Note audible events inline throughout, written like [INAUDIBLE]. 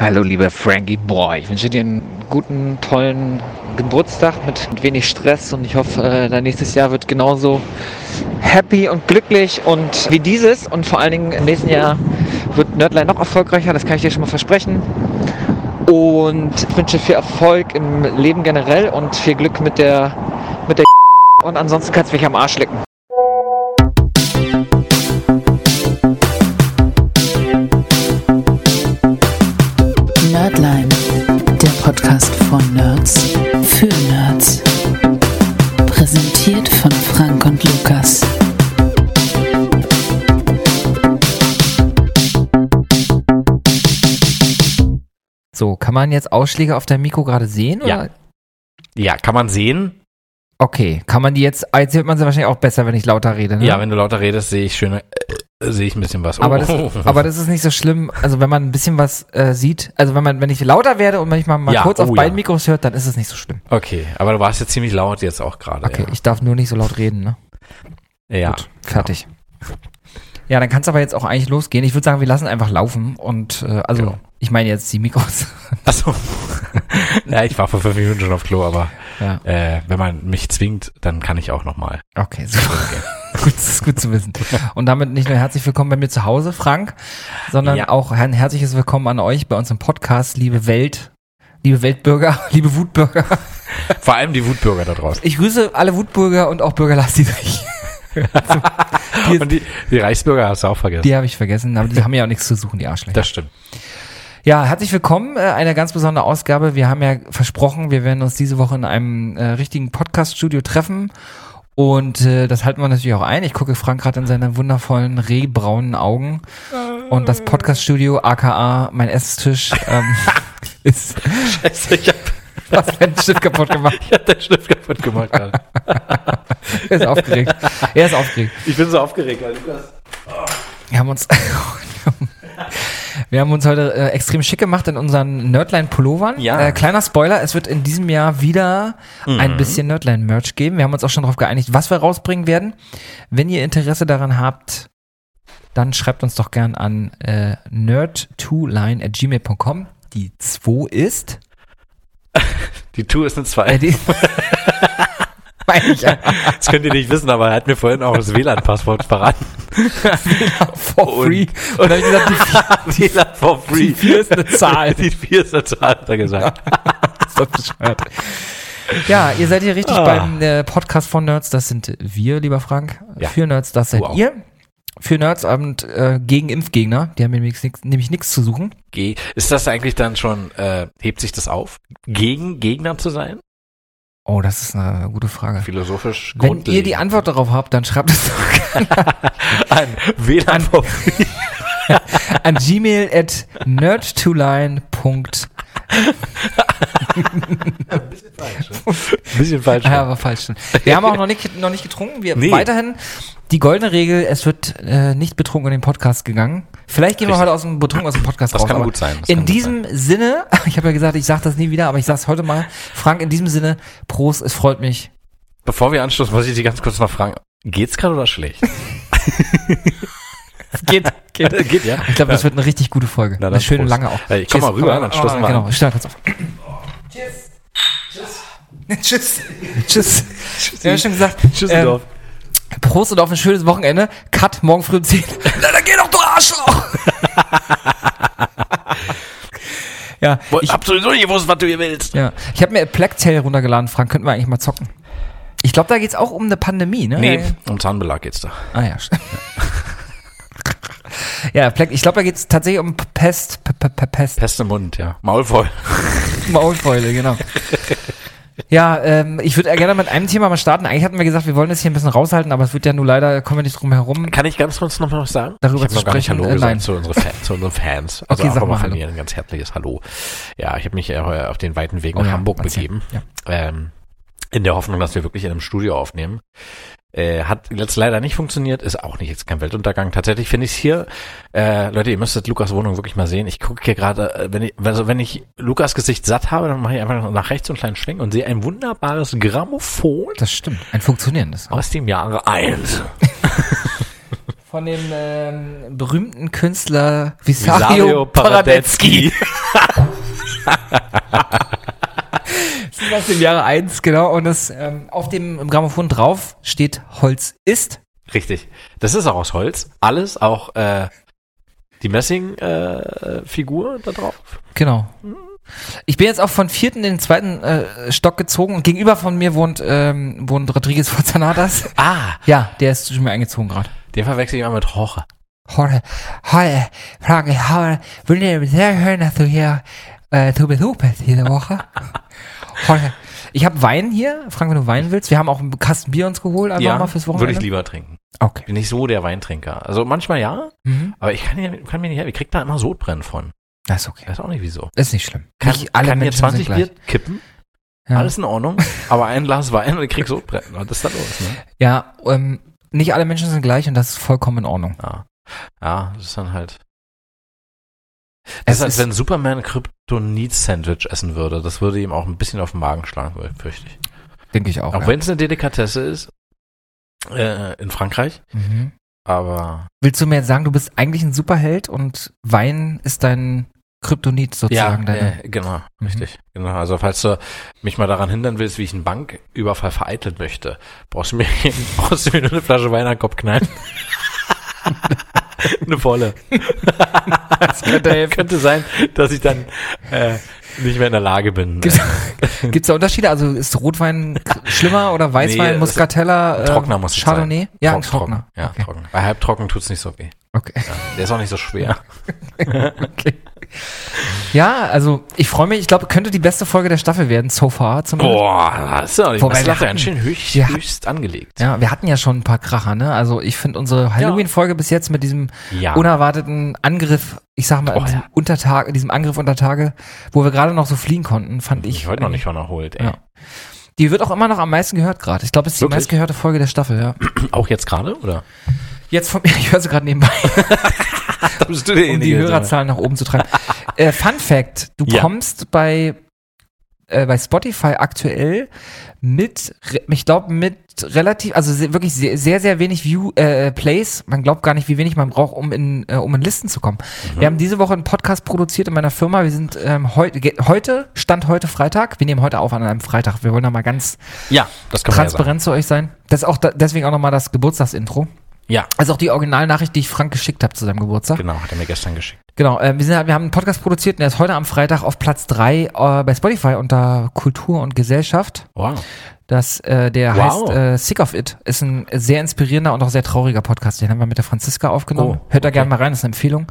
Hallo lieber Frankie Boy, ich wünsche dir einen guten, tollen Geburtstag mit wenig Stress und ich hoffe, äh, dein nächstes Jahr wird genauso happy und glücklich und wie dieses und vor allen Dingen im nächsten Jahr wird Nerdline noch erfolgreicher, das kann ich dir schon mal versprechen. Und ich wünsche viel Erfolg im Leben generell und viel Glück mit der mit der [LAUGHS] und ansonsten kannst du mich am Arsch lecken. Lukas. So, kann man jetzt Ausschläge auf deinem Mikro gerade sehen? Ja. Oder? Ja, kann man sehen. Okay, kann man die jetzt, jetzt hört man sie wahrscheinlich auch besser, wenn ich lauter rede, ne? Ja, wenn du lauter redest, sehe ich schöne, äh, sehe ich ein bisschen was. aber, das, Oh. aber das ist nicht so schlimm, also wenn man ein bisschen was äh, sieht, also wenn man, wenn ich lauter werde und manchmal mal Ja, kurz auf oh beiden ja. Mikros hört, dann ist es nicht so schlimm. Okay, aber du warst jetzt ziemlich laut jetzt auch gerade. Okay, ich darf nur nicht so laut reden, ne? Ja. Gut, fertig. Ja, dann kann es aber jetzt auch eigentlich losgehen. Ich würde sagen, wir lassen einfach laufen und äh, also Genau. ich meine jetzt die Mikros. [LAUGHS] Achso. [LAUGHS] ja, ich war vor fünf Minuten schon auf Klo, aber ja. äh, wenn man mich zwingt, dann kann ich auch nochmal. Okay, super. [LAUGHS] gut, das ist gut zu wissen. Und damit nicht nur herzlich willkommen bei mir zu Hause, Frank, sondern Ja. auch ein herzliches Willkommen an euch bei uns im Podcast, liebe Welt, liebe Weltbürger, liebe Wutbürger. Vor allem die Wutbürger da draußen. Ich grüße alle Wutbürger und auch Bürger Lars Dietrich. [LAUGHS] die Und die, die Reichsbürger hast du auch vergessen. die habe ich vergessen, aber die haben ja auch nichts zu suchen, die Arschlöcher. das stimmt. Ja, herzlich willkommen, äh, eine ganz besondere Ausgabe. Wir haben ja versprochen, wir werden uns diese Woche in einem äh, richtigen Podcast-Studio treffen. Und äh, das halten wir natürlich auch ein. Ich gucke Frank gerade in seine wundervollen rehbraunen Augen. Und das Podcast-Studio, aka mein Esstisch, ähm, ist [LAUGHS] Scheiße, ich hab, was ein Stift kaputt gemacht. ich hab den Stift kaputt gemacht gerade. [LAUGHS] Er ist aufgeregt. Er ist aufgeregt. Ich bin so aufgeregt, weil Lukas. Wir haben uns, [LAUGHS] wir haben uns heute äh, extrem schick gemacht in unseren Nerdline-Pullovern. Ja. Äh, kleiner Spoiler, es wird in diesem Jahr wieder Mhm. ein bisschen Nerdline-Merch geben. Wir haben uns auch schon darauf geeinigt, was wir rausbringen werden. Wenn ihr Interesse daran habt, dann schreibt uns doch gern an äh, nerd2line at gmail.com. Die 2 ist. Die Tour ist eine Äh, zwei. die, [LAUGHS] Meine ich ja. Das könnt ihr nicht wissen, aber er hat mir vorhin auch das WLAN-Passwort verraten. [LAUGHS] For free. Und dann habe ich gesagt, die [LAUGHS] WLAN for free. Die vier ist eine Zahl. Die vier ist eine Zahl, hat er gesagt. ist doch bescheuert. Ja, ihr seid hier richtig Ah. beim äh, Podcast von Nerds. Das sind wir, lieber Frank. Ja. Für Nerds, das seid auch. ihr. Für Nerds und äh, gegen Impfgegner. Die haben nämlich nichts, nämlich nichts zu suchen. Ge ist das eigentlich dann schon, äh, hebt sich das auf, gegen Gegner zu sein? Oh, das ist eine gute Frage. Philosophisch Wenn ihr die Antwort darauf habt, dann schreibt es doch [LAUGHS] an WLAN [LAUGHS] free. an gmail at nerd2line. Bisschen falsch. Ja, aber falsch. stimmt. Wir haben auch noch nicht, noch nicht getrunken. Wir Nee. weiterhin die goldene Regel, es wird äh, nicht betrunken in den Podcast gegangen. Vielleicht gehen wir Richtig. heute aus dem betrunken aus dem Podcast Das raus. kann aber gut sein, das in kann gut diesem Sinne, [LAUGHS] ich habe ja gesagt, ich sage das nie wieder, aber ich sage es heute mal. Frank, in diesem Sinne, Prost, es freut mich. Bevor wir anstoßen, muss ich dich ganz kurz noch fragen, geht's gerade oder schlecht? [LAUGHS] Geht, [LAUGHS] geht. Geht, ja? Ich glaube, das wird eine richtig gute Folge. Na, eine schöne Prost. lange auch. Äh, ich komm mal rüber, dann stoßen wir Genau, an. stell kurz auf. Tschüss. Tschüss. Wir haben schon gesagt, Tschüsseldorf. ähm, Prost und auf ein schönes Wochenende. Cut morgen früh um 10. [LAUGHS] Na, dann geh doch, du Arschloch! [LAUGHS] ja, ich, hab sowieso nicht gewusst, was du hier willst. ja, ich habe mir Plague Tale runtergeladen. Frank, könnten wir eigentlich mal zocken. Ich glaube, da geht's auch um eine Pandemie, ne? Nee, um Zahnbelag geht's da. Ah ja, stimmt. [LAUGHS] ja, Plague, ich glaube, da geht's tatsächlich um Pest, P -P -P Pest, Pest im Mund, ja. Maul voll. Maulfäule, genau. Ja, ähm, ich würde gerne mit einem Thema mal starten. Eigentlich hatten wir gesagt, wir wollen das hier ein bisschen raushalten, aber es wird ja nur leider, kommen wir nicht drum herum. Kann ich ganz kurz noch was sagen? Darüber zu noch gar nicht sprechen, Hallo äh, gesagt nein. zu, unsere Fa zu unseren Fans. [LAUGHS] Also Okay, auch sag mal Hallo. mir ein ganz herzliches Hallo. Ja, ich habe mich äh, auf den weiten Weg Oh nach ja, Hamburg begeben. Ja. Ähm, in der Hoffnung, dass wir wirklich in einem Studio aufnehmen. Äh, hat jetzt leider nicht funktioniert, ist auch nicht jetzt kein Weltuntergang. Tatsächlich finde ich es hier, äh, Leute, ihr müsstet Lukas Wohnung wirklich mal sehen. Ich gucke hier gerade, äh, wenn ich, also wenn ich Lukas Gesicht satt habe, dann mache ich einfach nach rechts so einen kleinen Schwenk und sehe ein wunderbares Grammophon Das stimmt. Ein funktionierendes. aus dem Jahre 1. [LAUGHS] von dem ähm, berühmten Künstler Visario Visario Paradetzky. [LAUGHS] [LAUGHS] Das ist aus dem Jahre 1, genau. Und das ähm, auf dem Grammophon drauf steht Holz ist. Richtig. Das ist auch aus Holz. Alles, auch äh, die Messing-Figur äh, da drauf. Genau. Ich bin jetzt auch von vierten in den zweiten äh, Stock gezogen und gegenüber von mir wohnt, ähm, wohnt Rodriguez Forzanadas. [LAUGHS] Ah, Ja, der ist schon mal eingezogen gerade. den verwechsel ich mal mit Jorge. Jorge, Jorge, Frage, Jorge, würde mir sehr hören, dass du hier äh, zu Besuch bist diese Woche. [LAUGHS] Ich habe Wein hier. Frank, wenn du Wein willst. Wir haben auch einen Kasten Bier uns geholt, einfach mal fürs Wochenende. würde ich lieber trinken. Okay. Bin nicht so der Weintrinker. Also manchmal ja, Mhm. aber ich kann, ja- kann mir nicht, ich krieg da immer Sodbrennen von. Das ist okay. Weiß auch nicht wieso. Ist nicht schlimm. Kann, nicht alle kann Menschen 20 sind gleich. Bier kippen, Ja. alles in Ordnung, [LAUGHS] aber ein Glas Wein und ich krieg Sodbrennen. Was ist da los, ne? Ja, ähm, nicht alle Menschen sind gleich und das ist vollkommen in Ordnung. Ja. Ja, das ist dann halt. Es ist, als wenn Superman Kryptonit-Sandwich essen würde. Das würde ihm auch ein bisschen auf den Magen schlagen, fürchte ich. Denke ich auch. Auch ja. wenn es eine Delikatesse ist, äh, in Frankreich, Mhm. aber Willst du mir jetzt sagen, du bist eigentlich ein Superheld und Wein ist dein Kryptonit sozusagen? deine, äh, genau, Mhm. richtig. Genau. Also falls du mich mal daran hindern willst, wie ich einen Banküberfall vereiteln möchte, brauchst du mir, [LAUGHS] brauchst du mir nur eine Flasche Wein an den Kopf knallen. [LAUGHS] [LAUGHS] eine volle. das könnte helfen. Könnte sein, dass ich dann äh, nicht mehr in der Lage bin. Gibt's, [LAUGHS] gibt's da Unterschiede? Also ist Rotwein schlimmer oder Weißwein, Nee, es- Muscatella, äh, Trockener muss es Chardonnay? sein. Ja, Trock-. Trocken. Ja, okay. trocken. Bei halbtrocken tut's nicht so weh. Okay. Ja, der ist auch nicht so schwer. [LAUGHS] okay. Ja, also ich freue mich. Ich glaube, könnte die beste Folge der Staffel werden, so far zumindest. Boah, das ist ja die Wobei Messlache hatten- ganz schön höchst, wir- höchst angelegt. Ja, wir hatten ja schon ein paar Kracher, ne? Also ich finde unsere Halloween-Folge bis jetzt mit diesem Ja. unerwarteten Angriff, ich sag mal, Oh, diesem ja. Untertag, diesem Angriff unter Tage, wo wir gerade noch so fliehen konnten, fand ich. Ich heute noch nicht von erholt, ey. Ja. Die wird auch immer noch am meisten gehört gerade. Ich glaube, es ist die Wirklich? meistgehörte Folge der Staffel, ja. [CLEARS THROAT] Auch jetzt gerade, oder? Jetzt von [LAUGHS] mir, ich höre sie gerade nebenbei, [LAUGHS] um die Hörerzahlen nach oben zu treiben. [LAUGHS] äh, Fun Fact, du Ja. kommst bei, äh, bei Spotify aktuell mit, ich glaube, mit relativ, also wirklich sehr, sehr, sehr wenig View, äh, Plays. Man glaubt gar nicht, wie wenig man braucht, um in, äh, um in Listen zu kommen. Mhm. Wir haben diese Woche einen Podcast produziert in meiner Firma. Wir sind ähm, heute, heute, Stand heute Freitag. Wir nehmen heute auf an einem Freitag. Wir wollen da mal ganz Ja, das kann transparent zu euch sein. Das ist auch da, deswegen auch nochmal das Geburtstagsintro. Ja. Also auch die Originalnachricht, die ich Frank geschickt habe zu seinem Geburtstag. Genau, hat er mir gestern geschickt. Genau, äh, wir, sind, wir haben einen Podcast produziert und der ist heute am Freitag auf Platz drei äh, bei Spotify unter Kultur und Gesellschaft. Wow. Das, äh, der Wow. heißt äh, Sick of It. Ist ein sehr inspirierender und auch sehr trauriger Podcast. Den haben wir mit der Franziska aufgenommen. Oh, Hört da okay. gerne mal rein, das ist eine Empfehlung.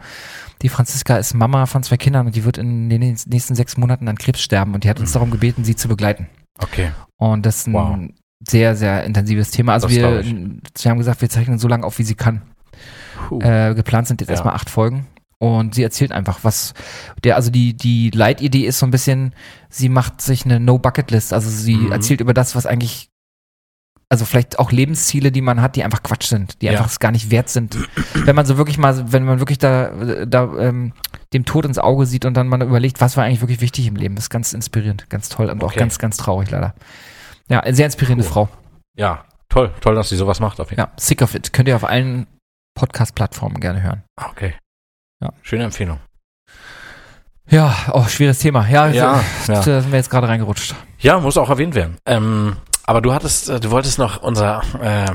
Die Franziska ist Mama von zwei Kindern und die wird in den nächsten sechs Monaten an Krebs sterben und die hat uns darum gebeten, sie zu begleiten. Okay. Und das ist ein Wow. Sehr, sehr intensives Thema. Also Das wir, sie haben gesagt, wir zeichnen so lange auf, wie sie kann. Äh, geplant sind jetzt Ja. erstmal acht Folgen. Und sie erzählt einfach, was der, also die, die Leitidee ist so ein bisschen, sie macht sich eine No-Bucket-List. Also sie Mhm. erzählt über das, was eigentlich, also vielleicht auch Lebensziele, die man hat, die einfach Quatsch sind, die Ja. einfach es gar nicht wert sind. wenn man so wirklich mal, wenn man wirklich da, da ähm, dem Tod ins Auge sieht und dann mal überlegt, was war eigentlich wirklich wichtig im Leben. Das ist ganz inspirierend, ganz toll und auch Okay. ganz, ganz traurig leider. Ja, eine sehr inspirierende Cool. Frau. ja, toll, toll, dass sie sowas macht auf jeden Ja, Sick of It. Könnt ihr auf allen Podcast-Plattformen gerne hören. Fall. Okay. Ja. Schöne Empfehlung. Ja, oh, schweres Thema. Ja, Ja, so, ja. da sind wir jetzt gerade reingerutscht. Ja, muss auch erwähnt werden. Ähm, aber du hattest, äh, du wolltest noch unser äh,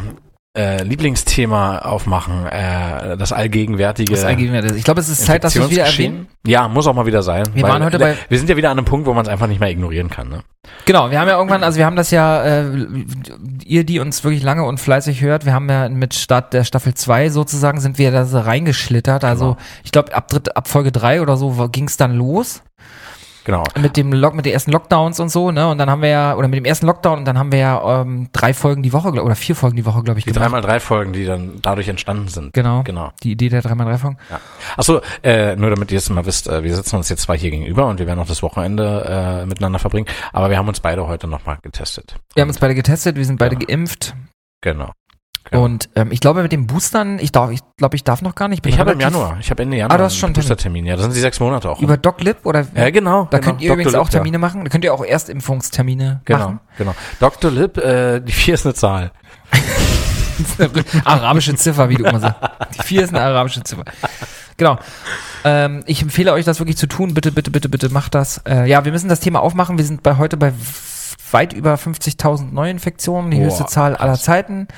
äh, Lieblingsthema aufmachen, äh, das allgegenwärtige. Das allgegenwärtig. Ich glaube, es ist Zeit, dass wir es wieder erwähnen. Ja, muss auch mal wieder sein. Wir waren heute bei- Wir sind ja wieder an einem Punkt, wo man es einfach nicht mehr ignorieren kann. Ne? Genau, wir haben ja irgendwann, also wir haben das ja, äh, ihr, die uns wirklich lange und fleißig hört, wir haben ja mit Start der Staffel 2 sozusagen, sind wir da so reingeschlittert. Also Genau. ich glaube, ab, dritt- ab Folge 3 oder so ging es dann los. Genau. mit dem Lock, mit den ersten Lockdowns und so, ne? Und dann haben wir ja, oder mit dem ersten Lockdown und dann haben wir ja ähm, drei Folgen die Woche, oder vier Folgen die Woche, glaube ich, Die dreimal drei Folgen, die dann dadurch entstanden sind. Genau. Genau. Die Idee der dreimal drei Folgen. Ja. Achso, äh, nur damit ihr jetzt mal wisst, äh, wir sitzen uns jetzt zwar hier gegenüber und wir werden auch das Wochenende äh, miteinander verbringen, aber wir haben uns beide heute nochmal getestet. Wir haben uns beide getestet, wir sind beide Ja. geimpft. Genau. Genau. Und ähm, ich glaube, mit den Boostern, ich darf, ich glaube, ich darf noch gar nicht. Ich habe im Januar, ich habe Ende Januar Ah, du hast schon einen Boostertermin. Ja, das sind die sechs Monate auch. Über DocLib oder ja, genau. da genau. könnt ihr übrigens Dr. auch Lip, ja. Termine machen. Da könnt ihr auch Erstimpfungstermine Genau, machen. genau. Dr. Lip, äh, die vier ist eine Zahl. [LAUGHS] arabische Ziffer, wie du immer sagst. Die vier ist eine arabische Ziffer. Genau. Ähm, ich empfehle euch, das wirklich zu tun. Bitte, bitte, bitte, bitte macht das. Äh, ja, wir müssen das Thema aufmachen. Wir sind bei heute bei weit über 50.000 Neuinfektionen, die Boah, höchste Zahl aller. Zeiten.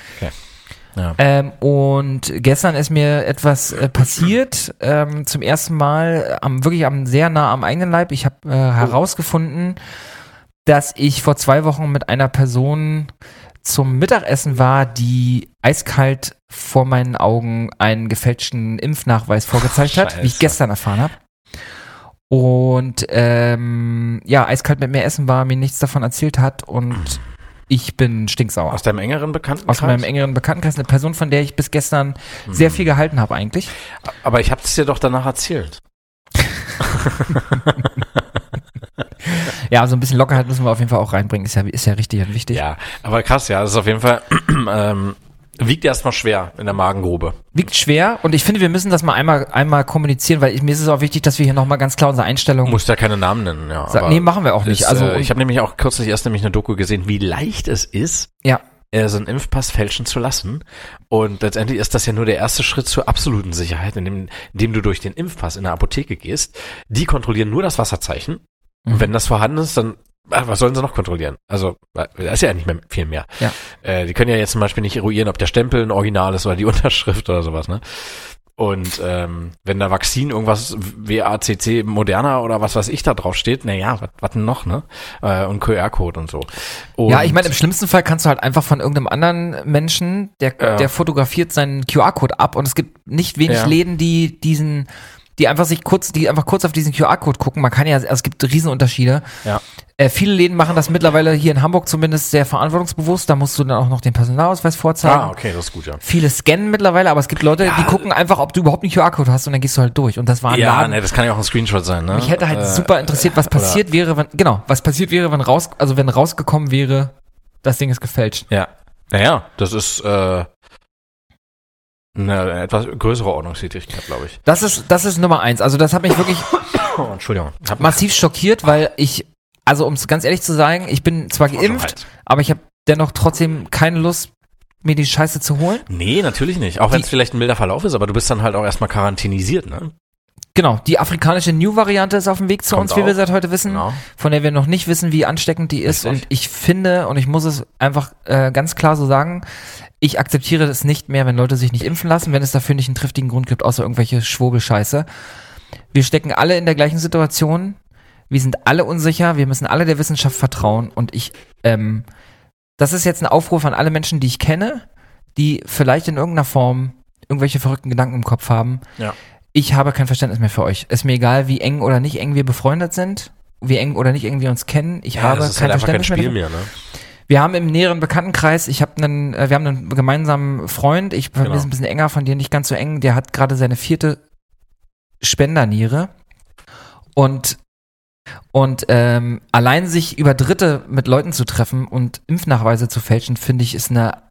Ja. Ähm, und gestern ist mir etwas äh, passiert, ähm, zum ersten Mal, am, wirklich am sehr nah am eigenen Leib. Ich habe äh, herausgefunden, dass ich vor zwei Wochen mit einer Person zum Mittagessen war, die eiskalt vor meinen Augen einen gefälschten Impfnachweis vorgezeigt hat, wie ich gestern erfahren habe. Und ähm, ja, eiskalt mit mir essen war, mir nichts davon erzählt hat und [CLEARS THROAT] ich bin stinksauer Aus deinem engeren Bekanntenkreis? aus meinem engeren Bekanntenkreis, eine Person, von der ich bis gestern Mhm. sehr viel gehalten habe eigentlich. Aber ich habe es dir doch danach erzählt. [LAUGHS] Ja, so ein bisschen Lockerheit müssen wir auf jeden Fall auch reinbringen, ist ja, ist ja richtig und wichtig. Ja, aber krass, ja, das ist auf jeden Fall, [CLEARS THROAT] ähm, wiegt erstmal schwer in der Magengrube. Wiegt schwer und ich finde, wir müssen das mal einmal, einmal kommunizieren, weil ich, mir ist es auch wichtig, dass wir hier nochmal ganz klar unsere Einstellung Muss ja keine Namen nennen, ja. aber Nee, machen wir auch nicht. ist, Also, äh, ich habe nämlich auch kürzlich erst nämlich eine Doku gesehen, wie leicht es ist, ja, äh, so einen Impfpass fälschen zu lassen. Und letztendlich ist das ja nur der erste Schritt zur absoluten Sicherheit, indem, indem du durch den Impfpass in der Apotheke gehst. Die kontrollieren nur das Wasserzeichen. Mhm. Wenn das vorhanden ist, dann ah, was sollen sie noch kontrollieren? Also, da ist ja nicht mehr viel mehr. Ja. Äh, die können ja jetzt zum Beispiel nicht eruieren, ob der Stempel ein Original ist oder die [LAUGHS] Unterschrift oder sowas, ne? Und ähm, wenn da Vakzin irgendwas WACC Moderna oder was weiß ich da drauf steht, na ja, was denn noch, ne? Äh, und QR-Code und so. Und ja, ich meine, im schlimmsten Fall kannst du halt einfach von irgendeinem anderen Menschen, der, Ja. der fotografiert seinen QR-Code ab und es gibt nicht wenig Ja. Läden, die diesen, die einfach sich kurz, die einfach kurz auf diesen QR-Code gucken. Man kann ja, es gibt Riesenunterschiede. Ja. Äh, viele Läden machen das mittlerweile hier in Hamburg zumindest sehr verantwortungsbewusst. Da musst du dann auch noch den Personalausweis vorzeigen. Ah, okay, das ist gut, ja. Viele scannen mittlerweile, aber es gibt Leute, die gucken einfach, ob du überhaupt einen QR-Code hast und dann gehst du halt durch. Und das war ein Ja, Laden. ne, das kann ja auch ein Screenshot sein, ne? Mich hätte halt Äh, super interessiert, was oder- passiert wäre, wenn, genau, was passiert wäre, wenn raus, also wenn rausgekommen wäre, das Ding ist gefälscht. Ja. Naja, das ist äh, eine etwas größere Ordnungswidrigkeit, glaube ich. Das ist, das ist Nummer eins. Also das hat mich wirklich [COUGHS] Oh, Entschuldigung. Hab massiv schockiert, weil ich, also um es ganz ehrlich zu sagen, ich bin zwar geimpft, aber ich habe dennoch trotzdem keine Lust, mir die Scheiße zu holen. Nee, natürlich nicht. Auch wenn es vielleicht ein milder Verlauf ist, aber du bist dann halt auch erstmal quarantänisiert, ne? Genau, die afrikanische New-Variante ist auf dem Weg zu Kommt uns, wie wir auch. seit heute wissen, Genau. von der wir noch nicht wissen, wie ansteckend die ist. Richtig. Und ich finde, und ich muss es einfach äh, ganz klar so sagen, ich akzeptiere es nicht mehr, wenn Leute sich nicht impfen lassen, wenn es dafür nicht einen triftigen Grund gibt, außer irgendwelche Schwurbelscheiße. Wir stecken alle in der gleichen Situation. Wir sind alle unsicher. Wir müssen alle der Wissenschaft vertrauen. Und ich, ähm, das ist jetzt ein Aufruf an alle Menschen, die ich kenne, die vielleicht in irgendeiner Form irgendwelche verrückten Gedanken im Kopf haben. Ja. Ich habe kein Verständnis mehr für euch. Ist mir egal, wie eng oder nicht eng wir befreundet sind, wie eng oder nicht eng wir uns kennen. Ich habe das ist kein halt einfach kein Verständnis Spiel mehr. mehr, ne? Wir haben im näheren Bekanntenkreis, ich habe einen, äh, wir haben einen gemeinsamen Freund, ich bin Genau. ein bisschen enger, von dir nicht ganz so eng, der hat gerade seine vierte Spenderniere und und ähm, allein sich über Dritte mit Leuten zu treffen und Impfnachweise zu fälschen, finde ich, ist eine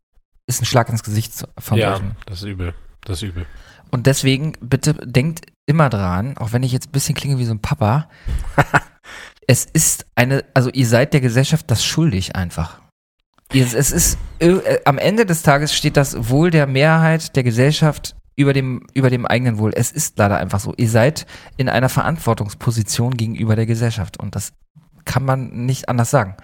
ist ein Schlag ins Gesicht von Ja, solchen. das ist übel. Das ist übel. Und deswegen bitte denkt immer dran, auch wenn ich jetzt ein bisschen klinge wie so ein Papa, [LAUGHS] es ist eine, also ihr seid der Gesellschaft das schuldig einfach. Ihr, es ist, äh, am Ende des Tages steht das Wohl der Mehrheit der Gesellschaft über dem, über dem eigenen Wohl. Es ist leider einfach so. Ihr seid in einer Verantwortungsposition gegenüber der Gesellschaft und das kann man nicht anders sagen.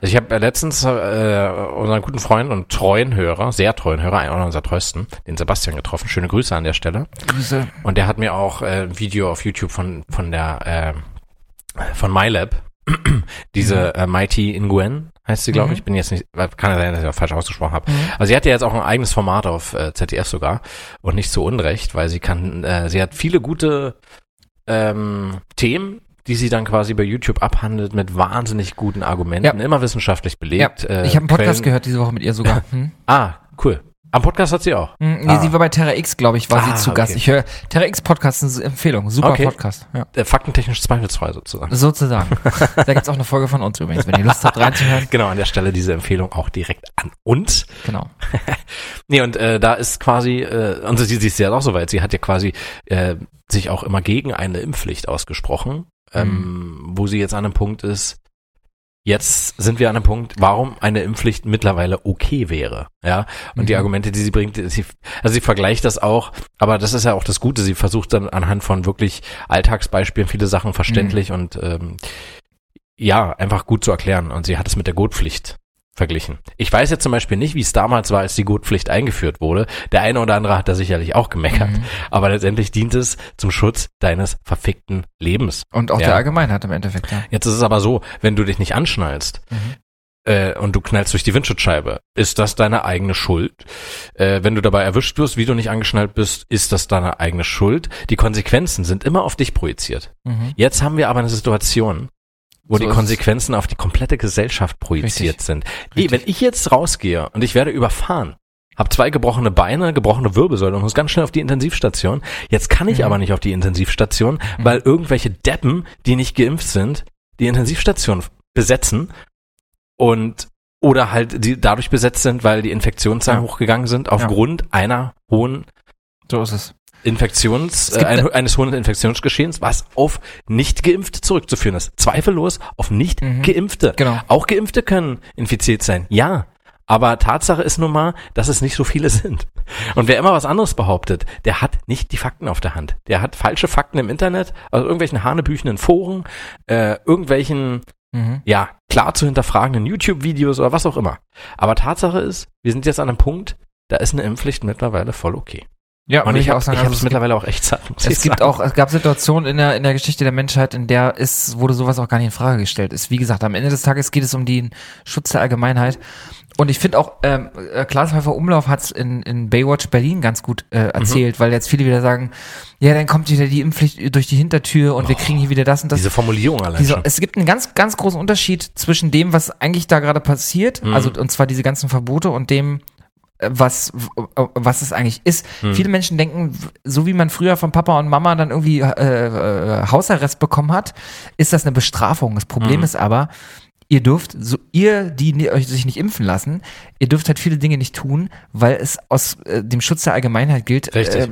Ich habe äh, letztens äh, unseren guten Freund und treuen Hörer, sehr treuen Hörer, einer unserer treuesten, den Sebastian getroffen. Schöne Grüße an der Stelle. Grüße. Und der hat mir auch äh, ein Video auf YouTube von von der äh, von MyLab, [CLEARS THROAT] diese äh, Mighty Nguyen heißt sie, glaube Mhm. ich. Bin jetzt nicht, kann ja sein, dass ich auch falsch ausgesprochen habe. Mhm. Also sie hat ja jetzt auch ein eigenes Format auf äh, ZDF sogar und nicht zu Unrecht, weil sie kann, äh, sie hat viele gute ähm, Themen, die sie dann quasi bei YouTube abhandelt mit wahnsinnig guten Argumenten, Ja. immer wissenschaftlich belegt. Ja, äh, ich habe einen Podcast Quellen- gehört diese Woche mit ihr sogar. [LAUGHS] Hm? Ah, cool. Am Podcast hat sie auch. Hm, Nee, Ah. sie war bei Terra X, glaube ich, war Ah, sie zu Gast. okay. Ich höre Terra X Podcast ist eine Empfehlung, super Okay. Podcast. Ja. Äh, faktentechnisch zweifelsfrei sozusagen. Sozusagen. [LAUGHS] da gibt's auch eine Folge von uns übrigens, wenn ihr Lust habt reinzuhören. Genau, an der Stelle diese Empfehlung auch direkt an uns. Genau. [LAUGHS] Nee, und äh, da ist quasi, äh, und sie, sie ist ja auch soweit, sie hat ja quasi äh, sich auch immer gegen eine Impfpflicht ausgesprochen, ähm, wo sie jetzt an einem Punkt ist, Jetzt sind wir an einem Punkt, warum eine Impfpflicht mittlerweile okay wäre. Ja, und die Mhm. Argumente, die sie bringt, sie, also sie vergleicht das auch, aber das ist ja auch das Gute. Sie versucht dann anhand von wirklich Alltagsbeispielen viele Sachen verständlich und ähm, ja, einfach gut zu erklären. Und sie hat es mit der Gurtpflicht verglichen. Ich weiß jetzt zum Beispiel nicht, wie es damals war, als die Gurtpflicht eingeführt wurde. Der eine oder andere hat da sicherlich auch gemeckert. Mhm. Aber letztendlich dient es zum Schutz deines verfickten Lebens. Und auch Ja. der Allgemeinheit im Endeffekt, ja. Jetzt ist es aber so, wenn du dich nicht anschnallst äh, und du knallst durch die Windschutzscheibe, ist das deine eigene Schuld. Äh, wenn du dabei erwischt wirst, wie du nicht angeschnallt bist, ist das deine eigene Schuld. Die Konsequenzen sind immer auf dich projiziert. Mhm. Jetzt haben wir aber eine Situation, wo So die. Konsequenzen auf die komplette Gesellschaft projiziert Richtig. sind. Richtig. Wenn ich jetzt rausgehe und ich werde überfahren, habe zwei gebrochene Beine, gebrochene Wirbelsäule und muss ganz schnell auf die Intensivstation. Jetzt kann ich Mhm. aber nicht auf die Intensivstation, weil irgendwelche Deppen, die nicht geimpft sind, die Intensivstation besetzen und oder halt die dadurch besetzt sind, weil die Infektionszahlen Ja. hochgegangen sind aufgrund einer hohen So ist es. Infektions, äh, ein, ne- eines hohen Infektionsgeschehens, was auf nicht geimpft zurückzuführen ist. Zweifellos auf nicht Mhm. geimpfte. Genau. Auch geimpfte können infiziert sein. Ja. Aber Tatsache ist nun mal, dass es nicht so viele sind. Und wer immer was anderes behauptet, der hat nicht die Fakten auf der Hand. Der hat falsche Fakten im Internet, also irgendwelchen hanebüchenden Foren, äh, irgendwelchen, Mhm. ja, klar zu hinterfragenden YouTube-Videos oder was auch immer. Aber Tatsache ist, wir sind jetzt an einem Punkt, da ist eine Impfpflicht mittlerweile voll okay. Ja, Und ich habe also es mittlerweile auch echt satt. Es gibt sagen. auch, es gab Situationen in der, in der Geschichte der Menschheit, in der ist, wurde sowas auch gar nicht in Frage gestellt ist. Wie gesagt, am Ende des Tages geht es um den Schutz der Allgemeinheit. Und ich finde auch, ähm, äh, Klaas Pfeiffer Umlauf hat es in, in Baywatch Berlin ganz gut äh, Mhm. erzählt, weil jetzt viele wieder sagen, ja, dann kommt wieder die Impfpflicht durch die Hintertür und wir kriegen hier wieder das und das. Diese Formulierung allein Diese, es gibt einen ganz, ganz großen Unterschied zwischen dem, was eigentlich da gerade passiert, Mhm. also und zwar diese ganzen Verbote und dem, was, w- was es eigentlich ist. Mhm. Viele Menschen denken, so wie man früher von Papa und Mama dann irgendwie äh, äh, Hausarrest bekommen hat, ist das eine Bestrafung. Das Problem Mhm. ist aber, ihr dürft, so ihr, die euch sich nicht impfen lassen, ihr dürft halt viele Dinge nicht tun, weil es aus äh, dem Schutz der Allgemeinheit gilt, äh,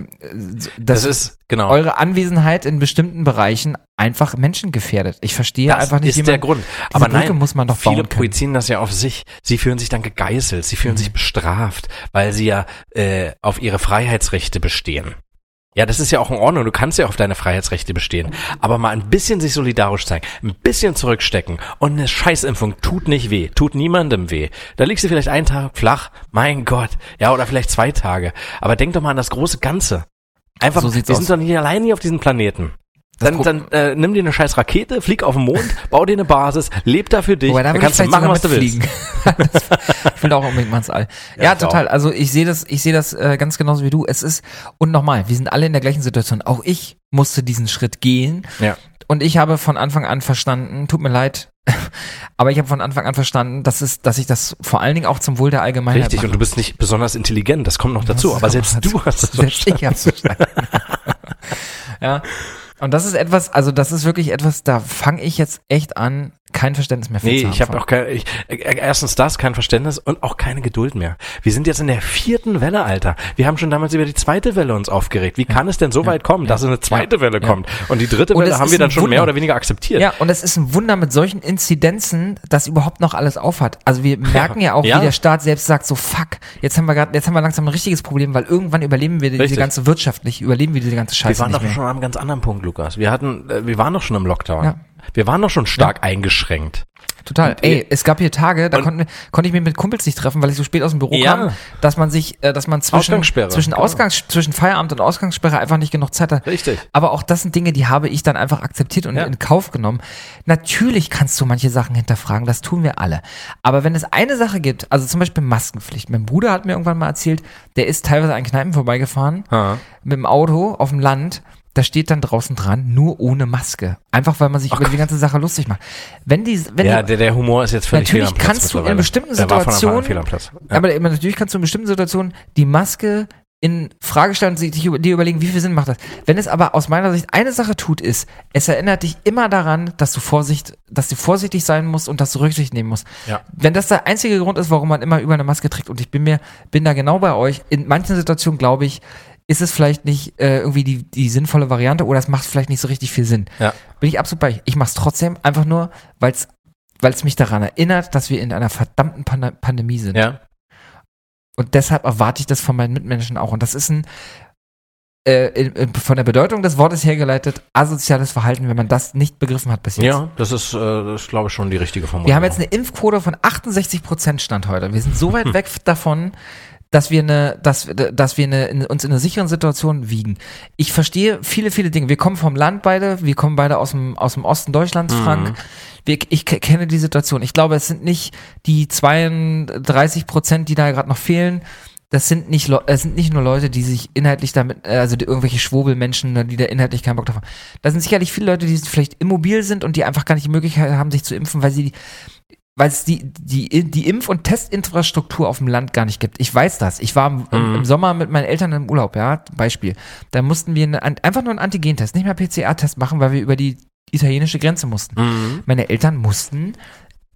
Das dass ist, genau. eure Anwesenheit in bestimmten Bereichen einfach Menschen gefährdet. Ich verstehe Das einfach nicht, ist wie der Grund. Aber Brücke nein, muss man doch viele projizieren das ja auf sich. Sie fühlen sich dann gegeißelt, sie fühlen Mhm. sich bestraft, weil sie ja äh, auf ihre Freiheitsrechte bestehen. Ja, das ist ja auch in Ordnung. Du kannst ja auf deine Freiheitsrechte bestehen. Aber mal ein bisschen sich solidarisch zeigen, ein bisschen zurückstecken und eine Scheißimpfung tut nicht weh, tut niemandem weh. Da liegst du vielleicht einen Tag flach, mein Gott. Ja, oder vielleicht zwei Tage. Aber denk doch mal an das große Ganze. Einfach, So wir aus. sind doch nicht allein hier auf diesem Planeten. Dann, dann äh, nimm dir eine scheiß Rakete, flieg auf den Mond, bau dir eine Basis, leb da für dich, Wobei, da dann ich kannst du machen, was du willst. [LAUGHS] ich will auch unbedingt mal ins All. Ja, Ja, total. Also ich sehe das, ich sehe das äh, ganz genauso wie du. Es ist, und nochmal, wir sind alle in der gleichen Situation. Auch ich musste diesen Schritt gehen. Ja. Und ich habe von Anfang an verstanden, tut mir leid, [LAUGHS] aber ich habe von Anfang an verstanden, dass es, dass ich das vor allen Dingen auch zum Wohl der Allgemeinheit Richtig, und mache. du bist nicht besonders intelligent, das kommt noch dazu, Das aber selbst du hast es Selbst ich hab's verstanden. [LAUGHS] ja. Und das ist etwas, also das ist wirklich etwas, da fange ich jetzt echt an, kein Verständnis mehr für Nee, ich habe auch kein, ich, äh, erstens das, kein Verständnis und auch keine Geduld mehr. Wir sind jetzt in der vierten Welle, Alter. Wir haben schon damals über die zweite Welle uns aufgeregt. Wie kann es denn so weit kommen, dass eine zweite Ja. Welle Ja. kommt? Und die dritte Und Welle haben wir dann schon Wunder. mehr oder weniger akzeptiert. Ja, und es ist ein Wunder mit solchen Inzidenzen, dass überhaupt noch alles aufhat. Also wir merken ja auch, Ja. wie der Staat selbst sagt, so fuck, jetzt haben wir gerade, jetzt haben wir langsam ein richtiges Problem, weil irgendwann überleben wir diese Richtig. ganze wirtschaftlich, überleben wir diese ganze Wir Scheiße waren nicht doch schon an einem ganz anderen Punkt, Lukas. Wir hatten, äh, wir waren doch schon im Lockdown. Ja. Wir waren doch schon stark eingeschränkt. Total. Und Ey, ihr- es gab hier Tage, da konnten konnte ich mich mit Kumpels nicht treffen, weil ich so spät aus dem Büro Ja. kam, dass man sich, äh, dass man zwischen, Ausgangssperre, zwischen genau. Ausgangs, zwischen Feierabend und Ausgangssperre einfach nicht genug Zeit hat. Richtig. Aber auch das sind Dinge, die habe ich dann einfach akzeptiert und Ja. in Kauf genommen. Natürlich kannst du manche Sachen hinterfragen, das tun wir alle. Aber wenn es eine Sache gibt, also zum Beispiel Maskenpflicht. Mein Bruder hat mir irgendwann mal erzählt, der ist teilweise an Kneipen vorbeigefahren Ha. mit dem Auto auf dem Land. Da steht dann draußen dran, nur ohne Maske. Einfach weil man sich über die ganze Sache lustig macht. Wenn die, wenn Ja, die, der, der Humor ist jetzt völlig Natürlich kannst du in bestimmten Situationen. Ja. aber natürlich kannst du in bestimmten Situationen die Maske in Frage stellen und sich über- dir überlegen, wie viel Sinn macht das. Wenn es aber aus meiner Sicht eine Sache tut, ist, es erinnert dich immer daran, dass du Vorsicht, dass du vorsichtig sein musst und dass du Rücksicht nehmen musst. Ja. Wenn das der einzige Grund ist, warum man immer über eine Maske trägt und ich bin mir, bin da genau bei euch, in manchen Situationen glaube ich, ist es vielleicht nicht äh, irgendwie die, die sinnvolle Variante oder es macht vielleicht nicht so richtig viel Sinn. Ja. Bin ich absolut bei euch. Ich mache es trotzdem einfach nur, weil es weil es mich daran erinnert, dass wir in einer verdammten Pan Pandemie sind. Ja. Und deshalb erwarte ich das von meinen Mitmenschen auch. Und das ist ein, äh, in- in- von der Bedeutung des Wortes hergeleitet, asoziales Verhalten, wenn man das nicht begriffen hat bis jetzt. Ja, das ist, äh, das ist, glaube ich, schon die richtige Formulierung. Wir haben jetzt eine Impfquote von 68 Prozent Stand heute. Wir sind so weit [LAUGHS] weg davon, dass wir eine, dass, dass wir eine, in, uns in einer sicheren Situation wiegen. Ich verstehe viele, viele Dinge. Wir kommen vom Land beide, wir kommen beide aus dem, aus dem Osten Deutschlands, Frank. Wir, ich ke- kenne die Situation. Ich glaube, es sind nicht die 32 Prozent, die da gerade noch fehlen. Das sind nicht, es sind nicht nur Leute, die sich inhaltlich damit, äh, also die, irgendwelche Schwurbelmenschen, ne, die da inhaltlich keinen Bock drauf haben. Da sind sicherlich viele Leute, die vielleicht immobil sind und die einfach gar nicht die Möglichkeit haben, sich zu impfen, weil sie weil es die, die, die Impf- und Testinfrastruktur auf dem Land gar nicht gibt. Ich weiß das. Ich war im, im, im Sommer mit meinen Eltern im Urlaub, ja, Beispiel. Da mussten wir eine, einfach nur einen Antigentest, nicht mehr PCR-Test machen, weil wir über die italienische Grenze mussten. Mhm. Meine Eltern mussten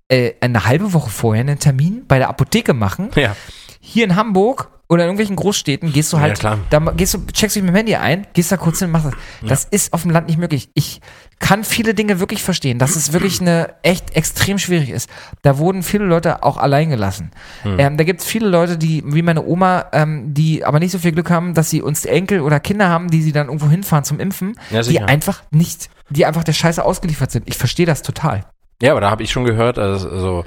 äh, eine halbe Woche vorher einen Termin bei der Apotheke machen. Ja. Hier in Hamburg oder in irgendwelchen Großstädten gehst du Ja, halt, klar. da gehst du, checkst dich mit dem Handy ein, gehst da kurz hin und machst das. Das ist auf dem Land nicht möglich. Ich kann viele Dinge wirklich verstehen, dass es wirklich eine echt extrem schwierig ist. Da wurden viele Leute auch allein gelassen. Hm. Ähm, da gibt es viele Leute, die, wie meine Oma, ähm, die aber nicht so viel Glück haben, dass sie uns Enkel oder Kinder haben, die sie dann irgendwo hinfahren zum Impfen, Ja, die einfach nicht, die einfach der Scheiße ausgeliefert sind. Ich verstehe das total. Ja, aber da habe ich schon gehört, also, also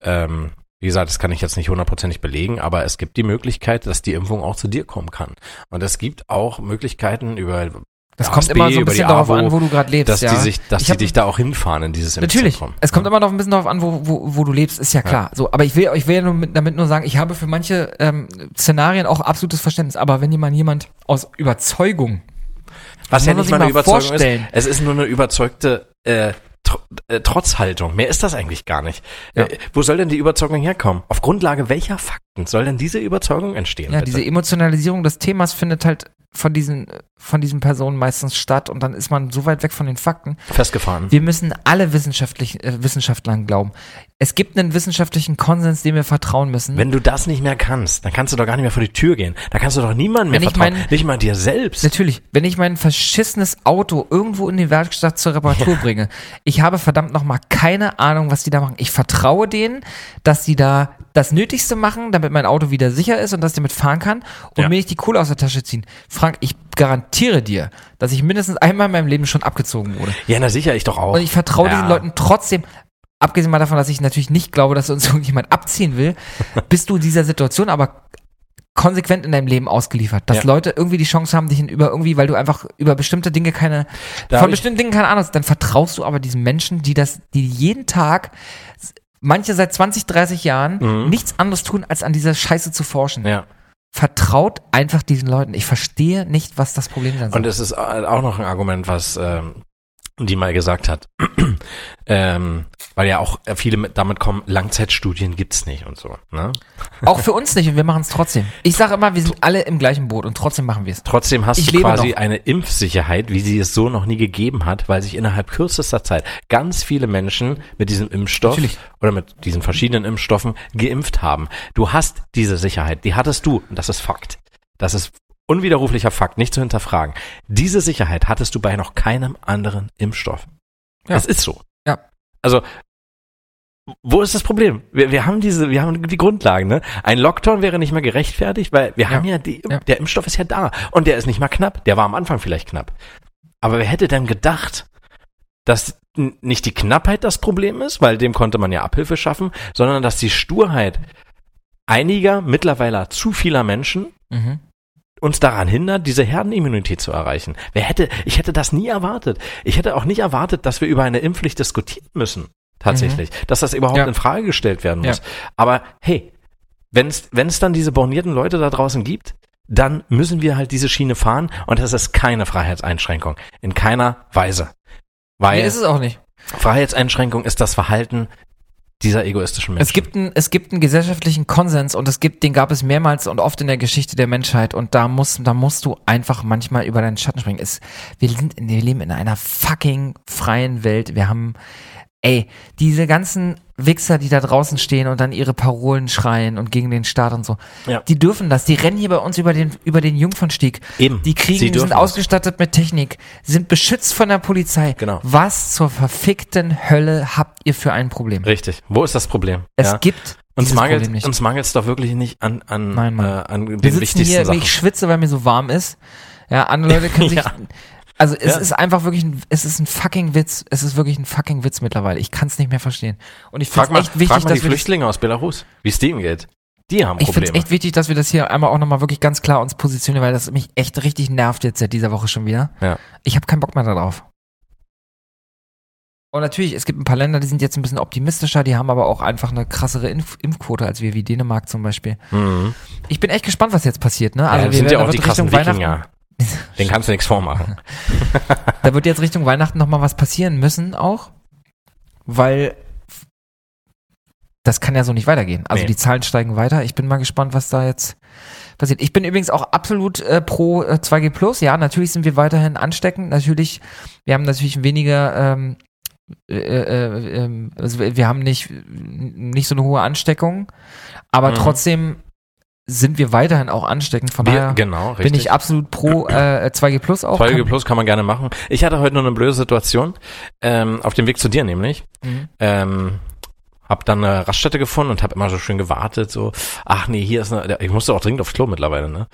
ähm, wie gesagt, das kann ich jetzt nicht hundertprozentig belegen, aber es gibt die Möglichkeit, dass die Impfung auch zu dir kommen kann. Und es gibt auch Möglichkeiten über Das ASB, kommt immer so ein bisschen darauf AWO, an, wo du gerade lebst. dass ja. die sich, dass Ich die hab- dich da auch hinfahren in dieses Natürlich. Impfzentrum. Es kommt immer noch ein bisschen darauf an, wo, wo, wo du lebst, ist ja klar. So, aber ich will, ich will ja nur mit, damit nur sagen, ich habe für manche ähm, Szenarien auch absolutes Verständnis. Aber wenn jemand jemand aus Überzeugung, Was ja nicht mal eine Überzeugung vorstellen. ist, es ist nur eine überzeugte äh, Tr äh, Trotzhaltung. Mehr ist das eigentlich gar nicht. Ja. Äh, wo soll denn die Überzeugung herkommen? Auf Grundlage welcher Fakten soll denn diese Überzeugung entstehen? ja, bitte? diese Emotionalisierung des Themas findet halt von diesen, von diesen Personen meistens statt und dann ist man so weit weg von den Fakten. Festgefahren. Wir müssen alle wissenschaftlich, äh, Wissenschaftlern glauben. Es gibt einen wissenschaftlichen Konsens, dem wir vertrauen müssen. Wenn du das nicht mehr kannst, dann kannst du doch gar nicht mehr vor die Tür gehen. Da kannst du doch niemandem mehr Wenn vertrauen. mein- nicht mal dir selbst. Natürlich, wenn ich mein verschissenes Auto irgendwo in die Werkstatt zur Reparatur bringe, ich habe verdammt nochmal keine Ahnung, was die da machen. Ich vertraue denen, dass die da das Nötigste machen, damit mein Auto wieder sicher ist und dass ich damit fahren kann und Ja. mir nicht die Kohle aus der Tasche ziehen. Frank, ich garantiere dir, dass ich mindestens einmal in meinem Leben schon abgezogen wurde. Ja, na sicher, ich doch auch. Und ich vertraue Ja. diesen Leuten trotzdem. Abgesehen mal davon, dass ich natürlich nicht glaube, dass uns [LAUGHS] irgendjemand abziehen will, bist du dieser Situation aber konsequent in deinem Leben ausgeliefert. Dass Ja. Leute irgendwie die Chance haben, dich in über irgendwie, weil du einfach über bestimmte Dinge keine, Da von bestimmten Dingen keine Ahnung hast, dann vertraust du aber diesen Menschen, die das, die jeden Tag, manche seit 20, 30 Jahren, Mhm. nichts anderes tun, als an dieser Scheiße zu forschen. Ja. Vertraut einfach diesen Leuten. Ich verstehe nicht, was das Problem sein soll. Und es ist auch noch ein Argument, was ähm, die mal gesagt hat. [CLEARS THROAT] ähm, weil ja auch viele mit, damit kommen, Langzeitstudien gibt's nicht und so. Ne? Auch für uns nicht und wir machen es trotzdem. Ich sage immer, wir sind alle im gleichen Boot und trotzdem machen wir es. Trotzdem hast Ich du quasi noch. eine Impfsicherheit, wie sie es so noch nie gegeben hat, weil sich innerhalb kürzester Zeit ganz viele Menschen mit diesem Impfstoff Natürlich. oder mit diesen verschiedenen Impfstoffen geimpft haben. Du hast diese Sicherheit, die hattest du und das ist Fakt. Das ist unwiderruflicher Fakt, nicht zu hinterfragen. Diese Sicherheit hattest du bei noch keinem anderen Impfstoff. Ja. Das ist so. Ja. Also wo ist das Problem? Wir, wir haben diese, wir haben die Grundlagen, ne? Ein Lockdown wäre nicht mehr gerechtfertigt, weil wir Ja. haben ja die, Ja. der Impfstoff ist ja da und der ist nicht mal knapp. Der war am Anfang vielleicht knapp. Aber wer hätte denn gedacht, dass nicht die Knappheit das Problem ist, weil dem konnte man ja Abhilfe schaffen, sondern dass die Sturheit einiger, mittlerweile zu vieler Menschen Mhm. Uns daran hindert, diese Herdenimmunität zu erreichen. Wer hätte, ich hätte das nie erwartet. Ich hätte auch nicht erwartet, dass wir über eine Impfpflicht diskutieren müssen. Tatsächlich. Dass das überhaupt Ja. in Frage gestellt werden Ja. muss. Aber hey, wenn es wenn es dann diese bornierten Leute da draußen gibt, dann müssen wir halt diese Schiene fahren und das ist keine Freiheitseinschränkung. In keiner Weise. Weil Nee, ist es auch nicht. Freiheitseinschränkung ist das Verhalten dieser egoistischen Menschen. Es gibt, einen, es gibt einen gesellschaftlichen Konsens und es gibt, den gab es mehrmals und oft in der Geschichte der Menschheit und da muss, da musst du einfach manchmal über deinen Schatten springen. Es, wir sind, in- wir leben in einer fucking freien Welt. Wir haben ey, diese ganzen Wichser, die da draußen stehen und dann ihre Parolen schreien und gegen den Staat und so, Ja. die dürfen das. Die rennen hier bei uns über den, über den Jungfernstieg. Eben. Die kriegen, sind das. ausgestattet mit Technik, sind beschützt von der Polizei. Genau. Was zur verfickten Hölle habt ihr für ein Problem? Richtig. Wo ist das Problem? Es ja. gibt uns mangelt, uns mangelt es doch wirklich nicht an, an, Nein, Mann. äh, an Wir den sitzen wichtigsten hier, Sachen. ich schwitze, weil mir so warm ist. Ja, andere [LAUGHS] Leute können sich. Ja. Also es Ja. ist einfach wirklich ein, es ist ein fucking Witz. Es ist wirklich ein fucking Witz mittlerweile. Ich kann es nicht mehr verstehen. Und ich finde es echt wichtig, frag mal die dass wir das, Flüchtlinge aus Belarus, wie es denen geht. Die haben ich finde es Probleme. echt wichtig, dass wir das hier einmal auch nochmal wirklich ganz klar uns positionieren, weil das mich echt richtig nervt jetzt seit dieser Woche schon wieder. Ja. Ich habe keinen Bock mehr darauf. Und natürlich, es gibt ein paar Länder, die sind jetzt ein bisschen optimistischer, die haben aber auch einfach eine krassere Impf Impfquote als wir, wie Dänemark zum Beispiel. Mhm. Ich bin echt gespannt, was jetzt passiert, ne? ja, Also das wir sind ja auch die krassen Richtung Weihnachten- Wikinger. [LAUGHS] Den kannst du nichts vormachen. Da wird jetzt Richtung Weihnachten nochmal was passieren müssen auch, weil das kann ja so nicht weitergehen. Also Nee. die Zahlen steigen weiter. Ich bin mal gespannt, was da jetzt passiert. Ich bin übrigens auch absolut äh, pro äh, 2G Plus. Ja, natürlich sind wir weiterhin ansteckend. Natürlich, wir haben natürlich weniger, ähm, äh, äh, ähm, also wir wir haben nicht, nicht so eine hohe Ansteckung, aber Mhm. trotzdem sind wir weiterhin auch ansteckend. Von Wir, daher genau, richtig. bin ich absolut pro äh, 2G Plus auch. 2G Kann- Plus kann man gerne machen. Ich hatte heute nur eine blöde Situation, ähm, auf dem Weg zu dir nämlich. Mhm. Ähm, hab dann eine Raststätte gefunden und habe immer so schön gewartet, so, ach nee, hier ist eine, ich musste auch dringend aufs Klo mittlerweile, ne?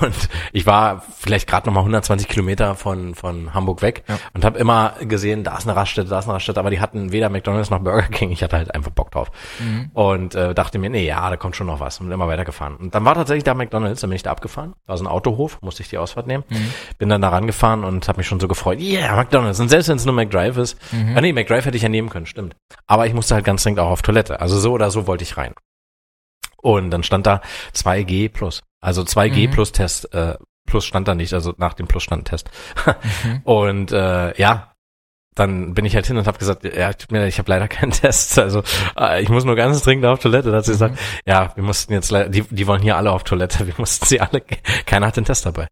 Und ich war vielleicht gerade noch mal 120 Kilometer von, von Hamburg weg Ja. und habe immer gesehen, da ist eine Raststätte, da ist eine Raststätte, aber die hatten weder McDonalds noch Burger King. Ich hatte halt einfach Bock drauf. Mhm. Und äh, dachte mir, nee, ja, da kommt schon noch was. Und immer weitergefahren. Und dann war tatsächlich da McDonalds, dann bin ich da abgefahren. War so ein Autohof, musste ich die Ausfahrt nehmen. Mhm. Bin dann da rangefahren und habe mich schon so gefreut, yeah, McDonalds. Und selbst wenn es nur McDrive ist, Mhm. ah nee, McDrive hätte ich ja nehmen können, stimmt. Aber ich musste halt ganz dringend auch auf Toilette. Also so oder so wollte ich rein. Und dann stand da 2G plus. Also 2G Mhm. plus Test, äh, plus stand da nicht, also nach dem Plus stand Test. Mhm. [LAUGHS] Und äh, ja, dann bin ich halt hin und habe gesagt, ja, tut mir leid, ich habe leider keinen [LAUGHS] Test. Also äh, ich muss nur ganz dringend auf Toilette. Da hat sie gesagt, ja, wir mussten jetzt leider, die, die wollen hier alle auf Toilette, wir mussten sie alle, keiner hat den Test dabei.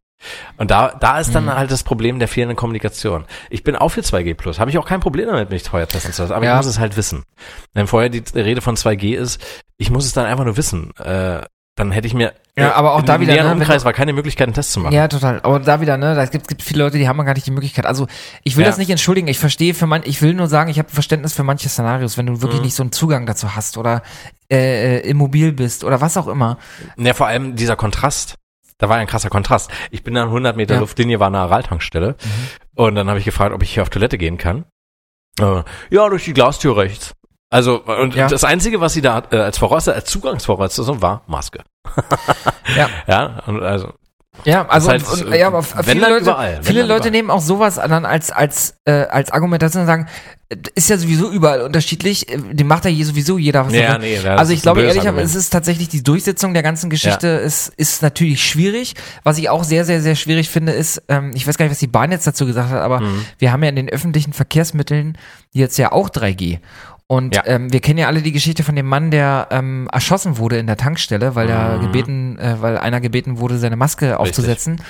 Und da, da ist dann Mhm. halt das Problem der fehlenden Kommunikation. Ich bin auch für 2G Plus, habe ich auch kein Problem damit, mich teuer testen zu lassen, aber Ja. ich muss es halt wissen. Wenn vorher die Rede von 2G ist, ich muss es dann einfach nur wissen. Äh, dann hätte ich mir Ja, aber auch in da wieder, näheren ne, Umkreis war keine Möglichkeit, einen Test zu machen. Ja, total. Aber da wieder, ne, da gibt, gibt viele Leute, die haben gar nicht die Möglichkeit. Also ich will Ja. das nicht entschuldigen. Ich verstehe für man, ich will nur sagen, ich habe Verständnis für manche Szenarios, wenn du wirklich Mhm. nicht so einen Zugang dazu hast oder äh, äh, immobil bist oder was auch immer. Ja, vor allem dieser Kontrast. Da war ja ein krasser Kontrast. Ich bin dann 100 Meter Ja. Luftlinie, war eine Araltankstelle. Und dann habe ich gefragt, ob ich hier auf Toilette gehen kann. Äh, ja, durch die Glastür rechts. Also, und Ja. das Einzige, was sie da äh, als Voraussetzung, als Zugangsvoraussetzung war Maske. [LAUGHS] Ja. Ja, und also, Ja, also Das heißt, und, ja, aber viele Leute, überall, viele Leute überall. nehmen auch sowas dann als als äh, als Argumentation und sagen, äh, ist ja sowieso überall unterschiedlich. äh, Dem macht ja sowieso jeder was. Ja, nee, das also ich glaube ehrlich, aber Argument. es ist tatsächlich die Durchsetzung der ganzen Geschichte ist ist natürlich schwierig. Was ich auch sehr sehr sehr schwierig finde, ist, ähm, ich weiß gar nicht, was die Bahn jetzt dazu gesagt hat, aber Mhm. wir haben ja in den öffentlichen Verkehrsmitteln jetzt ja auch 3G. Und Ja. ähm, wir kennen ja alle die Geschichte von dem Mann, der ähm, erschossen wurde in der Tankstelle, weil er Mhm. gebeten, äh, weil einer gebeten wurde, seine Maske aufzusetzen.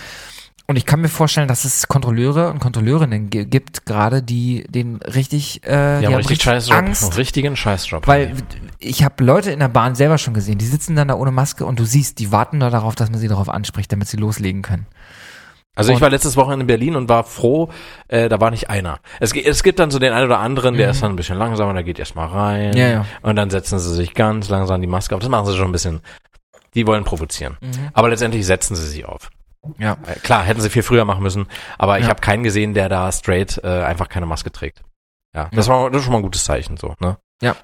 Und ich kann mir vorstellen, dass es Kontrolleure und Kontrolleurinnen gi- gibt, gerade die den richtig, äh, die, haben richtig Scheißjob. Angst, Einen richtigen Scheißjob. weil ich habe Leute in der Bahn selber schon gesehen, die sitzen dann da ohne Maske und du siehst, die warten nur darauf, dass man sie darauf anspricht, damit sie loslegen können. Also ich Und- war letztes Wochenende in Berlin und war froh, äh, da war nicht einer. Es, es gibt dann so den einen oder anderen, der Mhm. ist dann ein bisschen langsamer, der geht erstmal rein. Ja, ja. Und dann setzen sie sich ganz langsam die Maske auf. Das machen sie schon ein bisschen. Die wollen provozieren. Aber letztendlich setzen sie sie auf. Ja. Äh, Klar, hätten sie viel früher machen müssen, aber ich Ja. habe keinen gesehen, der da straight äh, einfach keine Maske trägt. Ja, das, war, das ist schon mal ein gutes Zeichen so, ne? Ja.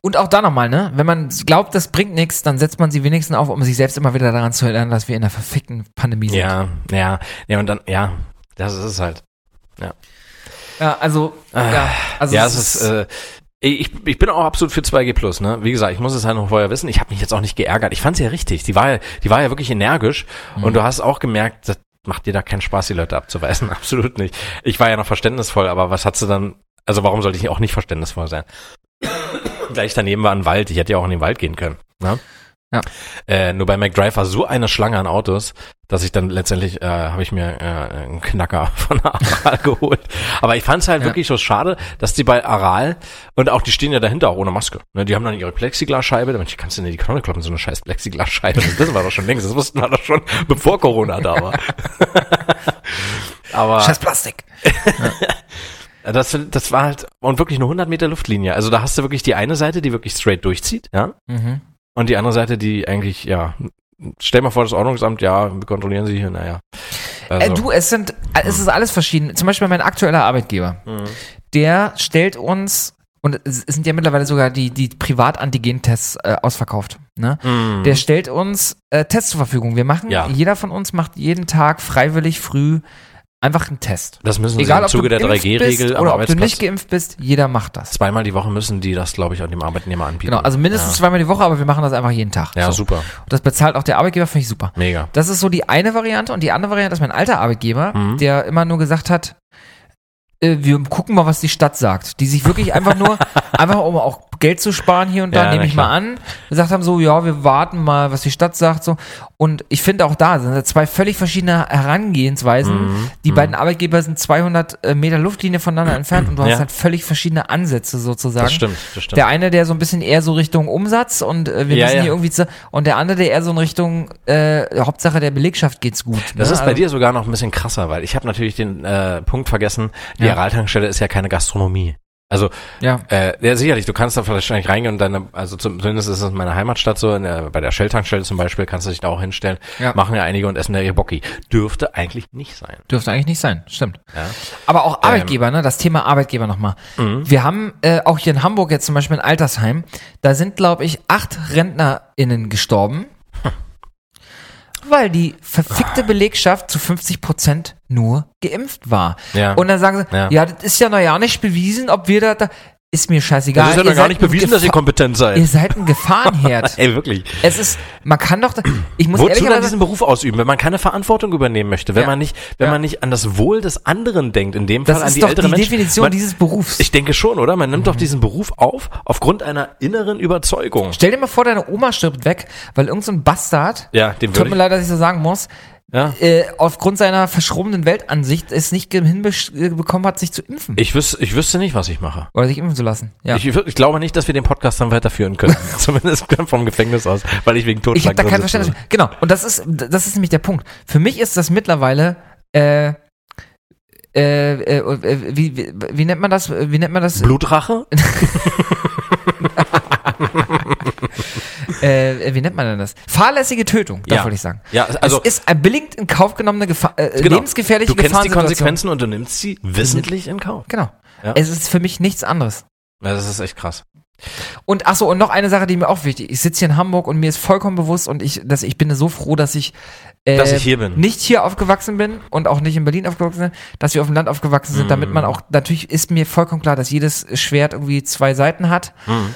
Und auch da nochmal, ne? Wenn man glaubt, das bringt nichts, dann setzt man sie wenigstens auf, um sich selbst immer wieder daran zu erinnern, dass wir in einer verfickten Pandemie sind. Ja, ja, ja und dann, ja, das ist es halt. Ja, also, Ah, ja, also ja, es ist, äh, ich, ich bin auch absolut für 2G Plus, ne? Wie gesagt, ich muss es halt noch vorher wissen. Ich habe mich jetzt auch nicht geärgert. Ich fand sie ja richtig. Die war ja, die war ja wirklich energisch Mhm. und du hast auch gemerkt, das macht dir da keinen Spaß, die Leute abzuweisen. [LAUGHS] Absolut nicht. Ich war ja noch verständnisvoll, aber was hat sie dann, also warum sollte ich auch nicht verständnisvoll sein? Gleich daneben war ein Wald. Ich hätte ja auch in den Wald gehen können. Ne? Ja. Äh, nur bei McDrive war so eine Schlange an Autos, dass ich dann letztendlich äh, habe ich mir äh, einen Knacker [LAUGHS] von Aral geholt. Aber ich fand es halt Ja. wirklich so schade, dass die bei Aral und auch die stehen ja dahinter auch ohne Maske. Ne, die haben dann ihre Plexiglasscheibe, damit kannst du in die Kanone kloppen, so eine scheiß Plexiglasscheibe. [LAUGHS] Das wir doch schon längst, das wussten wir doch schon, bevor Corona da war. [LAUGHS] Aber Scheiß Plastik. Das, das war halt und wirklich eine 100 Meter Luftlinie. Also da hast du wirklich die eine Seite, die wirklich straight durchzieht, ja, Mhm. und die andere Seite, die eigentlich, ja, stell mal vor, das Ordnungsamt, ja, wir kontrollieren sie hier, naja. Also, Äh, du, es sind, es ist alles verschieden. Zum Beispiel mein aktueller Arbeitgeber. Mhm. Der stellt uns, und es sind ja mittlerweile sogar die, die Privat-Antigen-Tests äh, ausverkauft. Ne? Mhm. Der stellt uns äh, Tests zur Verfügung. Wir machen, Ja. jeder von uns macht jeden Tag freiwillig früh einfach einen Test. das müssen Egal, sie im Zuge der geimpft 3G-Regel bist am oder ob du nicht geimpft bist, jeder macht das. Zweimal die Woche müssen die das, glaube ich, an dem Arbeitnehmer anbieten. Genau, also mindestens ja. zweimal die Woche, aber wir machen das einfach jeden Tag. Ja, So. super. Und das bezahlt auch der Arbeitgeber, finde ich super. Mega. Das ist so die eine Variante und die andere Variante ist mein alter Arbeitgeber, Mhm. der immer nur gesagt hat, äh, wir gucken mal, was die Stadt sagt. Die sich wirklich einfach nur, [LAUGHS] einfach um auch Geld zu sparen hier und da, Ja, nehme ich mal an, gesagt haben so, ja, wir warten mal, was die Stadt sagt so. Und ich finde auch da sind zwei völlig verschiedene Herangehensweisen. Mhm. Die Mhm. beiden Arbeitgeber sind 200 äh, Meter Luftlinie voneinander entfernt und du Ja. hast halt völlig verschiedene Ansätze sozusagen. Das stimmt, das stimmt. Der eine, der so ein bisschen eher so Richtung Umsatz und äh, wir Ja, müssen hier irgendwie zu, und der andere, der eher so in Richtung äh, Hauptsache der Belegschaft geht's gut. Das ne? ist bei Also- dir sogar noch ein bisschen krasser, weil ich habe natürlich den äh, Punkt vergessen, die Ja. Aral-Tankstelle ist ja keine Gastronomie. Also, Ja. äh, ja, sicherlich, du kannst da wahrscheinlich reingehen und dann, also zum- zumindest ist es in meiner Heimatstadt so, der, bei der Shell-Tankstelle zum Beispiel, kannst du dich da auch hinstellen, Ja. machen ja einige und essen da ihr Bocki. Dürfte eigentlich nicht sein. Dürfte eigentlich nicht sein, stimmt. Ja? Aber auch Arbeitgeber, ne? Das Thema Arbeitgeber nochmal. Mhm. Wir haben äh, auch hier in Hamburg jetzt zum Beispiel ein Altersheim, da sind, glaube ich, acht RentnerInnen gestorben, weil die verfickte Belegschaft zu 50 Prozent nur geimpft war. Ja. Und dann sagen sie, ja. Ja. das ist ja noch ja nicht bewiesen, ob wir da, da ist mir scheißegal. Das ist ja Ihr gar nicht bewiesen, dass ihr kompetent seid. Ihr seid ein Gefahrenherd. [LAUGHS] Ey, wirklich. es ist, man kann doch, ich muss Wozu dann diesen Beruf ausüben, wenn man keine Verantwortung übernehmen möchte, wenn Ja. man nicht, wenn Ja. man nicht an das Wohl des anderen denkt, in dem Fall das an ist die doch älteren die Menschen. Definition man, dieses Berufs. Ich denke schon, oder? Man nimmt Mhm. doch diesen Beruf auf aufgrund einer inneren Überzeugung. Stell dir mal vor, deine Oma stirbt weg, weil irgendein so ein Bastard, Ja, dem tut mir leid, dass ich so sagen muss, ja. äh, aufgrund seiner verschrobenen Weltansicht es nicht hinbekommen hat, sich zu impfen. Ich wüsste, ich wüsste nicht, was ich mache. oder sich impfen zu lassen. Ja. Ich, ich glaube nicht, dass wir den Podcast dann weiterführen können. [LAUGHS] Zumindest vom Gefängnis aus, weil ich wegen Ich habe Totschlag da kein. Verständnis. Genau, und das ist, das ist nämlich der Punkt. Für mich ist das mittlerweile, äh, äh, äh, wie, wie, wie nennt man das? Wie nennt man das? Blutrache? [LAUGHS] [LAUGHS] [LAUGHS] Äh, wie nennt man denn das? Fahrlässige Tötung, das Ja. wollte ich sagen. Ja, also es ist ein billigend in Kauf genommene Gefahr, äh, genau. lebensgefährliche du kennst die. Konsequenzen und du nimmst sie wissentlich in Kauf. Genau. Ja. Es ist für mich nichts anderes. Ja, Das ist echt krass. Und ach so, und noch eine Sache, die mir auch wichtig ist. Ich sitze hier in Hamburg und mir ist vollkommen bewusst und ich, dass ich bin so froh, dass ich, äh, Dass ich hier bin. nicht hier aufgewachsen bin und auch nicht in Berlin aufgewachsen bin, dass wir auf dem Land aufgewachsen sind, damit Mm. man auch, natürlich ist mir vollkommen klar, dass jedes Schwert irgendwie zwei Seiten hat. Mhm.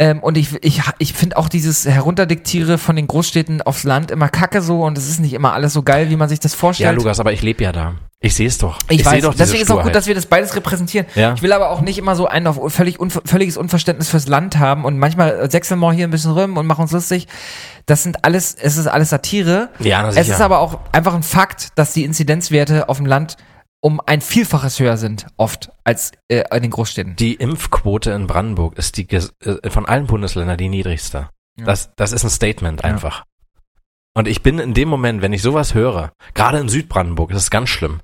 Ähm, und ich, ich, ich finde auch dieses Herunterdiktiere von den Großstädten aufs Land immer kacke so und es ist nicht immer alles so geil, wie man sich das Ja, vorstellt. Lukas, aber ich lebe ja da. Ich sehe es doch. Ich, sehe weiß, doch deswegen ist auch gut, dass wir das beides repräsentieren. Ja. Ich will aber auch nicht immer so ein auf völlig unver völliges Unverständnis fürs Land haben und manchmal sechseln wir hier ein bisschen rum und machen uns lustig. Das sind alles, es ist alles Satire. Ja, na Es sicher. ist aber auch einfach ein Fakt, dass die Inzidenzwerte auf dem Land um ein Vielfaches höher sind, oft, als äh, in den Großstädten. Die Impfquote in Brandenburg ist die äh, von allen Bundesländern die niedrigste. Ja. Das, das ist ein Statement Ja. einfach. Und ich bin in dem Moment, wenn ich sowas höre, gerade in Südbrandenburg, das ist ganz schlimm,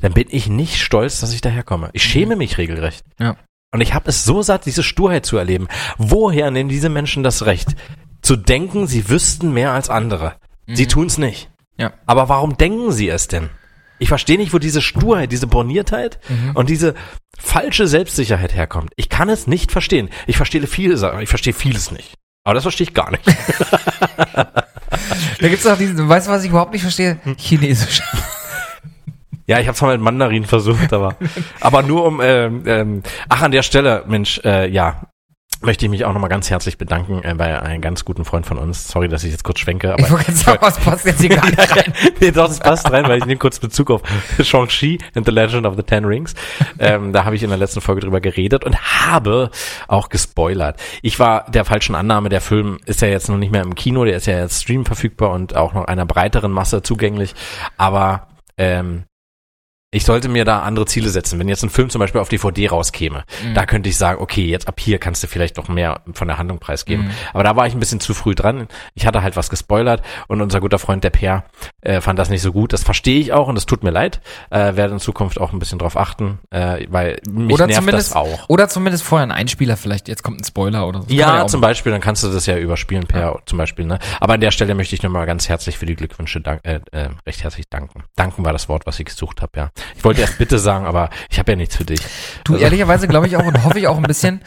dann bin ich nicht stolz, dass ich daherkomme. Ich schäme mich regelrecht. Ja. Und ich habe es so satt, diese Sturheit zu erleben. Woher nehmen diese Menschen das Recht, zu denken, sie wüssten mehr als andere? Sie tun's nicht. Ja. Aber warum denken sie es denn? Ich verstehe nicht, wo diese Sturheit, diese Borniertheit und diese falsche Selbstsicherheit herkommt. Ich kann es nicht verstehen. Ich verstehe viele Sachen, ich verstehe vieles nicht. Aber das verstehe ich gar nicht. [LAUGHS] Da gibt's auch diesen, weißt du, was ich überhaupt nicht verstehe? Chinesisch. [LAUGHS] Ja, ich habe es mal mit Mandarin versucht, aber aber nur um ähm, ähm, ach an der Stelle, Mensch, äh, ja. Möchte ich mich auch nochmal ganz herzlich bedanken äh, bei einem ganz guten Freund von uns. Sorry, dass ich jetzt kurz schwenke, aber Ich wollte gerade sagen, was passt jetzt hier nicht rein? [LAUGHS] nee, doch, das passt rein, weil ich nehme kurz Bezug auf Shang-Chi and the Legend of the Ten Rings. Ähm, da habe ich in der letzten Folge drüber geredet und habe auch gespoilert. Ich war der falschen Annahme, der Film ist ja jetzt noch nicht mehr im Kino, der ist ja jetzt stream verfügbar und auch noch einer breiteren Masse zugänglich. Aber ähm, ich sollte mir da andere Ziele setzen. Wenn jetzt ein Film zum Beispiel auf DVD rauskäme, Mhm. da könnte ich sagen, okay, jetzt ab hier kannst du vielleicht doch mehr von der Handlung preisgeben. Mhm. Aber da war ich ein bisschen zu früh dran. Ich hatte halt was gespoilert und unser guter Freund der Per äh, fand das nicht so gut. Das verstehe ich auch und es tut mir leid. Äh, werde in Zukunft auch ein bisschen drauf achten, äh, weil mich Oder nervt zumindest, das auch. oder zumindest vorher ein Einspieler vielleicht. Jetzt kommt ein Spoiler oder so. Das Ja, auch zum. Beispiel, dann kannst du das ja überspielen, Per, zum Beispiel. Ne? Aber an der Stelle möchte ich nochmal ganz herzlich für die Glückwünsche dank, äh, äh, recht herzlich danken. Danken war das Wort, was ich gesucht habe, ja. Ich wollte erst bitte sagen, aber ich habe ja nichts für dich. Du, Also- ehrlicherweise glaube ich auch und hoffe ich auch ein [LAUGHS] bisschen,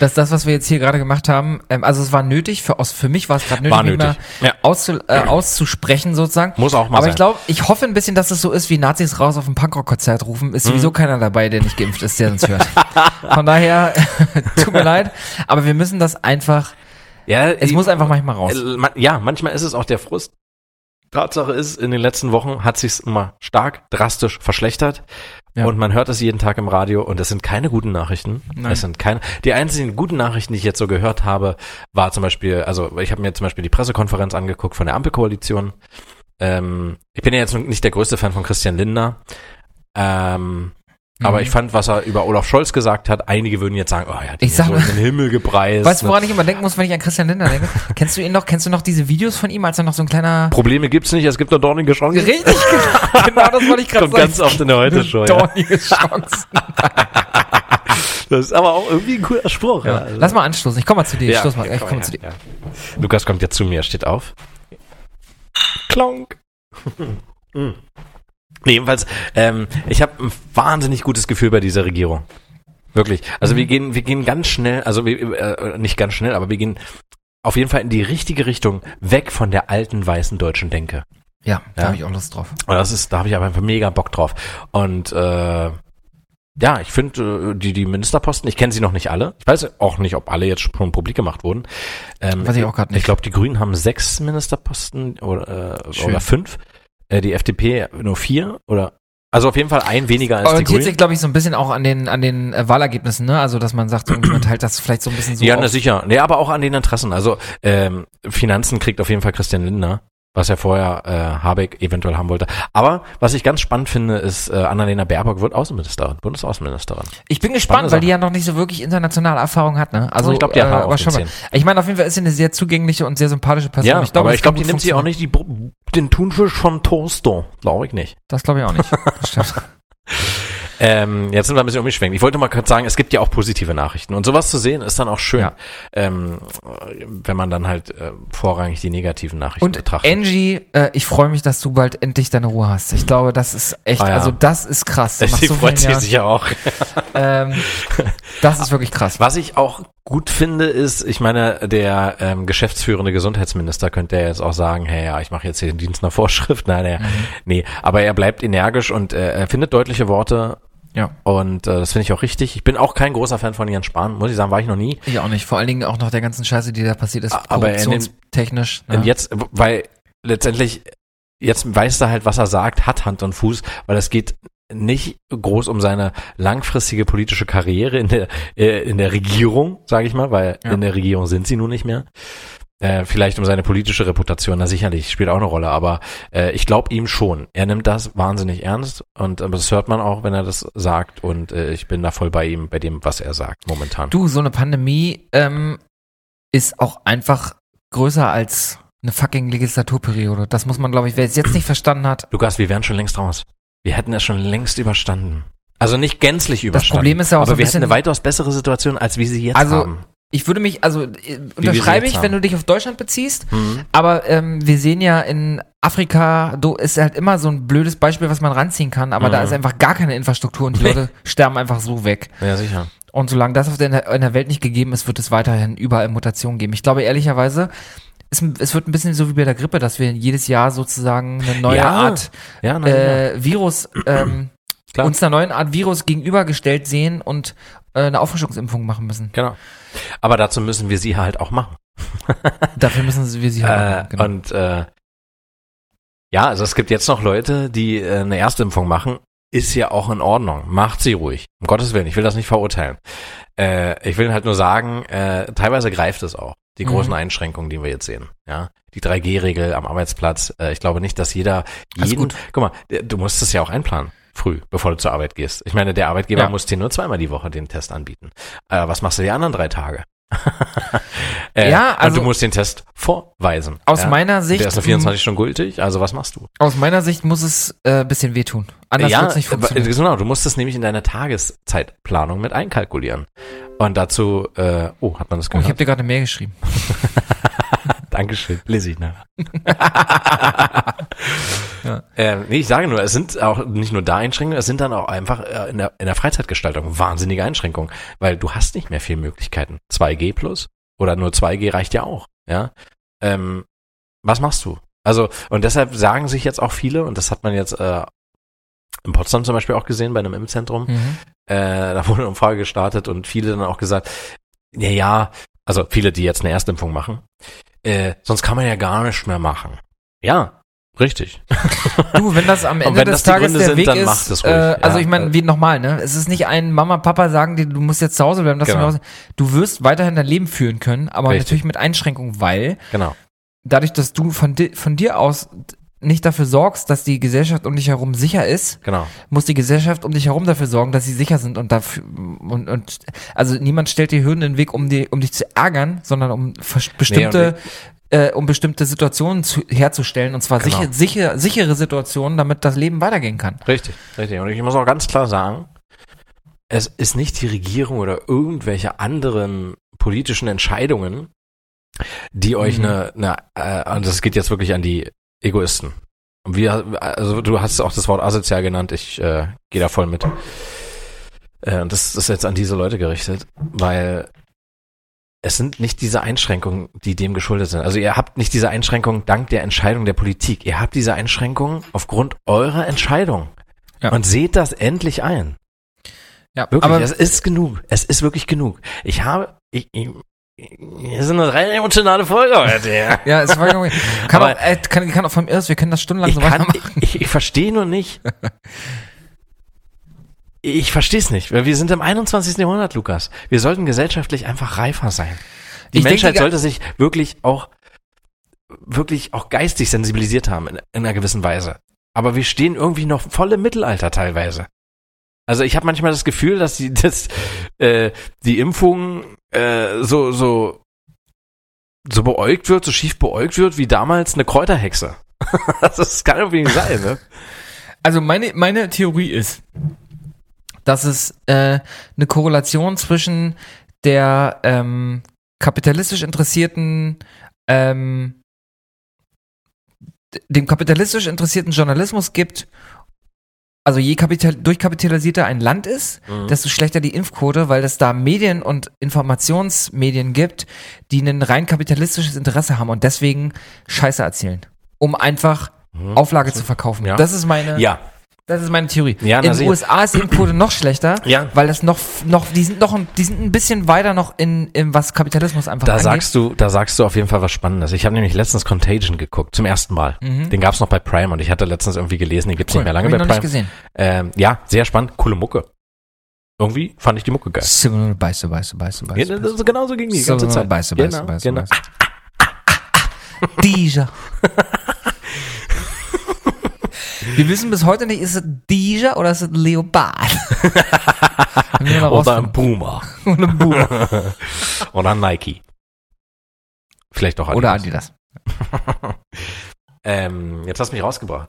dass das, was wir jetzt hier gerade gemacht haben, ähm, also es war nötig, für, aus, für mich war es gerade nötig, War nötig, ja. auszu, äh, auszusprechen sozusagen. Muss auch mal Aber sein. ich glaube, ich hoffe ein bisschen, dass es so ist, wie Nazis raus auf ein Punkrock-Konzert rufen. Ist Mhm. sowieso keiner dabei, der nicht geimpft ist, der uns hört. [LAUGHS] Von daher, [LAUGHS] tut mir leid, aber wir müssen das einfach, Ja, es muss einfach manchmal raus. Äh, Ja, manchmal ist es auch der Frust. Tatsache ist, in den letzten Wochen hat sich's immer stark, drastisch verschlechtert. Ja. Und man hört es jeden Tag im Radio und es sind keine guten Nachrichten. Nein. Es sind keine. Die einzigen guten Nachrichten, die ich jetzt so gehört habe, war zum Beispiel, also ich habe mir zum Beispiel die Pressekonferenz angeguckt von der Ampelkoalition. Ähm, ich bin ja jetzt nicht der größte Fan von Christian Lindner. Ähm, aber Mhm. ich fand, was er über Olaf Scholz gesagt hat, einige würden jetzt sagen, oh, er hat ihn Ich sag so mal- in den Himmel gepreist. Weißt du, ne? woran ich immer denken muss, wenn ich an Christian Lindner denke? [LAUGHS] kennst du ihn noch, kennst du noch diese Videos von ihm, als er noch so ein kleiner Probleme gibt's nicht, es gibt nur dornige Chancen. Richtig, genau, [LAUGHS] genau das wollte ich gerade Kommt sagen. ganz oft in der Heute-Show. Dornige Chancen. [LAUGHS] Das ist aber auch irgendwie ein cooler Spruch. Ja. Also- Lass mal anstoßen. Ich komme mal zu dir. Ich Ja, stoß mal. Ich komm komme her, zu dir. ja. Lukas kommt jetzt zu mir, steht auf. Klonk. Mm. Nee, jedenfalls, ähm, ich habe ein wahnsinnig gutes Gefühl bei dieser Regierung. Wirklich. Also Mhm. wir gehen, wir gehen ganz schnell, also wir, äh, nicht ganz schnell, aber wir gehen auf jeden Fall in die richtige Richtung, weg von der alten weißen deutschen Denke. Ja, da Ja. habe ich auch Lust drauf. Und das ist, da habe ich aber einfach mega Bock drauf. Und äh, ja, ich finde äh, die die Ministerposten, ich kenne sie noch nicht alle. Ich weiß auch nicht, ob alle jetzt schon publik gemacht wurden. Ähm, Weiß ich auch grad nicht. Ich glaube, die Grünen haben sechs Ministerposten oder äh, Schön. oder fünf. Äh, die FDP nur vier oder also auf jeden Fall ein weniger als die Orientiert Grünen. sich, glaube ich, so ein bisschen auch an den, an den äh, Wahlergebnissen, ne? Also, dass man sagt, man [CLEARS THROAT] teilt das vielleicht so ein bisschen so ja, auf. na sicher. Nee, aber auch an den Interessen. Also ähm, Finanzen kriegt auf jeden Fall Christian Lindner, was er vorher äh, Habeck eventuell haben wollte. Aber was ich ganz spannend finde, ist, äh, Annalena Baerbock wird Außenministerin, Bundesaußenministerin. Ich bin gespannt, weil die ja noch nicht so wirklich internationale Erfahrung hat, ne? Also, ich glaub, die hat äh, aber den schon mal. Ich meine, auf jeden Fall ist sie eine sehr zugängliche und sehr sympathische Person. Ja, ich glaube, aber ich glaube, die nimmt sie auch nicht die, den Thunfisch von Toaster. Glaube ich nicht. Das glaube ich auch nicht. [LAUGHS] Das. Ähm, jetzt sind wir ein bisschen umgeschwenkt. Ich wollte mal kurz sagen, es gibt ja auch positive Nachrichten. Und sowas zu sehen, ist dann auch schön, Ja. ähm, wenn man dann halt äh, vorrangig die negativen Nachrichten Und betrachtet. Angie, äh, ich freue mich, dass du bald endlich deine Ruhe hast. Ich glaube, das ist echt, Ah, ja. also das ist krass. Nach [LAUGHS] Sie so freut sich sicher auch. [LAUGHS] Ähm, das ist wirklich krass. Was ich auch gut finde, ist, ich meine, der ähm, geschäftsführende Gesundheitsminister könnte ja jetzt auch sagen, hey, ja, ich mache jetzt hier den Dienst nach Vorschrift. [LAUGHS] Nein, er, nee, aber er bleibt energisch und äh, er findet deutliche Worte Ja. und äh, das finde ich auch richtig. Ich bin auch kein großer Fan von Jens Spahn, muss ich sagen, war ich noch nie. Ich auch nicht. Vor allen Dingen auch noch der ganzen Scheiße, die da passiert ist, Aber er korruptionstechnisch. Ne? Und jetzt, weil letztendlich, jetzt weiß er halt, was er sagt, hat Hand und Fuß, weil es geht nicht groß um seine langfristige politische Karriere in der, äh, in der Regierung, sage ich mal, weil Ja. in der Regierung sind sie nun nicht mehr. Äh, vielleicht um seine politische Reputation, na sicherlich, spielt auch eine Rolle, aber äh, ich glaube ihm schon. Er nimmt das wahnsinnig ernst und aber das hört man auch, wenn er das sagt und äh, ich bin da voll bei ihm, bei dem, was er sagt momentan. Du, so eine Pandemie ähm, ist auch einfach größer als eine fucking Legislaturperiode. Das muss man, glaube ich, wer es jetzt nicht verstanden hat. Lukas, wir wären schon längst raus. Wir hätten es schon längst überstanden. Also nicht gänzlich überstanden. Problem ist ja auch aber so ein wir bisschen- hätten eine weitaus bessere Situation, als wir sie jetzt Also, haben. Ich würde mich, also äh, unterschreibe ich, wenn du dich auf Deutschland beziehst, Mhm. aber ähm, wir sehen ja in Afrika, do, ist halt immer so ein blödes Beispiel, was man ranziehen kann, aber da Mhm. ist einfach gar keine Infrastruktur und die Nee. Leute sterben einfach so weg. Ja, sicher. Und solange das auf der, in der Welt nicht gegeben ist, wird es weiterhin überall Mutationen geben. Ich glaube ehrlicherweise, es, es wird ein bisschen so wie bei der Grippe, dass wir jedes Jahr sozusagen eine neue Ja. Art Ja, sicher. äh, Virus ähm, Klar. uns einer neuen Art Virus gegenübergestellt sehen und äh, eine Auffrischungsimpfung machen müssen. Genau. Aber dazu müssen wir sie halt auch machen. [LAUGHS] Dafür müssen wir sie halt Äh, machen, genau. Und äh, ja, also es gibt jetzt noch Leute, die äh, eine Erstimpfung machen. Ist ja auch in Ordnung. Macht sie ruhig. Um Gottes Willen, ich will das nicht verurteilen. Äh, ich will halt nur sagen, äh, teilweise greift es auch. Die Mhm. großen Einschränkungen, die wir jetzt sehen. Ja, die 3G-Regel am Arbeitsplatz. Äh, ich glaube nicht, dass jeder jeden. gut. Guck mal, du musst es ja auch einplanen. Früh, bevor du zur Arbeit gehst. Ich meine, der Arbeitgeber Ja. muss dir nur zweimal die Woche den Test anbieten. Äh, was machst du die anderen drei Tage? [LAUGHS] äh, Ja, also- und du musst den Test vorweisen. Aus ja? meiner Der Sicht, ist nur 24 Stunden gültig, also was machst du? aus meiner Sicht muss es äh, bisschen wehtun. Anders ja, wird's nicht funktionieren. genau, du musst es nämlich in deine Tageszeitplanung mit einkalkulieren. Und dazu, äh, oh, hat man das Oh, ich gehört? habe dir gerade eine Mail geschrieben. [LAUGHS] Dankeschön, lese ich nachher. [LAUGHS] Ja. ähm, nee, ich sage nur, es sind auch nicht nur da Einschränkungen, es sind dann auch einfach äh, in, der, in der Freizeitgestaltung wahnsinnige Einschränkungen, weil du hast nicht mehr viel Möglichkeiten. 2G plus oder nur 2G reicht ja auch, ja. Ähm, was machst du? Also, und deshalb sagen sich jetzt auch viele, und das hat man jetzt äh, in Potsdam zum Beispiel auch gesehen, bei einem Impfzentrum, Mhm. äh, da wurde eine Umfrage gestartet und viele dann auch gesagt, ja, ja, also viele, die jetzt eine Erstimpfung machen, äh, sonst kann man ja gar nichts mehr machen. Ja, richtig. Du, wenn das am Ende wenn des Tages Gründe der sind, Weg dann ist, macht es ruhig, äh, also ja. ich meine, wie nochmal, ne? Es ist nicht ein Mama, Papa sagen dir, du musst jetzt zu Hause bleiben, dass Genau. du, du wirst weiterhin dein Leben führen können, aber Richtig. natürlich mit Einschränkungen, weil Genau. dadurch, dass du von, di von dir aus nicht dafür sorgst, dass die Gesellschaft um dich herum sicher ist, Genau. muss die Gesellschaft um dich herum dafür sorgen, dass sie sicher sind und dafür und, und also niemand stellt dir Hürden in den Weg, um die, um dich zu ärgern, sondern um bestimmte äh, um bestimmte Situationen zu, herzustellen und zwar Genau. sicher, sicher, sichere Situationen, damit das Leben weitergehen kann. Richtig, richtig. Und ich muss auch ganz klar sagen, es ist nicht die Regierung oder irgendwelche anderen politischen Entscheidungen, die euch Mhm. eine, eine äh, und das geht jetzt wirklich an die Egoisten. Und wir, also du hast auch das Wort asozial genannt, ich äh, gehe da voll mit. Äh, und das ist jetzt an diese Leute gerichtet, weil es sind nicht diese Einschränkungen, die dem geschuldet sind. Also ihr habt nicht diese Einschränkungen dank der Entscheidung der Politik. Ihr habt diese Einschränkungen aufgrund eurer Entscheidung. Ja. Und seht das endlich ein. Ja, Wirklich, aber es ist genug. Es ist wirklich genug. Ich habe, ich, ich, hier sind eine rein emotionale Folge heute. [LAUGHS] ja, es war kann Aber- auch, äh, kann, kann auch vom Irrs, wir können das stundenlang Ich, so kann, weitermachen. ich, ich verstehe nur nicht. [LAUGHS] Ich verstehe es nicht, weil wir sind im 21. Jahrhundert, Lukas. Wir sollten gesellschaftlich einfach reifer sein. Die Ich denke, Menschheit die- sollte sich wirklich auch, wirklich auch geistig sensibilisiert haben in, in einer gewissen Weise. Aber wir stehen irgendwie noch voll im Mittelalter teilweise. Also ich habe manchmal das Gefühl, dass die, [LAUGHS] dass, äh, die Impfung äh, so, so, so beäugt wird, so schief beäugt wird, wie damals eine Kräuterhexe. [LAUGHS] das kann irgendwie nicht sein, ne? Also meine, meine Theorie ist, dass es äh, eine Korrelation zwischen der ähm, kapitalistisch interessierten ähm, dem kapitalistisch interessierten Journalismus gibt. Also je kapital durchkapitalisierter ein Land ist, Mhm. desto schlechter die Impfquote, weil es da Medien und Informationsmedien gibt, die ein rein kapitalistisches Interesse haben und deswegen Scheiße erzählen, um einfach Mhm. Auflage zu verkaufen. Ja. Das ist meine, Ja, das ist meine Theorie. Ja, in den. USA ist die Impfquote noch schlechter, [CLEARS THROAT] Ja. weil das noch, noch, die sind noch, ein- die sind ein bisschen weiter noch in, in was Kapitalismus einfach da angeht. sagst du, da sagst du auf jeden Fall was Spannendes. Ich habe nämlich letztens Contagion geguckt, zum ersten Mal. Den gab's noch bei Prime und ich hatte letztens irgendwie gelesen, den gibt's Cool, nicht mehr lange hab bei noch nicht Prime. gesehen. Ähm, ja, sehr spannend, coole Mucke. Irgendwie fand ich die Mucke geil. Beiße, beiße, beiße, beiße, Ja, beiße. das ist genauso ging die ganze Zeit. Beiße, genau, beiße, beiße, genau. beiße. Dija. [LAUGHS] Wir wissen bis heute nicht, ist es Dija oder ist es Leopard? [LAUGHS] [LAUGHS] Oder ein. Puma. Oder ein Boomer. Oder ein Nike. Vielleicht auch Adidas. Oder Adidas. [LAUGHS] Ähm, jetzt hast du mich rausgebracht.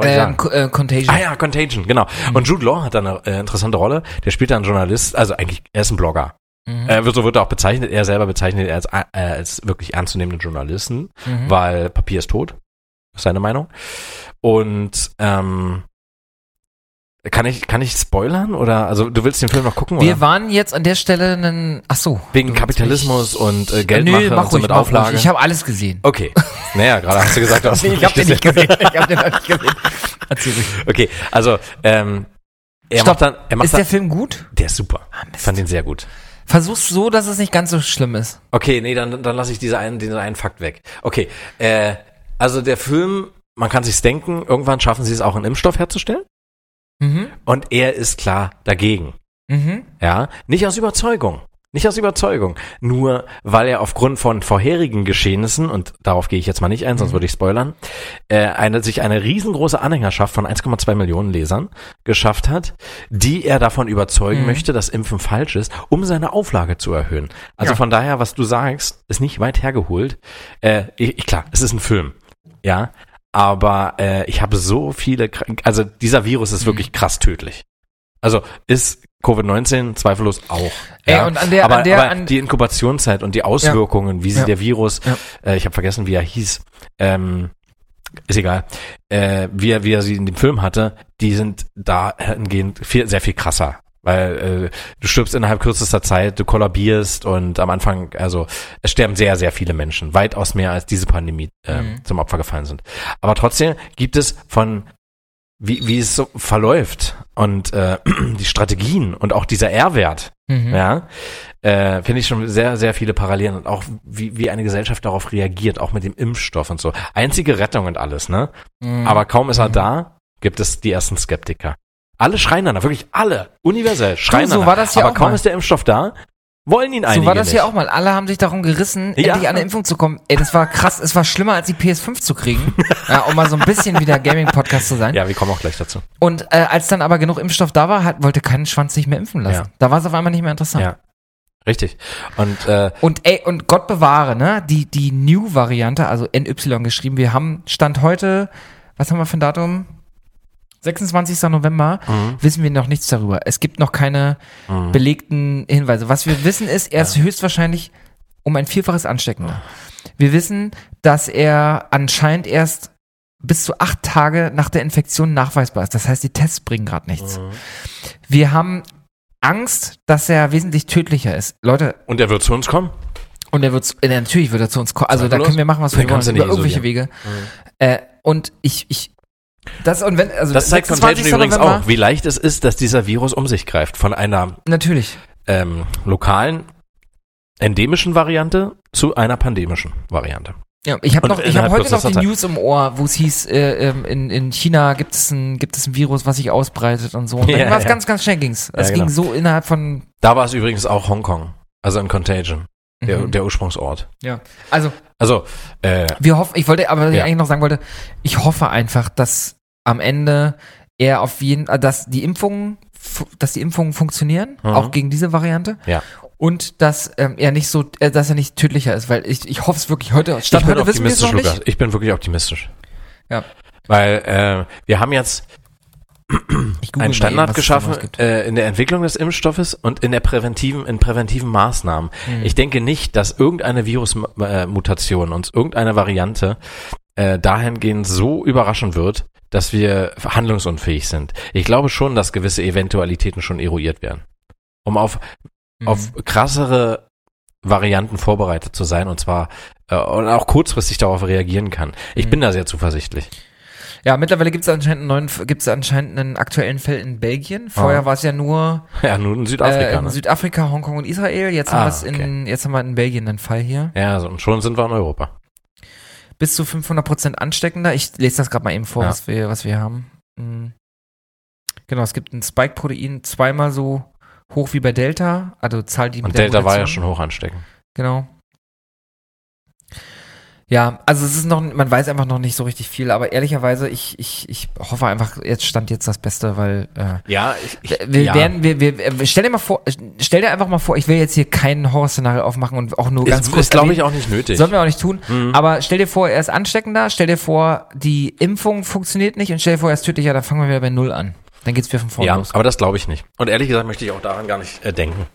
Ähm, äh, Contagion. Ah ja, Contagion, genau. Und Jude Law hat da eine äh, interessante Rolle. Der spielt da einen Journalist, also eigentlich, er ist ein Blogger. Mhm. Äh, wird, so wird er auch bezeichnet, er selber bezeichnet er als, äh, als wirklich ernstzunehmenden Journalisten, Mhm. weil Papier ist tot. Seine Meinung. Und ähm, kann ich, kann ich spoilern? Oder also du willst den Film noch gucken? Wir oder? waren jetzt an der Stelle einen, ach so. Wegen Kapitalismus und äh, Geldmache Nö, mach und so ruhig, mit Auflage. ruhig. Ich habe alles gesehen. okay. Naja, gerade hast du gesagt, du hast [LAUGHS] Nee, ich hab den nicht gesehen. Ich hab den noch nicht gesehen. Erzähl ruhig. Okay, also ähm, er Stopp. macht dann, er macht ist der dann, Film gut? der ist super. Ah, Ich fand ihn sehr gut. Versuch's so, dass es nicht ganz so schlimm ist. Okay, nee, dann, dann lasse ich diese einen, diesen einen Fakt weg. Okay, äh, also der Film, man kann sich's denken, irgendwann schaffen sie es auch einen Impfstoff herzustellen. Mhm. Und er ist klar dagegen. Mhm. Ja, nicht aus Überzeugung. Nicht aus Überzeugung. Nur weil er aufgrund von vorherigen Geschehnissen, und darauf gehe ich jetzt mal nicht ein, sonst würde ich spoilern, äh, eine, sich eine riesengroße Anhängerschaft von 1,2 Millionen Lesern geschafft hat, die er davon überzeugen Mhm. möchte, dass Impfen falsch ist, um seine Auflage zu erhöhen. Also Ja. von daher, was du sagst, ist nicht weit hergeholt. Äh, ich, ich- klar, es ist ein Film. Ja. Aber äh, ich habe so viele, kr- also dieser Virus ist Mhm. wirklich krass tödlich. Also ist Covid-19 zweifellos auch. Ey, ja. und an der- aber, an der- aber an- die Inkubationszeit und die Auswirkungen, wie sie Ja. der Virus, Ja. äh, ich habe vergessen, wie er hieß, ähm, ist egal, äh, wie, er, wie er sie in dem Film hatte, die sind dahingehend viel, sehr viel krasser. Weil äh, du stirbst innerhalb kürzester Zeit, du kollabierst und am Anfang, also es sterben sehr, sehr viele Menschen, weitaus mehr als diese Pandemie äh, Mhm. zum Opfer gefallen sind. Aber trotzdem gibt es von wie, wie es so verläuft und äh, [CLEARS THROAT] die Strategien und auch dieser R-Wert, Mhm. ja, äh, finde ich schon sehr, sehr viele Parallelen und auch wie, wie eine Gesellschaft darauf reagiert, auch mit dem Impfstoff und so. Einzige Rettung und alles, ne? Mhm. Aber kaum ist er Mhm. da, gibt es die ersten Skeptiker. Alle schreien danach, wirklich alle, universell schreien so danach. war das ja Aber auch kaum mal. ist der Impfstoff da, wollen ihn einige So war das nicht. ja auch mal. Alle haben sich darum gerissen, Ja. endlich an eine Impfung zu kommen. Ey, das war krass. Es war schlimmer, als die PS5 zu kriegen. ja, um mal so ein bisschen wieder Gaming-Podcast zu sein. Ja, wir kommen auch gleich dazu. Und äh, als dann aber genug Impfstoff da war, hat, wollte keinen Schwanz sich mehr impfen lassen. Ja. Da war es auf einmal nicht mehr interessant. Ja. Richtig. Und äh, Und ey, und Gott bewahre, ne? Die, die New-Variante, also NY geschrieben, wir haben Stand heute, was haben wir für ein Datum? 26. November, Mhm. wissen wir noch nichts darüber. Es gibt noch keine belegten Hinweise. Was wir wissen ist, er ist höchstwahrscheinlich um ein Vielfaches ansteckender. Wir wissen, dass er anscheinend erst bis zu acht Tage nach der Infektion nachweisbar ist. Das heißt, die Tests bringen gerade nichts. Mhm. Wir haben Angst, dass er wesentlich tödlicher ist. Leute, und er wird zu uns kommen. und er wird, äh, natürlich wird er zu uns kommen. Also da können wir machen, was wir wollen, über irgendwelche Wege. Äh, und ich, ich, das und wenn, also Das zeigt 26. Contagion übrigens November, auch, wie leicht es ist, dass dieser Virus um sich greift. Von einer Natürlich. ähm, lokalen, endemischen Variante zu einer pandemischen Variante. Ja, ich habe noch, ich innerhalb habe heute noch die. News im Ohr, wo es hieß, äh, ähm, in, in China gibt es ein, gibt es ein Virus, was sich ausbreitet und so. Und [LAUGHS] dann Ja, war es ja. ganz, ganz schnell ging's. Es Ja, ging genau. so innerhalb von, Da war es übrigens auch Hongkong, also in Contagion, der, Mhm. der Ursprungsort. ja. Also, Also, äh, wir hoffen, ich wollte, aber was ich Ja. eigentlich noch sagen wollte, ich hoffe einfach, dass am Ende er auf jeden, äh, dass die Impfungen, fu- dass die Impfungen funktionieren, Mhm. auch gegen diese Variante. Ja. Und dass ähm, er nicht so, äh, dass er nicht tödlicher ist, weil ich, ich hoffe es wirklich heute. ich Statt bin heute wissen wir es optimistisch. Lukas. Ich bin wirklich optimistisch. Ja. Weil äh, wir haben jetzt Ich einen eben, Standard da geschaffen äh, in der Entwicklung des Impfstoffes und in der präventiven, in präventiven Maßnahmen. Mhm. Ich denke nicht, dass irgendeine Virusmutation uns irgendeine Variante äh, dahingehend so überraschen wird, dass wir handlungsunfähig sind. Ich glaube schon, dass gewisse Eventualitäten schon eruiert werden. Um auf, Mhm. auf krassere Varianten vorbereitet zu sein und zwar äh, und auch kurzfristig darauf reagieren kann. Ich Mhm. bin da sehr zuversichtlich. Ja, mittlerweile gibt es anscheinend einen neuen, gibt es anscheinend einen aktuellen Fall in Belgien. Vorher Ah. war es ja nur [LAUGHS] Ja, nur in Südafrika. äh, in ne? Südafrika, Hongkong und Israel. Jetzt haben Ah, wir es in, jetzt haben wir in Belgien einen Fall hier. ja, so, und schon sind wir in Europa. Bis zu 500 Prozent ansteckender. Ich lese das gerade mal eben vor, Ja. was wir, was wir haben. Mhm. Genau, es gibt ein Spike-Protein zweimal so hoch wie bei Delta, also Zahl die Und Delta war ja schon hoch ansteckend. Genau. Ja, also es ist noch, man weiß einfach noch nicht so richtig viel, aber ehrlicherweise, ich, ich, ich hoffe einfach, jetzt stand jetzt das Beste, weil äh, Ja, ich, wir ja. werden, wir, wir, wir, stell dir mal vor, stell dir einfach mal vor, ich will jetzt hier kein Horrorszenario aufmachen und auch nur ganz ist, kurz ist glaube ich, auch nicht nötig. Sollen wir auch nicht tun. Mhm. Aber stell dir vor, er ist ansteckender, stell dir vor, die Impfung funktioniert nicht und stell dir vor, er ist tödlicher, dann fangen wir wieder bei Null an. Dann geht's wieder von vorne ja, los. aber das glaube ich nicht. Und ehrlich gesagt möchte ich auch daran gar nicht äh, denken.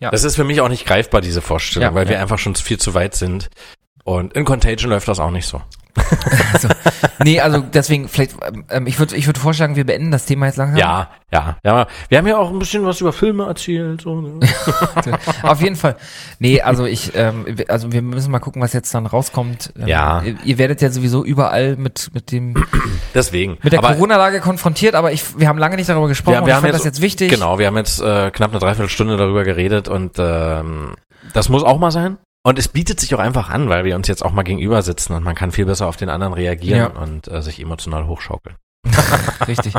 Ja. Das ist für mich auch nicht greifbar, diese Vorstellung, Ja, weil wir ja. einfach schon viel zu weit sind. Und in Contagion läuft das auch nicht so. [LAUGHS] Also, nee, also deswegen, vielleicht, ähm, ich würde ich würd vorschlagen, wir beenden das Thema jetzt langsam. Ja, ja, ja. Wir haben ja auch ein bisschen was über Filme erzählt. So, ne? [LAUGHS] Auf jeden Fall. Nee, also ich, ähm, also wir müssen mal gucken, was jetzt dann rauskommt. Ähm, Ja. Ihr, ihr werdet ja sowieso überall mit, mit dem, Deswegen. mit der Corona-Lage konfrontiert, aber ich, wir haben lange nicht darüber gesprochen. Ja, wir ich haben jetzt, das jetzt wichtig. Genau, wir haben jetzt äh, knapp eine Dreiviertelstunde darüber geredet und ähm, das muss auch mal sein. Und es bietet sich auch einfach an, weil wir uns jetzt auch mal gegenüber sitzen und man kann viel besser auf den anderen reagieren Ja. und äh, sich emotional hochschaukeln. [LAUGHS] Richtig.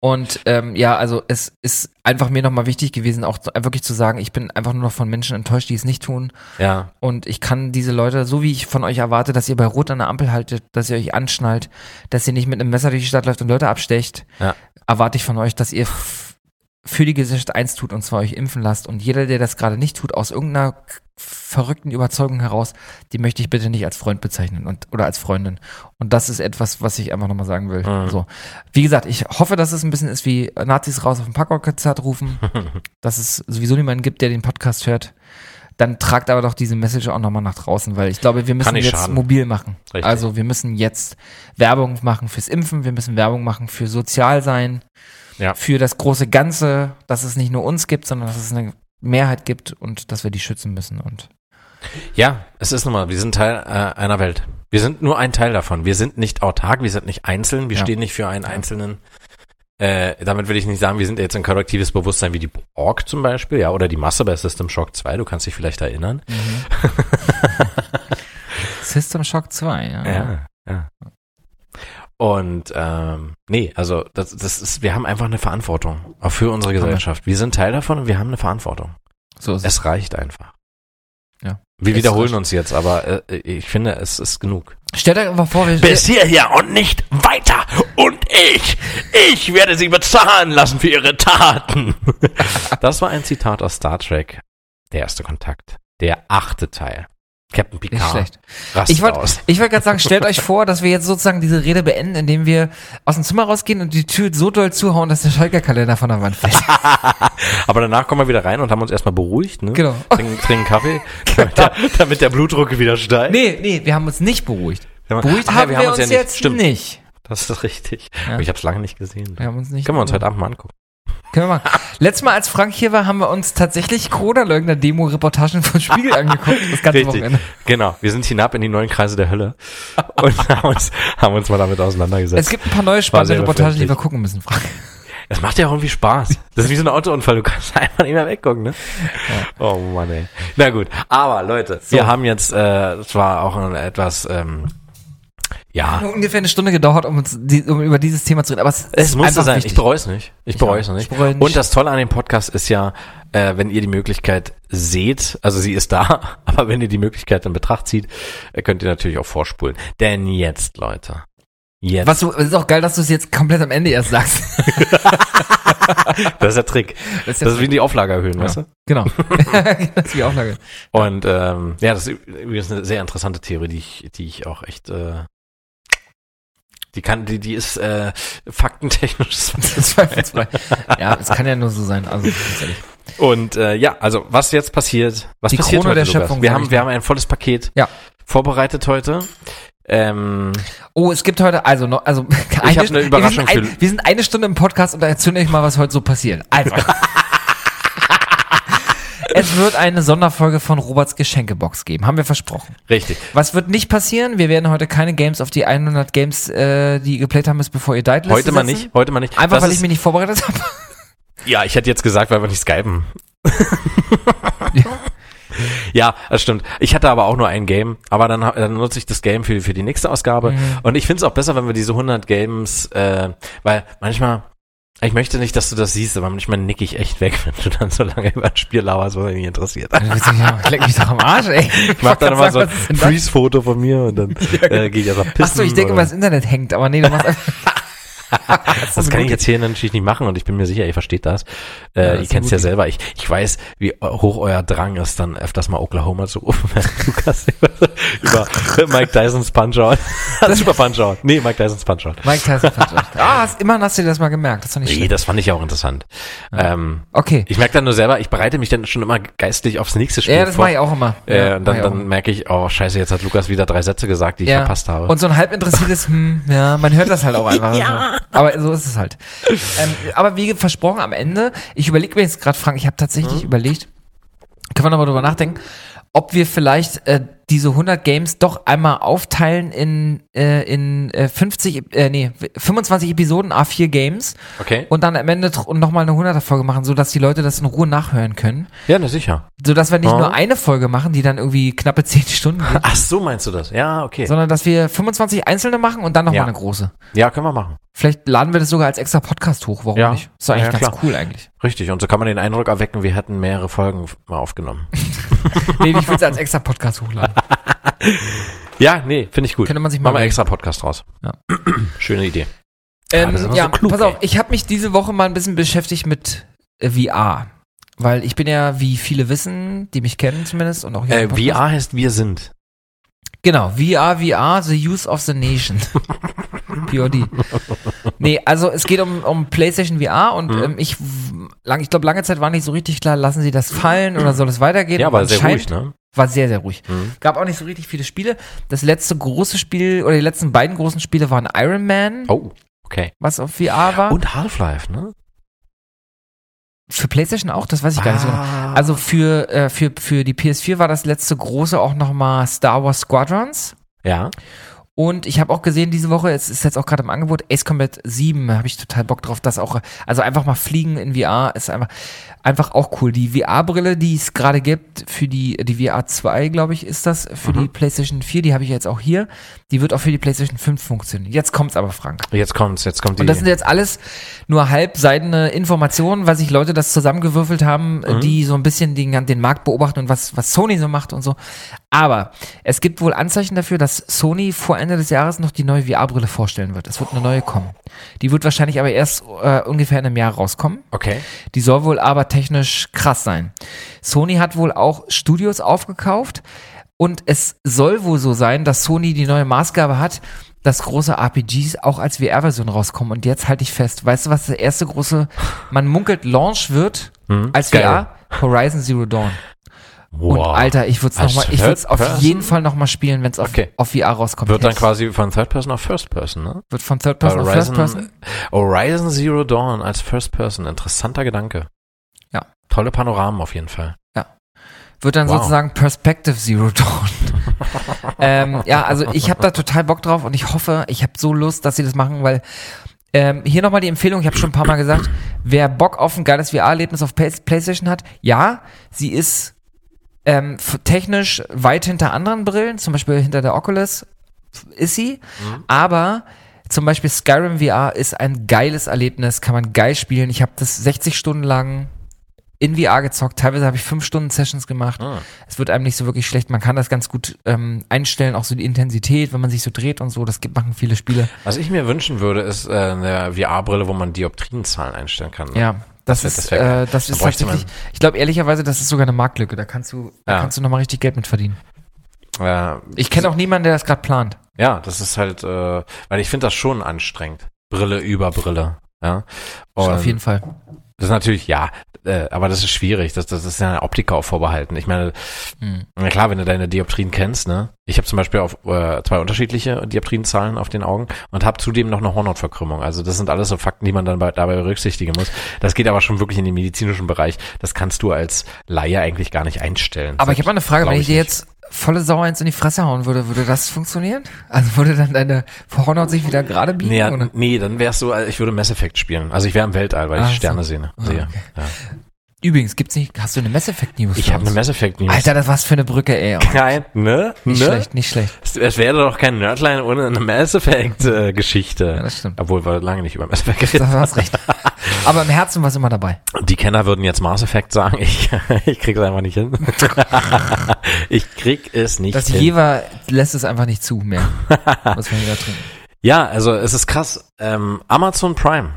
Und ähm, ja, also es ist einfach mir nochmal wichtig gewesen, auch zu, wirklich zu sagen, ich bin einfach nur noch von Menschen enttäuscht, die es nicht tun. Ja, Und ich kann diese Leute, so wie ich von euch erwarte, dass ihr bei Rot an der Ampel haltet, dass ihr euch anschnallt, dass ihr nicht mit einem Messer durch die Stadt läuft und Leute abstecht, Ja. erwarte ich von euch, dass ihr für die Gesellschaft eins tut und zwar euch impfen lasst. Und jeder, der das gerade nicht tut, aus irgendeiner verrückten Überzeugung heraus, die möchte ich bitte nicht als Freund bezeichnen und oder als Freundin. Und das ist etwas, was ich einfach nochmal sagen will. Mhm. So. Wie gesagt, ich hoffe, dass es ein bisschen ist wie Nazis raus auf dem Parkkonzert rufen, [LAUGHS] dass es sowieso niemanden gibt, der den Podcast hört. Dann tragt aber doch diese Message auch nochmal nach draußen, weil ich glaube, wir müssen jetzt schaden. mobil machen. Richtig. Also wir müssen jetzt Werbung machen fürs Impfen, wir müssen Werbung machen für sozial sein, Ja. für das große Ganze, dass es nicht nur uns gibt, sondern dass es eine Mehrheit gibt und dass wir die schützen müssen. Und ja, es ist nun mal, wir sind Teil äh, einer Welt. Wir sind nur ein Teil davon. Wir sind nicht autark, wir sind nicht einzeln, wir Ja. stehen nicht für einen Einzelnen. Äh, damit will ich nicht sagen, wir sind jetzt ein kollektives Bewusstsein wie die Org zum Beispiel, ja, oder die Masse bei System Shock 2, du kannst dich vielleicht erinnern. [LAUGHS] System Shock 2, ja. Ja, ja. Und ähm, nee, also das, das ist, wir haben einfach eine Verantwortung auch für unsere. Gesellschaft. Wir sind Teil davon und wir haben eine Verantwortung. So ist es. Es reicht einfach. Ja. Wir wiederholen uns jetzt, aber äh, ich finde, es ist genug. Stellt euch einfach vor, wir Bis hierher und nicht weiter. Und ich, ich werde sie bezahlen lassen für ihre Taten. [LAUGHS] Das war ein Zitat aus Star Trek. Der erste Kontakt. Der achte Teil. Captain nicht Picard. schlecht. rastet Ich wollte ich wollt gerade sagen, stellt euch [LAUGHS] vor, dass wir jetzt sozusagen diese Rede beenden, indem wir aus dem Zimmer rausgehen und die Tür so doll zuhauen, dass der Schalker-Kalender von der Wand fällt. [LAUGHS] Aber danach kommen wir wieder rein und haben uns erstmal beruhigt, ne? Genau. Trinken, trinken Kaffee, [LAUGHS] damit der, damit der Blutdruck wieder steigt. Nee, nee, wir haben uns nicht beruhigt. Wir Beruhigt Ah, haben wir wir, haben uns, uns ja nicht. jetzt Stimmt. nicht. Das ist richtig. Ja. Aber ich habe es lange nicht gesehen. Wir haben uns nicht. Können wir uns heute Abend mal angucken. Können wir machen. Letztes Mal, als Frank hier war, haben wir uns tatsächlich Corona-Leugner-Demo-Reportagen von Spiegel [LAUGHS] angeguckt. Das ganze Wochenende. Genau. Wir sind hinab in die neuen Kreise der Hölle [LAUGHS] und haben uns, haben uns mal damit auseinandergesetzt. Es gibt ein paar neue spannende Reportagen, die wir gucken müssen, Frank. Das macht ja auch irgendwie Spaß. Das ist wie so ein Autounfall. Du kannst [LAUGHS] einfach nicht mehr weggucken, ne? Oh Mann, ey. Na gut. Aber Leute, wir haben jetzt, äh, es war auch ein etwas, ähm, ja, Nur ungefähr eine Stunde gedauert, um uns die, um über dieses Thema zu reden. Aber es, Es ist musste einfach sein. wichtig. Ich bereue es nicht. Ich Ich bereue es noch nicht. Nicht. Und das Tolle an dem Podcast ist ja, äh, wenn ihr die Möglichkeit seht, also sie ist da, [LAUGHS] aber wenn ihr die Möglichkeit in Betracht zieht, äh, könnt ihr natürlich auch vorspulen. Denn jetzt, Leute, jetzt, Was du, es ist auch geil, dass du es jetzt komplett am Ende erst sagst. [LAUGHS] das ist der Trick. Das Das ist wie die Auflage erhöhen, weißt du? Genau. [LAUGHS] das ist die Auflage. Und ähm, ja, das ist übrigens eine sehr interessante Theorie, die ich, die ich auch echt, äh, die kann, die, die ist äh, faktentechnisch. [LAUGHS] Zweifelsfrei. ja, es kann ja nur so sein. Also, ganz ehrlich. Und äh, ja, also was jetzt passiert, was Die passiert Krone heute, der Lukas? Schöpfung, Wir haben, ich wir haben ein volles Paket Ja. vorbereitet heute. Ähm, Oh, es gibt heute, also noch, also [LAUGHS] eine, hab eine Überraschung wir sind, für- ein, wir sind eine Stunde im Podcast und da erzähle ich mal, was heute so passiert. Also. [LAUGHS] es wird eine Sonderfolge von Roberts Geschenkebox geben, haben wir versprochen. richtig. Was wird nicht passieren? Wir werden heute keine Games auf die 100 Games, äh, die ihr geplayt haben müsst, bevor ihr Died Heute mal nicht, heute mal nicht. Einfach, Das weil ich mich nicht vorbereitet habe. ja, ich hätte jetzt gesagt, weil wir nicht skypen. [LAUGHS] Ja, das stimmt. Ich hatte aber auch nur ein Game, aber dann, dann nutze ich das Game für, für die nächste Ausgabe. Mhm. Und ich finde es auch besser, wenn wir diese 100 Games, äh, weil manchmal, ich möchte nicht, dass du das siehst, aber manchmal nick ich echt weg, [LAUGHS] wenn du dann so lange über ein Spiel lauerst, was mich nicht interessiert. Ja, leck mich doch am Arsch, ey. [LAUGHS] Ich mach dann immer so ein? Freeze-Foto von mir und dann [LAUGHS] äh, gehe ich erstmal pissen. Achso, ich denke oder- das Internet hängt, aber nee, du machst einfach. [LAUGHS] Das kann ich jetzt hier natürlich nicht machen und ich bin mir sicher, ihr versteht das. Äh, Ja, das ihr kennt es ja selber. Ich, ich weiß, wie hoch euer Drang ist, dann öfters mal Oklahoma zu rufen, wenn Lukas [LAUGHS] über Mike Tysons Punch-Out. [LAUGHS] Super Punch-Out. Nee, Mike Tysons Punch-Out. Mike Tyson Punch-Out. Ah, hast, immerhin hast du dir das mal gemerkt. Das fand ich Nee, das fand ich auch interessant. Ähm, Okay. ich merke dann nur selber, ich bereite mich dann schon immer geistlich aufs nächste Spiel Ja, das mache ich auch immer. Äh, Ja, und dann, ich auch dann merke ich, oh scheiße, jetzt hat Lukas wieder drei Sätze gesagt, die ich ja. verpasst habe. Und so ein halb interessiertes, hm, ja, man hört das halt auch einfach. ja. Aber so ist es halt. Ähm, aber wie versprochen, am Ende, ich überlege mir jetzt gerade, Frank, ich habe tatsächlich überlegt, können wir nochmal drüber nachdenken, ob wir vielleicht äh, diese 100 Games doch einmal aufteilen in, äh, in äh, 50, äh, nee, 25 Episoden, A4 Games okay. und dann am Ende nochmal eine 100er Folge machen, sodass die Leute das in Ruhe nachhören können. ja, na sicher. Sodass wir nicht Ja. nur eine Folge machen, die dann irgendwie knappe 10 Stunden geht, Ach so meinst du das? Ja, okay. sondern dass wir 25 einzelne machen und dann nochmal Ja. eine große. Ja, können wir machen. Vielleicht laden wir das sogar als extra Podcast hoch, warum Ja. nicht? Ist doch eigentlich Ja, ganz klar. cool eigentlich. Richtig. Und so kann man den Eindruck erwecken, wir hätten mehrere Folgen mal aufgenommen. [LAUGHS] Nee, ich würde es als extra Podcast hochladen. [LAUGHS] ja, nee, finde ich gut. Könnte man sich mal Machen wir extra Podcast raus. Ja. [CLEARS THROAT] Schöne Idee. Ähm, aber ja, so klug, pass auf, ey. ich habe mich diese Woche mal ein bisschen beschäftigt mit äh, VR. Weil ich bin ja, wie viele wissen, die mich kennen zumindest und auch hier Äh. VR heißt wir sind. Genau, VR, VR, the use of the nation. [LAUGHS] POD. Nee, also es geht um, um PlayStation VR und Mhm. ähm, ich, lang, ich glaube, lange Zeit war nicht so richtig klar, lassen sie das fallen oder soll es weitergehen? Ja, aber sehr ruhig, ne? War sehr, sehr ruhig. Mhm. Gab auch nicht so richtig viele Spiele. Das letzte große Spiel oder die letzten beiden großen Spiele waren Iron Man, Oh, okay. was auf VR war. Und Half-Life, ne? Für PlayStation auch, das weiß ich gar nicht so genau. Ah. Also für, äh, für, für die PS4 war das letzte große auch nochmal Star Wars Squadrons. Ja. Und ich habe auch gesehen diese Woche, es ist jetzt auch gerade im Angebot, Ace Combat 7, habe ich total Bock drauf, das auch, also einfach mal fliegen in VR ist einfach, einfach auch cool. Die VR-Brille, die es gerade gibt, für die, die VR 2, glaube ich, ist das, für die PlayStation 4, die habe ich jetzt auch hier, die wird auch für die PlayStation 5 funktionieren. Jetzt kommt's aber, Frank. Jetzt kommt's, jetzt kommt die. Und das sind jetzt alles nur halbseidene Informationen, weil sich Leute das zusammengewürfelt haben, Mhm. die so ein bisschen den, den Markt beobachten und was, was Sony so macht und so. Aber es gibt wohl Anzeichen dafür, dass Sony vor Ende des Jahres noch die neue VR-Brille vorstellen wird. Es wird eine neue kommen. Die wird wahrscheinlich aber erst äh, ungefähr in einem Jahr rauskommen. okay. Die soll wohl aber technisch krass sein. Sony hat wohl auch Studios aufgekauft und es soll wohl so sein, dass Sony die neue Maßgabe hat, dass große RPGs auch als VR-Version rauskommen. Und jetzt halte ich fest, weißt du, was der erste große, man munkelt, Launch wird Hm, als geil. VR? Horizon Zero Dawn. Wow. Und Alter, ich würde es ich würde auf Person? jeden Fall noch mal spielen, wenn es auf, Okay. auf VR rauskommt. Wird dann quasi von Third Person auf First Person, ne? wird von Third Person auf First Person. Horizon Zero Dawn als First Person. Interessanter Gedanke. Ja. Tolle Panoramen auf jeden Fall. Wird dann Wow. sozusagen Perspective Zero Dawn. [LAUGHS] ähm, ja, also ich habe da total Bock drauf und ich hoffe, ich habe so Lust, dass sie das machen, weil ähm, hier nochmal die Empfehlung, ich habe schon ein paar Mal gesagt, wer Bock auf ein geiles VR-Erlebnis auf Play PlayStation hat, ja, sie ist ähm, technisch weit hinter anderen Brillen, zum Beispiel hinter der Oculus ist sie, aber zum Beispiel Skyrim VR ist ein geiles Erlebnis, kann man geil spielen. Ich habe das 60 Stunden lang in VR gezockt. Teilweise habe ich fünf Stunden Sessions gemacht. Ah. Es wird einem nicht so wirklich schlecht. Man kann das ganz gut ähm, einstellen, auch so die Intensität, wenn man sich so dreht und so. Das gibt, machen viele Spiele. Was ich mir wünschen würde, ist äh, eine VR-Brille, wo man Dioptrienzahlen einstellen kann. ne? Ja, das, Das ist, äh, das Da ist tatsächlich. Ich glaube ehrlicherweise, das ist sogar eine Marktlücke. Da kannst du, da Ja. kannst du nochmal richtig Geld mit verdienen. Äh, Ich kenne auch niemanden, der das gerade plant. Ja, das ist halt, äh, weil ich finde das schon anstrengend. Brille über Brille. Ja. Und Auf jeden Fall. Das ist natürlich, ja, äh, aber das ist schwierig. Das, das ist ja eine Optiker auch vorbehalten. Ich meine, Hm. na klar, wenn du deine Dioptrien kennst, ne? Ich habe zum Beispiel auf äh, zwei unterschiedliche Dioptrienzahlen auf den Augen und habe zudem noch eine Hornhautverkrümmung. Also das sind alles so Fakten, die man dann bei, dabei berücksichtigen muss. Das geht aber schon wirklich in den medizinischen Bereich. Das kannst du als Laie eigentlich gar nicht einstellen. Aber ich habe mal eine Frage, wenn ich ich dir jetzt volle Sau eins in die Fresse hauen würde, würde das funktionieren? Also würde dann deine Hornhaut sich wieder gerade biegen? Nee, oder? nee, dann wär's so, äh, ich würde Mass Effect spielen. Also ich wäre im Weltall, weil Ach ich so. Sterne sehe. Ah, sehe. okay. Ja. Übrigens, gibt's nicht, hast du eine Mass Effect News? Ich habe eine? Mass Effect News. Alter, das war's für eine Brücke, ey. [LAUGHS] Kein, ne? Nicht ne? schlecht, nicht schlecht. Es, wäre doch kein Nerdline ohne eine Mass Effect äh, Geschichte. Ja, das stimmt. Obwohl wir lange nicht über Mass Effect geredet Da hast recht. Aber im Herzen war's immer dabei. Die Kenner würden jetzt Mass Effect sagen. [LAUGHS] Ich, ich krieg's einfach nicht hin. [LAUGHS] ich krieg es nicht Das hin. Jever lässt es einfach nicht zu mehr. [LAUGHS] Was hier da trinken. Ja, also es ist krass. Ähm, Amazon Prime.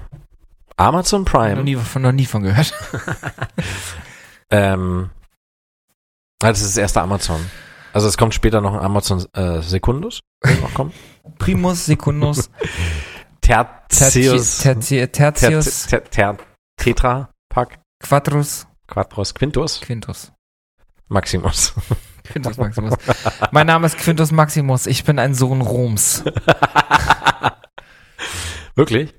Amazon Noch Prime. nie, von, noch nie von gehört. Ähm, das ist das erste Amazon. Also es kommt später noch ein Amazon äh, Secundus. noch kommen. Primus, Secundus, Tertius. Tertius, Tertius, Ter- ter- ter- Tetra Pack. Quatrus, Quadros Quintus. Quintus. Maximus. [LAUGHS] Quintus Maximus. mein Name ist Quintus Maximus. Ich bin ein Sohn Roms. [LAUGHS] Wirklich?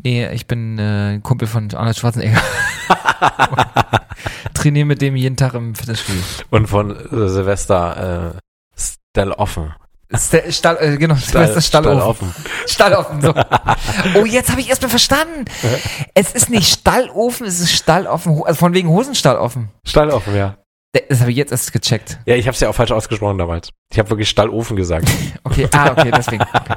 Nee, ich bin äh, Kumpel von Arnold Schwarzenegger. [LAUGHS] Trainiere mit dem jeden Tag im Fitnessstudio. Und von äh, Silvester äh, Stell offen. Ste- Stall, äh, genau, Silvester Stallofen. Stallofen, so. Oh, jetzt habe ich erst mal verstanden. Es ist nicht Stallofen, es ist Stallofen, also von wegen Hosenstallofen. Stall offen, ja. Das habe ich jetzt erst gecheckt. Ja, ich habe es ja auch falsch ausgesprochen damals. Ich habe wirklich Stallofen gesagt. [LAUGHS] Okay, ah, okay, deswegen. Okay.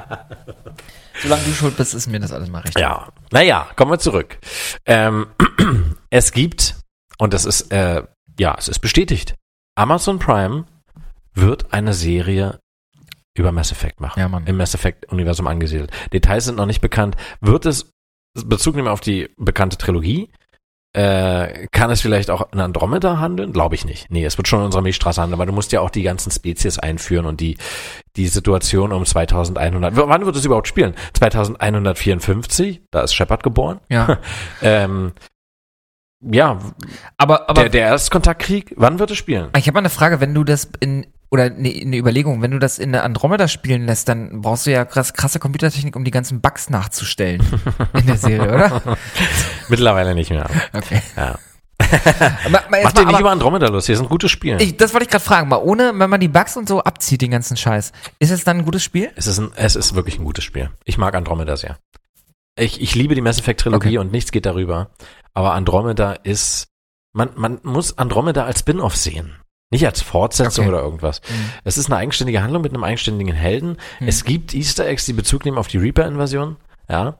Solange du schuld bist, ist mir das alles mal recht. Ja, naja, kommen wir zurück. Ähm, [CLEARS THROAT] es gibt, und das ist, äh, ja, es ist bestätigt, Amazon Prime wird eine Serie über Mass Effect machen. Ja, Mann. Im Mass Effect-Universum angesiedelt. Details sind noch nicht bekannt. Wird es Bezug nehmen auf die bekannte Trilogie? Äh, kann es vielleicht auch in Andromeda handeln? Glaube ich nicht. Nee, es wird schon in unserer Milchstraße handeln, weil du musst ja auch die ganzen Spezies einführen und die, die Situation um 2100. W- Wann wird es überhaupt spielen? 2154, da ist Shepard geboren. Ja. [LAUGHS] Ähm, ja, Aber, aber der, der Erstkontaktkrieg, wann wird es spielen? ich habe mal eine Frage, wenn du das in, oder eine, eine Überlegung, wenn du das in der Andromeda spielen lässt, dann brauchst du ja krass, krasse Computertechnik, um die ganzen Bugs nachzustellen [LAUGHS] in der Serie, oder? [LAUGHS] Mittlerweile nicht mehr. Okay. Ja. [LAUGHS] Aber, aber, jetzt dir nicht über Andromeda los, hier sind gute Spiele. ich, das wollte ich gerade fragen, mal ohne, wenn man die Bugs und so abzieht, den ganzen Scheiß, ist es dann ein gutes Spiel? Es ist, ein, es ist wirklich ein gutes Spiel. Ich mag Andromeda sehr. Ich, ich liebe die Mass Effect Trilogie Okay. und nichts geht darüber. Aber Andromeda ist, man, man muss Andromeda als Spin-off sehen. Nicht als Fortsetzung Okay. oder irgendwas. Mhm. Es ist eine eigenständige Handlung mit einem eigenständigen Helden. Mhm. Es gibt Easter Eggs, die Bezug nehmen auf die Reaper-Invasion. Ja.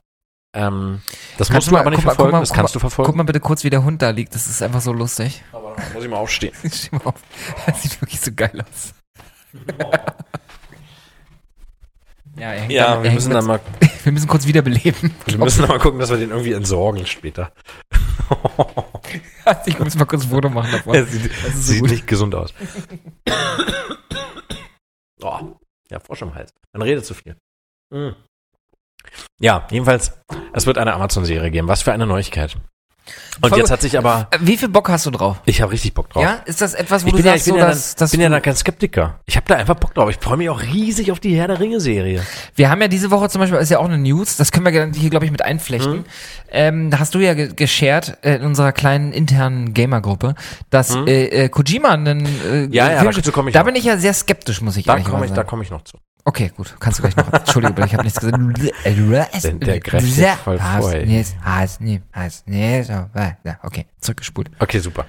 Ähm, das Kannst musst du mal- aber nicht mal- verfolgen, guck mal- das kannst mal- du verfolgen. Guck mal bitte kurz, wie der Hund da liegt, das ist einfach so lustig. Aber dann muss ich mal aufstehen. [LAUGHS] Steh mal auf. Das sieht wirklich so geil aus. [LAUGHS] ja, er Ja, dann- wir müssen dann mal, [LAUGHS] wir müssen kurz wiederbeleben. wir müssen dann mal gucken, dass wir den irgendwie entsorgen später. [LAUGHS] Ich muss mal kurz ein Foto machen davon. [LAUGHS] Er sieht, Das so sieht gut. nicht gesund aus. [COUGHS] oh, ja, Frosch im Hals. Man redet zu viel. Mm. Ja, jedenfalls, es wird eine Amazon-Serie geben. Was für eine Neuigkeit. Und Voll jetzt gut. hat sich aber, Äh, Wie viel Bock hast du drauf? ich habe richtig Bock drauf. Ja, ist das etwas, wo Ich du bin, ja, ich sagst, bin, so, ja, dass, dann, dass bin ja dann kein Skeptiker. Ich habe da einfach Bock drauf. Ich freue mich auch riesig auf die Herr der Ringe-Serie. Wir haben ja diese Woche zum Beispiel, ist ja auch eine News, das können wir hier, glaube ich, mit einflechten. Mhm. Ähm, da hast du ja ge geshared äh, in unserer kleinen internen Gamer-Gruppe, dass äh, äh, Kojima einen äh, Mhm. Ja, ja, Film- dazu komme ich Da noch. bin ich ja sehr skeptisch, muss ich Da ich, da sagen. komme ich noch zu. Okay, gut, kannst du gleich noch. Entschuldigung, ich habe nichts gesagt. [LAUGHS] Der- der greift sich voll vor. Okay, zurückgespult. Okay, super.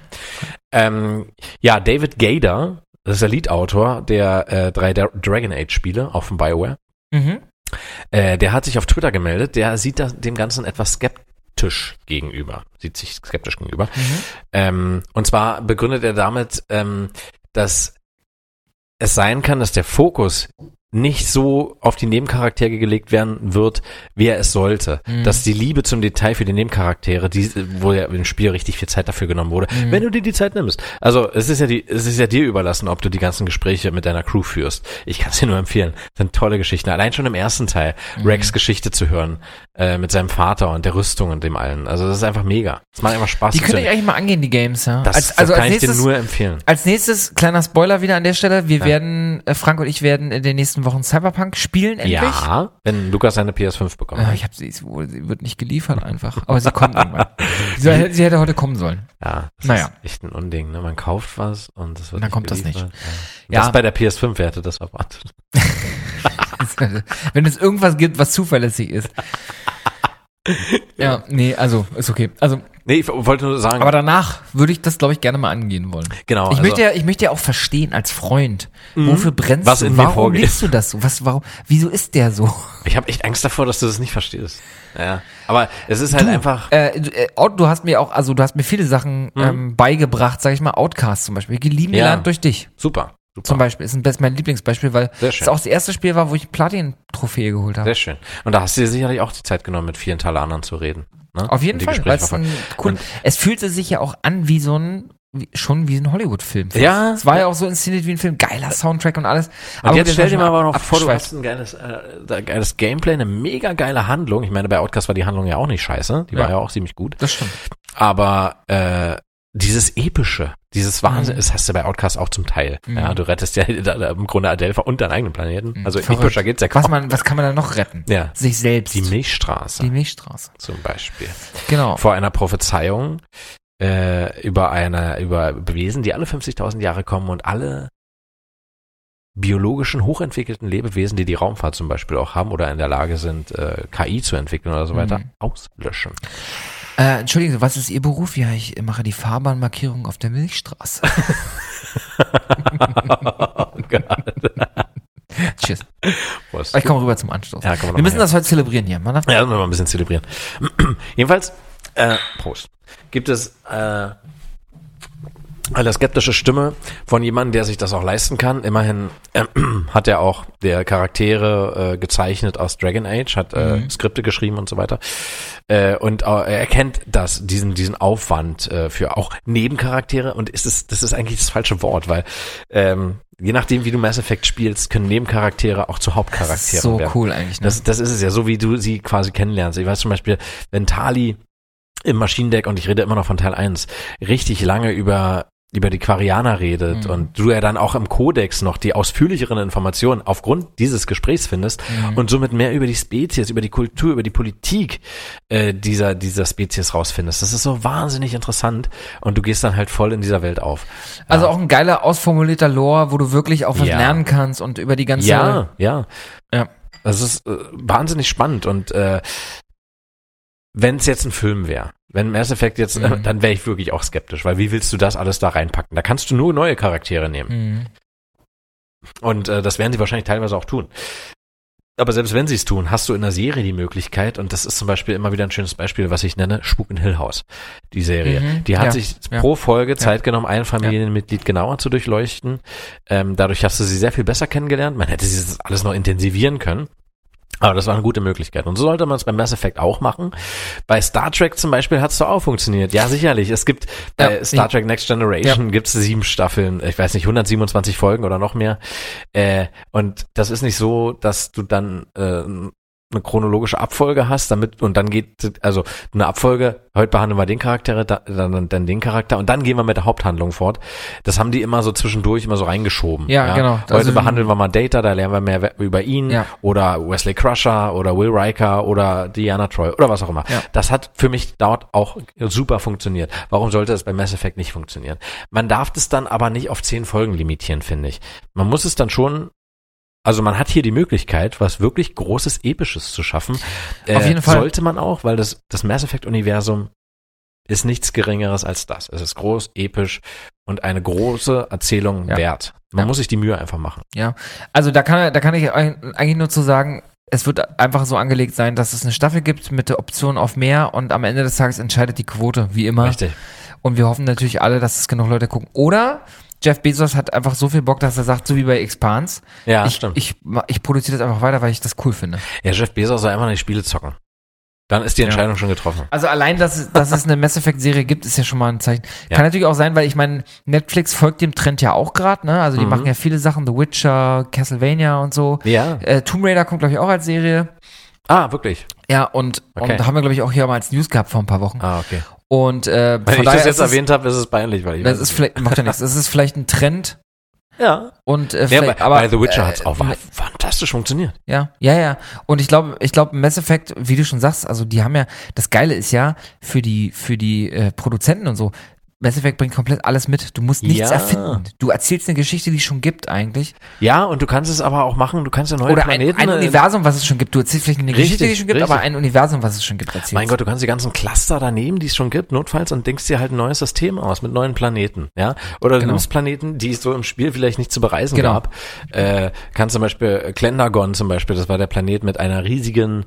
Ähm, ja, David Gader, das ist der Lead-Autor der äh, drei Dra- Dragon Age-Spiele, auch von BioWare. Mhm. Äh, der hat sich auf Twitter gemeldet, der sieht das, dem Ganzen etwas skeptisch gegenüber, sieht sich skeptisch gegenüber. Mhm. Ähm, und zwar begründet er damit, ähm, dass es sein kann, dass der Fokus nicht so auf die Nebencharaktere gelegt werden wird, wie er es sollte. Mhm. Dass die Liebe zum Detail für die Nebencharaktere, die, wo ja im Spiel richtig viel Zeit dafür genommen wurde, Mhm. wenn du dir die Zeit nimmst. Also es ist ja die, es ist ja dir überlassen, ob du die ganzen Gespräche mit deiner Crew führst. Ich kann es dir nur empfehlen. Das sind tolle Geschichten. Allein schon im ersten Teil, Mhm. Rex Geschichte zu hören, äh, mit seinem Vater und der Rüstung und dem allen. Also das ist einfach mega. Es macht einfach Spaß. Die zu könnt ihr sehen. eigentlich mal angehen, die Games, ja. das, als, das also kann als ich dir nächstes, nur empfehlen. als nächstes, kleiner Spoiler wieder an der Stelle, wir Ja. werden, äh, Frank und ich werden in den nächsten Wochen Cyberpunk spielen, endlich. Ja, wenn Lukas seine PS5 bekommt. Äh, ich habe sie, sie wird nicht geliefert einfach, aber sie kommt irgendwann. [LAUGHS] Sie, hätte- sie hätte heute kommen sollen. Ja, das Naja. ist echt ein Unding. Ne? Man kauft was und das wird Dann nicht kommt das geliefert. nicht. Ja. Und Ja. Das bei der PS5 wer hätte das erwartet. [LAUGHS] [LAUGHS] Wenn es irgendwas gibt, was zuverlässig ist. Ja, nee, also ist okay. Also, Nee, ich wollte nur sagen, aber danach würde ich das, glaube ich, gerne mal angehen wollen. genau. Ich also, möchte ja, ich möchte ja auch verstehen als Freund, wofür brennst Was du? in mir warum vorgeht. liebst du das so? Was, warum? Wieso ist der so? ich habe echt Angst davor, dass du das nicht verstehst. Ja, aber es ist halt Du, einfach. Äh, du, äh, hast mir auch, also du hast mir viele Sachen ähm, beigebracht, sag ich mal, Outcast zum Beispiel. Ich lieben Mhm. Ja. gelernt durch dich. Super. Super. Zum Beispiel. Ist ein, best- mein Lieblingsbeispiel, weil es auch das erste Spiel war, wo ich Platin-Trophäe geholt habe. Sehr schön. Und da hast du dir sicherlich auch die Zeit genommen, mit vielen Talanern zu reden. Ne? Auf jeden Fall. Ein cool, es fühlte sich ja auch an wie so ein, wie, schon wie ein Hollywood-Film. Ja. Es war ja auch so inszeniert wie ein Film. Geiler Soundtrack und alles. Und jetzt wir stell dir mal aber noch vor, du hast ein geiles, äh, geiles Gameplay, eine mega geile Handlung. Ich meine, bei Outcast war die Handlung ja auch nicht scheiße. Die war Ja. ja auch ziemlich gut. Das stimmt. Aber äh, dieses Epische, dieses Wahnsinn, Mhm. das hast du bei Outcast auch zum Teil. Mhm. Ja, du rettest ja [LAUGHS] im Grunde Adelpha und deinen eigenen Planeten. Mhm. Also Verrückt. epischer geht's ja Was, kaum. man, was kann man da noch retten? Ja. Sich selbst. Die Milchstraße Die Milchstraße. zum Beispiel. Genau. Vor einer Prophezeiung äh, über eine, über Wesen, die alle 50.000 Jahre kommen und alle biologischen, hochentwickelten Lebewesen, die die Raumfahrt zum Beispiel auch haben oder in der Lage sind, äh, KI zu entwickeln oder so weiter, Mhm. auslöschen. Äh, Entschuldigung, was ist Ihr Beruf? Ja, ich mache die Fahrbahnmarkierung auf der Milchstraße. [LAUGHS] oh. Tschüss. Prost. Ich komme rüber zum Anstoß. Ja, wir müssen mal her. das heute zelebrieren hier. Darf Ja, müssen wir mal ein bisschen zelebrieren. [CLEARS THROAT] Jedenfalls, äh, Prost. Gibt es äh, eine skeptische Stimme von jemandem, der sich das auch leisten kann. Immerhin äh, [CLEARS THROAT] hat er auch der Charaktere äh, gezeichnet aus Dragon Age, hat äh, Mhm. Skripte geschrieben und so weiter. Äh, und äh, er erkennt das, diesen, diesen Aufwand äh, für auch Nebencharaktere und ist es, das ist eigentlich das falsche Wort, weil ähm, je nachdem, wie du Mass Effect spielst, können Nebencharaktere auch zu das Hauptcharakteren ist so werden. cool eigentlich. Ne? Das, das ist es ja, so wie du sie quasi kennenlernst. Ich weiß zum Beispiel, wenn Tali im Maschinendeck, und ich rede immer noch von Teil 1, richtig lange über über die Quarianer redet Mhm. und du ja dann auch im Kodex noch die ausführlicheren Informationen aufgrund dieses Gesprächs findest Mhm. und somit mehr über die Spezies, über die Kultur, über die Politik äh, dieser dieser Spezies rausfindest. Das ist so wahnsinnig interessant und du gehst dann halt voll in dieser Welt auf. also Ja. auch ein geiler, ausformulierter Lore, wo du wirklich auch was Ja. lernen kannst und über die ganze... Ja, ja. Ja. Das ist äh, wahnsinnig spannend und äh, wenn es jetzt ein Film wäre, wenn Mass Effect jetzt, äh, Mhm. dann wäre ich wirklich auch skeptisch, weil wie willst du das alles da reinpacken? Da kannst du nur neue Charaktere nehmen Mhm. und äh, das werden sie wahrscheinlich teilweise auch tun. Aber selbst wenn sie es tun, hast du in der Serie die Möglichkeit, und das ist zum Beispiel immer wieder ein schönes Beispiel, was ich nenne, Spuk in Hill House, die Serie. Mhm. Die hat Ja, sich ja. pro Folge Zeit genommen, ein Familienmitglied genauer zu durchleuchten. Ähm, dadurch hast du sie sehr viel besser kennengelernt. Man hätte sie das alles noch intensivieren können. Aber das war eine gute Möglichkeit. Und so sollte man es beim Mass Effect auch machen. Bei Star Trek zum Beispiel hat es doch auch funktioniert. Ja, sicherlich. Es gibt bei Ja, Star ja. Trek Next Generation gibt es sieben Staffeln, ich weiß nicht, 127 Folgen oder noch mehr. Äh, und das ist nicht so, dass du dann äh, eine chronologische Abfolge hast, damit und dann geht also eine Abfolge, heute behandeln wir den Charakter, da- dann, dann den Charakter und dann gehen wir mit der Haupthandlung fort. Das haben die immer so zwischendurch immer so reingeschoben. Ja, genau. Heute Also- behandeln wir mal Data, da lernen wir mehr über ihn Ja. oder Wesley Crusher oder Will Riker oder Diana Troy oder was auch immer. Ja. Das hat für mich dort auch super funktioniert. Warum sollte es bei Mass Effect nicht funktionieren? Man darf das dann aber nicht auf zehn Folgen limitieren, finde ich. Man muss es dann schon also man hat hier die Möglichkeit, was wirklich großes, episches zu schaffen. Äh, Auf jeden Fall. Sollte man auch, weil das, das Mass Effect Universum ist nichts Geringeres als das. Es ist groß, episch und eine große Erzählung Ja. wert. Man Ja. muss sich die Mühe einfach machen. Ja, also da kann, da kann ich eig- eigentlich nur zu sagen, es wird einfach so angelegt sein, dass es eine Staffel gibt mit der Option auf mehr und am Ende des Tages entscheidet die Quote, wie immer. Richtig. Und wir hoffen natürlich alle, dass es genug Leute gucken. Oder Jeff Bezos hat einfach so viel Bock, dass er sagt, so wie bei Expanse, Ja, ich, stimmt. ich, ich produziere das einfach weiter, weil ich das cool finde. ja, Jeff Bezos soll einfach nicht Spiele zocken. Dann ist die Ja. Entscheidung schon getroffen. Also allein, dass, es- dass es eine Mass Effect-Serie gibt, ist ja schon mal ein Zeichen. Ja. Kann natürlich auch sein, weil ich meine, Netflix folgt dem Trend ja auch gerade, ne? Also die Mhm. machen ja viele Sachen, The Witcher, Castlevania und so. Ja. Äh, Tomb Raider kommt, glaube ich, auch als Serie. Ah, wirklich. Ja, und, Okay. und haben wir, glaube ich, auch hier mal als News gehabt vor ein paar Wochen. Ah, okay. Und äh, Wenn ich das jetzt es, erwähnt habe, ist es peinlich, weil ich das ist es vielleicht, macht ja nichts, das ist vielleicht ein Trend Ja. und äh, ja bei, aber bei The Witcher äh, hat es auch ne- fantastisch funktioniert. Ja, ja, ja. Und ich glaube, ich glaube, Mass Effect, wie du schon sagst, also die haben ja, das Geile ist ja für die, für die äh, Produzenten und so, Mass Effect bringt komplett alles mit. Du musst nichts Ja. erfinden. Du erzählst eine Geschichte, die es schon gibt eigentlich. Ja, und du kannst es aber auch machen, du kannst ja neue Oder ein, Planeten. ein äh, Universum, was es schon gibt. Du erzählst vielleicht eine Geschichte, die es schon gibt, richtig. aber ein Universum, was es schon gibt, erzählst. Mein Gott, du kannst die ganzen Cluster da nehmen, die es schon gibt, notfalls, und denkst dir halt ein neues System aus mit neuen Planeten, ja? Oder du Genau. nimmst Planeten, die es so im Spiel vielleicht nicht zu bereisen Genau. gab. Äh, kannst zum Beispiel, Klendagon zum Beispiel, das war der Planet mit einer riesigen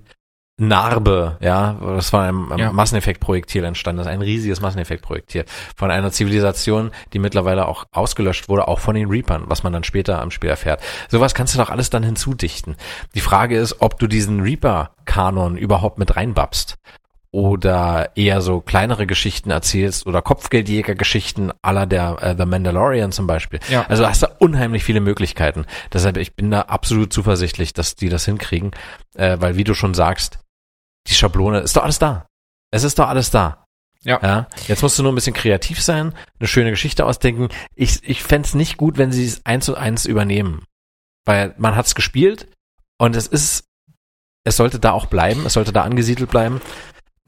Narbe, ja, das war ein Ja. Masseneffektprojektil entstanden, das ist ein riesiges Masseneffektprojektil von einer Zivilisation, die mittlerweile auch ausgelöscht wurde, auch von den Reapern, was man dann später am Spiel erfährt. Sowas kannst du doch alles dann hinzudichten. Die Frage ist, ob du diesen Reaper-Kanon überhaupt mit reinbabst oder eher so kleinere Geschichten erzählst oder Kopfgeldjäger-Geschichten aller der äh, The Mandalorian zum Beispiel. Ja. Also du hast da unheimlich viele Möglichkeiten. Deshalb, ich bin da absolut zuversichtlich, dass die das hinkriegen, äh, weil wie du schon sagst, die Schablone ist doch alles da. Es ist doch alles da. Ja. ja. Jetzt musst du nur ein bisschen kreativ sein, eine schöne Geschichte ausdenken. Ich, ich fänd's nicht gut, wenn sie es eins zu eins übernehmen. Weil man hat's gespielt und es ist, es sollte da auch bleiben, es sollte da angesiedelt bleiben.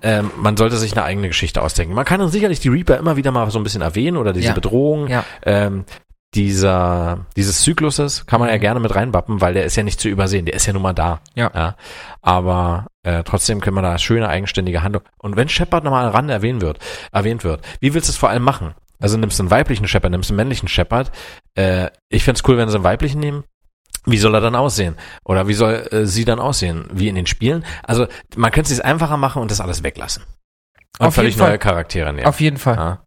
Ähm, man sollte sich eine eigene Geschichte ausdenken. Man kann dann sicherlich die Reaper immer wieder mal so ein bisschen erwähnen oder diese Ja. Bedrohung. Ja. Ähm, dieser, dieses Zykluses kann man ja gerne mit reinbappen, weil der ist ja nicht zu übersehen, der ist ja nun mal da. Ja. ja. Aber äh, trotzdem können wir da schöne eigenständige Handlung. Und wenn Shepard nochmal Rande erwähnt wird, erwähnt wird, wie willst du es vor allem machen? Also nimmst du einen weiblichen Shepard, nimmst einen männlichen Shepard. Äh, ich find's cool, wenn sie einen weiblichen nehmen. Wie soll er dann aussehen? Oder wie soll äh, sie dann aussehen? Wie in den Spielen? Also man könnte es sich einfacher machen und das alles weglassen. Und Auf völlig Fall. neue Charaktere nehmen. Auf jeden Fall. ja,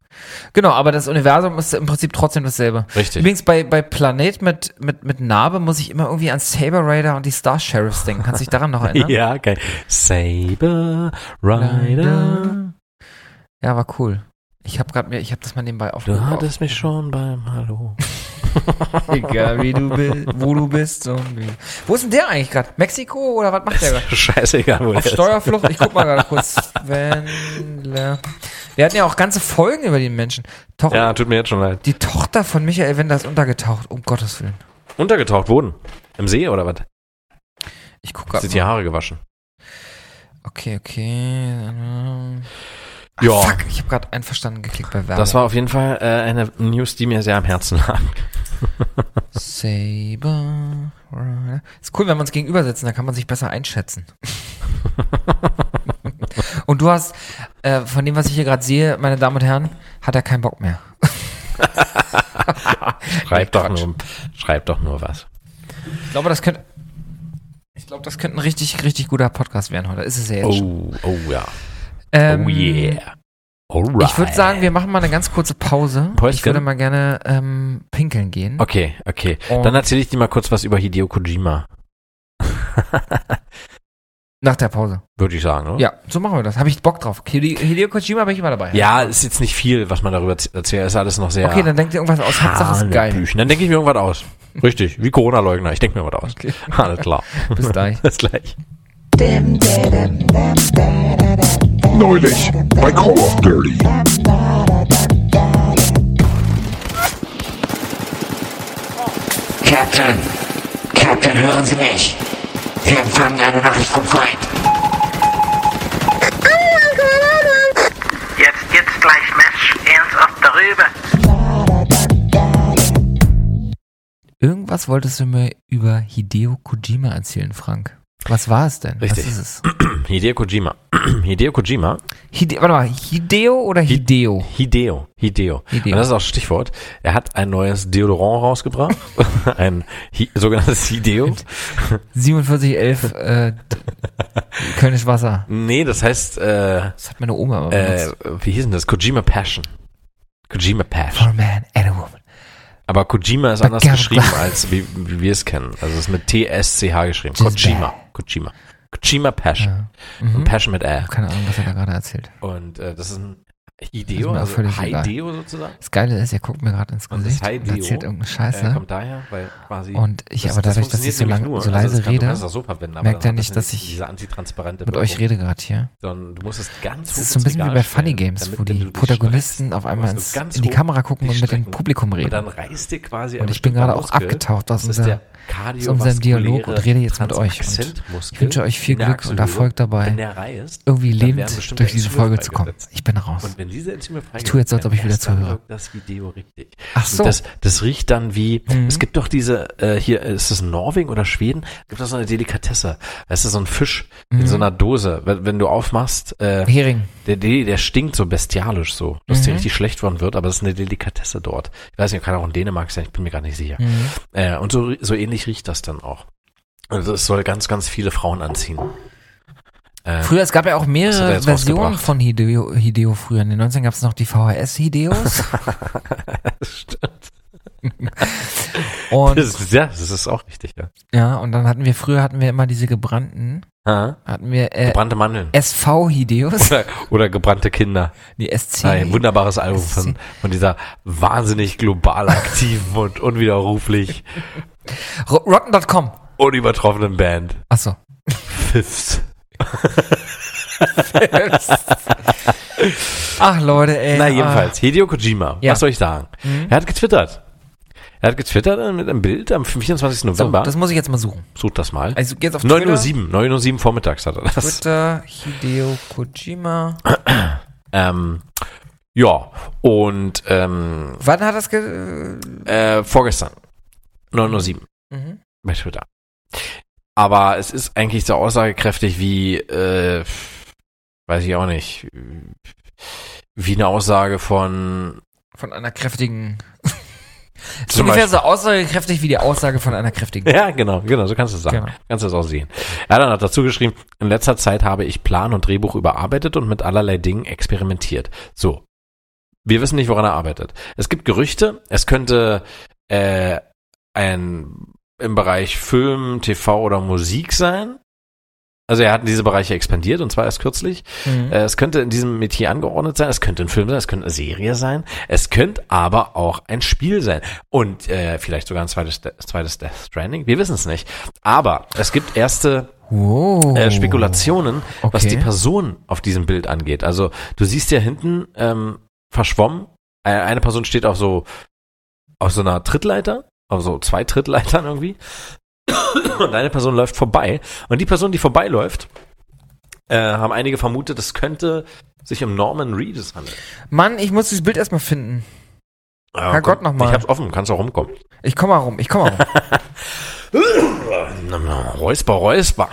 Genau, aber das Universum ist im Prinzip trotzdem dasselbe. richtig. Übrigens bei, bei Planet mit, mit, mit Narbe muss ich immer irgendwie an Saber Raider und die Star Sheriffs denken. Kannst du dich daran noch [LAUGHS] erinnern? Ja, geil. Saber Rider. Ja, war cool. Ich habe gerade mir, ich habe das mal nebenbei Du aufgenommen. hattest mich schon beim Hallo. [LAUGHS] [LAUGHS] Egal wie du bist, wo du bist wie. Wo ist denn der eigentlich gerade? Mexiko oder was macht der [LAUGHS] gerade? Scheißegal, wo Auf der ist. Steuerflucht? Ich guck mal gerade kurz. [LAUGHS] Wendler. Wir hatten ja auch ganze Folgen über den Menschen. Toch Ja, tut mir jetzt schon leid. Die Tochter von Michael Wendler ist untergetaucht, um Gottes Willen. Untergetaucht wurden. Im See oder was? Ich guck Hat gerade sich die. Haare gewaschen. Okay, okay. Ach, Ja. Fuck, ich habe gerade einverstanden geklickt bei Werbung. Das war auf jeden Fall äh, eine News, die mir sehr am Herzen lag. [LAUGHS] Saber. Rider. Ist cool, wenn wir uns gegenüber sitzen, da kann man sich besser einschätzen. [LAUGHS] und du hast, äh, von dem, was ich hier gerade sehe, meine Damen und Herren, hat er keinen Bock mehr. [LAUGHS] Schreib doch nur, schreib doch nur was. Ich glaube, das könnte. Ich glaube, das könnte ein richtig, richtig guter Podcast werden heute. Ist es ja jetzt schon. Oh, oh ja. Ähm, oh yeah. Alright. Ich würde sagen, wir machen mal eine ganz kurze Pause. Päuschen. Ich würde mal gerne ähm, pinkeln gehen. Okay, okay. Und- Dann erzähle ich dir mal kurz was über Hideo Kojima. [LAUGHS] Nach der Pause. Würde ich sagen, oder? Ja, so machen wir das. Habe ich Bock drauf. Hide- Hideo Kojima bin ich immer dabei. Ja, ist jetzt nicht viel, was man darüber erzählt. Ist alles noch sehr. Okay, dann denkt ihr irgendwas aus. Hauptsache ist geil. Hanebüchen. Dann denke ich mir irgendwas aus. Richtig, wie Corona-Leugner. Ich denke mir was aus. Okay. Alles klar. [LAUGHS] Bis gleich. [LAUGHS] Bis gleich. Neulich bei Call of Dirty. Captain, Captain, hören Sie mich. Wir empfangen eine Nachricht vom Feind. Jetzt, jetzt gleich Match. Ernsthaft darüber. Irgendwas wolltest du mir über Hideo Kojima erzählen, Frank. Was war es denn? Richtig. Was ist es? [CLEARS THROAT] Hideo Kojima. [CLEARS THROAT] Hideo Kojima. Hide warte mal, Hideo oder Hideo? Hideo. Hideo. Hideo. Und das ist auch Stichwort. Er hat ein neues Deodorant rausgebracht. [LAUGHS] ein Hi sogenanntes Hideo. 4711 äh, Kölnisch Wasser. Nee, das heißt, äh, Das hat meine Oma immer äh, wie hieß denn das? Kojima Passion. Kojima For Passion. a man and a woman. Aber Kojima ist anders geschrieben, als wie, wie wir es kennen. Also es ist mit T-S-C-H geschrieben. Kojima. Kojima. Kojima Passion. Ja. Mhm. Und Passion mit Ä. Keine Ahnung, was er da gerade erzählt. Und äh, das ist ein Hideo, also. Hideo sozusagen. Das Geile ist, er guckt mir gerade ins Und das Gesicht und Hideo, erzählt irgendeine Äh, Scheiße. kommt daher, weil quasi. Und ich das- aber das dadurch, dass ich so lang, nur. so Also leise das kann- rede, so merkt er nicht, das dass ich mit euch rede gerade hier. Sondern du musst es ganz Das ist so ein bisschen wie bei Funny Games, damit, wo die Protagonisten auf einmal ins, in die Kamera gucken und mit dem. Publikum Und reden. dann reißt dir quasi Und ich bin gerade auch abgetaucht aus Das unserem Dialog und rede jetzt mit euch. Und ich wünsche euch viel Glück und Erfolg dabei, irgendwie lebend durch diese Folge zu kommen. Ich bin raus. Und wenn diese Enzyme Ich tue jetzt als ob ich wieder zuhöre. das Video richtig. Ach so. Das, das riecht dann wie, Mhm. es gibt doch diese, äh, hier, ist es Norwegen oder Schweden? Gibt es so eine Delikatesse. Das ist so ein Fisch in Mhm. so einer Dose. Wenn, wenn du aufmachst, äh, Hering. der, der, der stinkt so bestialisch so, dass dir Mhm. richtig schlecht worden wird, aber das ist eine Delikatesse dort. Ich weiß nicht, kann auch in Dänemark sein, ich bin mir gar nicht sicher. Mhm. Äh, und so, so ähnlich riecht das dann auch. Also es soll ganz, ganz viele Frauen anziehen. Äh, Früher, es gab ja auch er mehrere Versionen von Hideo, Hideo früher. In den 90ern gab es noch die VHS-Hideos. [LAUGHS] [LAUGHS] und, das, ist, ja, das ist auch richtig, ja. ja, und dann hatten wir, früher hatten wir immer diese gebrannten, Ha? hatten wir äh, Gebrannte Mandeln. SV-Hideos, Oder, oder gebrannte Kinder. die SC. Ein wunderbares Album von, von dieser wahnsinnig global aktiven [LAUGHS] und unwiderruflich Ro- Rotten.com. unübertroffenen Band. Achso. Fifths. [LAUGHS] Ach Leute, ey. Na, jedenfalls, Hideo Kojima, Ja. was soll ich sagen? Er hat getwittert. Er hat getwittert mit einem Bild am 24. Ah, so, November. das muss ich jetzt mal suchen. Sucht das mal. Also geht's auf 9.07 Uhr, 9.07 Uhr vormittags hat er das. Twitter, Hideo Kojima. [CLEARS THROAT] Ähm, ja, und ähm, Wann hat das ge... äh, vorgestern, 9.07 Uhr Mhm. bei Twitter. Aber es ist eigentlich so aussagekräftig wie, äh, weiß ich auch nicht, wie eine Aussage von Von einer kräftigen... [LAUGHS] ist ungefähr Beispiel. so aussagekräftig wie die Aussage von einer kräftigen. Ja, genau, genau, so kannst du es sagen. Genau. Kannst du es auch sehen. Er hat dann hat dazu geschrieben, in letzter Zeit habe ich Plan und Drehbuch überarbeitet und mit allerlei Dingen experimentiert. So. Wir wissen nicht, woran er arbeitet. Es gibt Gerüchte, es könnte äh, ein im Bereich Film, TV oder Musik sein. Also er hat diese Bereiche expandiert und zwar erst kürzlich. Mhm. Äh, Es könnte in diesem Metier angeordnet sein, es könnte ein Film sein, es könnte eine Serie sein, es könnte aber auch ein Spiel sein und äh, vielleicht sogar ein zweites, zweites Death Stranding, wir wissen es nicht. Aber es gibt erste Wow. äh, Spekulationen, was. Okay. die Person auf diesem Bild angeht. Also du siehst ja hinten ähm, verschwommen, äh, eine Person steht auf so auf so einer Trittleiter, auf so zwei Trittleitern irgendwie und eine Person läuft vorbei und die Person, die vorbeiläuft, äh, haben einige vermutet, es könnte sich um Norman Reedus handeln. Mann, ich muss dieses Bild erstmal finden. Ja, Herrgott, komm, noch mal. Ich hab's offen, kannst auch rumkommen. Ich komm mal rum, ich komm mal rum. [LAUGHS] Räusper, Räusper.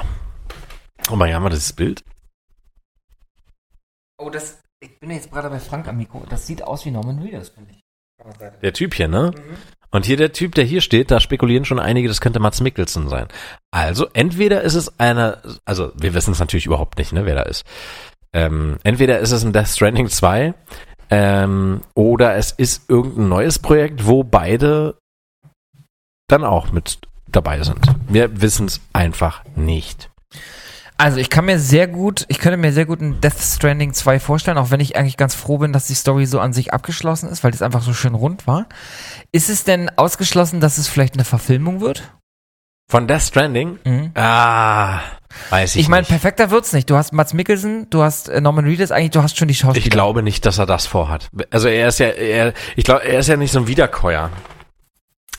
Oh mal, hier haben wir das Bild. oh, das... Ich bin jetzt gerade bei Frank am Mikro. Das sieht aus wie Norman Reedus, finde ich. Der Typ hier, ne? Und hier der Typ, der hier steht, da spekulieren schon einige, das könnte Mats Mikkelsen sein. Also entweder ist es einer, also wir wissen es natürlich überhaupt nicht, ne, wer da ist. Ähm, entweder ist es ein Death Stranding 2 ähm, oder es ist irgendein neues Projekt, wo beide dann auch mit dabei sind. Wir wissen es einfach nicht. Also ich kann mir sehr gut, ich könnte mir sehr gut ein Death Stranding 2 vorstellen, auch wenn ich eigentlich ganz froh bin, dass die Story so an sich abgeschlossen ist, weil das einfach so schön rund war. Ist es denn ausgeschlossen, dass es vielleicht eine Verfilmung wird? Von Death Stranding? Mhm. Ah, weiß ich, Ich meine, nicht. perfekter wird's nicht. Du hast Mats Mikkelsen, du hast äh, Norman Reedus, eigentlich du hast schon die Schauspieler. Ich glaube nicht, dass er das vorhat. Also er ist ja, er, ich glaube, er ist ja nicht so ein Wiederkäuer.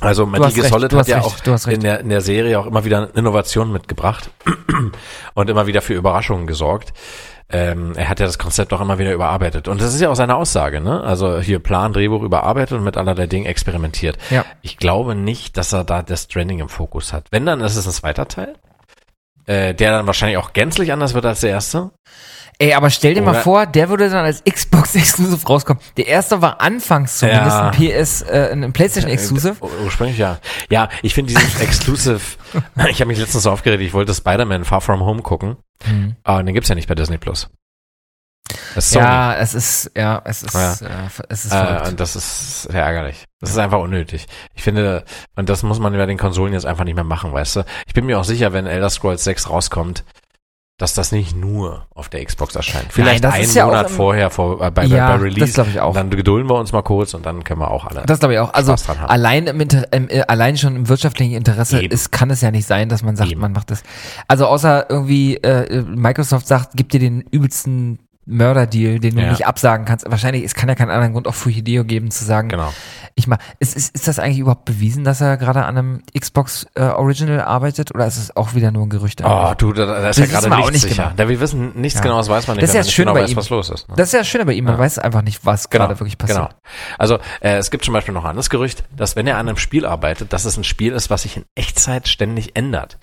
Also Metal Solid hat ja recht, auch in der, in der Serie auch immer wieder Innovationen mitgebracht [CLEARS THROAT] und immer wieder für Überraschungen gesorgt. Ähm, er hat ja das Konzept auch immer wieder überarbeitet. Und das ist ja auch seine Aussage, ne? Also hier Plan, Drehbuch überarbeitet und mit allerlei Dingen experimentiert. Ja. Ich glaube nicht, dass er da das Stranding im Fokus hat. Wenn, dann ist es ein zweiter Teil. Äh, der dann wahrscheinlich auch gänzlich anders wird als der erste. Ey, aber stell dir mal Oder- vor, der würde dann als Xbox [LAUGHS] Exclusive rauskommen. Der erste war anfangs zumindest Ja. ein PS, äh, ein PlayStation Exclusive. Ur- Ursprünglich ja. Ja, ich finde dieses [LAUGHS] Exclusive, ich habe mich letztens so aufgeregt, ich wollte Spider-Man Far From Home gucken, Mhm. aber den gibt's ja nicht bei Disney Plus. Ja, es ist, ja, es ist, Ja. Äh, es ist Äh, und das ist sehr ärgerlich. Das ist einfach unnötig. Ich finde, und das muss man bei den Konsolen jetzt einfach nicht mehr machen, weißt du. Ich bin mir auch sicher, wenn Elder Scrolls 6 rauskommt, dass das nicht nur auf der Xbox erscheint. Vielleicht das einen ja Monat vorher vor, äh, bei, Ja, bei das Release. glaub ich auch. Dann gedulden wir uns mal kurz und dann können wir auch alle. Das glaube ich auch. Also allein im Inter im, äh, allein schon im wirtschaftlichen Interesse Eben. ist, kann es ja nicht sein, dass man sagt, Eben. man macht das. Also außer irgendwie äh, Microsoft sagt, gib dir den übelsten Mörderdeal, den du Ja. nicht absagen kannst. Wahrscheinlich, es kann ja keinen anderen Grund auch für Hideo geben zu sagen, Genau. ich mach. Ist, ist, ist das eigentlich überhaupt bewiesen, dass er gerade an einem Xbox äh, Original arbeitet oder ist es auch wieder nur ein Gerücht? Oh, du, da, da ist Das ja gerade nichts nicht sicher. genau. Da wir wissen nichts Ja. genaues, weiß man nicht, Das ist ja schön genau bei weiß, ihm. was los ist. ne? Das ist ja schön bei ihm, man Ja. weiß einfach nicht, was gerade wirklich passiert. Genau. Also äh, es gibt zum Beispiel noch ein anderes Gerücht, dass wenn er an einem Spiel arbeitet, dass es ein Spiel ist, was sich in Echtzeit ständig ändert.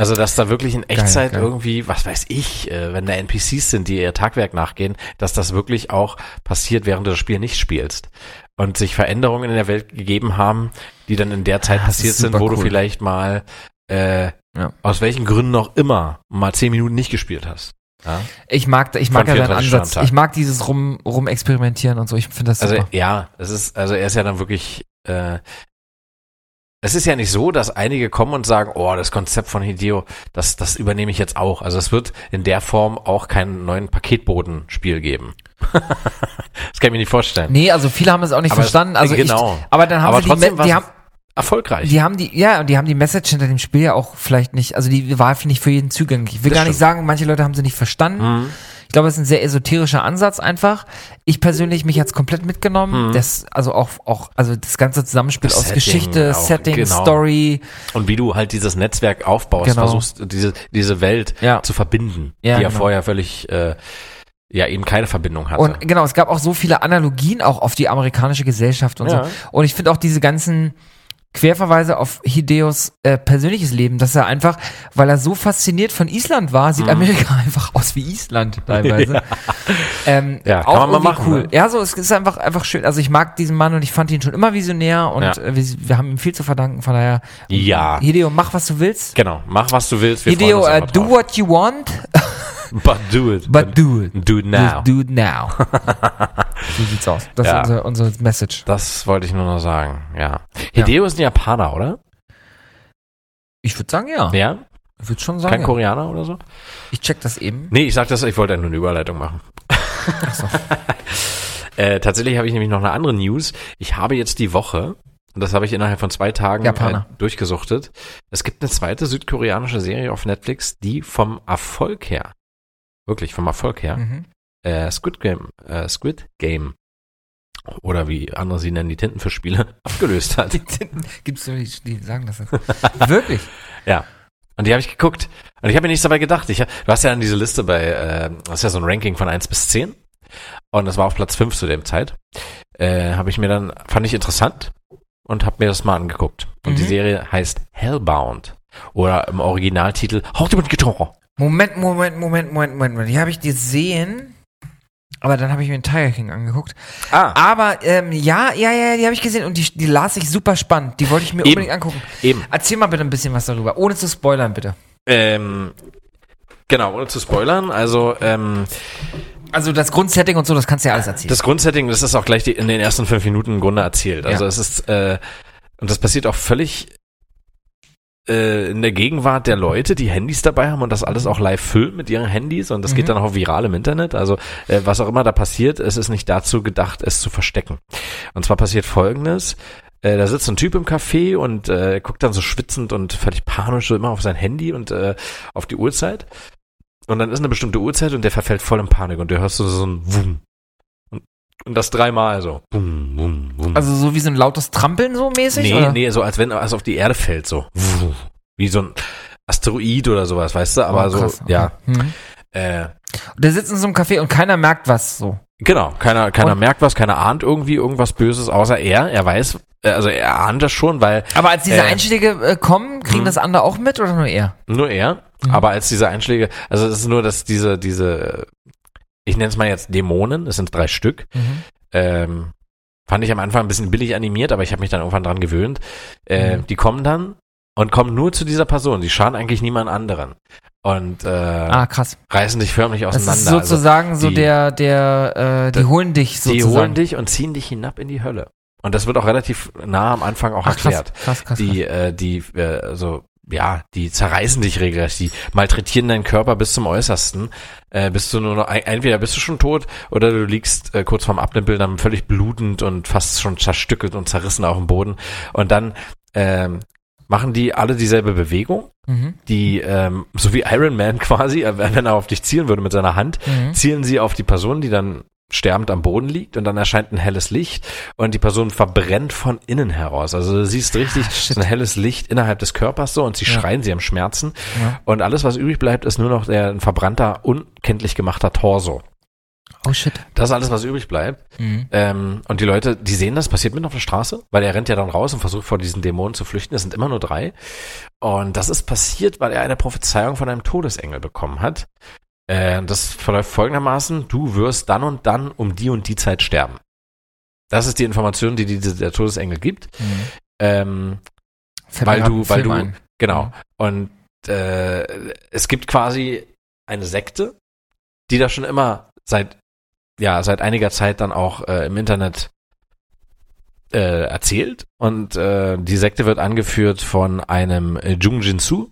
Also dass da wirklich in Echtzeit geil. irgendwie, was weiß ich, äh, wenn da NPCs sind, die ihr Tagwerk nachgehen, dass das wirklich auch passiert, während du das Spiel nicht spielst. Und sich Veränderungen in der Welt gegeben haben, die dann in der Zeit Ah, passiert sind, wo du cool. vielleicht mal äh, Ja. aus welchen Gründen auch immer mal zehn Minuten nicht gespielt hast. Ja. Ich mag, ich mag ja seinen 24 Stunden am Ansatz. Ich mag dieses rum, rum experimentieren und so. Ich finde das Also super. ja, es ist, also er ist ja dann wirklich, äh, es ist ja nicht so, dass einige kommen und sagen, oh, das Konzept von Hideo, das, das übernehme ich jetzt auch. Also es wird in der Form auch keinen neuen Paketbodenspiel geben. [LAUGHS] das kann ich mir nicht vorstellen. Nee, also viele haben es auch nicht Aber verstanden. Also genau. Ich, aber dann haben Aber sie die, trotzdem die war's haben, Erfolgreich. die haben die, ja, und die haben die Message hinter dem Spiel ja auch vielleicht nicht, also die war nicht für jeden zugänglich. Ich will Das gar nicht stimmt. sagen, manche Leute haben sie nicht verstanden. Mhm. Ich glaube, es ist ein sehr esoterischer Ansatz einfach. Ich persönlich mich jetzt komplett mitgenommen. Das, also auch, auch, also das ganze Zusammenspiel Mhm. Das aus Setting Geschichte, auch, Setting, genau. Story. Und wie du halt dieses Netzwerk aufbaust, Genau. versuchst diese, diese Welt Ja. zu verbinden, Ja, die ja genau. vorher völlig, äh, ja eben keine Verbindung hatte. Und genau, es gab auch so viele Analogien auch auf die amerikanische Gesellschaft und Ja. so. Und ich finde auch diese ganzen Querverweise auf Hideos äh, persönliches Leben, dass er einfach, weil er so fasziniert von Island war, Mhm. sieht Amerika [LAUGHS] einfach aus wie Island teilweise. [LAUGHS] ähm, Ja, kann auch man mal machen, cool. ne? Ja, so es ist einfach einfach schön. Also ich mag diesen Mann und ich fand ihn schon immer visionär und Ja. äh, wir, wir haben ihm viel zu verdanken. Von daher, Ja. Hideo, mach was du willst. genau, mach was du willst. Wir Hideo, uns do what you want, But do it. but do it. Do it now. Just do it now. [LAUGHS] so sieht's aus. Das Ja. ist unser, unsere Message. Das wollte ich nur noch sagen, ja. Hideo ist ein Japaner, oder? Ich würde sagen, ja. Ja? Ich würde schon Kein sagen. ja. Koreaner oder so? Ich check das eben. Nee, ich sag das, ich wollte nur eine Überleitung machen. [LAUGHS] äh, tatsächlich habe ich nämlich noch eine andere News. Ich habe jetzt die Woche, und das habe ich innerhalb von zwei Tagen äh, durchgesuchtet, es gibt eine zweite südkoreanische Serie auf Netflix, die vom Erfolg her, wirklich vom Erfolg her, Mhm. Äh, Squid Game, äh, Squid Game, oder wie andere sie nennen, die Tintenfischspiele, [LAUGHS] abgelöst hat. Gibt's so, die, die sagen das jetzt. [LAUGHS] Wirklich? Ja. Und die habe ich geguckt. Und ich habe mir nichts dabei gedacht. Ich, du hast ja dann diese Liste bei, äh, hast ja so ein Ranking von 1 bis 10. Und das war auf Platz 5 zu dem Zeit. Äh, habe ich mir dann, fand ich interessant und habe mir das mal angeguckt. Und die Mhm. Serie heißt Hellbound. Oder im Originaltitel. Moment, Moment, Moment, Moment, Moment. Moment. Die habe ich gesehen. Aber dann habe ich mir den Tiger King angeguckt. Ah, Aber ähm, ja, ja, ja, die habe ich gesehen und die, die las ich super spannend. Die wollte ich mir Eben. unbedingt angucken. eben. Erzähl mal bitte ein bisschen was darüber, ohne zu spoilern, bitte. Ähm, genau, ohne zu spoilern. Also, ähm, Also das Grundsetting und so, das kannst du ja alles erzählen. Das Grundsetting, das ist auch gleich die, in den ersten fünf Minuten im Grunde erzählt. Also Ja. es ist, äh, und das passiert auch völlig äh, in der Gegenwart der Leute, die Handys dabei haben und das alles auch live filmen mit ihren Handys und das geht Mhm. dann auch viral im Internet. Also äh, was auch immer da passiert, es ist nicht dazu gedacht, es zu verstecken. Und zwar passiert folgendes. Äh, da sitzt ein Typ im Café und äh, guckt dann so schwitzend und völlig panisch so immer auf sein Handy und äh, auf die Uhrzeit. Und dann ist eine bestimmte Uhrzeit und der verfällt voll in Panik und der hörst du so ein Wum. Und, das dreimal so. Wum, wum, wum. also so wie so ein lautes Trampeln so mäßig? nee, oder? nee, so als wenn es auf die Erde fällt, so. Wie so ein Asteroid oder sowas, weißt du? Aber Oh, krass, so, okay. ja. Mhm. Äh, Und der sitzt in so einem Café und keiner merkt was so. genau, keiner, keiner Und- merkt was, keiner ahnt irgendwie irgendwas Böses, außer er. Er weiß, äh, also er ahnt das schon, weil Aber als diese Äh. Einschläge äh, kommen, kriegen Mhm. das andere auch mit oder nur er? Nur er. Mhm. Aber als diese Einschläge, also es ist nur, dass diese, diese, ich nenne es mal jetzt Dämonen, es sind drei Stück, Mhm. ähm, fand ich am Anfang ein bisschen billig animiert, aber ich habe mich dann irgendwann dran gewöhnt. Äh, Mhm. Die kommen dann und kommen nur zu dieser Person. Die schaden eigentlich niemand anderen. Und äh, Ah, krass. reißen dich förmlich Das auseinander. ist sozusagen so die- der, der, äh, die holen dich also, die sozusagen. holen dich und ziehen dich hinab in die Hölle. Und das wird auch relativ nah am Anfang auch Ach, krass, erklärt. krass, krass, die, äh, die, äh, also, ja, die zerreißen dich regelrecht, die malträtieren deinen Körper bis zum Äußersten. Äh, bist du nur noch, entweder bist du schon tot oder du liegst äh, kurz vorm Abnippeln, dann völlig blutend und fast schon zerstückelt und zerrissen auf dem Boden. Und dann ähm, machen die alle dieselbe Bewegung, Mhm. die, ähm, so wie Iron Man [LAUGHS] quasi, äh, wenn er auf dich zielen würde mit seiner Hand, Mhm. zielen sie auf die Person, die dann sterbend am Boden liegt und dann erscheint ein helles Licht und die Person verbrennt von innen heraus. Also du siehst richtig Ah, shit. ein helles Licht innerhalb des Körpers so und sie Ja. schreien, sie haben Schmerzen Ja. und alles, was übrig bleibt, ist nur noch der ein verbrannter, unkenntlich gemachter Torso. Oh shit. Das ist alles, was übrig bleibt. Mhm. Ähm, und die Leute, die sehen das, passiert mitten auf der Straße, weil er rennt ja dann raus und versucht vor diesen Dämonen zu flüchten. Es sind immer nur drei. Und das ist passiert, weil er eine Prophezeiung von einem Todesengel bekommen hat. Äh, das verläuft folgendermaßen, du wirst dann und dann um die und die Zeit sterben. Das ist die Information, die, die der Todesengel gibt. Mhm. Ähm, Weil du- weil Film du- ein. genau. Und äh, es gibt quasi eine Sekte, die da schon immer seit ja seit einiger Zeit dann auch äh, im Internet äh, erzählt und äh, die Sekte wird angeführt von einem Jung Jinsu.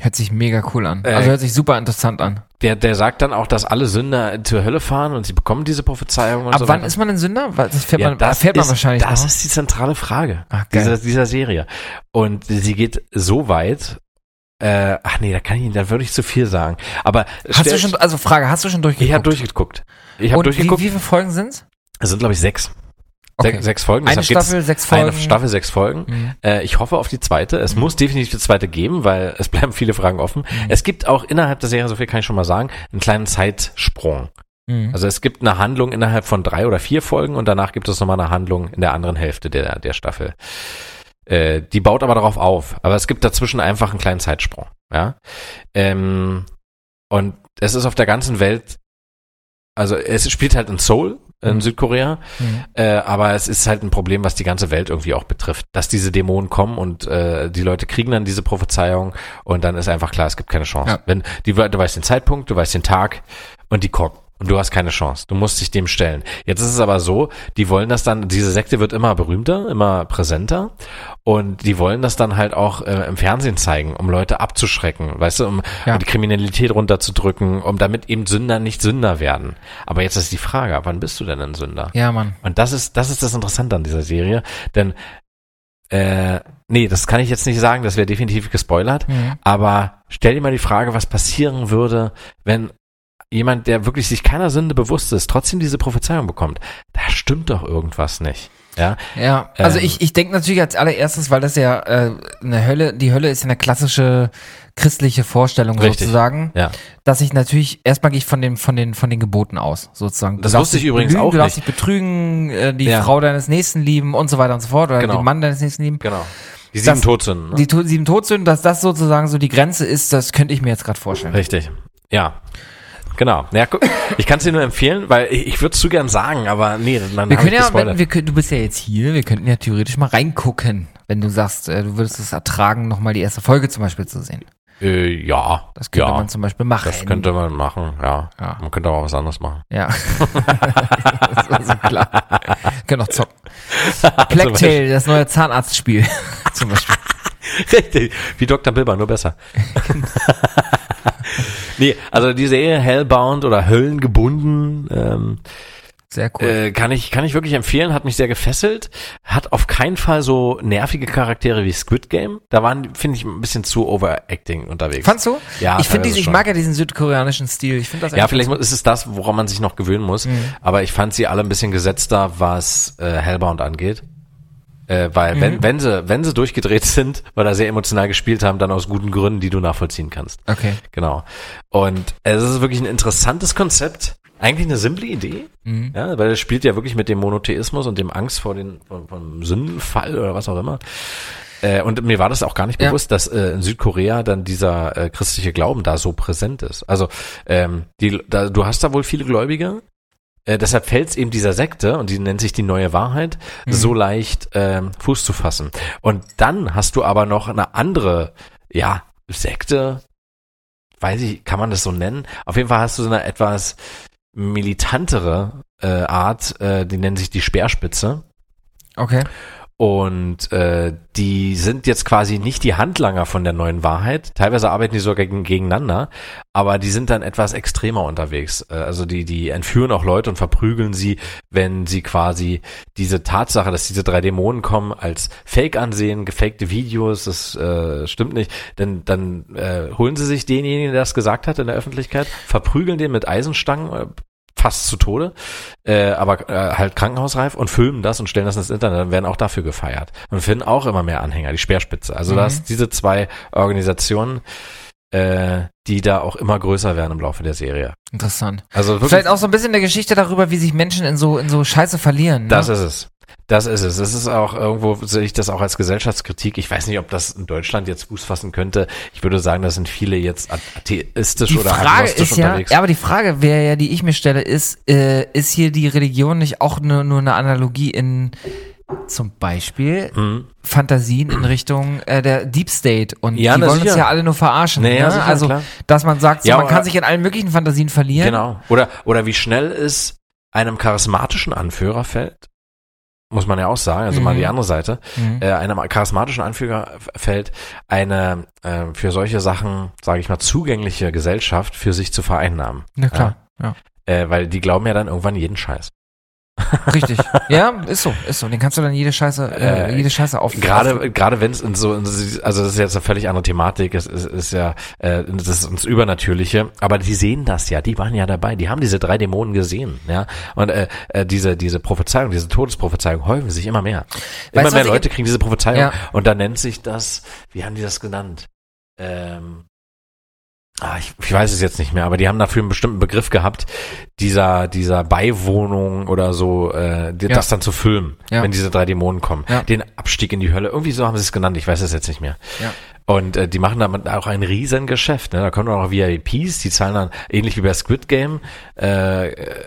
Hört sich mega cool an. Äh, Also hört sich super interessant an. Der, der sagt dann auch, dass alle Sünder zur Hölle fahren und sie bekommen diese Prophezeiung und Ab so wann weiter. ist man ein Sünder? Das fährt Ja, man, das fährt man ist, wahrscheinlich Das noch. ist die zentrale Frage Ach, dieser, dieser Serie. Und sie geht so weit, äh, ach nee, da kann ich Ihnen, da würde ich zu viel sagen. Aber Hast du schon, also Frage, hast du schon durchgeguckt? ich habe durchgeguckt. Ich habe Und wie, durchgeguckt. wie viele Folgen sind's? Es sind, glaube ich, sechs. Okay. Sech, sechs Folgen. Eine Deshalb Staffel, sechs Folgen. Eine Staffel, sechs Folgen. Mhm. Äh, ich hoffe auf die zweite. Es muss definitiv die zweite geben, weil es [LAUGHS] bleiben viele Fragen offen. Mhm. Es gibt auch innerhalb der Serie, so viel kann ich schon mal sagen, einen kleinen Zeitsprung. Mhm. Also es gibt eine Handlung innerhalb von drei oder vier Folgen und danach gibt es nochmal eine Handlung in der anderen Hälfte der, der Staffel. Äh, die baut aber darauf auf. Aber es gibt dazwischen einfach einen kleinen Zeitsprung. Ja. Ähm, und es ist auf der ganzen Welt, also es spielt halt in Seoul, in Mhm. Südkorea, Mhm. äh, aber es ist halt ein Problem, was die ganze Welt irgendwie auch betrifft, dass diese Dämonen kommen und äh, die Leute kriegen dann diese Prophezeiung und dann ist einfach klar, es gibt keine Chance. Ja. Wenn die, du weißt den Zeitpunkt, du weißt den Tag und die kommen und du hast keine Chance. Du musst dich dem stellen. Jetzt ist es aber so, die wollen das dann, diese Sekte wird immer berühmter, immer präsenter und die wollen das dann halt auch äh, im Fernsehen zeigen, um Leute abzuschrecken, weißt du, um, Ja. um die Kriminalität runterzudrücken, um damit eben Sünder nicht Sünder werden. Aber jetzt ist die Frage, wann bist du denn ein Sünder? Ja, Mann. Und das ist, das ist das Interessante an dieser Serie, denn äh, nee, das kann ich jetzt nicht sagen, das wäre definitiv gespoilert, Mhm. aber stell dir mal die Frage, was passieren würde, wenn jemand, der wirklich sich keiner Sünde bewusst ist, trotzdem diese Prophezeiung bekommt. Da stimmt doch irgendwas nicht. Ja, Ja, also Ähm. ich, ich denke natürlich als allererstes, weil das ja äh, eine Hölle, die Hölle ist ja eine klassische christliche Vorstellung Richtig. sozusagen, ja. dass ich natürlich, erstmal gehe ich von den, von den, von den Geboten aus, sozusagen. Du Das wusste ich übrigens belügen, auch Du darfst nicht betrügen, äh, die Ja. Frau deines Nächsten lieben und so weiter und so fort, oder Genau. den Mann deines Nächsten lieben. Genau. Die sieben Das- Todsünden. Ne? Die to sieben Todsünden, dass das sozusagen so die Grenze ist, das könnte ich mir jetzt gerade vorstellen. Richtig. Ja. Genau. Ja, ich kann es dir nur empfehlen, weil ich, ich würde es zu gern sagen, aber nee, dann Wir können ja, wenn, wir, können- du bist ja jetzt hier, wir könnten ja theoretisch mal reingucken, wenn du sagst, äh, du würdest es ertragen, nochmal die erste Folge zum Beispiel zu sehen. äh, ja. Das könnte ja. man zum Beispiel machen. Das könnte man machen, ja. Ja. Man könnte auch was anderes machen. Ja. [LAUGHS] das war so klar. Können auch zocken. [LAUGHS] Zum Black Tail, das neue Zahnarztspiel. [LAUGHS] zum Beispiel. Richtig, wie Dr. Bilber, nur besser. Nee, also die Serie Hellbound oder Höllengebunden, ähm, Sehr cool. äh, kann ich kann ich wirklich empfehlen, hat mich sehr gefesselt, hat auf keinen Fall so nervige Charaktere wie Squid Game. Da waren finde ich ein bisschen zu overacting unterwegs. Fandst du? Ja, ich finde ich mag ja diesen südkoreanischen Stil. Ich finde das ja, vielleicht ist es das, woran man sich noch gewöhnen muss. Mhm. Aber ich fand sie alle ein bisschen gesetzter, was äh, Hellbound angeht. Äh, weil Mhm. wenn, wenn sie, wenn sie durchgedreht sind, weil da sehr emotional gespielt haben, dann aus guten Gründen, die du nachvollziehen kannst. Okay. Genau. Und es ist wirklich ein interessantes Konzept. Eigentlich eine simple Idee. Mhm. Ja, weil es spielt ja wirklich mit dem Monotheismus und dem Angst vor den, vor, vom Sündenfall oder was auch immer. Äh, und mir war das auch gar nicht Ja. bewusst, dass äh, in Südkorea dann dieser äh, christliche Glauben da so präsent ist. Also ähm, die, da, du hast da wohl viele Gläubige. Äh, deshalb fällt es eben dieser Sekte, und die nennt sich die neue Wahrheit, Mhm. so leicht ähm, Fuß zu fassen. Und dann hast du aber noch eine andere, ja, Sekte, weiß ich, kann man das so nennen? Auf jeden Fall hast du so eine etwas militantere äh, Art, äh, die nennen sich die Speerspitze. Okay. Und äh, die sind jetzt quasi nicht die Handlanger von der neuen Wahrheit. Teilweise arbeiten die sogar gegen, gegeneinander, aber die sind dann etwas extremer unterwegs. Äh, also die, die entführen auch Leute und verprügeln sie, wenn sie quasi diese Tatsache, dass diese drei Dämonen kommen, als Fake ansehen, gefakte Videos, das äh, stimmt nicht. Denn dann äh, holen sie sich denjenigen, der das gesagt hat in der Öffentlichkeit, verprügeln den mit Eisenstangen, äh, fast zu Tode, äh, aber äh, halt krankenhausreif und filmen das und stellen das ins Internet, dann werden auch dafür gefeiert. Und finden auch immer mehr Anhänger, die Speerspitze. Also Mhm. dass diese zwei Organisationen, äh, die da auch immer größer werden im Laufe der Serie. Interessant. Also wirklich, Vielleicht auch so ein bisschen der Geschichte darüber, wie sich Menschen in so, in so Scheiße verlieren. Ne? das ist es. Das ist es. Das ist auch irgendwo, sehe ich das auch als Gesellschaftskritik. Ich weiß nicht, ob das in Deutschland jetzt Fuß fassen könnte. Ich würde sagen, das sind viele jetzt atheistisch die oder Frage agnostisch ist ja, unterwegs. ja, aber die Frage wäre ja, die ich mir stelle, ist, äh, ist hier die Religion nicht auch nur, nur eine Analogie in, zum Beispiel Mhm. Fantasien in Richtung äh, der Deep State und Ja, die wollen uns ja alle nur verarschen. Nee, ja, ne? sicher, also, klar. dass man sagt, so, Ja, man kann sich in allen möglichen Fantasien verlieren. Genau. Oder, oder wie schnell es einem charismatischen Anführer fällt, muss man ja auch sagen, also mal Mhm. die andere Seite, Mhm. äh, einem charismatischen Anführer fällt, eine äh, für solche Sachen, sage ich mal, zugängliche Gesellschaft für sich zu vereinnahmen. Na klar, ja. Äh, weil die glauben ja dann irgendwann jeden Scheiß. Richtig. ja, ist so, ist so. Den kannst du dann jede Scheiße, äh, Äh, jede Scheiße auf. Gerade, gerade wenn es in so, in so- also das ist jetzt eine völlig andere Thematik, es ist, ist ja, äh, das ist uns Übernatürliche, aber die sehen das ja, die waren ja dabei, die haben diese drei Dämonen gesehen, ja, und äh, äh, diese, diese Prophezeiung, diese Todesprophezeiung häufen sich immer mehr. Immer Weißt mehr Leute kriegen diese Prophezeiung Ja. und da nennt sich das, wie haben die das genannt? Ähm, Ah, ich, ich weiß es jetzt nicht mehr, aber die haben dafür einen bestimmten Begriff gehabt, dieser, dieser Beiwohnung oder so, äh, die, Ja. das dann zu filmen, Ja. wenn diese drei Dämonen kommen. Ja. Den Abstieg in die Hölle. Irgendwie so haben sie es genannt, ich weiß es jetzt nicht mehr. Ja. Und äh, die machen damit auch ein riesen Geschäft. Ne? Da kommen auch VIPs, die zahlen dann ähnlich wie bei Squid Game äh, äh,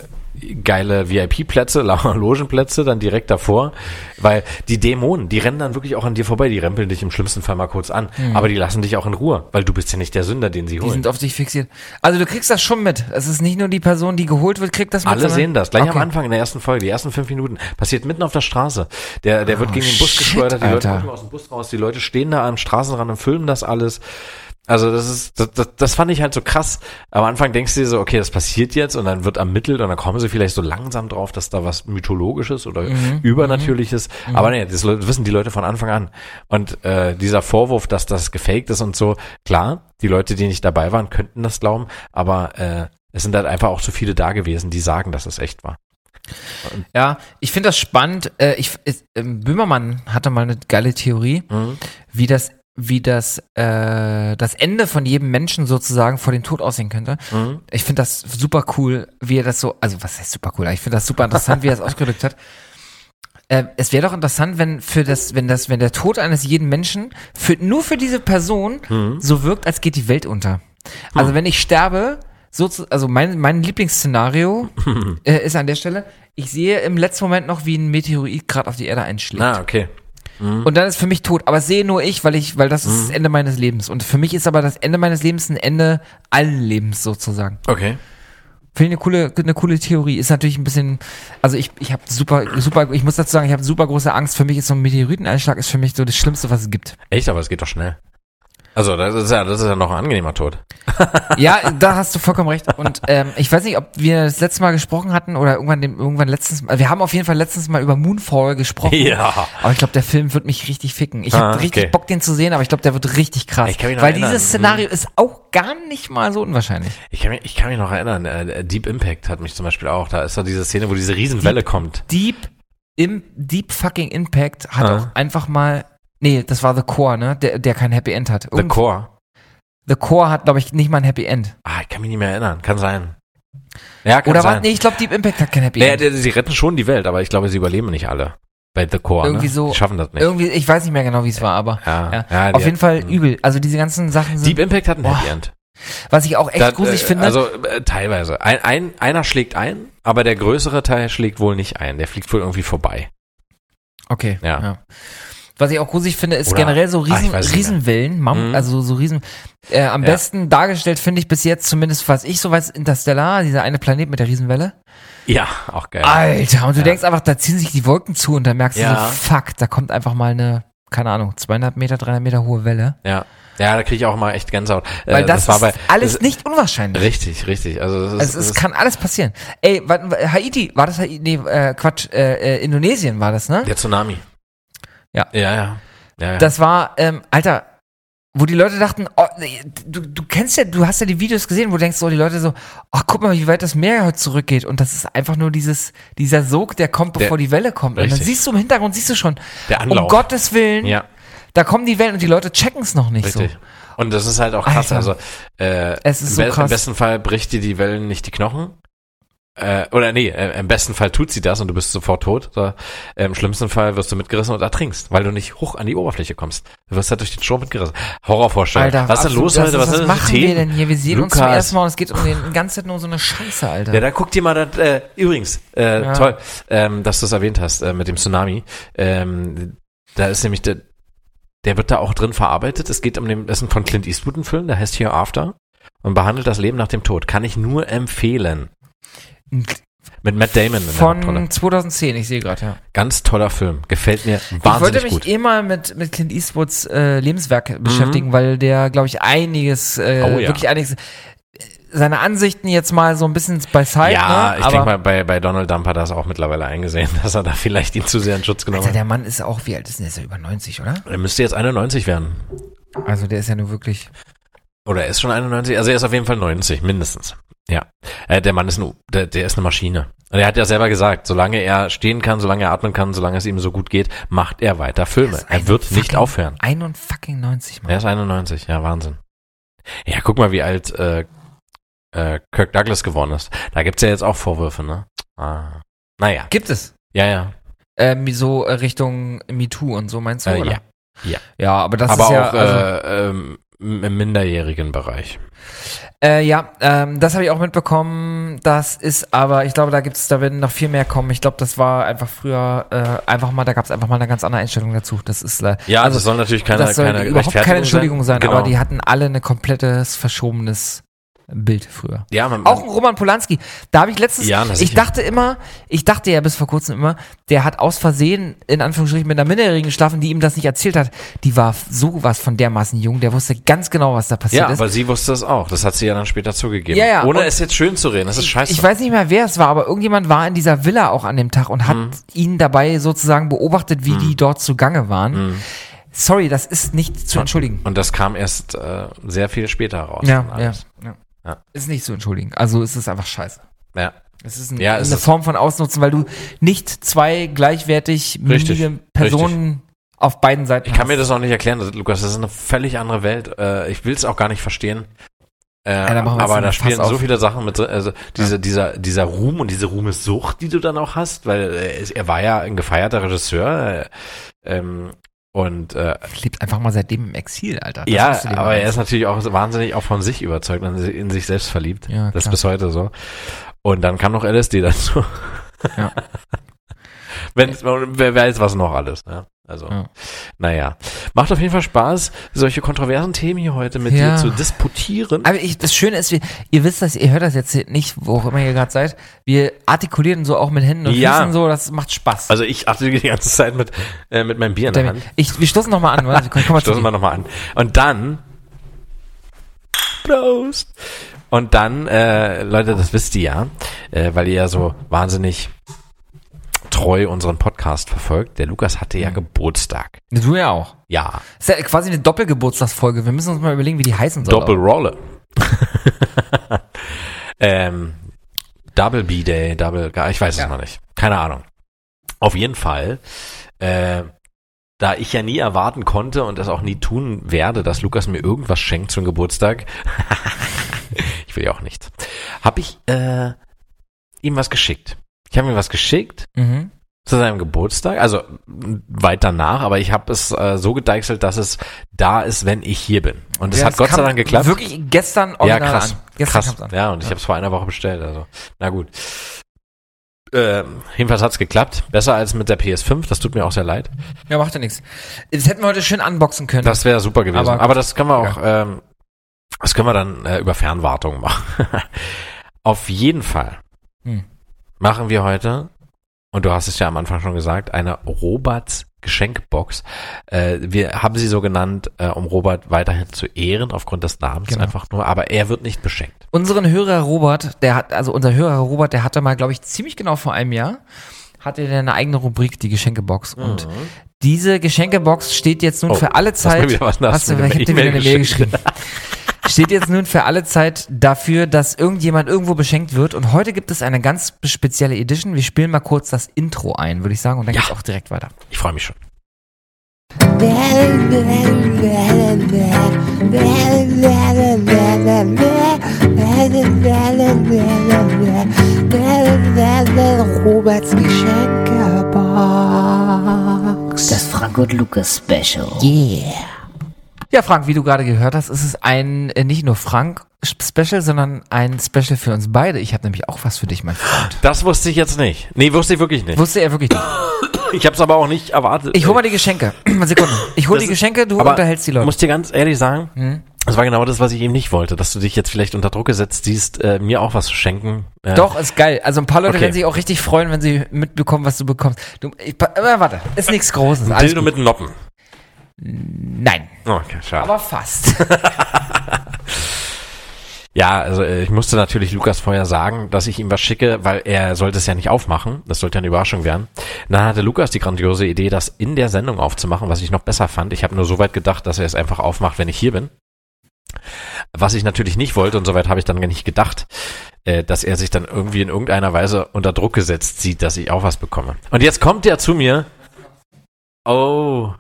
geile VIP-Plätze, [LAUGHS] Logenplätze dann direkt davor, weil die Dämonen, die rennen dann wirklich auch an dir vorbei, die rempeln dich im schlimmsten Fall mal kurz an, aber die lassen dich auch in Ruhe, weil du bist ja nicht der Sünder, den sie Die holen. sind auf dich fixiert. Also du kriegst das schon mit. Es ist nicht nur die Person, die geholt wird, kriegt das mit. Alle sehen das. Gleich Okay. am Anfang in der ersten Folge, die ersten fünf Minuten, passiert mitten auf der Straße. Der, der wird Oh, gegen den Bus shit, geschleudert, die Leute gucken aus dem Bus raus, die Leute stehen da am Straßenrand und filmen das alles. Also das ist, das, das, das fand ich halt so krass. Am Anfang denkst du dir so, okay, das passiert jetzt und dann wird ermittelt und dann kommen sie vielleicht so langsam drauf, dass da was Mythologisches oder Mhm. Übernatürliches. Aber nee, das wissen die Leute von Anfang an. Und äh, dieser Vorwurf, dass das gefaked ist und so, klar, die Leute, die nicht dabei waren, könnten das glauben, aber äh, es sind halt einfach auch zu viele da gewesen, die sagen, dass es echt war. Ja, ich finde das spannend. Äh, ich, ist, ähm, Böhmermann hatte mal eine geile Theorie, Mhm. wie das, wie das, äh, das Ende von jedem Menschen sozusagen vor dem Tod aussehen könnte. Mhm. Ich finde das super cool, wie er das so, also was heißt super cool? Ich finde das super interessant, wie er es [LAUGHS] ausgedrückt hat. Äh, es wäre doch interessant, wenn für das, wenn das, wenn der Tod eines jeden Menschen für, nur für diese Person Mhm. so wirkt, als geht die Welt unter. Also wenn ich sterbe, so zu, also mein, mein Lieblingsszenario [LAUGHS] äh, ist an der Stelle, ich sehe im letzten Moment noch, wie ein Meteorit gerade auf die Erde einschlägt. Na, okay. Und dann ist für mich tot. Aber sehe nur ich, weil ich, weil das ist Mhm. das Ende meines Lebens. Und für mich ist aber das Ende meines Lebens ein Ende allen Lebens sozusagen. Okay. Finde ich eine coole, eine coole Theorie. Ist natürlich ein bisschen, also ich, ich habe super, super, ich muss dazu sagen, ich habe super große Angst. Für mich ist so ein Meteoriteneinschlag ist für mich so das Schlimmste, was es gibt. Echt, aber es geht doch schnell. Also, das ist ja, das ist ja noch ein angenehmer Tod. [LAUGHS] Ja, da hast du vollkommen recht. Und ähm, ich weiß nicht, ob wir das letzte Mal gesprochen hatten oder irgendwann, dem, irgendwann letztens Mal. Wir haben auf jeden Fall letztens mal über Moonfall gesprochen. Ja. Aber ich glaube, der Film wird mich richtig ficken. Ich Ah, habe richtig okay. Bock, den zu sehen, aber ich glaube, der wird richtig krass. Ich kann mich noch Weil erinnern. dieses Szenario ist auch gar nicht mal so unwahrscheinlich. Ich kann, mich, ich kann mich noch erinnern, äh, Deep Impact hat mich zum Beispiel auch. Da ist doch diese Szene, wo diese Riesenwelle kommt. Deep, im, Deep fucking Impact hat Ah. auch einfach mal. Nee, das war The Core, ne? Der, der kein Happy End hat. The Irgend- Core. The Core hat, glaube ich, nicht mal ein Happy End. Ah, ich kann mich nicht mehr erinnern. Kann sein. Ja, kann Oder sein. was? Nee, ich glaube, Deep Impact hat kein Happy Naja, End. die- sie retten schon die Welt, aber ich glaube, sie überleben nicht alle. Bei The Core. Irgendwie ne? so- Die schaffen das nicht. Irgendwie, ich weiß nicht mehr genau, wie es war, aber. Ja, Ja. ja, Auf jeden hat- Fall mh. übel. Also diese ganzen Sachen sind. Deep Impact hat ein Boah, Happy End. was ich auch echt Das, gruselig äh, finde. Also äh, teilweise. Ein, ein, einer schlägt ein, aber der größere Teil schlägt wohl nicht ein. Der fliegt wohl irgendwie vorbei. Okay. Ja. Was ich auch gruselig finde, ist Oder- generell so Ah, Riesen, mehr. Riesenwellen, Mam Mhm. also so Riesen. Äh, am Ja. besten dargestellt finde ich bis jetzt, zumindest was ich so weiß, Interstellar, dieser eine Planet mit der Riesenwelle. Ja, auch geil. Alter, und du Ja. denkst einfach, da ziehen sich die Wolken zu und dann merkst du Ja. so, fuck, da kommt einfach mal eine, keine Ahnung, 200 Meter, 300 Meter hohe Welle. Ja. Ja, da kriege ich auch mal echt Gänsehaut. Äh, Weil das, war bei, alles das, nicht unwahrscheinlich. Richtig, richtig. Also das ist, Also es das kann alles passieren. Ey, Haiti, war das Haiti? Nee, äh, Quatsch, äh, äh, Indonesien war das, ne? der Tsunami. Ja. Ja, ja. ja, ja. Das war, ähm, Alter, wo die Leute dachten, oh, du, du kennst ja, du hast ja die Videos gesehen, wo du denkst, so die Leute so, ach guck mal, wie weit das Meer heute zurückgeht. Und das ist einfach nur dieses, dieser Sog, der kommt, bevor die Welle kommt. Und dann Richtig. siehst du im Hintergrund, siehst du schon, Der um. Gottes Willen, ja, da kommen die Wellen und die Leute checken es noch nicht richtig. so. Und das ist halt auch krass. Alter. Also äh, Es ist so krass. im besten Fall bricht dir die Wellen nicht die Knochen. Äh, oder nee, äh, im besten Fall tut sie das und du bist sofort tot. So, äh, Im schlimmsten Fall wirst du mitgerissen und ertrinkst, weil du nicht hoch an die Oberfläche kommst. Du wirst halt durch den Strom mitgerissen. Horrorvorstellung. was ist denn los das heute? ist- Was, denn machen wir Themen? denn hier? Wir sehen uns zum Lukas. ersten Mal und es geht um den ganze Zeit nur um so eine Scheiße, Alter. Ja, da guck dir mal das, äh, übrigens, äh, Ja. toll, ähm, dass du es erwähnt hast, äh, mit dem Tsunami. Ähm, da ist nämlich der, der wird da auch drin verarbeitet. Es geht um den, das ist ein von Clint Eastwood ein Film, der heißt Here After und behandelt das Leben nach dem Tod. Kann ich nur empfehlen. Mit Matt Damon in der Hauptrolle. Von 2010, ich sehe gerade, ja. Ganz toller Film. Gefällt mir Ich wollte wahnsinnig mich gut. eh mal mit, mit Clint Eastwoods äh, Lebenswerk beschäftigen, weil der, glaube ich, einiges, äh, Mhm. Oh ja. wirklich einiges, seine Ansichten jetzt mal so ein bisschen beiseite. ja, ne? ich denke mal, bei, bei Donald Dump hat er das auch mittlerweile eingesehen, [LAUGHS] dass er da vielleicht ihn zu sehr in Schutz genommen hat. der Mann ist auch, wie alt ist denn der? Ist er über 90, oder? Er müsste jetzt 91 werden. Also der ist ja nur wirklich. Oder er ist schon 91, also er ist auf jeden Fall 90, mindestens. Ja. Äh, der Mann ist ein, der, der ist eine Maschine. Und er hat ja selber gesagt, solange er stehen kann, solange er atmen kann, solange es ihm so gut geht, macht er weiter Filme. Er wird nicht fucking- aufhören. 91, 90, Mann. Er ist 91, ja, Wahnsinn. Ja, guck mal, wie alt äh, äh, Kirk Douglas geworden ist. Da gibt's ja jetzt auch Vorwürfe, ne? Ah. Naja, Gibt es. ja, ja. Ähm, so äh, Richtung MeToo und so meinst du, Äh, oder? ja. Ja. Ja, aber das Aber ist ja. auch also, äh, ähm, im minderjährigen Bereich. Äh, ja, ähm, das habe ich auch mitbekommen. Das ist aber, ich glaube, da gibt's, da werden noch viel mehr kommen. Ich glaube, das war einfach früher äh, einfach mal, da gab's einfach mal eine ganz andere Einstellung dazu. Das ist äh, Ja, also das soll natürlich keine, das soll keine überhaupt keine Entschuldigung sein, Genau. aber die hatten alle ein komplettes verschobenes Bild früher. ja, man, Auch ein Roman Polanski. Da habe ich letztens, Ja, ich dachte immer, ich dachte ja bis vor kurzem immer, der hat aus Versehen in Anführungsstrichen mit einer Minderjährigen geschlafen, die ihm das nicht erzählt hat. Die war so was von dermaßen jung, der wusste ganz genau, was da passiert Ja, ist. aber sie wusste es auch. Das hat sie ja dann später zugegeben. Ja, ja, Ohne es jetzt schön zu reden. Das ist scheiße. Ich weiß nicht mehr, wer es war, aber irgendjemand war in dieser Villa auch an dem Tag und hat Mhm. ihn dabei sozusagen beobachtet, wie die dort zugange waren. Sorry, das ist nicht zu entschuldigen. Und das kam erst äh, sehr viel später raus. Ja, ja, ja. Ja. Ist nicht zu entschuldigen. Also es ist einfach scheiße. ja. Es ist ein, Ja, es eine ist- Form von Ausnutzen, weil du nicht zwei gleichwertig Richtig, mündige Personen auf beiden Seiten Ich kann mir das auch nicht erklären, Lukas. Das ist eine völlig andere Welt. Äh, ich will es auch gar nicht verstehen. Äh, jetzt aber da spielen so viele Sachen mit. Also diese, dieser, dieser Ruhm und diese Ruhmessucht, die du dann auch hast, weil äh, er war ja ein gefeierter Regisseur. Äh, ähm, und äh, lebt einfach mal seitdem im Exil, Alter. Das ja, aber er ist natürlich auch wahnsinnig auch von sich überzeugt und in sich selbst verliebt. Ja, das ist bis heute so. Und dann kam noch LSD dazu. Ja. [LAUGHS] Wenn, wer weiß was noch alles. Ne? Also, Ja. naja. Macht auf jeden Fall Spaß, solche kontroversen Themen hier heute mit Ja. dir zu disputieren. Aber ich, das Schöne ist, wir, ihr wisst das, ihr hört das jetzt nicht, wo auch immer ihr gerade seid. Wir artikulieren so auch mit Händen und Ja. Füßen so, das macht Spaß. Also ich achte die ganze Zeit mit, äh, mit meinem Bier in der Hand. ich, wir stoßen nochmal an, warte, komm, komm mal Stoßen wir nochmal an. Und dann. Prost! Und dann, äh, Leute, das wisst ihr ja, äh, weil ihr ja so wahnsinnig treu unseren Podcast verfolgt. Der Lukas hatte Mhm. ja Geburtstag. Du ja auch. Ja. Das ist ja quasi eine Doppelgeburtstagsfolge. Wir müssen uns mal überlegen, wie die heißen soll. Doppelrolle. [LAUGHS] ähm, Double B-Day, Double, ich weiß es Ja. noch nicht. Keine Ahnung. Auf jeden Fall, äh, da ich ja nie erwarten konnte und das auch nie tun werde, dass Lukas mir irgendwas schenkt zum Geburtstag, [LAUGHS] ich will ja auch nichts, habe ich äh, ihm was geschickt. Ich habe ihm was geschickt Mhm. zu seinem Geburtstag, also weit danach, aber ich habe es äh, so gedeichselt, dass es da ist, wenn ich hier bin. Und es Ja, hat Gott sei Dank geklappt. Wirklich gestern Ja, original krass. an. Gestern krass. an. Ja, und ich habe es vor einer Woche bestellt. Also, na gut. Ähm, jedenfalls hat's geklappt. Besser als mit der PS5. Das tut mir auch sehr leid. Ja, macht ja nichts. Das hätten wir heute schön unboxen können. Das wäre super gewesen. Aber- Aber, das können wir auch, ähm, das können wir dann äh, über Fernwartung machen. [LAUGHS] Auf jeden Fall Hm. Machen wir heute, und du hast es ja am Anfang schon gesagt, eine Roberts Geschenkbox. Äh, wir haben sie so genannt, äh, um Robert weiterhin zu ehren, aufgrund des Namens Genau. einfach nur. Aber er wird nicht beschenkt. Unseren Hörer Robert, der hat, also unser Hörer Robert, der hatte mal, glaube ich, ziemlich genau vor einem Jahr, hatte der eine eigene Rubrik, die Geschenkebox. Und diese Geschenkebox steht jetzt nun Oh, für alle Zeit. hast du ich eine hab dir wieder eine Mail geschrieben. Steht jetzt nun für alle Zeit dafür, dass irgendjemand irgendwo beschenkt wird. Und heute gibt es eine ganz spezielle Edition. Wir spielen mal kurz das Intro ein, würde ich sagen, und dann Ja. geht's auch direkt weiter. Ich freue mich schon. Roberts Geschenkebox. Das Frank und Lukas Special. Yeah. Ja, Frank, wie du gerade gehört hast, ist es ein äh, nicht nur Frank-Special, sondern ein Special für uns beide. Ich habe nämlich auch was für dich, mein Freund. Das wusste ich jetzt nicht. Nee, wusste ich wirklich nicht. Wusste er wirklich nicht. Ich habe es aber auch nicht erwartet. Ich hol mal die Geschenke. [CLEARS THROAT] Eine Sekunde. Ich hol Das die Geschenke, du unterhältst die Ich Leute. muss dir ganz ehrlich sagen, Hm? das war genau das, was ich eben nicht wollte, dass du dich jetzt vielleicht unter Druck gesetzt siehst, äh, mir auch was zu schenken. Äh, Doch, ist geil. Also ein paar Leute Okay. werden sich auch richtig freuen, wenn sie mitbekommen, was du bekommst. Du, ich, äh, warte, ist nichts Großes. Alles Dildo gut. mit Noppen. Nein, Okay, schade. aber fast. [LAUGHS] Ja, also äh, ich musste natürlich Lukas vorher sagen, dass ich ihm was schicke, weil er sollte es ja nicht aufmachen. Das sollte ja eine Überraschung werden. Dann hatte Lukas die grandiose Idee, das in der Sendung aufzumachen, was ich noch besser fand. Ich habe nur so weit gedacht, dass er es einfach aufmacht, wenn ich hier bin. Was ich natürlich nicht wollte, und soweit habe ich dann gar nicht gedacht, äh, dass er sich dann irgendwie in irgendeiner Weise unter Druck gesetzt sieht, dass ich auch was bekomme. Und jetzt kommt er zu mir. Oh.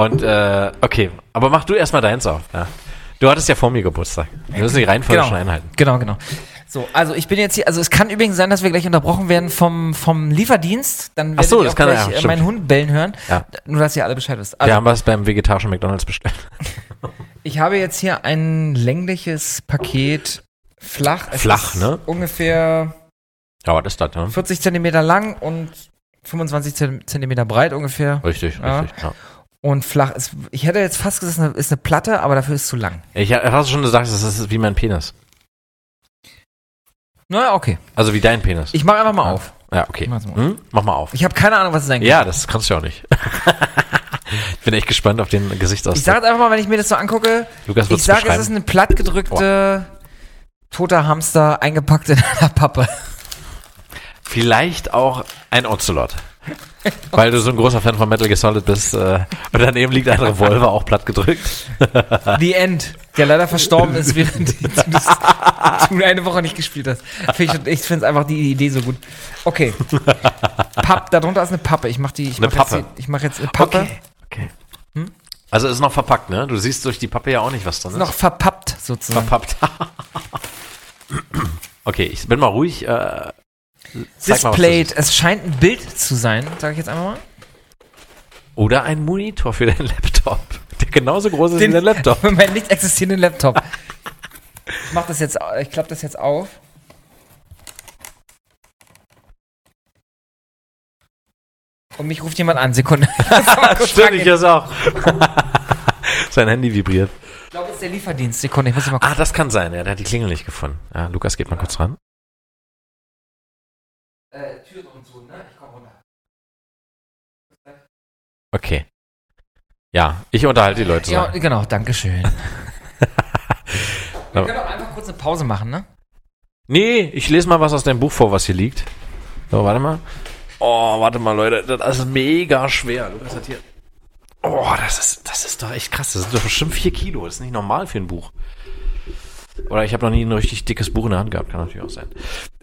Und äh, okay, aber mach du erstmal deins auf. Ja. Du hattest ja vor mir Geburtstag. Wir müssen die Reihenfolge schon einhalten. Genau, genau. So, also ich bin jetzt hier, also es kann übrigens sein, dass wir gleich unterbrochen werden vom, vom Lieferdienst. Dann werdet Ach so, das auch kann- gleich ja, meinen Hund bellen hören. Ja. Nur, dass ihr alle Bescheid wisst. Wir Also, haben was beim vegetarischen McDonalds bestellt. [LAUGHS] ich habe jetzt hier ein längliches Paket, flach. Es Flach, ist ne? Ungefähr Ja, was ist das, ne? 40 Zentimeter lang und 25 Zent- Zentimeter breit ungefähr. Richtig, Ja. richtig. Ja. Und flach ist, ich hätte jetzt fast gesagt, es ist eine, ist eine Platte, aber dafür ist es zu lang. Ich hast schon gesagt, das ist wie mein Penis. Naja, okay. Also wie dein Penis. Ich mache einfach mal auf. ja, okay. Mal. Hm? Mach mal auf. Ich habe keine Ahnung, was es sein. Ja, das kannst du ja auch nicht. [LAUGHS] ich bin echt gespannt auf den Ich Gesichtsausdruck. sage jetzt einfach mal, wenn ich mir das so angucke, Lukas ich sage, es ist eine plattgedrückte toter Hamster eingepackt in einer Pappe. Vielleicht auch ein Ocelot. [LAUGHS] Weil du so ein großer Fan von Metal Gear Solid bist. Äh, und daneben liegt ein Revolver, auch platt gedrückt. The End, der leider verstorben ist, während du eine Woche nicht gespielt hast. Ich, ich finde es einfach die Idee so gut. Okay. Papp, darunter ist eine Pappe. Ich mache die. Ich Eine mach jetzt die- Ich mache jetzt eine Pappe. Okay. okay. Also ist noch verpackt, ne? Du siehst durch die Pappe ja auch nicht, was drin ist. Noch verpappt sozusagen. verpappt. [LAUGHS] okay, ich bin mal ruhig. Äh, zeig Displayed. Es scheint ein Bild zu sein, sage ich jetzt einfach mal. Oder ein Monitor für deinen Laptop, der genauso groß ist wie dein Laptop. [LAUGHS] Für meinen nicht existierenden Laptop. Ich mach das jetzt, ich klappe das jetzt auf. Und mich ruft jemand an, Sekunde. [LAUGHS] [LAUGHS] Stimmt, ich das auch. Sein Handy vibriert. Ich glaube, es ist der Lieferdienst. Sekunde, ich muss mal Ah, das kann sein. Ja, der hat die Klingel nicht gefunden. Ja, Lukas, geht mal kurz ran. Äh, Tür und so, ne? Ich komm runter. Okay. Ja, ich unterhalte die Leute. Ja, so. genau, danke schön. [LAUGHS] Wir können auch einfach kurz eine Pause machen, ne? Nee, ich lese mal was aus deinem Buch vor, was hier liegt. So, warte mal. Oh, warte mal, Leute. Das ist mega schwer. Lukas hat hier. Oh, das ist, das ist doch echt krass. Das sind doch bestimmt vier Kilo. Das ist nicht normal für ein Buch. Oder ich habe noch nie ein richtig dickes Buch in der Hand gehabt. Kann natürlich auch sein.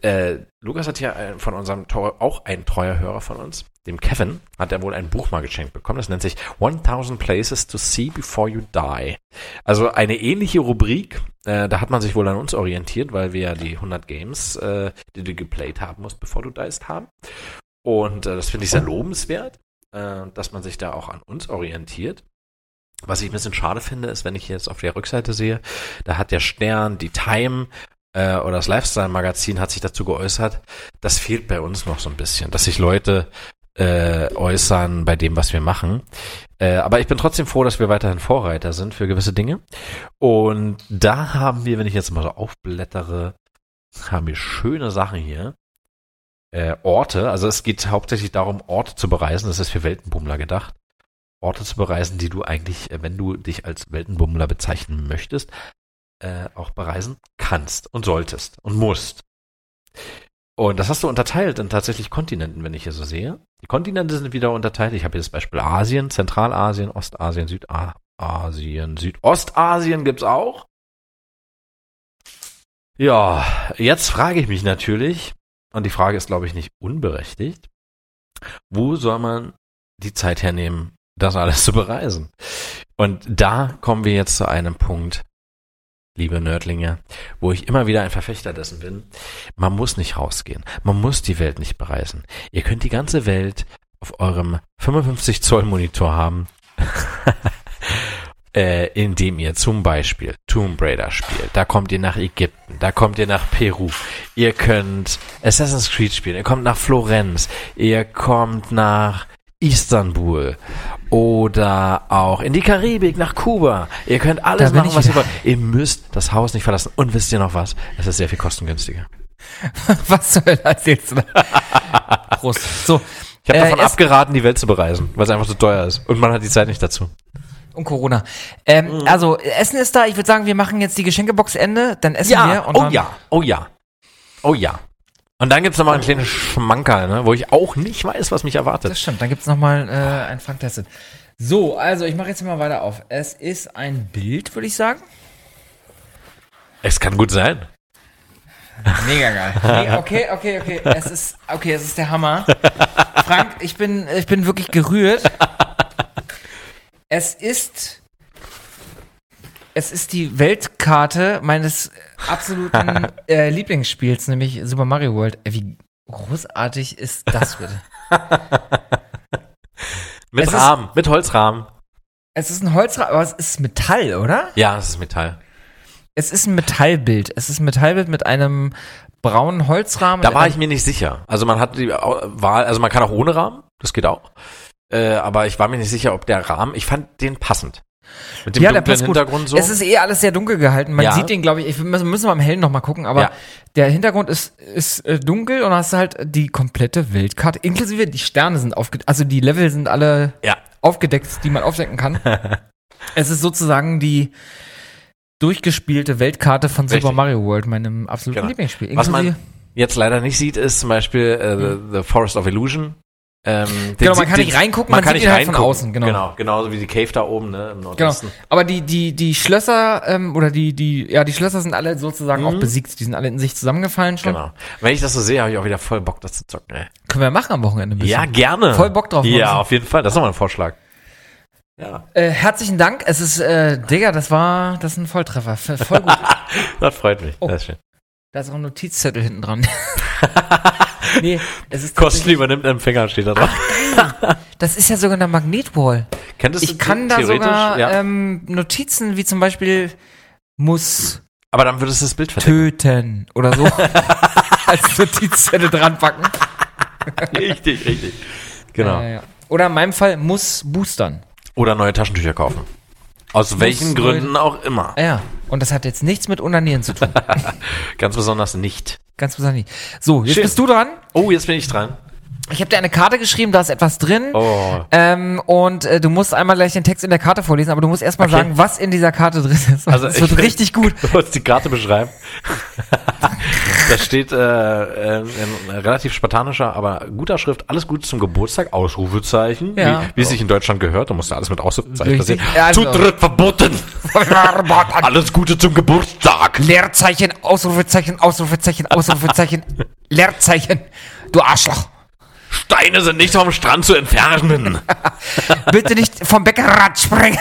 Äh, Lukas hat hier ein- von unserem Treu- auch ein treuer Hörer von uns, dem Kevin, hat er wohl ein Buch mal geschenkt bekommen. Das nennt sich 1000 Places to See Before You Die. Also eine ähnliche Rubrik. Äh, da hat man sich wohl an uns orientiert, weil wir ja die 100 Games, äh, die du geplayt haben musst, bevor du diest, haben. Und äh, das finde ich sehr lobenswert, äh, dass man sich da auch an uns orientiert. Was ich ein bisschen schade finde, ist, wenn ich jetzt auf der Rückseite sehe, da hat der Stern, die Time äh, oder das Lifestyle-Magazin hat sich dazu geäußert. Das fehlt bei uns noch so ein bisschen, dass sich Leute äh, äußern bei dem, was wir machen. Äh, aber ich bin trotzdem froh, dass wir weiterhin Vorreiter sind für gewisse Dinge. Und da haben wir, wenn ich jetzt mal so aufblättere, haben wir schöne Sachen hier. Äh, Orte, also es geht hauptsächlich darum, Orte zu bereisen. Das ist für Weltenbummler gedacht. Orte zu bereisen, die du eigentlich, äh, wenn du dich als Weltenbummler bezeichnen möchtest, äh, auch bereisen kannst und solltest und musst. Und das hast du unterteilt in tatsächlich Kontinenten, wenn ich hier so sehe. Die Kontinente sind wieder unterteilt. Ich habe hier das Beispiel Asien, Zentralasien, Ostasien, Südasien, Südostasien gibt's auch. Ja, jetzt frage ich mich natürlich, und die Frage ist, glaube ich, nicht unberechtigt, wo soll man die Zeit hernehmen, das alles [LAUGHS] zu bereisen. Und da kommen wir jetzt zu einem Punkt, liebe Nerdlinge, wo ich immer wieder ein Verfechter dessen bin. Man muss nicht rausgehen. Man muss die Welt nicht bereisen. Ihr könnt die ganze Welt auf eurem 55 Zoll Monitor haben. [LAUGHS] äh, indem ihr zum Beispiel Tomb Raider spielt. Da kommt ihr nach Ägypten, da kommt ihr nach Peru. Ihr könnt Assassin's Creed spielen, ihr kommt nach Florenz, ihr kommt nach Istanbul oder auch in die Karibik, nach Kuba. Ihr könnt alles machen, was ihr wollt. Ihr müsst das Haus nicht verlassen. Und wisst ihr noch was? Es ist sehr viel kostengünstiger. [LAUGHS] Was zur Hölle erzählst du da? Prost. So. Ich habe Äh, davon abgeraten, die Welt zu bereisen, weil es einfach so teuer ist. Und man hat die Zeit nicht dazu. Und Corona. Ähm, Also, Essen ist da. Ich würde sagen, wir machen jetzt die Geschenkebox Ende. Dann essen wir. Und oh ja, oh ja, oh ja. Und dann gibt's noch mal ein kleines Schmankerl, ne, wo ich auch nicht weiß, was mich erwartet. Das stimmt. Dann gibt's noch mal äh, ein Frank Tesset. So, also ich mache jetzt mal weiter auf. Es ist ein Bild, würde ich sagen. Es kann gut sein. Mega geil. Nee, [LAUGHS] okay, okay, okay. Es ist, okay, es ist der Hammer. Frank, ich bin, ich bin wirklich gerührt. Es ist, es ist die Weltkarte meines absoluten [LAUGHS] äh, Lieblingsspiels, nämlich Super Mario World. Äh, Wie großartig ist das bitte? [LAUGHS] Mit Es ist- Rahmen, mit Holzrahmen. Es ist ein Holzrahmen, aber es ist Metall, oder? Ja, es ist Metall. Es ist ein Metallbild. Es ist ein Metallbild mit einem braunen Holzrahmen. Da war ich mir nicht sicher. Also man hat die Wahl, also man kann auch ohne Rahmen, das geht auch. Äh, aber ich war mir nicht sicher, ob der Rahmen, ich fand den passend. Mit dem Ja, der dunklen. Hintergrund so. Es ist eh alles sehr dunkel gehalten. Man Ja. sieht den, glaube ich, ich, wir müssen wir im Hellen noch mal gucken, aber Ja. der Hintergrund ist, ist äh, dunkel und hast halt die komplette Weltkarte, inklusive die Sterne sind aufgedeckt, also die Level sind alle ja, aufgedeckt, die man aufdecken kann. [LAUGHS] es ist sozusagen die durchgespielte Weltkarte von Super Richtig. Mario World, meinem absoluten Genau. Lieblingsspiel. Was man Inklusive- jetzt leider nicht sieht, ist zum Beispiel äh, the, the Forest of Illusion. Ähm, Genau, man kann nicht den- reingucken, man sieht ihn halt von außen, genau. Genau, genauso wie die Cave da oben, ne, im Genau. Nordwesten. Aber die, die, die Schlösser, ähm, oder die, die, ja, die Schlösser sind alle sozusagen auch besiegt. Die sind alle in sich zusammengefallen schon. Mhm. Genau. Wenn ich das so sehe, habe ich auch wieder voll Bock, das zu zocken. Ey. Können wir machen am Wochenende ein bisschen. Ja, gerne. Voll Bock drauf, Ja, auf jeden Fall. Das ist nochmal ein Vorschlag. Ja, Äh, herzlichen Dank. Es ist, äh, Digga, das war, das ist ein Volltreffer. Voll gut. [LAUGHS] das freut mich. Oh. Das ist schön. Da ist auch ein Notizzettel hinten dran. [LAUGHS] nee, es ist Kosten tatsächlich- übernimmt Empfänger steht da drauf. Das ist ja sogar eine Magnetwall. Kenntest Ich kann da sogar ja. ähm, Notizen wie zum Beispiel muss Aber dann würdest du das Bild verdecken. töten oder so [LAUGHS] als Notizzettel dran packen. richtig, richtig. Genau. Ja, ja. Oder in meinem Fall muss boostern. Oder neue Taschentücher kaufen. Aus welchen neu- Gründen auch immer. Ja, und das hat jetzt nichts mit Unanieren zu tun. [LAUGHS] Ganz besonders nicht. Ganz besonders nicht. So, jetzt Schön. bist du dran. Oh, jetzt bin ich dran. Ich habe dir eine Karte geschrieben, da ist etwas drin. Oh. Ähm, und äh, du musst einmal gleich den Text in der Karte vorlesen, aber du musst erstmal Okay. sagen, was in dieser Karte drin ist. Also ich wird richtig gut. [LAUGHS] Du wolltest die Karte beschreiben. [LAUGHS] da steht äh, äh, in relativ spartanischer, aber guter Schrift, alles Gute zum Geburtstag, Ausrufezeichen, Ja. wie, wie es sich in Deutschland gehört, da musste alles mit Ausrufezeichen passieren. Also- Zutritt verboten! [LAUGHS] alles Gute zum Geburtstag! Leerzeichen, Ausrufezeichen, Ausrufezeichen, Ausrufezeichen, Leerzeichen. Du Arschloch. Steine sind nicht vom Strand zu entfernen. [LAUGHS] Bitte nicht vom Bäckerrad springen.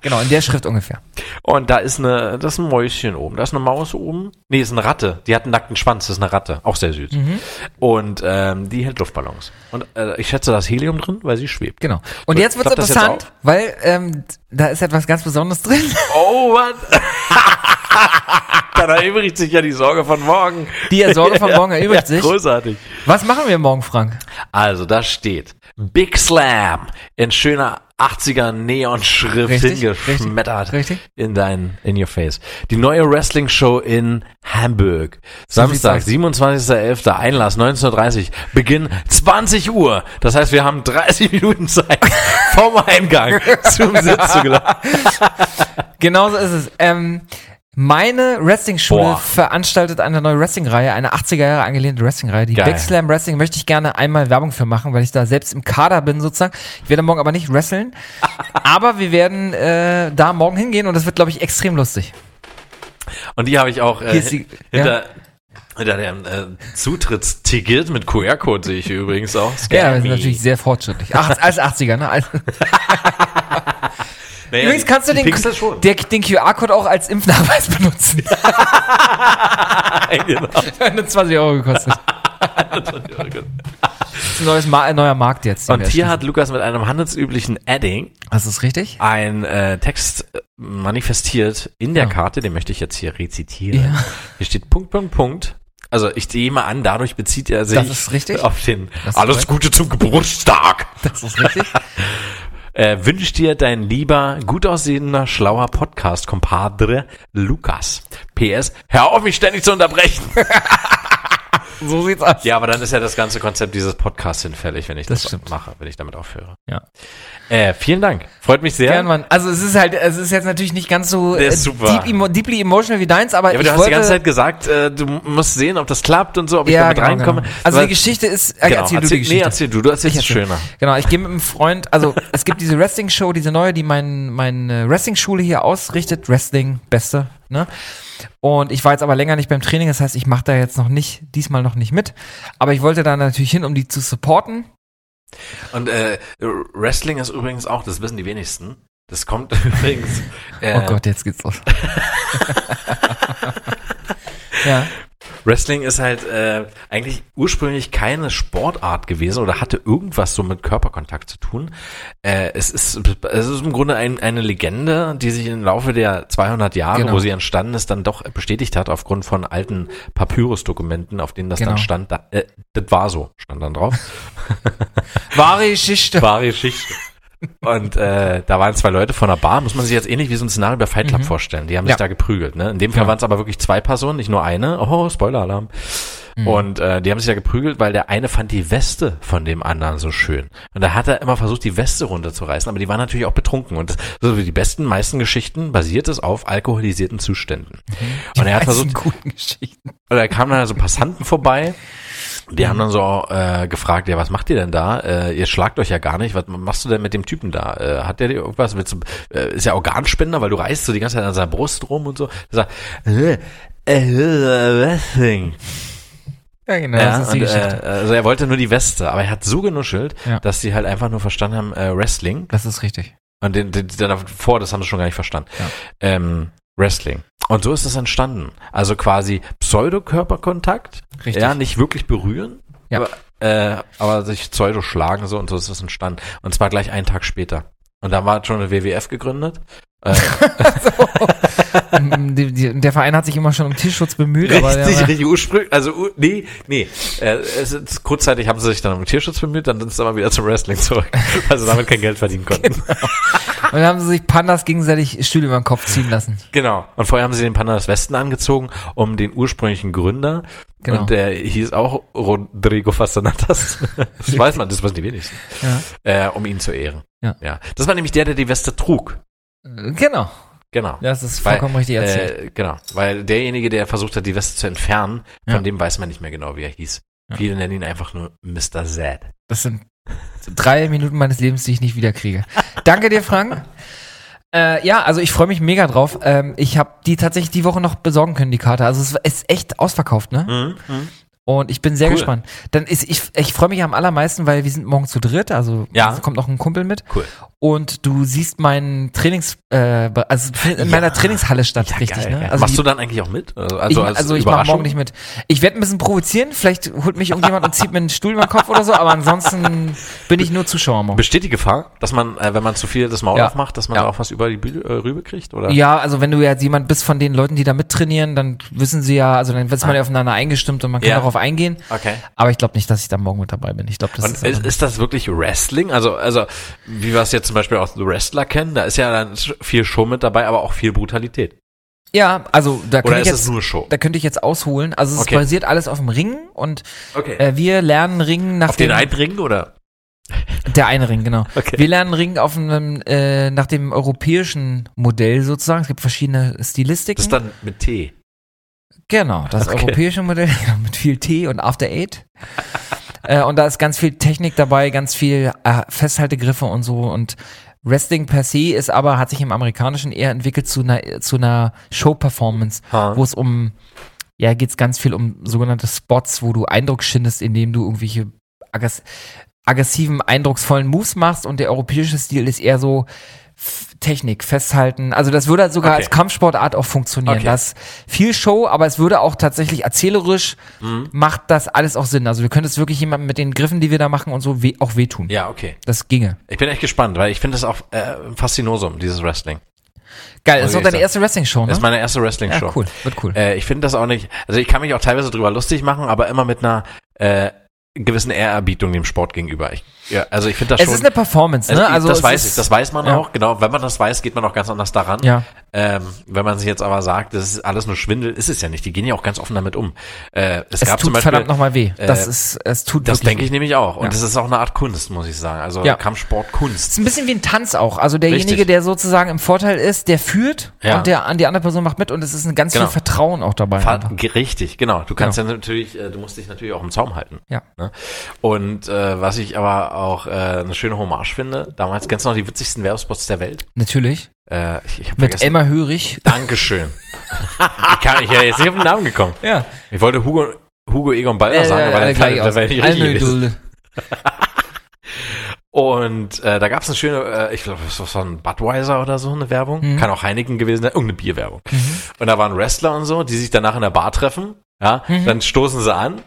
genau, in der Schrift ungefähr. Und da ist eine, das ist ein Mäuschen oben, da ist eine Maus oben. Nee, ist eine Ratte. Die hat einen nackten Schwanz, das ist eine Ratte. Auch sehr süß. Mhm. Und ähm, die hält Luftballons. Und äh, ich schätze, da ist Helium drin, weil sie schwebt. Genau. Und So, jetzt wird's jetzt interessant, weil ähm, da ist etwas ganz Besonderes drin. Oh, was? [LAUGHS] Dann erübrigt sich ja die Sorge von morgen. Die Sorge von [LAUGHS] morgen erübrigt sich. Großartig. Was machen wir morgen, Frank? Also, da steht Big Slam in schöner 80er Neon-Schrift Richtig, hingeschmettert richtig, richtig. in dein, in your face. Die neue Wrestling-Show in Hamburg. Samstag, sieht's 27.11. Einlass 19.30 Beginn 20 Uhr. Das heißt, wir haben 30 [LAUGHS] Minuten Zeit vom Eingang [LAUGHS] zum Sitz zu gelangen. Genauso ist es. Ähm, meine Wrestling-Schule veranstaltet eine neue Wrestling-Reihe, eine 80er Jahre angelehnte Wrestling-Reihe. Die Geil. Big Slam Wrestling möchte ich gerne einmal Werbung für machen, weil ich da selbst im Kader bin sozusagen. Ich werde morgen aber nicht wresteln, [LAUGHS] aber wir werden äh, da morgen hingehen und das wird, glaube ich, extrem lustig. Und die habe ich auch äh, ist die- hinter, Da der äh, Zutrittsticket mit QR-Code sehe ich übrigens auch. Scan Ja, wir sind me. natürlich sehr fortschrittlich. Ach, als 80er, ne? Als, [LAUGHS] Naja, Übrigens kannst du den, der, den QR-Code auch als Impfnachweis benutzen. [LAUGHS] genau. Hat nur 20 Euro gekostet. [LAUGHS] Das ist ein Ma neuer Markt jetzt. Und hier hat Lukas mit einem handelsüblichen Adding Das ist richtig? ein äh, Text äh, manifestiert in der Ja. Karte, den möchte ich jetzt hier rezitieren. Ja. Hier steht Punkt, Punkt, Punkt. Also ich nehme an, dadurch bezieht er sich Das ist richtig. auf den Alles korrekt. Gute zum Geburtstag. Das ist richtig. [LAUGHS] Äh, wünscht dir dein lieber, gut aussehender, schlauer Podcast-Kompadre Lukas. PS, hör auf mich ständig zu unterbrechen. [LAUGHS] so sieht's aus. Ja, aber dann ist ja das ganze Konzept dieses Podcasts hinfällig, wenn ich das, Das mache, wenn ich damit aufhöre. Ja. Äh, vielen Dank. Freut mich sehr. Gern, Mann. Also es ist halt, es ist jetzt natürlich nicht ganz so äh, deep emo deeply emotional wie deins, aber, Ja, aber ich du hast wollte, die ganze Zeit gesagt, äh, du musst sehen, ob das klappt und so, ob ich ja, damit genau, reinkomme. Genau. Also die Geschichte ist, äh, genau, erzähl du die Geschichte. Nee, erzähl du, du erzählst es erzähl. schöner. Genau, ich gehe mit einem Freund, also es gibt diese Wrestling-Show, diese neue, die mein, meine Wrestling-Schule hier ausrichtet. Wrestling, beste, ne? Und ich war jetzt aber länger nicht beim Training, das heißt, ich mache da jetzt noch nicht, diesmal noch nicht mit. Aber ich wollte da natürlich hin, um die zu supporten. Und äh, Wrestling ist übrigens auch, das wissen die wenigsten. Das kommt [LAUGHS] übrigens. Äh, Oh Gott, jetzt geht's los. [LAUGHS] ja. Wrestling ist halt äh, eigentlich ursprünglich keine Sportart gewesen oder hatte irgendwas so mit Körperkontakt zu tun. Äh, es, ist, es ist im Grunde ein, eine Legende, die sich im Laufe der 200 Jahre, Genau. wo sie entstanden ist, dann doch bestätigt hat aufgrund von alten Papyrus-Dokumenten, auf denen das Genau. dann stand. Da, äh, das war so, stand dann drauf. Wahre Geschichte. Wahre Geschichte. Und äh, da waren zwei Leute von der Bar, muss man sich jetzt ähnlich wie so ein Szenario bei Fight Club vorstellen. Die haben sich Mhm. Ja. da geprügelt. Ne? In dem Fall Ja. waren es aber wirklich zwei Personen, nicht nur eine. Oh, Spoiler-Alarm. Mhm. Und äh, die haben sich ja geprügelt, weil der eine fand die Weste von dem anderen so schön. Und da hat er immer versucht, die Weste runterzureißen, aber die waren natürlich auch betrunken. Und so wie die besten, meisten Geschichten basiert es auf alkoholisierten Zuständen. Und er hat versucht, guten Geschichten. oder da kamen dann so Passanten vorbei. Die haben dann so äh, gefragt, ja, was macht ihr denn da? Äh, ihr schlagt euch ja gar nicht. Was machst du denn mit dem Typen da? Äh, hat der dir irgendwas? Willst du, äh, ist ja Organspender, weil du reißt so die ganze Zeit an seiner Brust rum und so. Er sagt, äh, äh, Wrestling. Ja, genau, Ja, und, äh, also er wollte nur die Weste, aber er hat so genuschelt, Ja. dass sie halt einfach nur verstanden haben, äh, Wrestling. Das ist richtig. Und den, den, den davor, das haben sie schon gar nicht verstanden. Ja. Ähm, Wrestling. Und so ist es entstanden. Also quasi Pseudokörperkontakt. Richtig. Ja, nicht wirklich berühren. Ja. Aber, äh, aber sich pseudo schlagen so und so ist es entstanden. Und zwar gleich einen Tag später. Und da war schon eine WWF gegründet. Äh, [LAUGHS] Mm, die, die, der Verein hat sich immer schon um Tierschutz bemüht, aber richtig, der, richtig ursprünglich. Also, nee, nee. Äh, es ist, kurzzeitig haben sie sich dann um Tierschutz bemüht, dann sind sie aber wieder zum Wrestling zurück. [LAUGHS] Also damit kein Geld verdienen konnten. und dann haben sie sich Pandas gegenseitig Stühle über den Kopf ziehen lassen. Genau. Und vorher haben sie den Panda des Westen angezogen, um den ursprünglichen Gründer. Genau. Und der hieß auch Rodrigo Fasanatas. Das weiß man, das wissen die wenigsten. Ja. Äh, um ihn zu ehren. Ja. ja. Das war nämlich der, der die Weste trug. Äh, Genau. Genau. Das ist Weil, vollkommen richtig erzählt. Äh, genau. Weil derjenige, der versucht hat, die Weste zu entfernen, von Ja. dem weiß man nicht mehr genau, wie er hieß. Ja. Viele nennen ihn einfach nur Mr. Z. Das sind drei Minuten meines Lebens, die ich nicht wiederkriege. Danke dir, Frank. [LAUGHS] Äh, ja, also ich freue mich mega drauf. Ähm, ich habe die tatsächlich die Woche noch besorgen können, die Karte. Also es ist echt ausverkauft, ne? Und ich bin sehr Cool. gespannt. Dann ist ich, ich freue mich am allermeisten, weil wir sind morgen zu dritt, also Ja. es kommt noch ein Kumpel mit. Cool. Und du siehst meinen Trainings, äh, also [LAUGHS] in meiner Trainingshalle statt, richtig, Geil, ne? Also Machst die- du dann eigentlich auch mit? Also, ich, also, als also ich mache morgen nicht mit. Ich werde ein bisschen provozieren, vielleicht holt mich irgendjemand und zieht mir einen Stuhl über den Kopf oder so, aber ansonsten bin ich nur Zuschauer morgen. Besteht die Gefahr, dass man, äh, wenn man zu viel das Maul Ja. aufmacht, dass man Ja. da auch was über die Bühne, äh, Rübe kriegt? Oder? Ja, also wenn du jetzt jemand bist von den Leuten, die da mittrainieren, dann wissen sie ja, also dann wird man ja aufeinander eingestimmt und man kann Ja. Darauf eingehen. Okay. Aber ich glaube nicht, dass ich da morgen mit dabei bin. Ich glaube, das Und ist, ist, ist das wirklich Wrestling? Also, also, wie wir es jetzt zum Beispiel aus The Wrestler kennen, da ist ja dann viel Show mit dabei, aber auch viel Brutalität. ja, also da könnte ich jetzt, nur Show? da könnte ich jetzt ausholen. Also es Okay. basiert alles auf dem Ring und Okay. äh, wir lernen Ringen nach Auf den dem Einringen oder? der eine Ring, genau. Okay. Wir lernen Ring auf einem äh, nach dem europäischen Modell sozusagen. Es gibt verschiedene Stilistiken. Das ist dann mit T. Genau, das Okay. europäische Modell [LAUGHS] mit viel T und After Eight. äh, und da ist ganz viel Technik dabei, ganz viel äh, Festhaltegriffe und so. Und Wrestling per se ist aber, hat sich im Amerikanischen eher entwickelt zu einer, zu einer Show-Performance, wo es um ja, geht's ganz viel um sogenannte Spots, wo du Eindruck schindest, indem du irgendwelche aggress aggressiven, eindrucksvollen Moves machst und der europäische Stil ist eher so Technik, festhalten. Also das würde sogar Okay. als Kampfsportart auch funktionieren. Okay. Das viel Show, aber es würde auch tatsächlich erzählerisch Mhm. macht das alles auch Sinn. Also wir können es wirklich jemandem mit den Griffen, die wir da machen und so weh, auch wehtun. Ja, okay. Das ginge. Ich bin echt gespannt, weil ich finde das auch äh, Faszinosum, dieses Wrestling. Geil, das ist ich deine erste Wrestling-Show, ne? Das ist meine erste Wrestling-Show. ja, cool, wird cool. Äh, ich finde das auch nicht, also ich kann mich auch teilweise drüber lustig machen, aber immer mit einer äh, gewissen Ehrerbietung dem Sport gegenüber. Ich, ja, also ich finde das es schon. ist eine Performance, ne? also, Also das es weiß ich, das weiß man ja. auch, genau. Wenn man das weiß, geht man auch ganz anders daran. Ja. Ähm, wenn man sich jetzt aber sagt, das ist alles nur Schwindel, ist es ja nicht. Die gehen ja auch ganz offen damit um. Äh, es, Es gab tut zum Beispiel, verdammt nochmal weh. Das äh, ist, es tut das denke ich weh. nämlich auch. Und Ja. das ist auch eine Art Kunst, muss ich sagen. Also Ja. Kampfsport Es Kunst. ist ein bisschen wie ein Tanz auch. Also derjenige, Richtig. der sozusagen im Vorteil ist, der führt Ja. und der an die andere Person macht mit und es ist ein ganz Genau. viel Vertrauen auch dabei. Ge- Richtig, genau. Du kannst ja natürlich, äh, du musst dich natürlich auch im Zaum halten. Ja. Ne? Und äh, was ich aber auch äh, eine schöne Hommage finde, damals du noch die witzigsten Werbespots der Welt? Natürlich. Äh, ich, ich Mit vergessen. Elmar Hörig. Dankeschön. ich kann ich wäre jetzt nicht auf den Namen gekommen. Ja. Ich wollte Hugo Hugo Egon Balder sagen, aber der, gleich der, aus. wäre nicht Alle richtig. Und äh, da gab es eine schöne, äh, ich glaube, das war so ein Budweiser oder so, eine Werbung. Kann auch Heineken gewesen sein, irgendeine Bierwerbung. Und da waren Wrestler und so, die sich danach in der Bar treffen. Ja, dann stoßen sie an.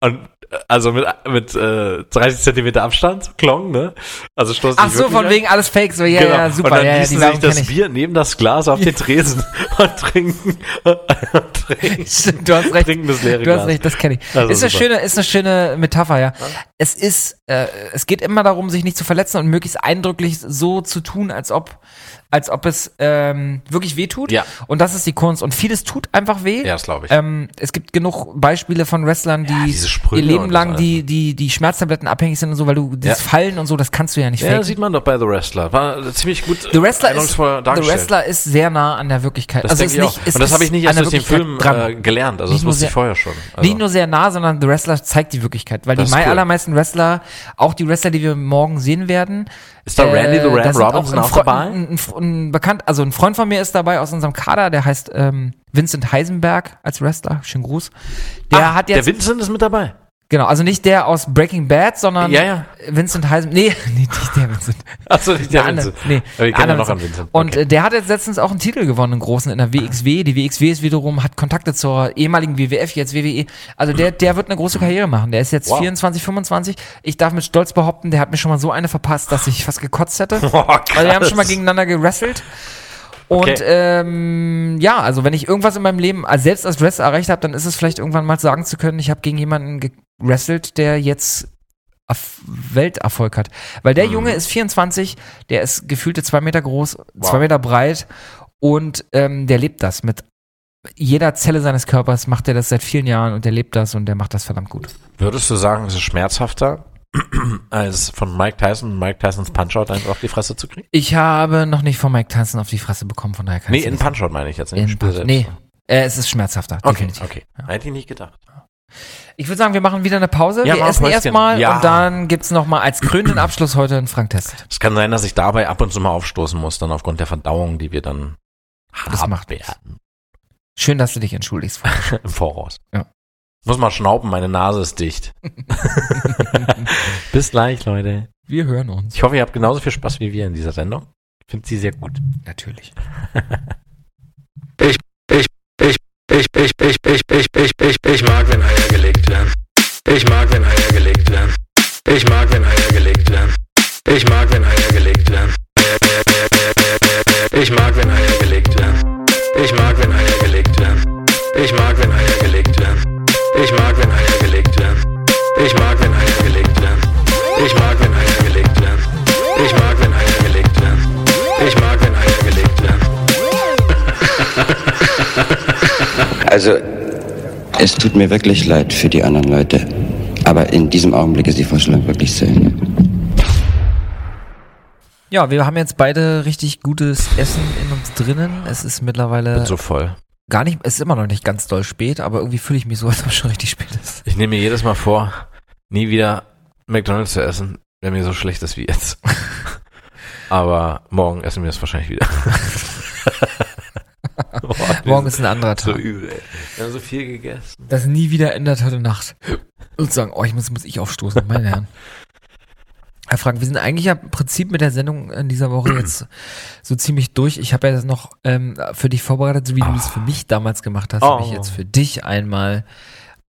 Und äh, also mit, mit äh, 30 Zentimeter Abstand, Klong, ne? Also stoßen Ach so, von an. wegen alles Fake. So, ja, Genau. ja, super. Und dann ja, ja, die sie sich das. Bier neben das Glas auf den Tresen [LAUGHS] und trinken, [LAUGHS] und trinken, [LAUGHS] du hast recht. trinken das leere Du hast Glas. recht, das kenne ich. Also ist, eine super. schöne, ist eine schöne Metapher, ja. Es ist, äh, es geht immer darum, sich nicht zu verletzen und möglichst eindrücklich so zu tun, als ob, als ob es ähm, wirklich weh tut. Ja. Und das ist die Kunst. Und vieles tut einfach weh. Ja, das glaube ich. Ähm, es gibt genug Beispiele von Wrestlern, die Sprünge ihr Leben lang die, die, die Schmerztabletten abhängig sind und so, weil du das Ja. Fallen und so, das kannst du ja nicht ja, faken. sieht man doch bei The Wrestler. War ziemlich gut The Wrestler, ist, The. Wrestler ist sehr nah an der Wirklichkeit. Das also ist ich nicht, auch. Und das habe ich nicht erst aus dem Film Wirklichkeit dran. äh, gelernt. Also Nicht das wusste ich sehr- vorher schon. Also, Nicht nur sehr nah, sondern The Wrestler zeigt die Wirklichkeit. Weil die Das ist mei- allermeisten Wrestler, auch die Wrestler, die wir morgen sehen werden, Ist da Randy the Ram Robinson auch dabei? Ein, ein, ein bekannt, also ein Freund von mir ist dabei aus unserem Kader, der heißt ähm, Vincent Heisenberg als Wrestler. Schönen Gruß. Der Ah, hat der jetzt Vincent ist mit dabei. Genau, also nicht der aus Breaking Bad, sondern Ja, ja. Vincent Heisenberg. Nee, nee, [LAUGHS] nicht der Vincent. Achso, nicht der Der andere, Vincent. nee, Aber wir der kennen ja andere noch Vincent. Vincent. Und Okay. äh, der hat jetzt letztens auch einen Titel gewonnen, einen großen in der WXW. Die WXW ist wiederum, hat Kontakte zur ehemaligen WWF, jetzt WWE. Also der, der wird eine große Karriere machen. Der ist jetzt Wow. 24, 25. Ich darf mit Stolz behaupten, der hat mir schon mal so eine verpasst, dass ich fast gekotzt hätte. Boah, krass. Also wir haben schon mal gegeneinander gewrestelt. Und ähm, ja, also wenn ich irgendwas in meinem Leben als selbst als Wrestler erreicht habe, dann ist es vielleicht irgendwann mal sagen zu können, ich habe gegen jemanden gewrestelt, der jetzt Erf- Welterfolg hat. Weil der Mhm. Junge ist 24, der ist gefühlte zwei Meter groß, Wow. zwei Meter breit und ähm, der lebt das mit jeder Zelle seines Körpers macht er das seit vielen Jahren und der lebt das und der macht das verdammt gut. Würdest du sagen, es ist schmerzhafter, als von Mike Tyson, Mike Tysons Punch-Out einfach auf die Fresse zu kriegen? Ich habe noch nicht von Mike Tyson auf die Fresse bekommen, von daher kann Nee, ich in nicht sagen. Punch-Out meine ich jetzt. nicht im In Spiel selbst. Nee, äh, es ist schmerzhafter, Okay, definitiv. okay. Hätte ich nicht gedacht. Ich würde sagen, wir machen wieder eine Pause. Ja, wir essen erstmal Ja. und dann gibt's noch mal als krönenden Abschluss heute einen Frank-Test. Es kann sein, dass ich dabei ab und zu mal aufstoßen muss, dann aufgrund der Verdauung, die wir dann Das haben macht werden. Schön, dass du dich entschuldigst. [LAUGHS] Im Voraus. Ja. Muss mal schnauben, meine Nase ist dicht. Bis gleich, Leute. Wir hören uns. Ich hoffe, ihr habt genauso viel Spaß wie wir in dieser Sendung. Ich finde sie sehr gut. Natürlich. Ich, ich, ich, ich, ich, ich, ich, ich, ich, ich mag, wenn Eier gelegt werden. Ich mag, wenn Eier gelegt werden. Ich mag, wenn Eier gelegt werden. Ich mag, wenn Eier gelegt werden. Ich mag, wenn Also, es tut mir wirklich leid für die anderen Leute. Aber in diesem Augenblick ist die Vorstellung wirklich zu Ende. Ja, wir haben jetzt beide richtig gutes Essen in uns drinnen. Es ist mittlerweile Bin so voll. gar nicht, es ist immer noch nicht ganz doll spät, aber irgendwie fühle ich mich so, als ob es schon richtig spät ist. Ich nehme mir jedes Mal vor, nie wieder McDonalds zu essen, wenn mir so schlecht ist wie jetzt. [LAUGHS] Aber morgen essen wir es wahrscheinlich wieder. [LAUGHS] Oh, Morgen ist ein anderer so Tag. übel, ey. Wir haben so viel gegessen. Das nie wieder ändert heute Nacht. Und sagen, oh, ich muss, muss ich aufstoßen, meine Herren. Herr Frank, wir sind eigentlich ja im Prinzip mit der Sendung in dieser Woche jetzt so ziemlich durch. Ich habe ja das noch ähm, für dich vorbereitet, so wie du es für mich damals gemacht hast, habe ich Oh. jetzt für dich einmal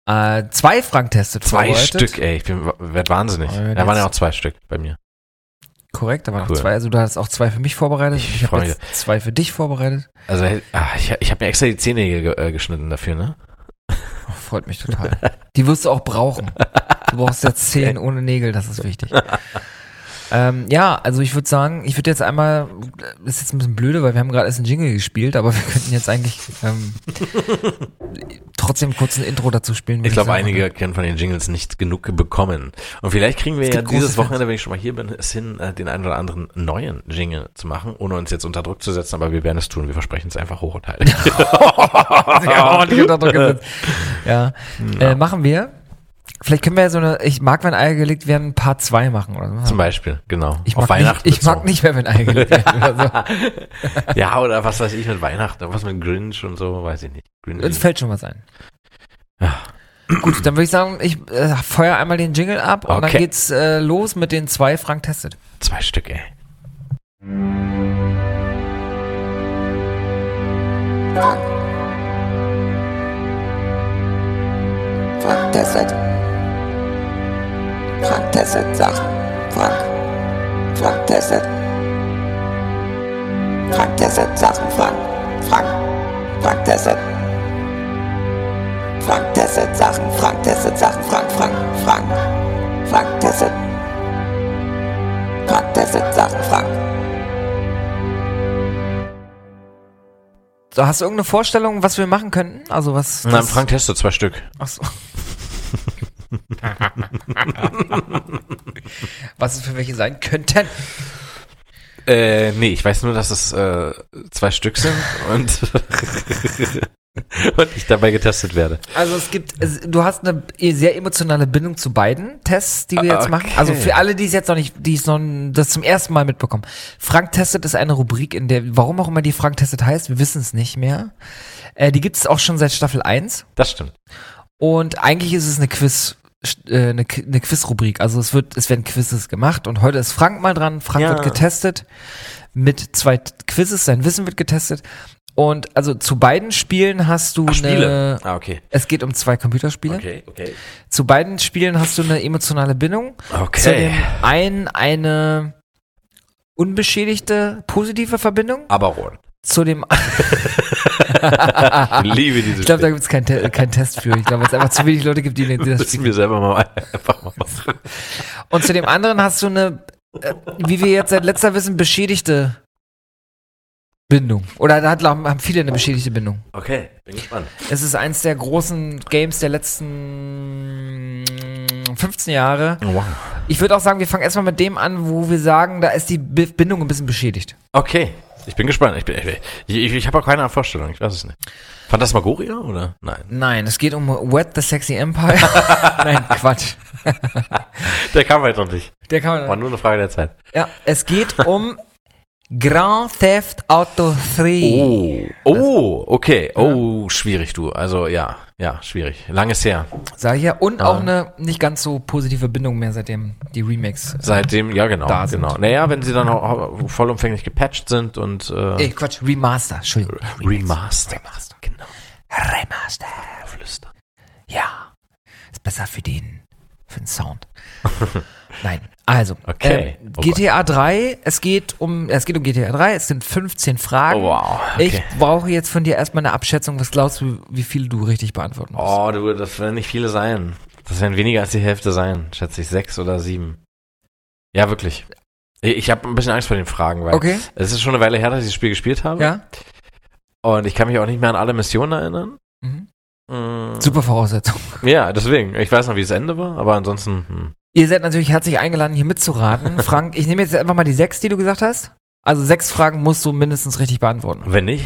äh, zwei Frank-Testet Zwei vorbereitet. Stück, ey. Ich bin, werd wahnsinnig. Oh, da waren ja auch zwei Stück bei mir. Korrekt, da waren Cool. noch zwei. Also du hast auch zwei für mich vorbereitet. Ich Ich, habe zwei für dich vorbereitet. Also, ah, ich, ich habe mir extra die Zähne ge äh, geschnitten dafür, ne? Oh, freut mich total. Die wirst du auch brauchen. Du brauchst jetzt Zehen [LAUGHS] ohne Nägel, das ist wichtig. Ähm, ja, also ich würde sagen, ich würde jetzt einmal, das ist jetzt ein bisschen blöde, weil wir haben gerade erst einen Jingle gespielt, aber wir könnten jetzt eigentlich ähm, trotzdem kurz ein Intro dazu spielen. Ich glaube, einige können von den Jingles nicht genug bekommen. Und vielleicht kriegen wir ja dieses Fans. Wochenende, wenn ich schon mal hier bin, es hin, äh, den einen oder anderen neuen Jingle zu machen, ohne uns jetzt unter Druck zu setzen, aber wir werden es tun. Wir versprechen es einfach hoch und heilig. [LAUGHS] ja, ordentlich unter Druck gesetzt. [LAUGHS] Ja, Äh, machen wir. Vielleicht können wir ja so eine, ich mag, wenn Eier gelegt werden, Part 2 machen oder so. Zum Beispiel, genau. Ich Auf mag, Weihnachten nicht, ich mag nicht mehr, wenn Eier gelegt werden oder so. [LAUGHS] Ja, oder was weiß ich mit Weihnachten, was mit Grinch und so, weiß ich nicht. Grinch. Uns fällt schon was ein. Ja. Gut, dann würde ich sagen, ich äh, feuer einmal den Jingle ab und dann Okay. geht's äh, los mit den zwei Frank testet. Zwei Stück, ey. Frank testet. Frank testet Sachen. Frank. Frank testet. Frank testet Sachen. Frank. Frank. Frank testet. Frank testet Sachen. Frank testet Sachen. Frank. Frank. Frank. Frank testet. Frank testet Sachen. Frank. So, hast du irgendeine Vorstellung, was wir machen könnten? Also was? Nein, Frank testet zwei Stück. Ach so. [LAUGHS] [LAUGHS] was es für welche sein könnten? Äh, nee, ich weiß nur, dass es äh, zwei Stück sind und, [LAUGHS] und ich dabei getestet werde. Also es gibt, du hast eine sehr emotionale Bindung zu beiden Tests, die wir jetzt Okay. machen. Also für alle, die es jetzt noch nicht, die es noch das zum ersten Mal mitbekommen. Frank testet ist eine Rubrik, in der, warum auch immer die Frank testet heißt, wir wissen es nicht mehr. Äh, die gibt es auch schon seit Staffel 1 Das stimmt. Und eigentlich ist es eine Quiz, äh, eine, eine Quiz-Rubrik. Also es wird, es werden Quizzes gemacht und heute ist Frank mal dran. Frank Ja. wird getestet mit zwei Quizzes, sein Wissen wird getestet. Und also zu beiden Spielen hast du Ach, Spiele. eine, Ah, okay. es geht um zwei Computerspiele. Okay, okay. Zu beiden Spielen hast du eine emotionale Bindung. Okay. Zu dem einen eine unbeschädigte positive Verbindung. Aber rot. Zu dem [LAUGHS] [LAUGHS] Ich liebe diese ich glaube, da gibt es keinen Te keinen Test für. Ich glaube, es einfach zu wenig Leute gibt, die, die das [LAUGHS] müssen wir selber mal [LAUGHS] einfach mal machen. Und zu dem anderen hast du eine, äh, wie wir jetzt seit letzter wissen, beschädigte Bindung. Oder da hat, haben viele eine beschädigte Bindung. Okay, bin gespannt. Es ist eins der großen Games der letzten 15 Jahre. Wow. Ich würde auch sagen, wir fangen erstmal mit dem an, wo wir sagen, da ist die Bi- Bindung ein bisschen beschädigt. Okay, ich bin gespannt. Ich, bin, ich, ich, ich habe auch keine Vorstellung, ich weiß es nicht. Phantasmagoria oder? Nein. Nein, es geht um Wet the Sexy Empire. [LAUGHS] Nein, Quatsch. Der kam halt noch nicht. Der kann man, War nur eine Frage der Zeit. ja, es geht um Grand Theft Auto 3. Oh, oh, okay. Oh, schwierig, du. Also ja, ja, schwierig. Langes her. Sag ich ja. Und Ah. auch eine nicht ganz so positive Bindung mehr, seitdem die Remakes. Seitdem, ja genau, Da sind. genau. Naja, wenn sie dann auch vollumfänglich gepatcht sind und äh, Ey, Quatsch, Remaster, Entschuldigung. Remaster. Genau. Remaster. Flüstern. Ja. Ist besser für den, für den Sound. [LAUGHS] Nein. Also, Okay. ähm, Oh GTA 3, es geht um, es geht um GTA 3, es sind 15 Fragen. Oh, wow. Okay. Ich brauche jetzt von dir erstmal eine Abschätzung, was glaubst du, wie viele du richtig beantworten musst? Oh, du, das werden nicht viele sein. Das werden weniger als die Hälfte sein, schätze ich. Sechs oder sieben. Ja, wirklich. Ich, ich habe ein bisschen Angst vor den Fragen, weil Okay, es ist schon eine Weile her, dass ich das Spiel gespielt habe. ja. Und ich kann mich auch nicht mehr an alle Missionen erinnern. Mhm. Mm, Super Voraussetzung. Ja, deswegen. Ich weiß noch, wie das Ende war, aber ansonsten. Hm. Ihr seid natürlich herzlich eingeladen, hier mitzuraten. [LAUGHS] Frank, ich nehme jetzt einfach mal die sechs, die du gesagt hast. Also sechs Fragen musst du mindestens richtig beantworten. Wenn nicht,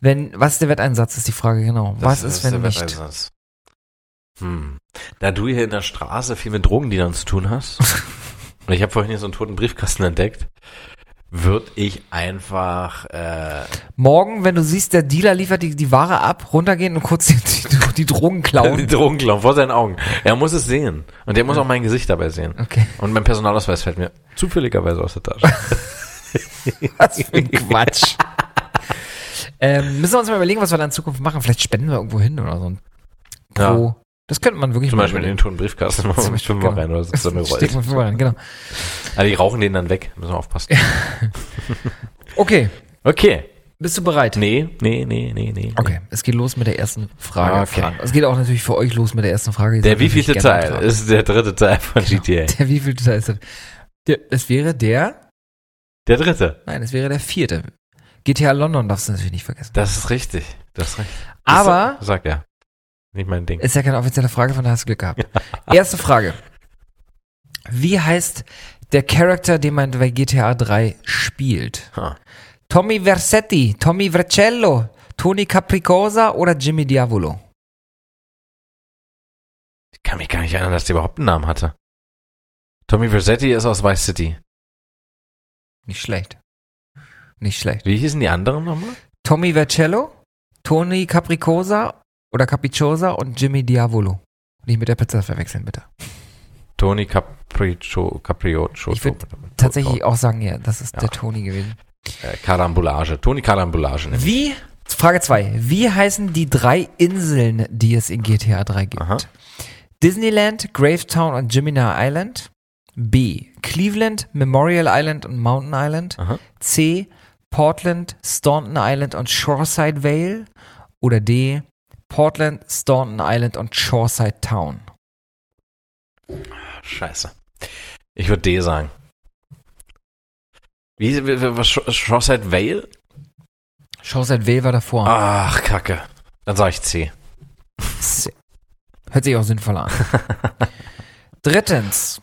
Wenn, was ist der Wetteinsatz, ist die Frage, genau. was ist, wenn der nicht? Wetteinsatz. Hm. Da du hier in der Straße viel mit Drogendealern zu tun hast, [LAUGHS] und ich habe vorhin hier so einen toten Briefkasten entdeckt, würde ich einfach äh, Morgen, wenn du siehst, der Dealer liefert die, die Ware ab, runtergehen und kurz die, [LAUGHS] die, die Drogen [LAUGHS] die klauen. Drogen klauen vor seinen Augen. Er muss es sehen. Und er muss auch mein Gesicht dabei sehen. Okay. Und mein Personalausweis fällt mir zufälligerweise aus der Tasche. [LAUGHS] Was für ein Quatsch. ähm, müssen wir uns mal überlegen, was wir da in Zukunft machen. Vielleicht spenden wir irgendwo hin oder so. Pro. Das könnte man wirklich Zum Beispiel in den toten Briefkasten machen wir Fünfer genau. rein oder so wir Fünfer rein, genau. Also die rauchen den dann weg. Müssen wir aufpassen. [LAUGHS] [LAUGHS] Okay, Okay. bist du bereit? Nee, nee, nee, nee, nee. Okay, es geht los mit der ersten Frage. Okay. Es geht auch natürlich für euch los mit der ersten Frage. Der wievielte Teil ist der dritte Teil von GTA? [LAUGHS] Der wievielte Teil ist das? Der, es wäre der, Der dritte. nein, es wäre der vierte. GTA London darfst du natürlich nicht vergessen. Das ist richtig. Das ist richtig. Aber- Das, sag ja. Nicht mein Ding. Ist ja keine offizielle Frage, von daher hast du Glück gehabt. [LAUGHS] Erste Frage. Wie heißt der Charakter, den man bei GTA 3 spielt? Ha. Tommy Versetti, Tommy Vercello, Tony Capricosa oder Jimmy Diavolo? Ich kann mich gar nicht erinnern, dass der überhaupt einen Namen hatte. Tommy Versetti ist aus Vice City. Nicht schlecht. Nicht schlecht. Wie hießen die anderen nochmal? Tommy Vercello, Tony Capricosa oder Capricciosa und Jimmy Diavolo. Nicht mit der Pizza verwechseln, bitte. Tony Capriccio, Caprioccio. Ich würd Tatsächlich auch sagen, ja, das ist der Tony gewesen. Äh, Karambulage. Tony Karambulage. nämlich. Wie, Frage 2. Wie heißen die drei Inseln, die es in GTA 3 gibt? Aha. Disneyland, Gravetown und Gemini Island. B. Cleveland, Memorial Island und Mountain Island. Aha. C. Portland, Staunton Island und Shoreside Vale. Oder D. Portland, Staunton Island und Shoreside Town. Scheiße. Ich würde D sagen. Wie, was, Sh- Shoreside Vale? Shoreside Vale war davor. Ach, Kacke. Dann sage ich C. C. Hört sich auch sinnvoll an. [LAUGHS] Drittens.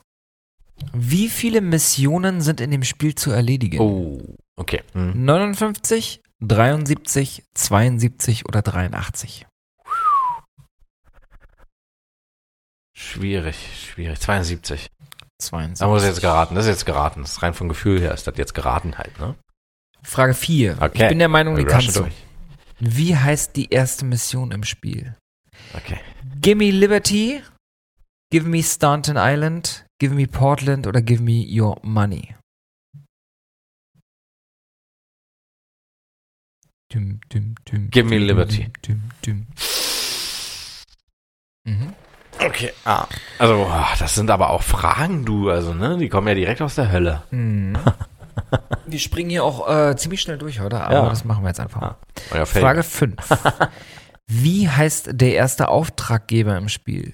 Wie viele Missionen sind in dem Spiel zu erledigen? Oh, okay. Hm. 59, 73, 72 oder 83? Schwierig, schwierig. 72. 72. Da muss ich jetzt geraten. Das ist jetzt geraten. Das ist rein vom Gefühl her ist das jetzt geraten halt, ne? Frage 4. Okay. Ich bin der Meinung, die kannst du. Wie heißt die erste Mission im Spiel? Okay. Give me Liberty, give me Staunton Island, give me Portland oder give me your money. Düm, düm, düm, Give me Liberty. Mhm. Okay. Ah. Also, ah, das sind aber auch Fragen, du. Also, ne? Die kommen ja direkt aus der Hölle. Mhm. [LAUGHS] Wir springen hier auch äh, ziemlich schnell durch, oder? Aber Ja. das machen wir jetzt einfach. mal. Euer Fake. Frage 5. [LAUGHS] Wie heißt der erste Auftraggeber im Spiel?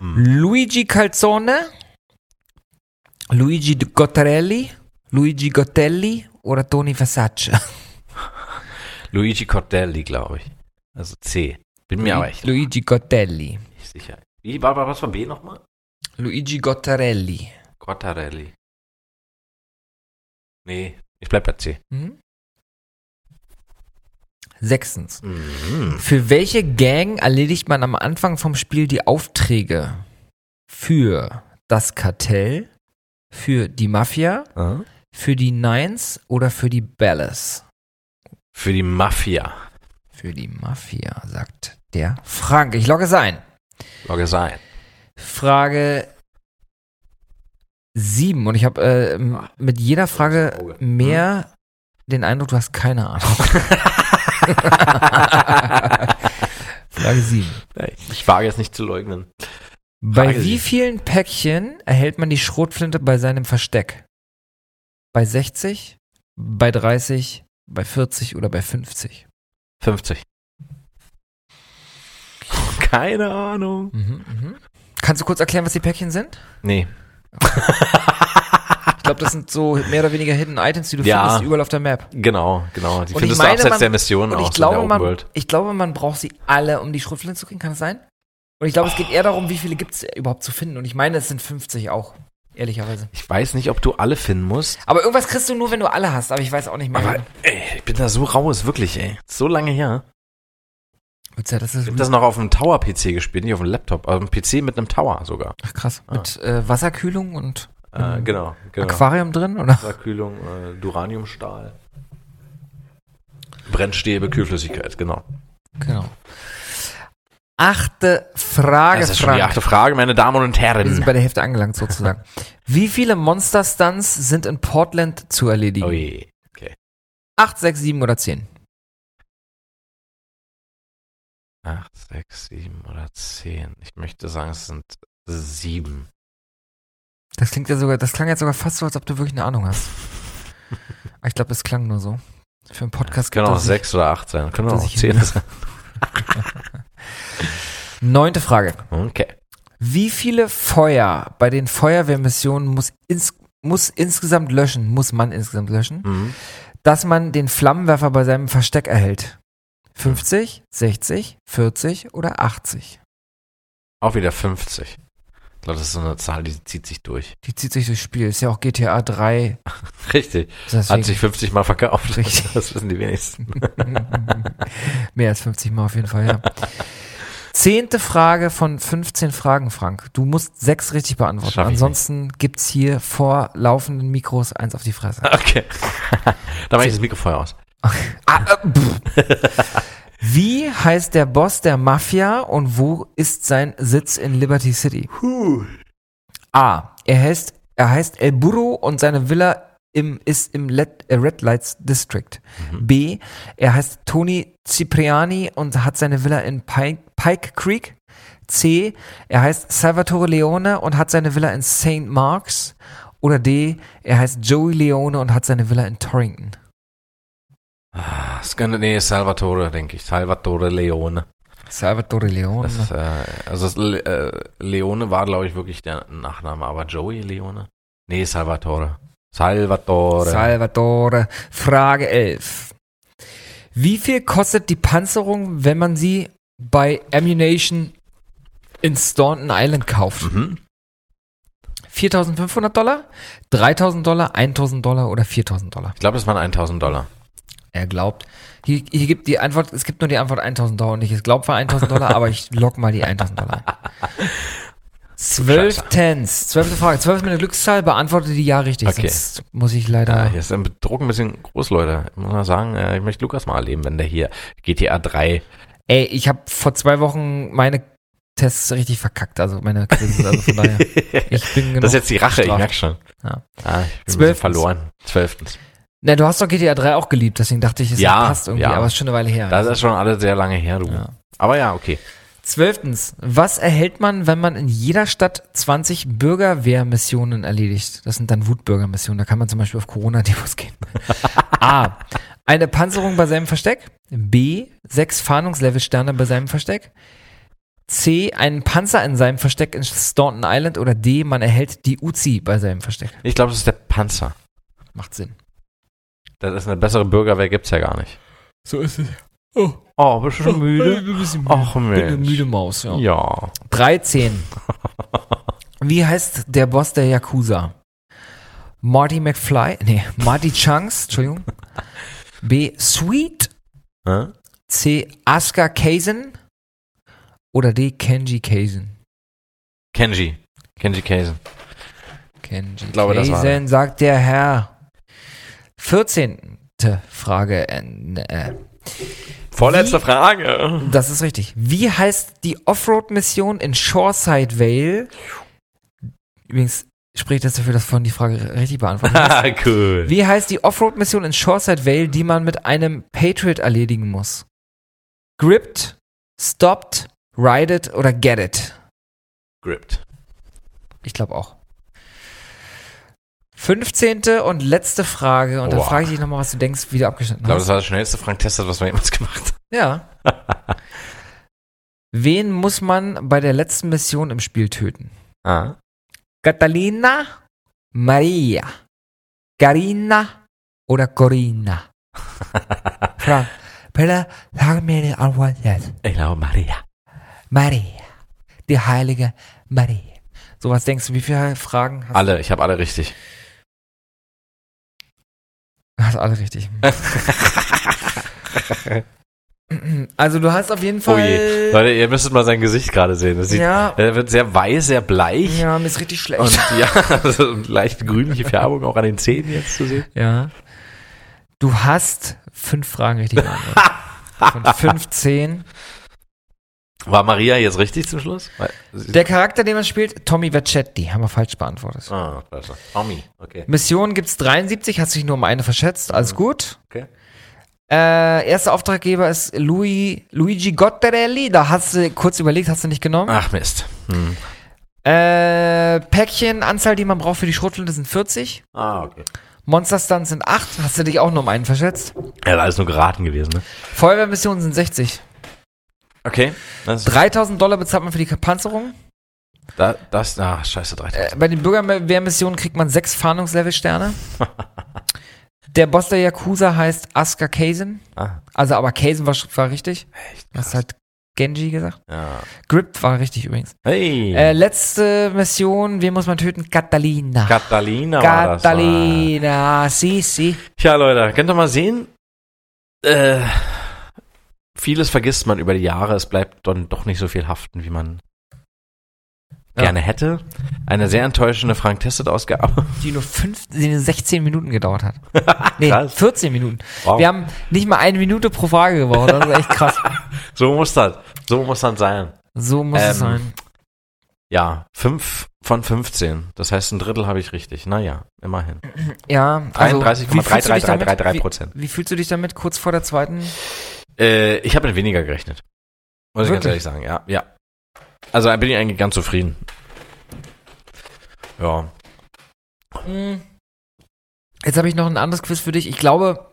Hm. Luigi Calzone, Luigi Gottarelli, Luigi Gottelli oder Tony Versace? [LAUGHS] Luigi Cordelli, glaube ich. Also C. Bin mir aber echt Luigi Gottelli. nicht sicher. Wie war, war was war B nochmal? Luigi Gottarelli. Cottarelli. Nee, ich bleib bei C. Mhm. Sechstens. Mhm. Für welche Gang erledigt man am Anfang vom Spiel die Aufträge? Für das Kartell, für die Mafia, Ah. für die Nines oder für die Bellas? Für die Mafia. Für die Mafia, sagt der Frank. Ich logge es ein. Logge sein. Frage 7. Und ich habe äh, mit jeder Frage Auge. mehr den Eindruck, du hast keine Ahnung. [LAUGHS] Frage 7. Ich wage jetzt nicht zu leugnen. Bei Frage wie vielen Päckchen erhält man die Schrotflinte bei seinem Versteck? Bei 60, bei 30, bei 40 oder bei 50? 50. Keine Ahnung. Mhm, mhm. Kannst du kurz erklären, was die Päckchen sind? Nee. [LAUGHS] Ich glaube, das sind so mehr oder weniger Hidden Items, die du Ja. findest überall auf der Map. Genau, genau. Die Und findest ich du meine, abseits man- der Mission Und auch ich so in der glaube, man, ich glaube, man braucht sie alle, um die Schrotflinte zu kriegen. Kann das sein? Und ich glaube, es geht eher darum, wie viele gibt es überhaupt zu finden. Und ich meine, es sind 50 auch, ehrlicherweise. Ich weiß nicht, ob du alle finden musst. Aber irgendwas kriegst du nur, wenn du alle hast. Aber ich weiß auch nicht mehr. Aber ey, ich bin da so raus, wirklich, ey. So lange her. Ja, das Ich hab das noch auf dem Tower-PC gespielt, nicht auf dem Laptop. Auf dem PC mit einem Tower sogar. Ach krass. Ah. Mit äh, Wasserkühlung und Äh, genau, genau. Aquarium drin, oder? Wasserkühlung, äh, Duraniumstahl. Brennstäbe, Kühlflüssigkeit, genau. Genau. Achte Frage, Das ist schon die achte Frage, meine Damen und Wir sind Herren. bei der Hälfte angelangt sozusagen. [LAUGHS] Wie viele Monster-Stunts sind in Portland zu erledigen? Oh je. Acht, sechs, sieben oder zehn? Acht, sechs, sieben oder zehn. Ich möchte sagen, es sind sieben. Das klingt ja sogar, das klang jetzt sogar fast so, als ob du wirklich eine Ahnung hast. [LAUGHS] Ich glaube, das klang nur so. Für einen Podcast Können gibt auch es sechs oder acht sein. Können auch zehn sein. [LAUGHS] Neunte Frage. Okay. Wie viele Feuer bei den Feuerwehrmissionen muss, ins, muss insgesamt löschen, muss man insgesamt löschen, Mhm. dass man den Flammenwerfer bei seinem Versteck erhält? 50, 60, 40 oder 80? Auch wieder 50. Ich glaube, das ist so eine Zahl, die zieht sich durch. Die zieht sich durchs Spiel. Ist ja auch GTA 3. [LAUGHS] Richtig. Deswegen- Hat sich 50 Mal verkauft. [LAUGHS] Richtig. Das wissen die wenigsten. [LAUGHS] Mehr als 50 Mal auf jeden Fall, ja. Zehnte Frage von 15 Fragen, Frank. Du musst sechs richtig beantworten. Ansonsten gibt's hier vor laufenden Mikros eins auf die Fresse. Okay. da mache ich das Mikro vorher aus. Ah, äh. Wie heißt der Boss der Mafia und wo ist sein Sitz in Liberty City? A. Er heißt, er heißt El Burro und seine Villa im, ist im Let, äh, Red Lights District. B. Er heißt Tony Cipriani und hat seine Villa in Pike, Pike Creek. C. Er heißt Salvatore Leone und hat seine Villa in St. Marks. Oder D. Er heißt Joey Leone und hat seine Villa in Torrington. Ah, könnte, nee, Salvatore, denke ich. Salvatore Leone. Salvatore Leone. Das, äh, also das, äh, Leone war, glaube ich, wirklich der Nachname, aber Joey Leone? Nee, Salvatore. Salvatore. Salvatore. Frage 11. Wie viel kostet die Panzerung, wenn man sie bei Ammunition in Staunton Island kauft? mhm. 4.500 Dollar, 3.000 Dollar, 1.000 Dollar oder 4.000 Dollar? Ich glaube, es waren 1000 Dollar. Er glaubt. Hier, hier gibt die Antwort, es gibt nur die Antwort 1.000 Dollar und ich es glaube war 1.000 Dollar, aber ich log mal die 1.000 Dollar ein. Zwölftens, zwölfte Frage. Zwölf ist meine Glückszahl, beantworte die ja richtig, Okay. sonst muss ich leider... Ja, hier ist der Druck ein bisschen groß, Leute. Ich muss mal sagen, äh, ich möchte Lukas mal erleben, wenn der hier GTA 3. Ey, ich habe vor zwei Wochen meine Tests richtig verkackt, also meine Quizzes, also von daher. [LAUGHS] Ich bin das ist jetzt die Rache, ich bestraft. merke schon. Ja. Ah, ich bin ein Zwölftens. verloren. Zwölftens. Na, du hast doch GTA 3 auch geliebt, deswegen dachte ich, es Ja, passt irgendwie, ja. aber es ist schon eine Weile her. Das ist schon alle sehr lange her, du. Ja. Aber ja, okay. Zwölftens, was erhält man, wenn man in jeder Stadt 20 Bürgerwehrmissionen erledigt? Das sind dann Wutbürgermissionen, da kann man zum Beispiel auf Corona-Demos gehen. [LAUGHS] A. Eine Panzerung bei seinem Versteck. B. Sechs Fahndungslevelsterne bei seinem Versteck. C. Einen Panzer in seinem Versteck in Staunton Island. Oder D. Man erhält die Uzi bei seinem Versteck. Ich glaube, das ist der Panzer. Macht Sinn. Das ist eine bessere Bürgerwehr, gibt's ja gar nicht. So ist es. Oh, Oh, bist du schon müde? Ein bisschen Ach, Bin eine Mensch. müde Maus, ja. Ja. 13. [LAUGHS] Wie heißt der Boss der Yakuza? Marty McFly? Nee, Marty Chunks, Entschuldigung. B. Sweet. Hä? C. Asuka Kaizen. Oder D. Kenji Kaizen. Kenji. Kenji Kaisen. Kenji Ich glaube, das war Kaizen, sagt der Herr. 14. Frage. Äh, Vorletzte Wie- Frage. das ist richtig. Wie heißt die Offroad-Mission in Shoreside Vale? Übrigens spricht das dafür, dass vorhin die Frage richtig beantwortet ist. [LAUGHS] Ah, cool. Wie heißt die Offroad-Mission in Shoreside Vale, die man mit einem Patriot erledigen muss? Gripped, Stopped, Ride It oder Get It? Gripped. Ich glaube auch. 15. und letzte Frage. Und Boah. frage ich dich nochmal, was du denkst, wie du abgeschnitten Ich glaube, hast. das war das schnellste Frank Testet, was wir jemals gemacht Ja. [LAUGHS] Wen muss man bei der letzten Mission im Spiel töten? Ah. Catalina, Maria, Carina oder Corinna? [LAUGHS] Frank, bitte sag mir die Antwort jetzt. Ich glaube, Maria. Maria, die heilige Maria. So, was denkst du, wie viele Fragen hast Alle, ich habe alle richtig. Du? Hast alle richtig. [LAUGHS] Also du hast auf jeden Oh Fall. je. Leute, ihr müsstet mal sein Gesicht gerade sehen. Das sieht, Ja. Er wird sehr weiß, sehr bleich. Ja, mir ist richtig schlecht. Und ja, [LAUGHS] also leicht grünliche Färbung auch an den Zähnen jetzt zu sehen. ja. Du hast fünf Fragen richtig beantwortet. [LAUGHS] Von 15. War Maria jetzt richtig zum Schluss? Der Charakter, den man spielt, Tommy Vercetti, haben wir falsch beantwortet. Ah, klasse. Tommy, okay. Mission gibt's 73, hast dich nur um eine verschätzt, alles gut. Okay. Äh, erster Auftraggeber ist Louis, Luigi Gotterelli, da hast du kurz überlegt, hast du nicht genommen. Ach Mist. Hm. Äh, Päckchen, Anzahl, die man braucht für die Schrotflinte sind 40. Ah, okay. Monster Stunts sind 8, hast du dich auch nur um einen verschätzt. Ja, alles nur geraten gewesen, ne? Feuerwehrmissionen sind 60. Okay. Das, 3000 Dollar bezahlt man für die Panzerung. da, das, ah, scheiße, 3000. Äh, bei den Bürgerwehrmissionen kriegt man 6 Fahndungslevel-Sterne. [LAUGHS] Der Boss der Yakuza heißt Asuka Kaizen. Ah, Also, aber Kaizen war, war richtig. echt krass. halt Genji gesagt. Ja. Grip war richtig übrigens. Hey. Äh, letzte Mission, wen muss man töten? Catalina. Catalina war das. Catalina, si, si. Tja, Leute, könnt ihr mal sehen, äh, vieles vergisst man über die Jahre. Es bleibt dann doch nicht so viel haften, wie man Ja. gerne hätte. Eine sehr enttäuschende Frank. [LAUGHS] Die nur fünf, die nur 16 Minuten gedauert hat. Nee, Krass. 14 Minuten. Wow. Wir haben nicht mal eine Minute pro Frage gebraucht. Das ist echt krass. [LAUGHS] So muss das. So muss das sein. So muss es Ähm, sein. Ja, fünf von 15. Das heißt, ein Drittel habe ich richtig. Naja, immerhin. Ja, also, wie fühlst du dich damit? 33,333 Wie, Prozent. wie fühlst du dich damit kurz vor der zweiten? Äh, ich habe mit weniger gerechnet. Muss ich ganz ehrlich sagen, ja. ja. Also bin ich eigentlich ganz zufrieden. Ja. Hm. Jetzt habe ich noch ein anderes Quiz für dich. Ich glaube,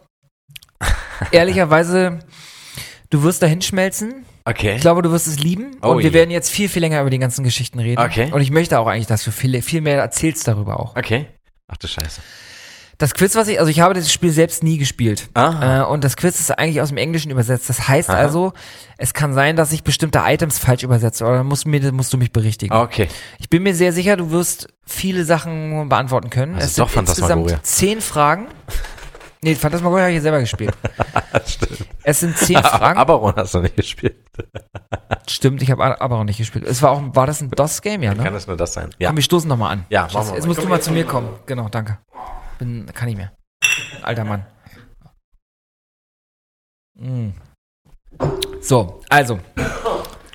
[LAUGHS] ehrlicherweise, du wirst da hinschmelzen. Okay. Ich glaube, du wirst es lieben. Oh und wir je. werden jetzt viel, viel länger über die ganzen Geschichten reden. Okay. Und ich möchte auch eigentlich, dass du viel, viel mehr erzählst darüber auch. Okay. Ach du Scheiße. Das Quiz, was ich, also ich habe das Spiel selbst nie gespielt. Aha. Äh, und das Quiz ist eigentlich aus dem Englischen übersetzt. Das heißt Aha. also, es kann sein, dass ich bestimmte Items falsch übersetze. Oder musst, du mir, musst du mich berichtigen. Okay. Ich bin mir sehr sicher, du wirst viele Sachen beantworten können. Das es ist doch insgesamt zehn Fragen. Nee, Phantasmagoria habe ich ja selber gespielt. [LAUGHS] Stimmt. Es sind zehn [LAUGHS] Fragen. Aberon hast du nicht gespielt. [LAUGHS] Stimmt, ich habe aber auch nicht gespielt. Es war auch, war das ein DOS-Game, ja, ne? Kann das nur das sein? Ja. Komm, wir stoßen nochmal an. Ja, machen wir Jetzt musst du mal zu mir komm. kommen. Genau, danke. Bin, kann ich mehr. Alter Mann. Mm. So, also.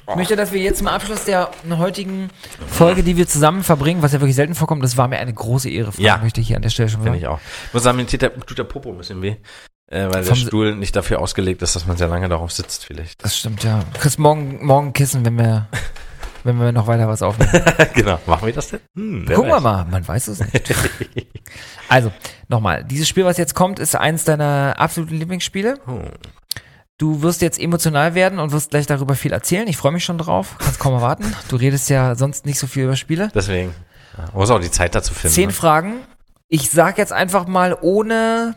Ich möchte, dass wir jetzt zum Abschluss der heutigen Folge, die wir zusammen verbringen, was ja wirklich selten vorkommt, das war mir eine große Ehre, Frank, Ja. möchte ich hier an der Stelle schon Finde sagen. ich auch. Ich muss sagen, mir tut der, tut der Popo ein bisschen weh. Äh, weil der Stuhl nicht dafür ausgelegt ist, dass man sehr lange darauf sitzt, vielleicht. Das stimmt, ja. Du kriegst morgen, morgen Kissen, wenn wir, [LAUGHS] wenn wir noch weiter was aufnehmen. genau. Machen wir das denn? Hm, Gucken wir mal, man weiß es nicht. [LAUGHS] Also, nochmal, dieses Spiel, was jetzt kommt, ist eins deiner absoluten Lieblingsspiele. Hm. Du wirst jetzt emotional werden und wirst gleich darüber viel erzählen. Ich freue mich schon drauf. Kannst kaum erwarten. Du redest ja sonst nicht so viel über Spiele. Deswegen. Ja, muss auch die Zeit dazu finden. Zehn ne? Fragen. Ich sag jetzt einfach mal ohne.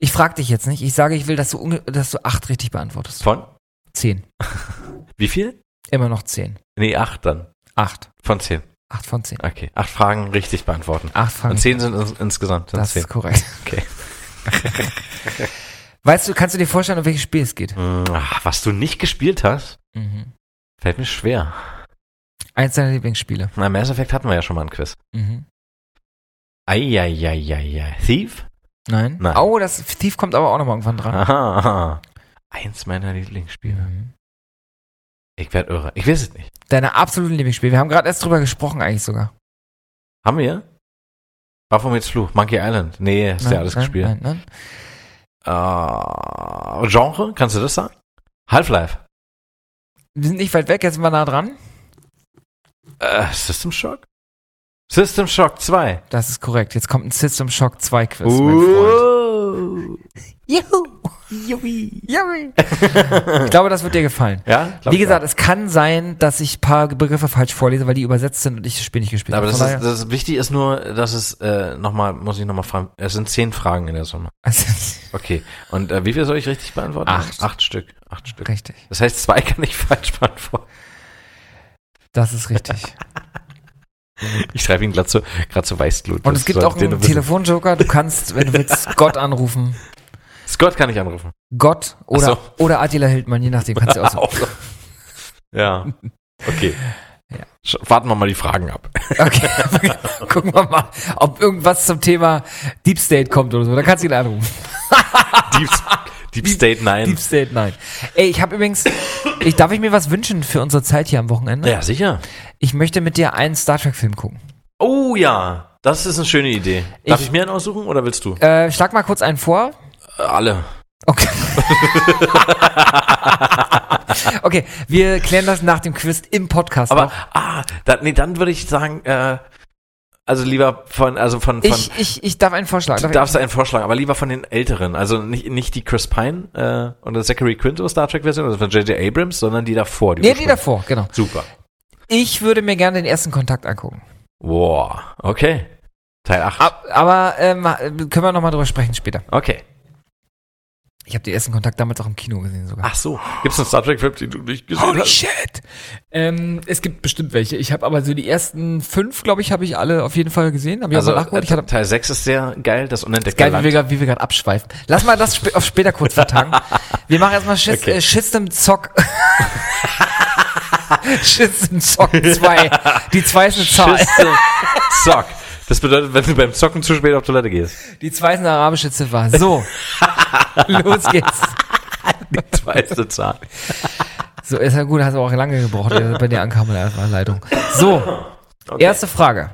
Ich frag dich jetzt nicht. Ich sage, ich will, dass du, unge- dass du acht richtig beantwortest. Von? Zehn. Wie viel? Immer noch zehn. Nee, acht dann. Acht. Von zehn. Acht von zehn. Okay. Acht Fragen richtig beantworten. Acht Fragen. Und zehn sind ins, insgesamt. Sind Das zehn. ist korrekt. Okay. [LAUGHS] Weißt du, kannst du dir vorstellen, um welches Spiel es geht? Hm, Ach, was du nicht gespielt hast, Mhm. fällt mir schwer. Eins deiner Lieblingsspiele. Na, Mass Effect hatten wir ja schon mal ein Quiz. Mhm. Eieieiei. Thief? Nein? Nein. Oh, das Thief kommt aber auch noch mal irgendwann dran. Aha, aha. Eins meiner Lieblingsspiele. Mhm. Ich werde irre. Ich weiß es nicht. Deine absoluten Lieblingsspiele. Wir haben gerade erst drüber gesprochen, eigentlich sogar. Haben wir? Baphomets Fluch, Monkey Island. Nee, hast du ja alles nein, gespielt. Nein, nein. Äh, Genre, kannst du das sagen? Half-Life. Wir sind nicht weit weg, jetzt sind wir nah dran. Äh, System Shock? System Shock 2. Das ist korrekt. Jetzt kommt ein System Shock 2 Quiz, mein Freund. Uh. Juhu! Yummy! Yummy! ich glaube, das wird dir gefallen. Ja? Wie gesagt, auch. es kann sein, dass ich ein paar Begriffe falsch vorlese, weil die übersetzt sind und ich das Spiel nicht gespielt aber habe. das Von ist, das ist wichtig ist nur, dass es äh, nochmal, muss ich nochmal fragen, es sind zehn Fragen in der Summe. Also, [LAUGHS] Okay. Und äh, wie viel soll ich richtig beantworten? Acht. Acht Stück. Acht Stück. richtig. Das heißt, zwei kann ich [LAUGHS] falsch beantworten. Das ist richtig. [LAUGHS] Ich schreibe ihn gerade zu, gerade zu Weißglut. Und es gibt auch den einen. Telefonjoker. Du kannst, wenn du willst, [LAUGHS] Gott anrufen. Scott kann ich anrufen. Gott oder, Ach oder Attila Hildmann, je nachdem kannst du. Auch noch. [LAUGHS] ja. Okay. Sch- Warten wir mal die Fragen ab. [LAUGHS] Okay, gucken wir mal, ob irgendwas zum Thema Deep State kommt oder so. Da kannst du ihn anrufen. Deep, Deep State Nine. Deep State, nein. Ey, ich habe übrigens, ich, darf ich mir was wünschen für unsere Zeit hier am Wochenende? ja, sicher. Ich möchte mit dir einen Star Trek Film gucken. Oh ja, das ist eine schöne Idee. Darf Ich- ich, mir einen aussuchen oder willst du? Äh, schlag mal kurz einen vor. Äh, alle. Okay. [LAUGHS] okay, wir klären das nach dem Quiz im Podcast. Aber, noch. ah, da, nee, dann würde ich sagen, äh, also lieber von, also von, von ich, ich, ich darf einen Vorschlag. du Darf darfst einen vorschlagen, aber lieber von den älteren. Also nicht, nicht die Chris Pine äh, oder Zachary Quinto Star Trek Version, also von J.J. Abrams, sondern die davor. ich, nee, die davor, genau. Super. Ich würde mir gerne den ersten Kontakt angucken. Wow, okay. Teil 8. Ab, aber ähm, können wir nochmal drüber sprechen später. Okay. Ich habe den ersten Kontakt damals auch im Kino gesehen sogar. Ach so. Gibt's einen Star Trek-Film, den du nicht gesehen Holy hast? shit! Ähm, es gibt bestimmt welche. Ich habe aber so die ersten fünf, glaube ich, habe ich alle auf jeden Fall gesehen. Hab ich Also auch. Ich äh, hatte, Teil 6 ist sehr geil, das unentdeckte geil, wie Land. wir, grad- wie wir gerade abschweifen. Lass mal das sp auf später kurz vertagen. [LAUGHS] Wir machen erstmal Schiss, Okay. äh, System Zock. [LAUGHS] System Zock 2. Die 2 ist eine Zahl. Schüsse, Zock. Das bedeutet, wenn du beim Zocken zu spät auf Toilette gehst. Die 2 ist eine arabische Ziffer. So. [LAUGHS] Los geht's. Die zweite Zahl. So, ist ja gut, hast du auch lange gebraucht, bei dir ankam in der Leitung. So, erste Frage.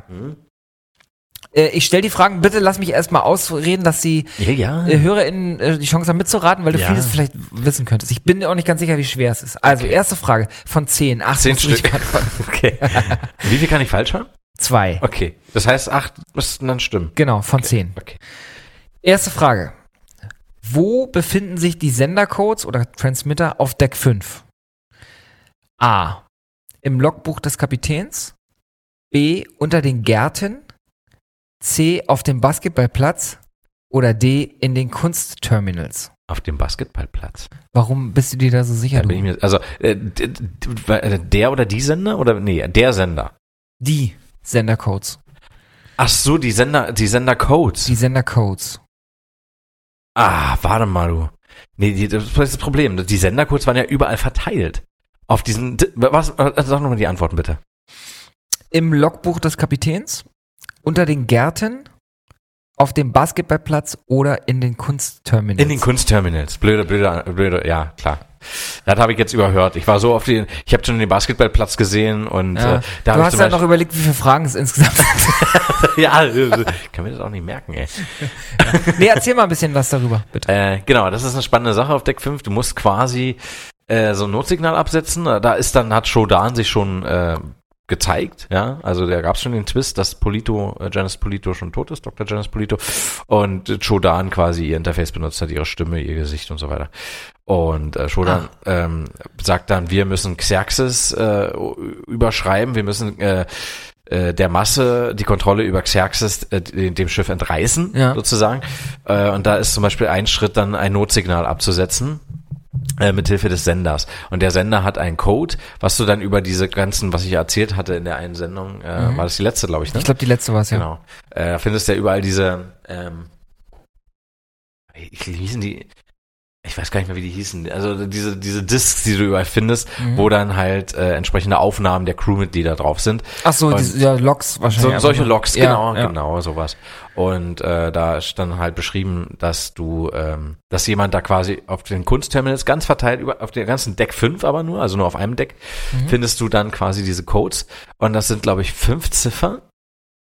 Äh, ich stelle die Fragen, bitte lass mich erstmal ausreden, dass die Ja, ja. äh, HörerInnen äh, die Chance haben mitzuraten, weil du Ja. vieles vielleicht wissen könntest. Ich bin auch nicht ganz sicher, wie schwer es ist. Also, erste Frage von 10. Ach, Zehn du dich Stück. [LAUGHS] Okay. Wie viel kann ich falsch haben? Zwei. Okay. Das heißt, acht müssten dann stimmen. Genau, von 10. Okay. Erste Frage. Wo befinden sich die Sendercodes oder Transmitter auf Deck 5? A. Im Logbuch des Kapitäns. B. Unter den Gärten. C. Auf dem Basketballplatz. Oder D. In den Kunstterminals. Auf dem Basketballplatz. Warum bist du dir da so sicher? Da mir, also, äh, äh, der oder die Sender? Oder, nee, der Sender. Die Sendercodes. Ach so, die Sender, die Sendercodes. Die Sendercodes. Ah, warte mal, du. Nee, die, das ist das Problem. Die Sendercodes waren ja überall verteilt. Auf diesen, was, äh, sag nochmal die Antworten bitte. Im Logbuch des Kapitäns. Unter den Gärten. Auf dem Basketballplatz oder in den Kunstterminals. In den Kunstterminals. Blöde, blöde, blöde, ja, klar. Das habe ich jetzt überhört. Ich war so auf den, ich habe schon den Basketballplatz gesehen und Ja. äh, da du hast ja zum noch überlegt, wie viele Fragen es insgesamt sind. Beispiel, [LAUGHS] ja, äh, kann mir das auch nicht merken, ey. nee, erzähl mal ein bisschen was darüber, bitte. Äh, genau, das ist eine spannende Sache auf Deck 5. Du musst quasi äh, so ein Notsignal absetzen. Da ist dann, hat Shodan sich schon äh, gezeigt, ja. Also da gab es schon den Twist, dass Polito, äh, Janice Polito schon tot ist, Dr. Janice Polito. Und äh, Shodan quasi ihr Interface benutzt hat, ihre Stimme, ihr Gesicht und so weiter. Und äh, Shodan ähm, sagt dann, wir müssen Xerxes äh, überschreiben, wir müssen äh, äh, der Masse die Kontrolle über Xerxes äh, dem dem Schiff entreißen, Ja. sozusagen. Äh, und da ist zum Beispiel ein Schritt, dann ein Notsignal abzusetzen äh, mit Hilfe des Senders. Und der Sender hat einen Code, was du dann über diese ganzen, was ich erzählt hatte in der einen Sendung, äh, Mhm. war das die letzte, glaube ich, ne? Ich glaube, die letzte war es, ja. Genau. Äh, da findest du ja überall diese, ähm, ich wie hießen die, ich weiß gar nicht mehr, wie die hießen. Also diese, diese Discs, die du überall findest, Mhm. wo dann halt äh, entsprechende Aufnahmen der Crewmitglieder drauf sind. Ach so, Und- diese, ja, Logs wahrscheinlich. So, solche. Logs, Ja, genau, ja. genau, sowas. Und äh, da ist dann halt beschrieben, dass du, ähm, dass jemand da quasi auf den Kunstterminals ganz verteilt, über, auf der ganzen Deck 5 aber nur, also nur auf einem Deck, Mhm. findest du dann quasi diese Codes. Und das sind, glaube ich, fünf Ziffern.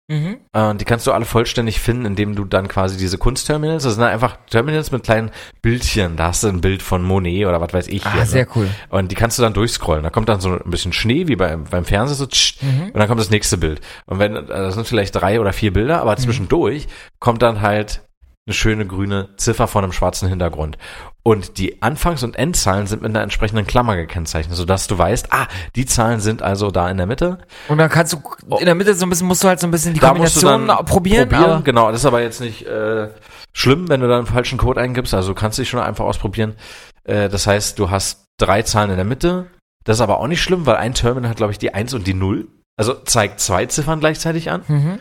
Mhm. Äh, Und die kannst du alle vollständig finden, indem du dann quasi diese Kunstterminals, das sind einfach Terminals mit kleinen Bildchen, da hast du ein Bild von Monet oder was weiß ich. Ah, hier, ne? sehr cool. Und die kannst du dann durchscrollen. Da kommt dann so ein bisschen Schnee, wie beim, beim Fernsehen, so tsch, Mhm. und dann kommt das nächste Bild. Und wenn, äh, das sind vielleicht drei oder vier Bilder, aber zwischendurch kommt dann halt eine schöne grüne Ziffer von einem schwarzen Hintergrund. Und die Anfangs- und Endzahlen sind mit einer entsprechenden Klammer gekennzeichnet, sodass du weißt, ah, die Zahlen sind also da in der Mitte. Und dann kannst du in der Mitte so ein bisschen, musst du halt so ein bisschen die Da musst du Kombination dann probieren. aber, Genau, das ist aber jetzt nicht äh, schlimm, wenn du da einen falschen Code eingibst. Also du kannst dich schon einfach ausprobieren. Äh, das heißt, du hast drei Zahlen in der Mitte. Das ist aber auch nicht schlimm, weil ein Terminal hat, glaube ich, die 1 und die 0. Also zeigt zwei Ziffern gleichzeitig an. Mhm.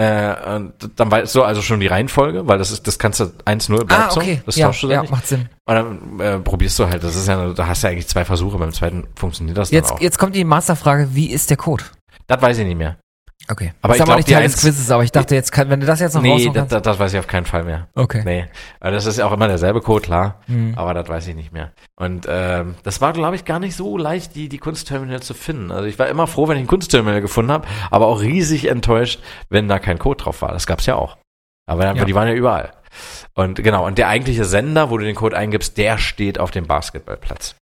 Äh, und dann weißt du also schon die Reihenfolge, weil das ist, das kannst du 1-0 bleibt Ah, so. okay. Das ja, tauschst du dann ja, nicht. macht Sinn. Und dann äh, probierst du halt, das ist ja, da hast du ja eigentlich zwei Versuche, beim zweiten funktioniert das dann Jetzt, auch. jetzt kommt die Masterfrage, wie ist der Code? Das weiß ich nicht mehr. Okay. Aber ist ich aber glaub, nicht die Teil des Quizzes, aber ich dachte jetzt, kann, wenn du das jetzt noch Nee, das, das, das weiß ich auf keinen Fall mehr. Okay. Nee, weil das ist ja auch immer derselbe Code, klar, Mhm. aber das weiß ich nicht mehr. Und ähm, das war, glaube ich, gar nicht so leicht, die, die Kunstterminal zu finden. Also ich war immer froh, wenn ich ein Kunstterminal gefunden habe, aber auch riesig enttäuscht, wenn da kein Code drauf war. Das gab's ja auch. Aber Ja. die waren ja überall. Und genau, und der eigentliche Sender, wo du den Code eingibst, der steht auf dem Basketballplatz.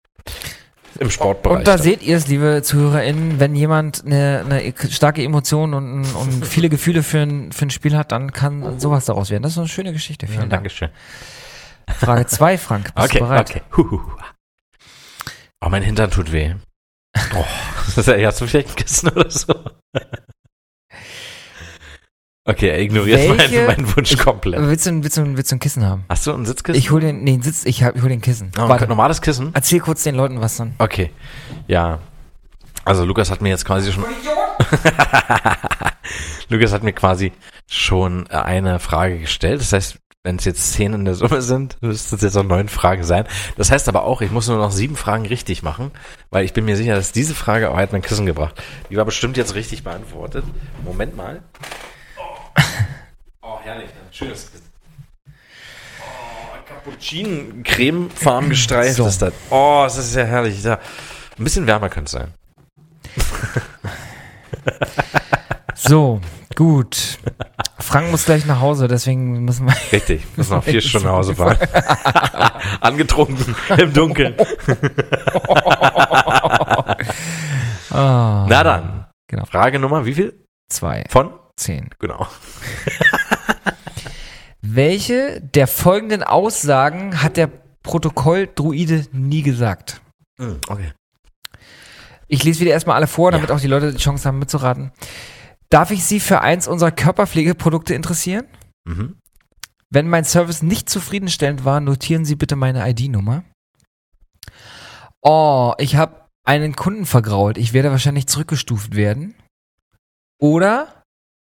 Im Sportbereich. Und da dann. seht ihr es, liebe ZuhörerInnen, wenn jemand eine, eine starke Emotion und, und [LAUGHS] viele Gefühle für ein, für ein Spiel hat, dann kann sowas daraus werden. Das ist eine schöne Geschichte. ja, Vielen Dank. Dankeschön. Frage 2, Frank. [LAUGHS] Bist Okay, du bereit? okay. Oh, mein Hintern tut weh. Oh, [LAUGHS] das ist ja, hast du vielleicht Kissen oder so? Okay, er ignoriert Welche- meinen, meinen Wunsch komplett. Willst du, ein- willst, du, willst du ein Kissen haben? Hast du ein Sitzkissen? Ich hol den, nee, Sitz, ich, hab, ich hol den Kissen. Oh, Warte, normales Kissen? erzähl kurz den Leuten was dann. Okay. Ja. Also Lukas hat mir jetzt quasi schon. [LAUGHS] Lukas hat mir quasi schon äh, eine Frage gestellt. Das heißt, wenn es jetzt zehn in der Summe sind, müsste es jetzt auch neun Fragen sein. Das heißt aber auch, ich muss nur noch sieben Fragen richtig machen, weil ich bin mir sicher, dass diese Frage, er hat mein Kissen gebracht. Die war bestimmt jetzt richtig beantwortet. Moment mal. [LAUGHS] Oh, herrlich. Ein schönes. Oh, Cappuccino, Cremefarben [CLEARS THROAT] gestreift So. ist das. Oh, das ist ja herrlich. Ja. Ein bisschen wärmer könnte es sein. [LAUGHS] So, gut. Frank muss gleich nach Hause, deswegen müssen wir. [LAUGHS] Richtig, muss noch vier Stunden nach Hause fahren. Angetrunken, im Dunkeln. Ah, Na dann, Genau. Frage Nummer, wie viel? zwei, Von? Zehn. Genau. [LAUGHS] Welche der folgenden Aussagen hat der Protokolldruide nie gesagt? Okay. Ich lese wieder erstmal alle vor, damit auch die Leute die Chance haben mitzuraten. Darf ich Sie für eins unserer Körperpflegeprodukte interessieren? Mhm. Wenn mein Service nicht zufriedenstellend war, notieren Sie bitte meine ID-Nummer. Oh, ich habe einen Kunden vergrault. Ich werde wahrscheinlich zurückgestuft werden. Oder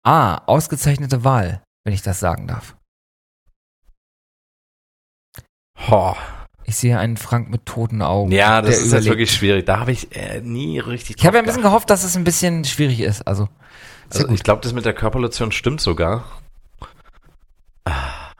A, ausgezeichnete Wahl, wenn ich das sagen darf. Ho. Ich sehe einen Frank mit toten Augen. Ja, das ist jetzt überlegt. wirklich schwierig. Da habe ich äh, nie richtig Ich habe ja ein bisschen gehofft, dass es ein bisschen schwierig ist. Also, sehr Also ich glaube, das mit der Körperlotion stimmt sogar. Ah.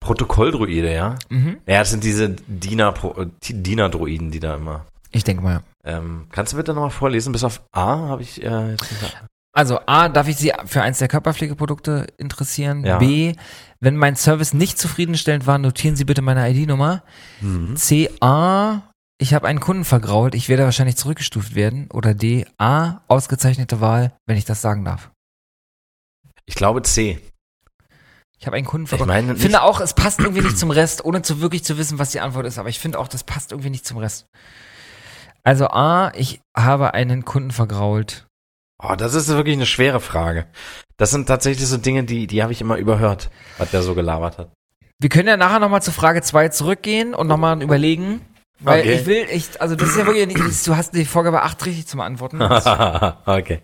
Protokolldruide, ja? Mhm. Ja, das sind diese Diener, äh, Diener-Droiden, die da immer. Ich denke mal. Ähm, kannst du bitte nochmal vorlesen? Bis auf A habe ich äh, jetzt nicht. Also A, darf ich Sie für eins der Körperpflegeprodukte interessieren? Ja. B, wenn mein Service nicht zufriedenstellend war, notieren Sie bitte meine ID-Nummer. Mhm. C, A, ich habe einen Kunden vergrault, ich werde wahrscheinlich zurückgestuft werden. Oder D, A, ausgezeichnete Wahl, wenn ich das sagen darf. Ich glaube C. Ich habe einen Kunden Ich vergrault. meine Ich finde auch, es passt irgendwie nicht zum Rest, ohne zu wirklich zu wissen, was die Antwort ist. Aber ich finde auch, das passt irgendwie nicht zum Rest. Also A, ich habe einen Kunden vergrault. Oh, das ist wirklich eine schwere Frage. Das sind tatsächlich so Dinge, die, die habe ich immer überhört, was der so gelabert hat. Wir können ja nachher nochmal zu Frage 2 zurückgehen und nochmal überlegen. Weil Okay. ich will, ich, also das ist ja wirklich nicht, du hast die Vorgabe 8 richtig zum Antworten. [LAUGHS] okay.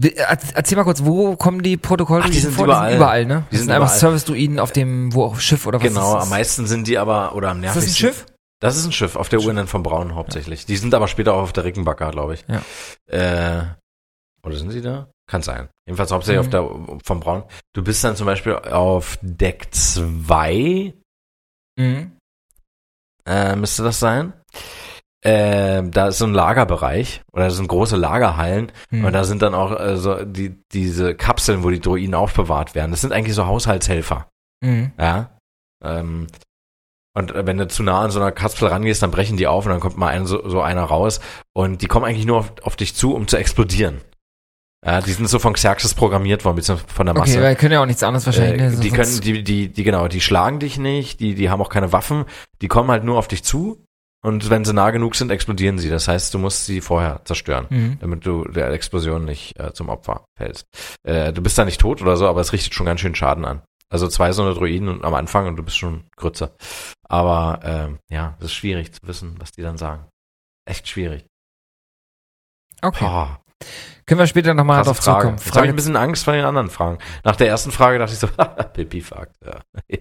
Er- Erzähl mal kurz, wo kommen die Protokolle Ach, die sind vor? überall. überall, ne? Die Das sind sind einfach. Service-Druiden auf dem wo, Schiff oder was Genau, am meisten sind die aber, oder am Ist das nervigsten. ein Schiff? Das ist ein Schiff, auf der UNN von Braun hauptsächlich. Die sind aber später auch auf der Rickenbacker, glaube ich. Ja. Äh, oder sind sie da? Kann sein. Jedenfalls hauptsächlich Mhm. auf der von Braun. Du bist dann zum Beispiel auf Deck 2, Mhm. äh, müsste das sein. Äh, da ist so ein Lagerbereich oder das sind große Lagerhallen Mhm. und da sind dann auch äh, so die, diese Kapseln, wo die Droiden aufbewahrt werden. Das sind eigentlich so Haushaltshelfer. Mhm. Ja. Ähm, und äh, wenn du zu nah an so einer Kapsel rangehst, dann brechen die auf und dann kommt mal ein, so, so einer raus. Und die kommen eigentlich nur auf, auf dich zu, um zu explodieren. Ja, die sind so von Xerxes programmiert worden, beziehungsweise von der Masse. Okay, weil können ja auch nichts anderes wahrscheinlich. äh, ne? die können, die, die, die, genau, die schlagen dich nicht, die, die haben auch keine Waffen, die kommen halt nur auf dich zu und wenn sie nah genug sind, explodieren sie. Das heißt, du musst sie vorher zerstören Mhm. damit du der Explosion nicht äh, zum Opfer fällst. Äh, du bist da nicht tot oder so, aber es richtet schon ganz schön Schaden an. Also zwei so eine Droiden und am Anfang und du bist schon Grütze. Aber ähm, ja, es ist schwierig zu wissen, was die dann sagen. Echt schwierig. Okay. Boah, Können wir später nochmal drauf Frage. zurückkommen. Jetzt habe ich ein bisschen Angst vor den anderen Fragen. Nach der ersten Frage dachte ich so, [LAUGHS] Pipi-Fakt. Ja. [LAUGHS]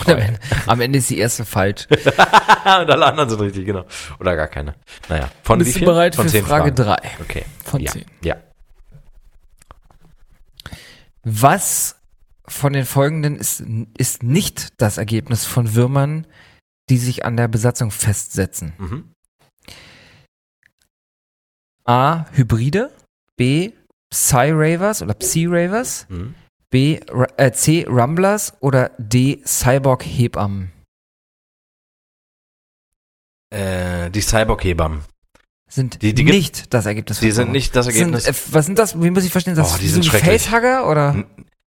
Und am, Ende, am Ende ist die erste falsch. [LAUGHS] Und alle anderen sind richtig, genau. Oder gar keine. Naja, von Bist wie du viel? bereit von für zehn Frage Fragen. 3 Okay. von ja. 10? Ja. Was von den folgenden ist, ist nicht das Ergebnis von Würmern, die sich an der Besatzung festsetzen? Mhm. A. Hybride. B. Psy-Ravers oder Psy-Ravers. Mhm. B. Äh, C. Rumblers. Oder D. Cyborg-Hebammen. Äh, die Cyborg-Hebammen. Sind Die- die nicht das Ergebnis Die sind nicht das Ergebnis. Sind, äh, was sind das? Wie muss ich verstehen? Das Oh, die sind sind. Facehugger oder?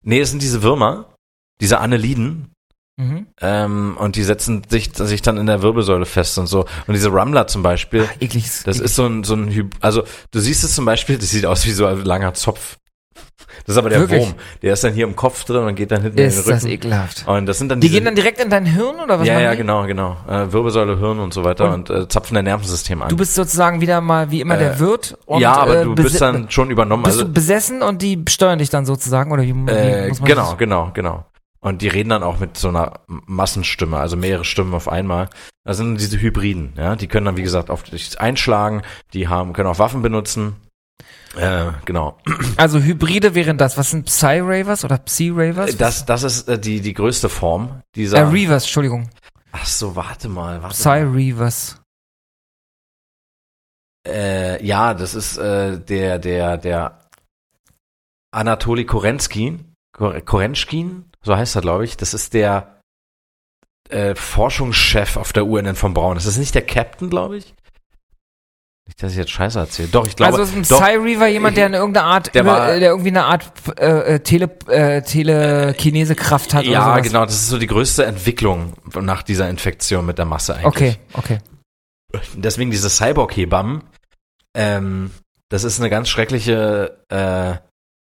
Nee, es sind diese Würmer, diese Anneliden, Mhm. ähm, und die setzen sich, sich dann in der Wirbelsäule fest und so. Und diese Rumbler zum Beispiel, Ach, ekliges. das ist so ein, so ein, also du siehst es zum Beispiel, [LAUGHS] das sieht aus wie so ein langer Zopf. Das ist aber der Wirklich? Wurm. Der ist dann hier im Kopf drin und geht dann hinten in ist den das Rücken. ekelhaft. Und das sind dann Die diese, gehen dann direkt in dein Hirn oder was ja, ja, die? genau, genau. Äh, Wirbelsäule, Hirn und so weiter Und- und, äh, zapfen dein Nervensystem an. Du bist sozusagen wieder mal wie immer der Äh, Wirt. Und, ja, aber äh, du bist dann schon übernommen. Bist Also, du besessen und die steuern dich dann sozusagen oder wie, wie äh, muss man genau, das- genau, genau. Und die reden dann auch mit so einer Massenstimme, also mehrere Stimmen auf einmal. Das sind diese Hybriden, ja. Die können dann, wie gesagt, auf dich einschlagen, die haben, können auch Waffen benutzen. Äh, genau. Also Hybride wären das. Was sind Psy-Ravers oder Psy-Ravers? Das, das ist äh, die, die größte Form äh, dieser. Reavers, Entschuldigung. Ach so, warte mal, warte. Psy-Reavers. Äh, ja, das ist äh, der, der, der Anatoli Korenskin, Kor- Korenschkin, so heißt er, glaube ich. Das ist der äh, Forschungschef auf der UNN von Braun. Das ist nicht der Captain, glaube ich. Ich jetzt Scheiße erzähle. Doch, ich glaube. also ist ein doch, Psy-Reaver jemand, der in irgendeiner Art, Der war- äh, der irgendwie eine Art äh, äh, Tele, äh, Telekinese-Kraft hat oder ja, genau. Das ist so die größte Entwicklung nach dieser Infektion mit der Masse eigentlich. Okay, okay. deswegen diese Cyborg-Hebammen, ähm, das ist eine ganz schreckliche, äh,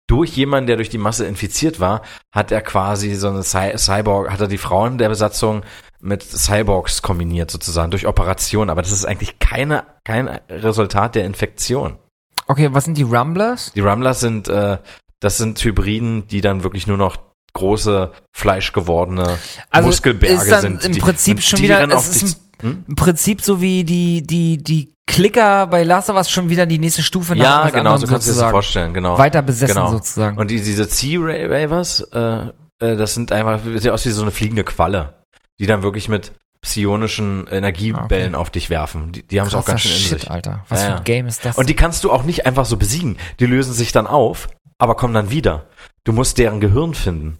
durch jemanden, der durch die Masse infiziert war, hat er quasi so eine Cy Cyborg, hat er die Frauen der Besatzung mit Cyborgs kombiniert sozusagen, durch Operation, aber das ist eigentlich keine, kein Resultat der Infektion. Okay, was sind die Rumblers? Die Rumblers sind, äh, das sind Hybriden, die dann wirklich nur noch große, fleischgewordene Also Muskelberge ist dann sind. im die, Prinzip schon wieder- es ist dich- hm? Im Prinzip so wie die, die, die Klicker bei Last of Us schon wieder die nächste Stufe nach Ja, was genau, so kannst du dir das vorstellen, genau. Weiter besessen Genau. sozusagen. Und die, diese Sea-Ravers, äh, äh, das sind einfach, sieht aus wie so eine fliegende Qualle, die dann wirklich mit psionischen Energiebällen auf dich werfen. Die, die haben es auch ganz schön in Shit, sich. Alter. Was Ja, für ein Game ist das? Und die kannst du auch nicht einfach so besiegen. Die lösen sich dann auf, aber kommen dann wieder. Du musst deren Gehirn finden.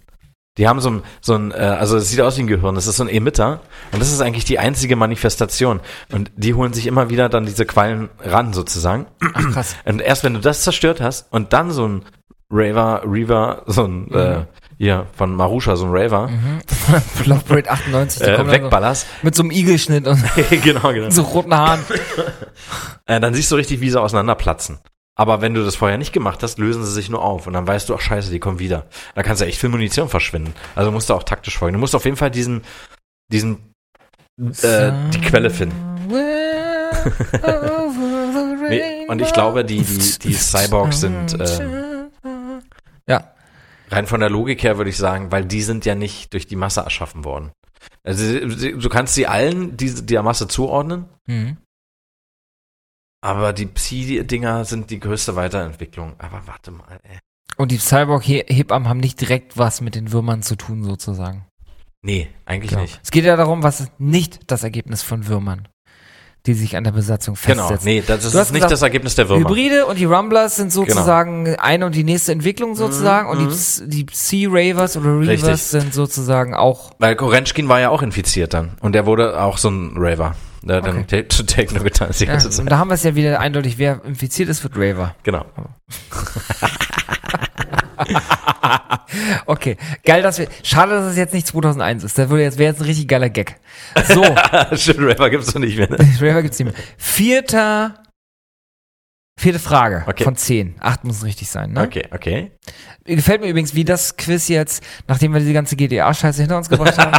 Die haben so ein, so ein, äh, also es sieht aus wie ein Gehirn, das ist so ein Emitter und das ist eigentlich die einzige Manifestation. Und die holen sich immer wieder dann diese Quallen ran sozusagen. Ach, krass. Und erst wenn du das zerstört hast und dann so ein Raver, Reaver, so ein, äh, hier von Marusha, so ein Raver, [LAUGHS] Flopbraid 98, die äh, wegballerst. mit so einem Igelschnitt und [LAUGHS] genau, genau. [LAUGHS] so roten Haaren. Äh, dann siehst du richtig, wie sie auseinanderplatzen. Aber wenn du das vorher nicht gemacht hast, lösen sie sich nur auf und dann weißt du, ach scheiße, die kommen wieder. Da kannst du echt viel Munition verschwinden. Also musst du auch taktisch folgen. Du musst auf jeden Fall diesen, diesen, äh, die Quelle finden. Nee, und ich glaube, die, die, die Cyborgs sind, Ja. Rein von der Logik her würde ich sagen, weil die sind ja nicht durch die Masse erschaffen worden. Also du kannst sie allen diese, der Masse zuordnen, Mhm. aber die Psi-Dinger sind die größte Weiterentwicklung. Aber warte mal, ey. Und die Cyborg-Hebammen haben nicht direkt was mit den Würmern zu tun, sozusagen. Nee, eigentlich Genau. nicht. Es geht ja darum, was ist nicht das Ergebnis von Würmern, die sich an der Besatzung Genau, festsetzen. nee, das ist nicht gesagt, das Ergebnis der Würmer. Hybride und die Rumblers sind Genau. sozusagen eine und die nächste Entwicklung sozusagen und die, Ps- die Sea-Ravers oder Reavers Mhm, Richtig. sind sozusagen auch Weil Korenschkin war ja auch infiziert dann. Und der wurde auch so ein Raver. Der hat dann zu Techno getan die ja, und da haben wir es ja wieder eindeutig, wer infiziert ist, wird Raver. Genau. [LAUGHS] [LAUGHS] Okay, geil, dass wir, schade, dass es jetzt nicht 2001 ist, das würde jetzt, wäre jetzt ein richtig geiler Gag. So, [LAUGHS] Stimmt, Raver gibt's doch nicht mehr. Ne? [LAUGHS] Raver gibt's nicht mehr. Vierter, vierte Frage Okay. von zehn. Acht muss richtig sein, ne? Okay, okay. Gefällt mir übrigens, wie das Quiz jetzt, nachdem wir diese ganze GTA-Scheiße hinter uns gebracht haben,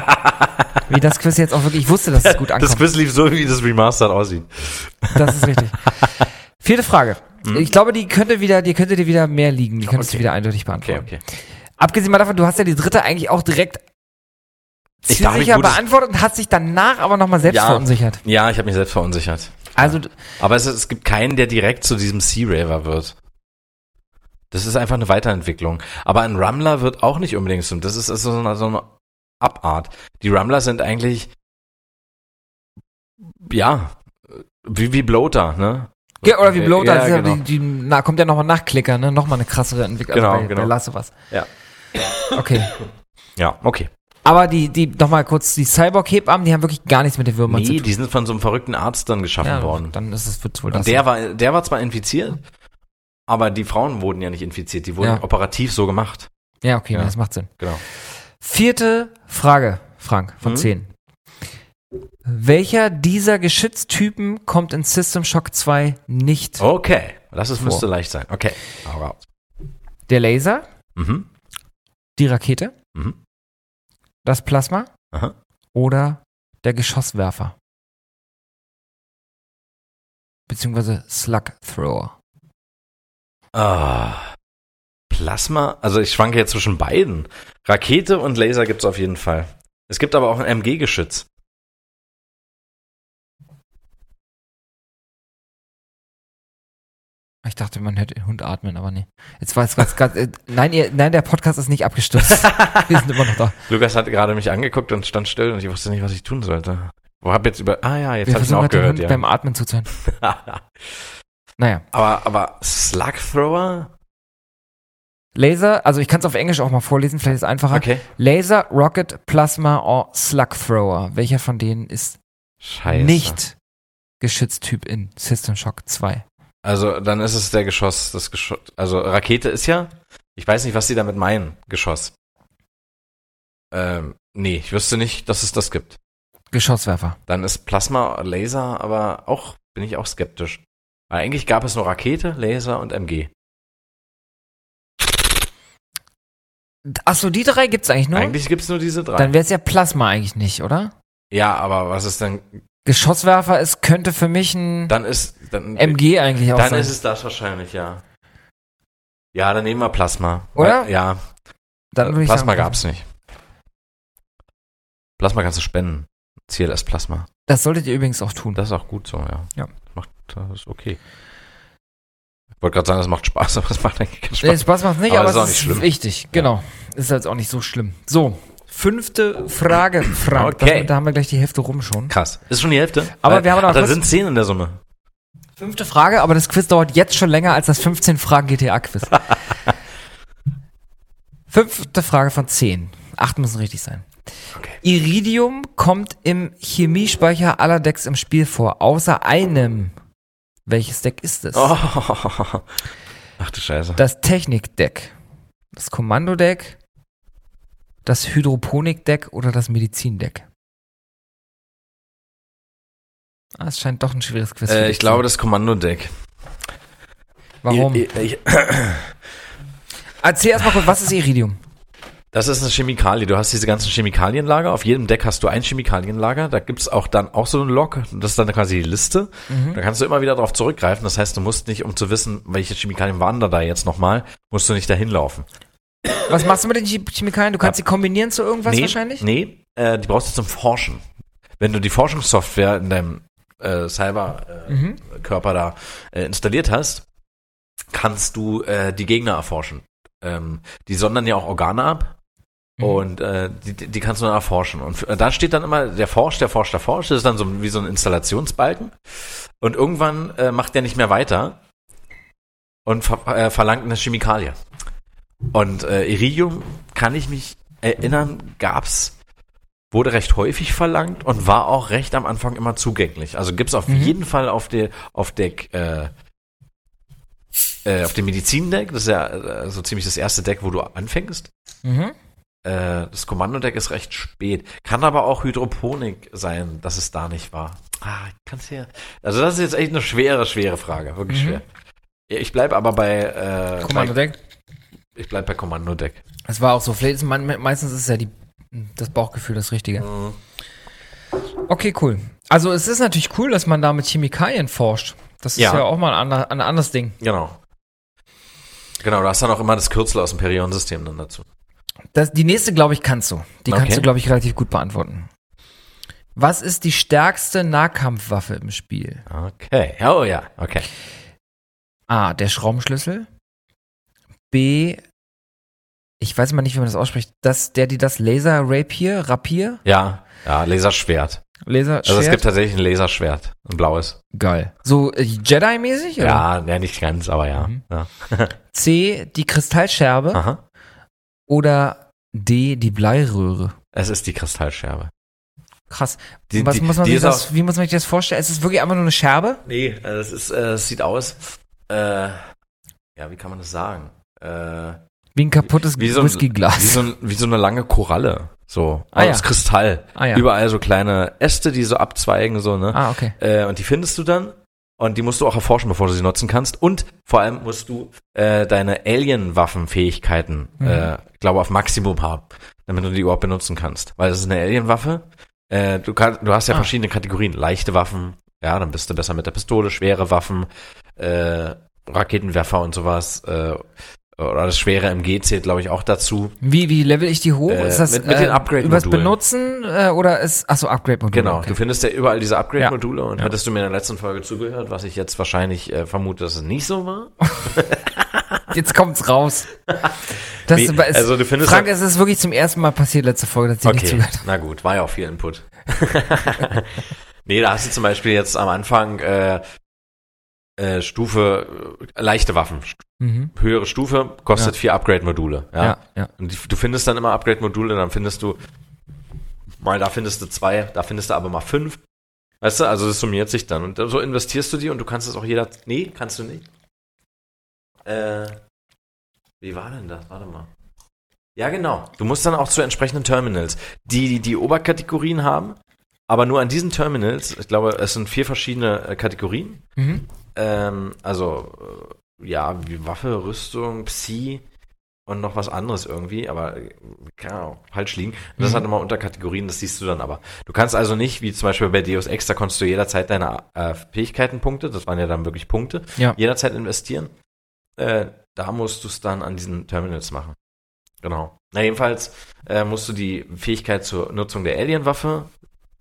wie das Quiz jetzt auch wirklich, ich wusste, dass es gut ankommt. Das Quiz lief so, wie das Remastered aussieht. Das ist richtig. Vierte Frage. Ich glaube, die könnte wieder, die könnte dir wieder mehr liegen. Die könntest du Okay. wieder eindeutig Okay, beantworten. okay. Abgesehen mal davon, du hast ja die dritte eigentlich auch direkt Ich gutes- beantwortet und hast dich danach aber nochmal selbst Ja. verunsichert. Ja, ich habe mich selbst verunsichert. Also, Aber es, es gibt keinen, der direkt zu diesem Sea-Raver wird. Das ist einfach eine Weiterentwicklung. Aber ein Rumbler wird auch nicht unbedingt so. Das ist, ist so, eine, so eine Abart. Die Rumbler sind eigentlich, ja, wie, wie Bloater, ne? Ja, oder wie Bloater, Ja, ja genau. die, die, na, kommt ja nochmal Nachklicker, ne? Nochmal eine krassere Entwicklung. Genau, also bei, genau. Bei Last of Us. Ja. Okay. Ja, okay. Aber die, die, nochmal kurz, die Cyborg-Hebarmen, die haben wirklich gar nichts mit den Würmern zu Nee, tun. die sind von so einem verrückten Arzt dann geschaffen ja, worden. Dann ist es wohl das. Und der war, der war zwar infiziert, aber die Frauen wurden ja nicht infiziert. Die wurden Ja. operativ so gemacht. ja, okay, Ja. das macht Sinn. Genau. Vierte Frage, Frank, von Mhm. 10. Welcher dieser Geschütztypen kommt in System Shock 2 nicht? Okay, das ist, müsste leicht sein. Okay, hau raus. Der Laser, Mhm. die Rakete, Mhm. das Plasma Aha. oder der Geschosswerfer? Beziehungsweise Slug Thrower. Ah, Plasma, also ich schwanke jetzt zwischen beiden. Rakete und Laser gibt's auf jeden Fall. Es gibt aber auch ein MG-Geschütz. Ich dachte, man hört den Hund atmen, aber nee. Jetzt war es ganz, ganz, äh, nein, ihr, nein, der Podcast ist nicht abgestürzt. [LAUGHS] Wir sind immer noch da. Lukas hat gerade mich angeguckt und stand still und ich wusste nicht, was ich tun sollte. Wo hab jetzt über, ah ja, jetzt hab ich auch gehört, Hund ja. beim Atmen zuzuhören. [LAUGHS] Naja. aber, aber Slug Thrower? Laser, also ich kann es auf Englisch auch mal vorlesen, vielleicht ist es einfacher. Okay. Laser, Rocket, Plasma or Slug Thrower. Welcher von denen ist Scheiße. nicht Geschütztyp in System Shock 2? Also dann ist es der Geschoss, das Geschoss. Also Rakete ist ja, ich weiß nicht, was sie damit meinen, Geschoss. Ähm, nee, ich wüsste nicht, dass es das gibt. Geschosswerfer. Dann ist Plasma, Laser, aber auch, bin ich auch skeptisch. Weil eigentlich gab es nur Rakete, Laser und MG. Achso, die drei gibt's eigentlich nur? Eigentlich gibt's nur diese drei. Dann wäre es ja Plasma eigentlich nicht, oder? ja, aber was ist denn, Geschosswerfer ist, könnte für mich ein dann ist, dann, MG eigentlich auch dann sein. ist es das wahrscheinlich, ja. Ja, dann nehmen wir Plasma. Oder? Ja, Dann würde ich Plasma sagen, gab's nicht. Plasma kannst du spenden. CLS Plasma. Das solltet ihr übrigens auch tun. Das ist auch gut so, ja. Ja. Macht, das ist okay. Ich wollte gerade sagen, das macht Spaß, [LAUGHS] aber das macht eigentlich keinen Nee, Spaß. Spaß macht nicht, Aber aber, ist auch es nicht ist schlimm. wichtig. Genau. Ist jetzt auch nicht so schlimm. So, fünfte Frage, Frank. Okay. Das, da haben wir gleich die Hälfte rum schon. Krass. Ist schon die Hälfte? Aber Weil- wir haben noch Da sind zehn in der Summe. Fünfte Frage, aber das Quiz dauert jetzt schon länger als das 15 Fragen GTA Quiz. [LAUGHS] Fünfte Frage von 10. Acht müssen richtig sein. Okay. Iridium kommt im Chemiespeicher aller Decks im Spiel vor, außer einem. Welches Deck ist es? Oh. Ach du Scheiße. Das Technikdeck, das Kommandodeck, das Hydroponikdeck oder das Medizindeck? Ah, es scheint doch ein schweres Quiz. Äh, ich glaube, das Kommandodeck. Warum? Ich, ich, [LAUGHS] Erzähl erstmal kurz, was ist Iridium? Das ist eine Chemikalie. Du hast diese ganzen Chemikalienlager. Auf jedem Deck hast du ein Chemikalienlager. Da gibt's auch dann auch so einen Log. Das ist dann quasi die Liste. Mhm. Da kannst du immer wieder darauf zurückgreifen. Das heißt, du musst nicht, um zu wissen, welche Chemikalien waren da, da jetzt nochmal, musst du nicht dahin laufen. Was machst du mit den Chem- Chemikalien? Du kannst Ja. sie kombinieren zu irgendwas nee, wahrscheinlich? Nee, äh, die brauchst du zum Forschen. Wenn du die Forschungssoftware in deinem äh, Cyber-Körper äh, Mhm. Da äh, installiert hast, kannst du äh, die Gegner erforschen. Ähm, die sondern ja auch Organe ab. Mhm. Und äh, die, die kannst du dann erforschen. Und f- da steht dann immer, der forscht, der forscht, der forscht. Das ist dann so wie so ein Installationsbalken. Und irgendwann äh, macht der nicht mehr weiter und ver äh, verlangt eine Chemikalie. Und äh, Iridium, kann ich mich erinnern, gab's, wurde recht häufig verlangt und war auch recht am Anfang immer zugänglich. Also gibt's auf Mhm. jeden Fall auf der auf Deck äh, äh, auf dem Medizindeck, das ist ja äh, so ziemlich das erste Deck, wo du anfängst. Mhm. Äh, das Kommandodeck ist recht spät. Kann aber auch Hydroponik sein, dass es da nicht war. Ah, kannst ja. Also das ist jetzt echt eine schwere, schwere Frage. Wirklich Mhm. schwer. Ich bleib aber bei äh, Kommandodeck. Bei, ich bleib bei Kommandodeck. Es war auch so. Ist meistens ist ja die, das Bauchgefühl das Richtige. Okay, cool. Also es ist natürlich cool, dass man da mit Chemikalien forscht. Das ist Ja. ja, auch mal ein, ander, ein anderes Ding. Genau. Genau, du hast dann auch immer das Kürzel aus dem Perion-System dann dazu. Das, die nächste, glaube ich, kannst du. Die Okay. kannst du, glaube ich, relativ gut beantworten. Was ist die stärkste Nahkampfwaffe im Spiel? Okay. Oh ja, okay. A. Der Schraubenschlüssel. B. Ich weiß mal nicht, wie man das ausspricht. Das, der, die das Laser Rapier, Rapier, Ja, ja, Laserschwert. Laser Also es gibt tatsächlich ein Laserschwert, ein blaues. Geil. So äh, Jedi-mäßig? Ja, ja, nicht ganz, aber ja. Mhm. ja. [LAUGHS] C. Die Kristallscherbe. Aha. Oder D. Die Bleiröhre. Es ist die Kristallscherbe. Krass. Die- Was die- muss man sich das, auch- wie muss man sich das vorstellen? Es ist wirklich einfach nur eine Scherbe? Nee, äh, es ist, äh, es sieht aus, äh, ja, wie kann man das sagen? Äh, Wie ein kaputtes wie so, ein, wie, Whiskyglas. so wie so eine lange Koralle. So, Ah, ja. aus Kristall. Ah, ja. Überall so kleine Äste, die so abzweigen, so, ne? Ah, okay. Äh, und die findest du dann und die musst du auch erforschen, bevor du sie nutzen kannst. Und vor allem musst du äh, deine Alien-Waffenfähigkeiten, Mhm. äh, ich glaube, auf Maximum haben, damit du die überhaupt benutzen kannst. Weil es ist eine Alien-Waffe. Äh, du, kann, du hast ja Ah. verschiedene Kategorien. Leichte Waffen, ja, dann bist du besser mit der Pistole, schwere Waffen, äh, Raketenwerfer und sowas. Äh, oder das schwere MG zählt, glaube ich, auch dazu. Wie, wie level ich die hoch? Äh, ist das mit- mit den Upgrade-Modulen. übers Benutzen äh, oder ist achso Upgrade-Modul? Genau, okay. du findest ja überall diese Upgrade-Module und Ja. hattest du mir in der letzten Folge zugehört, was ich jetzt wahrscheinlich äh, vermute, dass es nicht so war. [LAUGHS] Jetzt kommt's raus. [LAUGHS] Das Nee, ist, also du findest Frank, ja- es ist wirklich zum ersten Mal passiert letzte Folge, dass ich nicht Okay, zugehört habe. na gut, war ja auch viel Input. [LAUGHS] nee, da hast du zum Beispiel jetzt am Anfang äh, äh, Stufe, äh, leichte Waffen. Mhm. Höhere Stufe kostet Ja. vier Upgrade-Module. Ja? Ja, ja. Und die, du findest dann immer Upgrade-Module, dann findest du, mal da findest du zwei, da findest du aber mal fünf. Weißt du, also das summiert sich dann. Und so investierst du die und du kannst es auch jeder. Nee, kannst du nicht. Äh, wie war denn das? Warte mal. Ja, genau. Du musst dann auch zu entsprechenden Terminals, die die, die Oberkategorien haben, aber nur an diesen Terminals, ich glaube, es sind vier verschiedene äh, Kategorien. Mhm. Ähm, also, ja, wie Waffe, Rüstung, Psi und noch was anderes irgendwie, aber äh, keine Ahnung, falsch liegen. Das Mhm. hat immer Unterkategorien, das siehst du dann aber. Du kannst also nicht, wie zum Beispiel bei Deus Ex, da konntest du jederzeit deine äh, Fähigkeitenpunkte, das waren ja dann wirklich Punkte, Ja. jederzeit investieren. Äh, da musst du es dann an diesen Terminals machen. Genau. Na, jedenfalls äh, musst du die Fähigkeit zur Nutzung der Alien-Waffe,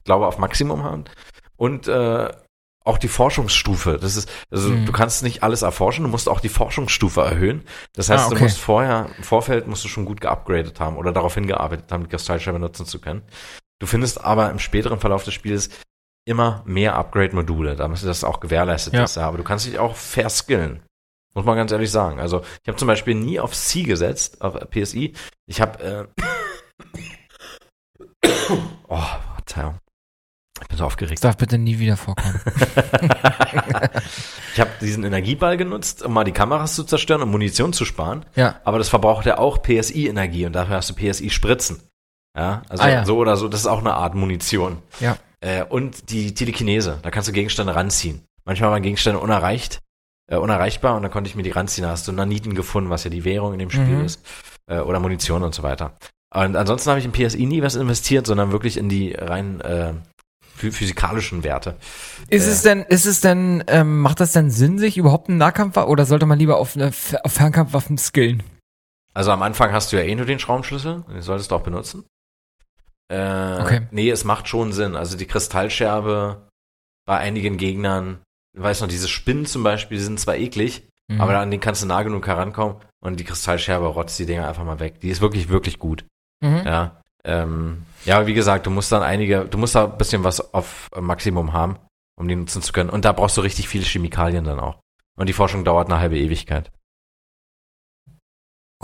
glaube auf Maximum haben. Und äh, auch die Forschungsstufe. Das ist, also Mhm. du kannst nicht alles erforschen, du musst auch die Forschungsstufe erhöhen. Das heißt, Ah, du okay. musst vorher, im Vorfeld musst du schon gut geupgradet haben oder darauf hingearbeitet haben, die Kristallscheibe nutzen zu können. Du findest aber im späteren Verlauf des Spiels immer mehr Upgrade-Module, damit das auch gewährleistet Ja. ist. Aber du kannst dich auch verskillen. Muss man ganz ehrlich sagen. Also ich habe zum Beispiel nie auf C gesetzt, auf PSI. Ich habe äh, [COUGHS] Oh, Verzeihung. Ich bin so Das aufgeregt. darf bitte nie wieder vorkommen. [LAUGHS] ich habe diesen Energieball genutzt, um mal die Kameras zu zerstören und Munition zu sparen. ja. Aber das verbraucht ja auch PSI-Energie und dafür hast du PSI-Spritzen. Ja, also Ah, ja. so oder so, das ist auch eine Art Munition. Ja. Äh, und die Telekinese, da kannst du Gegenstände ranziehen. Manchmal waren Gegenstände unerreicht, äh, unerreichbar und dann konnte ich mir die ranziehen. Da hast du Naniten gefunden, was ja die Währung in dem Spiel Mhm. ist. Äh, oder Munition und so weiter. Und ansonsten habe ich in PSI nie was investiert, sondern wirklich in die rein äh, physikalischen Werte. Ist Äh. es denn, ist es denn, ähm, macht das denn Sinn, sich überhaupt einen Nahkampf oder sollte man lieber auf, eine, F- auf Fernkampfwaffen skillen? Also am Anfang hast du ja eh nur den Schraubenschlüssel, den solltest du auch benutzen. Äh, Okay. Nee, es macht schon Sinn. Also die Kristallscherbe bei einigen Gegnern, du weißt noch, diese Spinnen zum Beispiel, die sind zwar eklig, Mhm. aber an denen kannst du nah genug herankommen und die Kristallscherbe rotzt die Dinger einfach mal weg. Die ist wirklich, wirklich gut. Mhm. Ja. Ähm, ja, wie gesagt, du musst dann einige, du musst da ein bisschen was auf äh, Maximum haben, um die nutzen zu können. Und da brauchst du richtig viele Chemikalien dann auch. Und die Forschung dauert eine halbe Ewigkeit.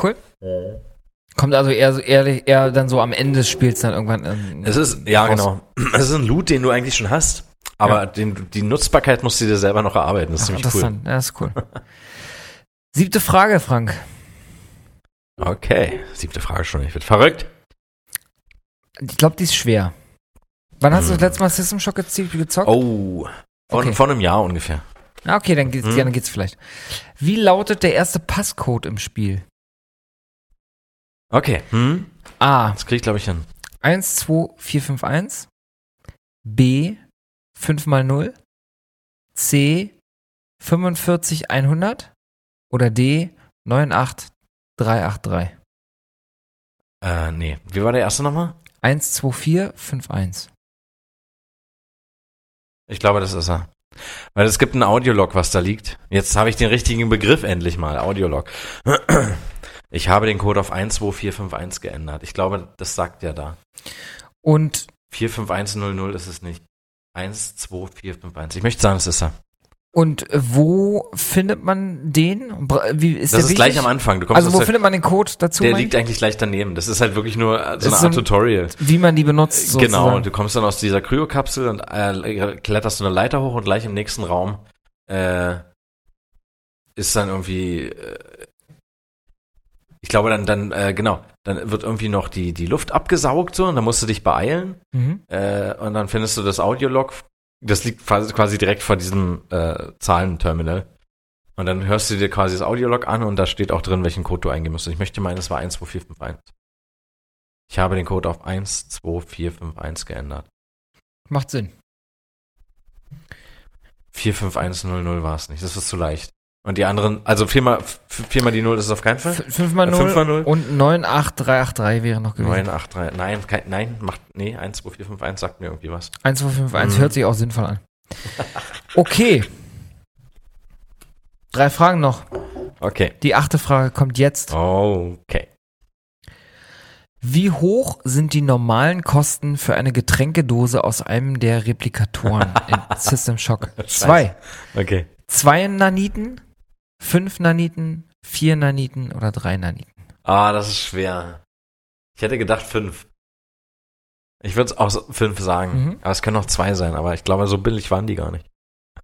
Cool. Kommt also eher, so eher, eher dann so am Ende des Spiels dann irgendwann. ähm, Es ist, ja, raus. genau. Es ist ein Loot, den du eigentlich schon hast, aber Ja. den, die Nutzbarkeit musst du dir selber noch erarbeiten. Das ist Ach, ziemlich cool. Ja, das ist cool. Siebte Frage, Frank. Okay, siebte Frage schon. Ich wird verrückt. Ich glaube, die ist schwer. Wann hast du Hm. das letzte Mal System Shock gezockt? Oh, von, Okay. von einem Jahr ungefähr. Ah, okay, dann geht's, Hm. ja, dann geht's vielleicht. Wie lautet der erste Passcode im Spiel? Okay, hm? A. das krieg ich glaube ich hin. 12451. B. 5 mal 0. C. 45100 oder D 98383. Äh, nee. Wie war der erste nochmal? 12451. Ich glaube, das ist er. Weil es gibt ein Audiolog, was da liegt. Jetzt habe ich den richtigen Begriff endlich mal. Audiolog. [CLEARS THROAT] Ich habe den Code auf 12451 geändert. Ich glaube, das sagt ja da. Und 45100 ist es nicht. 12451. Ich möchte sagen, es ist er. Und wo findet man den? Wie, ist Das der ist gleich am Anfang. Also wo der, findet man den Code dazu? der liegt eigentlich gleich daneben. Das ist halt wirklich nur äh, so Ist eine so Art ein- Tutorial. Wie man die benutzt. Genau, sozusagen. du kommst dann aus dieser Kryokapsel und äh, kletterst du eine Leiter hoch und gleich im nächsten Raum äh, ist dann irgendwie, äh, ich glaube dann, dann äh, genau, dann wird irgendwie noch die, die Luft abgesaugt so und dann musst du dich beeilen Mhm. äh, und dann findest du das Audiolog, das liegt quasi direkt vor diesem äh, Zahlenterminal. Und dann hörst du dir quasi das Audiolog an und da steht auch drin, welchen Code du eingeben musst. Ich möchte meinen, es war 12451. Ich habe den Code auf 12451 geändert. Macht Sinn. 45100 war es nicht. Das ist zu leicht. Und die anderen, also viermal, viermal die Null ist es auf keinen Fall. F- 5 mal Äh, 0 fünf mal null. und 98383 wäre noch gewesen. 983, nein, kein, nein, macht, nee, 12451 sagt mir irgendwie was. 1251 Mhm. hört sich auch sinnvoll an. Okay. Drei Fragen noch. Okay. Die achte Frage kommt jetzt. Okay. Wie hoch sind die normalen Kosten für eine Getränkedose aus einem der Replikatoren in [LAUGHS] System Shock? Zwei. Okay. Zwei Naniten, fünf Naniten, vier Naniten oder drei Naniten? Ah, das ist schwer. Ich hätte gedacht fünf. Ich würde es auch so fünf sagen. Mhm. Aber es können auch zwei sein, aber ich glaube, so billig waren die gar nicht.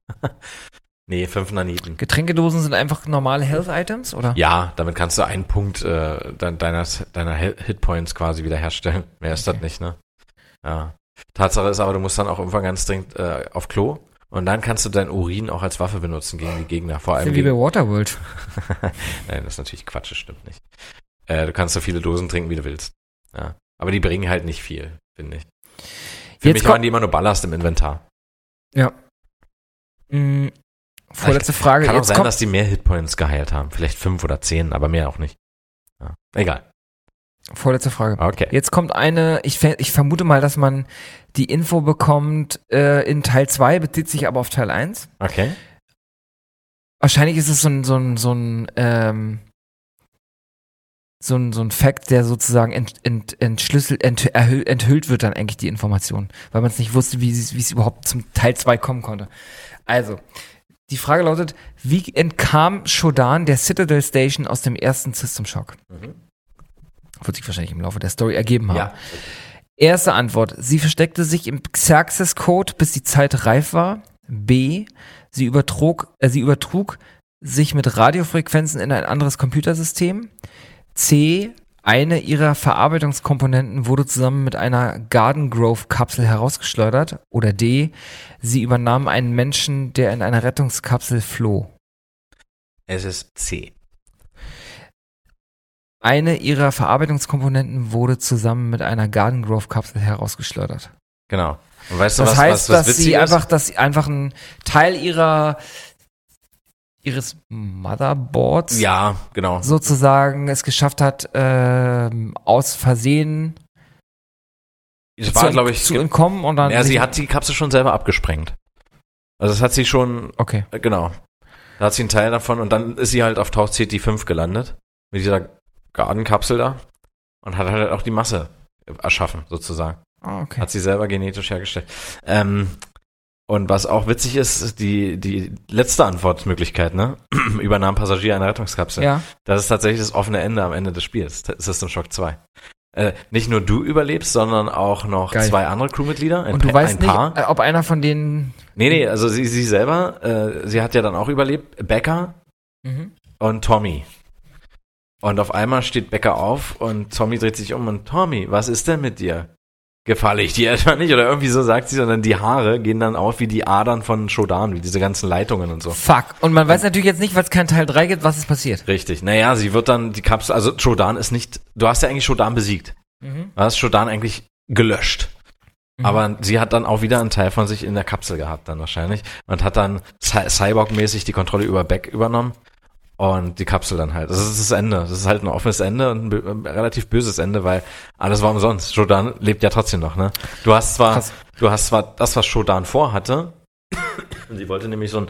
[LAUGHS] nee, fünf Naniten. Getränkedosen sind einfach normale Health Items, oder? Ja, damit kannst du einen Punkt äh, de- deiner, deiner Hit- Hitpoints quasi wiederherstellen. Mehr ist das nicht, ne? Ja. Tatsache ist aber, du musst dann auch irgendwann ganz dringend äh, auf Klo und dann kannst du dein Urin auch als Waffe benutzen gegen die Gegner. Vor allem wie bei Waterworld. [LAUGHS] Nein, das ist natürlich Quatsch, das stimmt nicht. Äh, du kannst so viele Dosen trinken, wie du willst. Ja. Aber die bringen halt nicht viel, finde ich. Für Jetzt mich waren die immer nur Ballast im Inventar. Ja. Mm, vorletzte Frage. Kann auch Jetzt sein, dass die mehr Hitpoints geheilt haben. Vielleicht fünf oder zehn, aber mehr auch nicht. Ja. Egal. vorletzte Frage. Okay. Jetzt kommt eine, ich, ich vermute mal, dass man die Info bekommt äh, in Teil 2, bezieht sich aber auf Teil 1. Okay. Wahrscheinlich ist es so ein, so ein, so ein, ähm, so ein, so ein Fact, der sozusagen ent, ent, entschlüsselt, ent, enthüllt wird dann eigentlich die Information, weil man es nicht wusste, wie es überhaupt zum Teil 2 kommen konnte. Also, die Frage lautet, wie entkam Shodan der Citadel Station aus dem ersten System Shock? Wird sich wahrscheinlich im Laufe der Story ergeben haben. Ja. Erste Antwort. Sie versteckte sich im Xerxes-Code, bis die Zeit reif war. B. Sie übertrug, äh, sie übertrug sich mit Radiofrequenzen in ein anderes Computersystem. C. Eine ihrer Verarbeitungskomponenten wurde zusammen mit einer Garden Grove-Kapsel herausgeschleudert. Oder D. Sie übernahm einen Menschen, der in einer Rettungskapsel floh. Es ist C. Eine ihrer Verarbeitungskomponenten wurde zusammen mit einer Garden Grove-Kapsel herausgeschleudert. Genau. Und weißt du, Das was, heißt, was, was dass sie ist? einfach, dass sie einfach einen Teil ihrer ihres Motherboards Ja, genau. sozusagen es geschafft hat, ähm, aus Versehen zu, war, glaube ich, zu entkommen und dann. ja, sie hat die Kapsel schon selber abgesprengt. Also das hat sie schon, Okay. äh, genau. Da hat sie einen Teil davon und dann ist sie halt auf Tauch CT 5 gelandet. Mit dieser Gardenkapsel da. Und hat halt auch die Masse erschaffen, sozusagen. Ah, okay. Hat sie selber genetisch hergestellt. Ähm, und was auch witzig ist, ist die, die letzte Antwortmöglichkeit, ne? [CLEARS THROAT] Übernahm Passagier einer Rettungskapsel. Ja. Das ist tatsächlich das offene Ende am Ende des Spiels. System Shock 2. Äh, nicht nur du überlebst, sondern auch noch Geil. zwei andere Crewmitglieder. Ein, Und du weißt nicht, Paar. äh, ob einer von denen. Nee, nee, also sie, sie selber, äh, sie hat ja dann auch überlebt. Becker Mhm. und Tommy. Und auf einmal steht Becker auf und Tommy dreht sich um und Tommy, was ist denn mit dir? Gefalle ich dir etwa nicht? Oder irgendwie so sagt sie, sondern die Haare gehen dann auf wie die Adern von Shodan, wie diese ganzen Leitungen und so. Fuck. Und man weiß natürlich jetzt nicht, weil es keinen Teil 3 gibt, was ist passiert. Richtig. Naja, sie wird dann die Kapsel, also Shodan ist nicht, du hast ja eigentlich Shodan besiegt. Mhm. Du hast Shodan eigentlich gelöscht. Aber sie hat dann auch wieder einen Teil von sich in der Kapsel gehabt, dann wahrscheinlich. Und hat dann Cy- Cyborg-mäßig die Kontrolle über Beck übernommen. Und die Kapsel dann halt. Das ist das Ende. Das ist halt ein offenes Ende und ein, ein relativ böses Ende, weil alles war umsonst. Shodan lebt ja trotzdem noch, ne? Du hast zwar, Krass. du hast zwar das, was Shodan vorhatte. [COUGHS] sie wollte nämlich so einen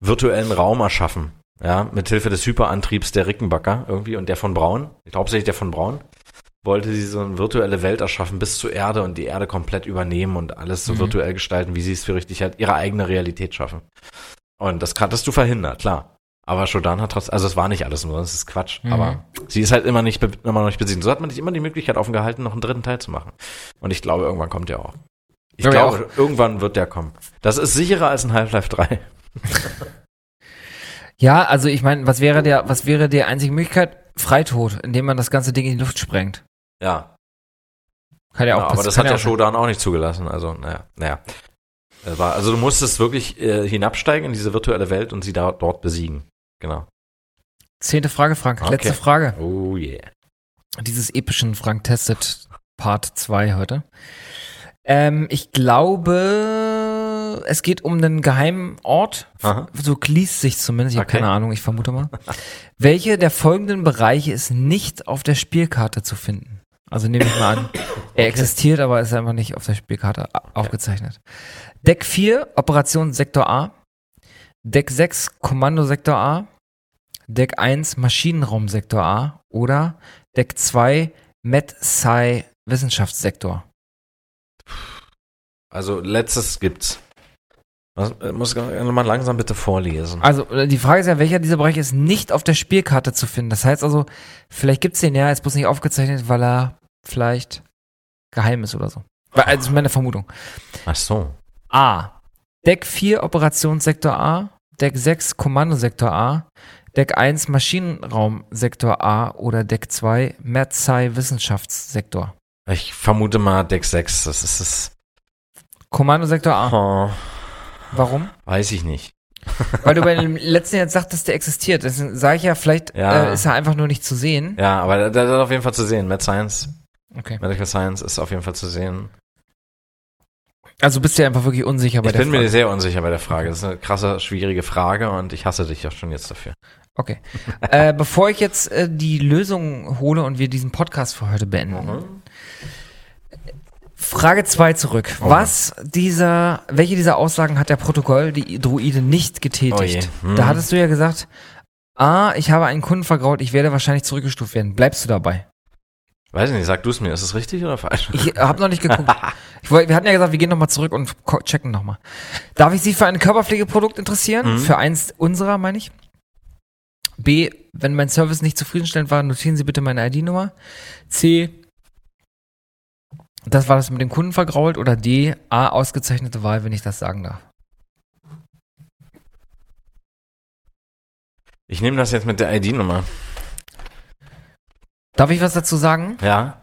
virtuellen Raum erschaffen. Ja, mit Hilfe des Hyperantriebs der Rickenbacker irgendwie und der von Braun. Ich glaube hauptsächlich der von Braun wollte sie so eine virtuelle Welt erschaffen bis zur Erde und die Erde komplett übernehmen und alles so Mhm. virtuell gestalten, wie sie es für richtig hat, ihre eigene Realität schaffen. Und das hattest du verhindert, klar. Aber Shodan hat trotzdem, also es war nicht alles nur, das ist Quatsch. Mhm. Aber sie ist halt immer nicht, immer noch nicht besiegt. So hat man sich immer die Möglichkeit offen gehalten, noch einen dritten Teil zu machen. Und ich glaube, irgendwann kommt der auch. Ich Glaube ich glaube, irgendwann wird der kommen. Das ist sicherer als ein Half-Life 3. [LAUGHS] Ja, also ich meine, was wäre der, was wäre die einzige Möglichkeit? Freitod, indem man das ganze Ding in die Luft sprengt. Ja, Kann ja auch Ja, aber das hat ja auch- Shodan auch nicht zugelassen. Also, naja, naja. Das war, also du musstest wirklich äh, hinabsteigen in diese virtuelle Welt und sie da, dort besiegen. Genau. Zehnte Frage, Frank. Okay. Letzte Frage. Oh yeah. Dieses epischen Frank Tested Part 2 heute. Ähm, ich glaube, es geht um einen geheimen Ort. Aha. So liest sich zumindest. Ich habe Okay. keine Ahnung, ich vermute mal. [LAUGHS] Welche der folgenden Bereiche ist nicht auf der Spielkarte zu finden? Also nehme ich mal an, [COUGHS] er existiert, aber ist einfach nicht auf der Spielkarte aufgezeichnet. Deck 4, Operation Sektor A. Deck 6, Kommandosektor A. Deck 1, Maschinenraumsektor A. Oder Deck 2, MedSci Wissenschaftssektor. Also letztes gibt's. Was, äh, muss nochmal langsam bitte vorlesen. Also äh, die Frage ist ja, welcher dieser Bereiche ist nicht auf der Spielkarte zu finden? Das heißt also, vielleicht gibt's den ja, ist bloß nicht aufgezeichnet, weil er vielleicht geheim ist oder so. Also das ist meine Vermutung. Ach so. A. Deck 4 Operationssektor A. Deck 6 Kommandosektor A. Deck 1 Maschinenraumsektor A. Oder Deck 2 MedSci Wissenschaftssektor. Ich vermute mal Deck 6. Das ist es. Kommandosektor A. Oh, Warum? weiß ich nicht. [LAUGHS] Weil du bei dem letzten jetzt sagtest, der existiert. Deswegen sage ich ja, vielleicht Ja. äh, ist er einfach nur nicht zu sehen. Ja, aber der ist auf jeden Fall zu sehen. Mad Science, Okay. Medical Science ist auf jeden Fall zu sehen. Also bist du ja einfach wirklich unsicher bei ich der bin mir Frage. sehr unsicher bei der Frage. Das ist eine krasse, schwierige Frage und ich hasse dich ja schon jetzt dafür. Okay. [LAUGHS] äh, bevor ich jetzt äh, die Lösung hole und wir diesen Podcast für heute beenden. Frage 2 zurück. Oh. Was dieser, welche dieser Aussagen hat der Protokoll, die Druide nicht getätigt? Oh. Hm. Da hattest du ja gesagt, ah, ich habe einen Kunden vergraut, ich werde wahrscheinlich zurückgestuft werden. Bleibst du dabei? Weiß ich nicht, sag du es mir. Ist es richtig oder falsch? Ich habe noch nicht geguckt. [LAUGHS] Wollt, wir hatten ja gesagt, wir gehen nochmal zurück und checken nochmal. Darf ich Sie für ein Körperpflegeprodukt interessieren? Mhm. Für eins unserer, meine ich. B, wenn mein Service nicht zufriedenstellend war, notieren Sie bitte meine ID-Nummer. C, das war das mit dem Kunden vergrault. Oder D, A, ausgezeichnete Wahl, wenn ich das sagen darf. Ich nehme das jetzt mit der ID-Nummer. Darf ich was dazu sagen? Ja?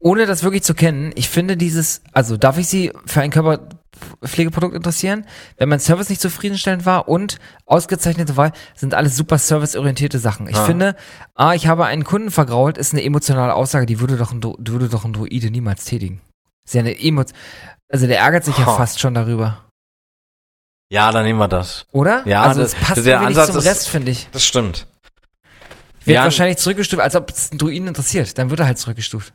Ohne das wirklich zu kennen, ich finde dieses, also darf ich Sie für ein Körperpflegeprodukt interessieren? Wenn mein Service nicht zufriedenstellend war und ausgezeichnete Wahl, sind alles super serviceorientierte Sachen. Ich Ah. finde, ah, ich habe einen Kunden vergrault, ist eine emotionale Aussage, die würde doch ein, Dro- würde doch ein Druide niemals tätigen. Ist ja eine Emo also der ärgert sich ja Ha. fast schon darüber. Ja, dann nehmen wir das. Oder? Ja, also das- es passt der Ansatz zum ist- Rest, finde ich. Das stimmt. Wird Ja. wahrscheinlich zurückgestuft, als ob es einen Druiden interessiert. Dann wird er halt zurückgestuft.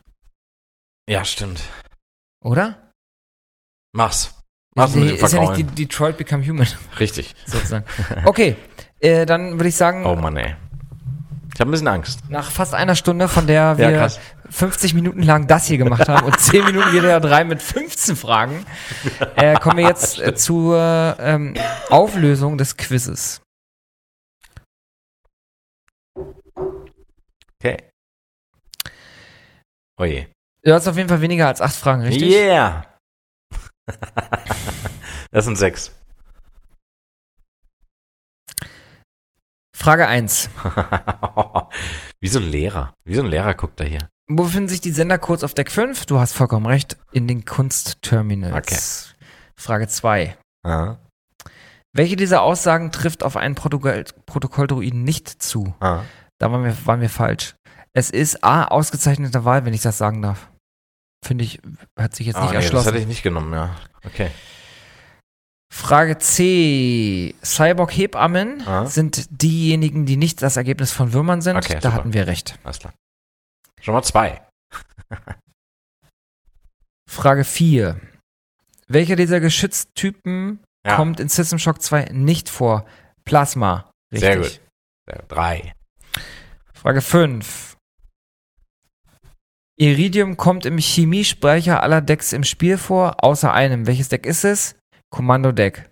Ja, stimmt. Oder? Mach's. Mach's mit dem ist ja nicht die. Detroit Become Human. Richtig. sozusagen. [LAUGHS] Okay, äh, dann würde ich sagen, Oh Mann, ey. Ich habe ein bisschen Angst. nach fast einer Stunde, von der wir Ja, krass. 50 Minuten lang das hier gemacht haben und 10 Minuten jeder drei mit 15 Fragen, äh, kommen wir jetzt [LAUGHS] äh, zur ähm, Auflösung des Quizzes. Okay. Oh je. Du hast auf jeden Fall weniger als acht Fragen, richtig? Yeah. [LAUGHS] das sind sechs. Frage 1. Wie so ein Lehrer. Wie so ein Lehrer guckt da hier. Wo befinden sich die Sendercodes auf Deck 5? Du hast vollkommen recht, in den Kunstterminals. Frage 2. Ah, Welche dieser Aussagen trifft auf einen Protokoll Protokolldruiden nicht zu? ah. Da waren wir, waren wir falsch. Es ist A, ausgezeichnete Wahl, wenn ich das sagen darf. Finde ich, hat sich jetzt Ah, nicht nee, das erschlossen. hätte ich nicht genommen, ja. Okay. Frage C. Cyborg-Hebammen Ah. sind diejenigen, die nicht das Ergebnis von Würmern sind. Okay, da super. hatten wir recht. Alles klar. Schon mal zwei. [LAUGHS] Frage 4. Welcher dieser Geschütztypen Ja. kommt in System Shock 2 nicht vor? Plasma. Richtig. Sehr gut. Drei. Frage 5. Iridium kommt im Chemiespeicher aller Decks im Spiel vor, außer einem. Welches Deck ist es? Kommando-Deck.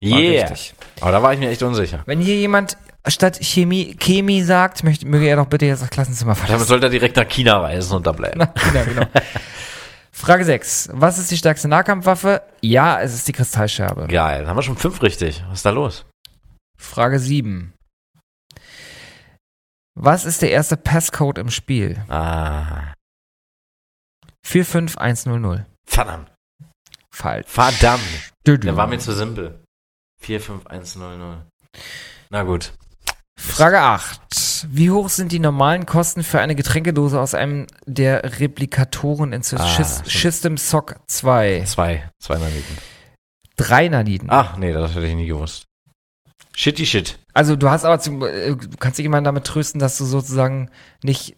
Yeah. richtig. Aber da war ich mir echt unsicher. Wenn hier jemand statt Chemie Chemie sagt, möchte, möge er doch bitte jetzt das Klassenzimmer Damit verlassen. sollte er direkt nach China reisen und da bleiben. [LAUGHS] Na, genau, genau. Frage 6. Was ist die stärkste Nahkampfwaffe? Ja, es ist die Kristallscherbe. Geil. Dann haben wir schon fünf richtig. Was ist da los? Frage 7. Was ist der erste Passcode im Spiel? Ah. 45100. Verdammt. Falsch. Verdammt. Der war mir zu simpel. 45100. Na gut. Frage 8. Wie hoch sind die normalen Kosten für eine Getränkedose aus einem der Replikatoren in Ah. System Sock 2? Zwei. Zwei Naniten. Drei Naniden. Ach, nee, das hätte ich nie gewusst. Shitty shit. Also du hast aber zum, äh, du kannst dich immer damit trösten, dass du sozusagen nicht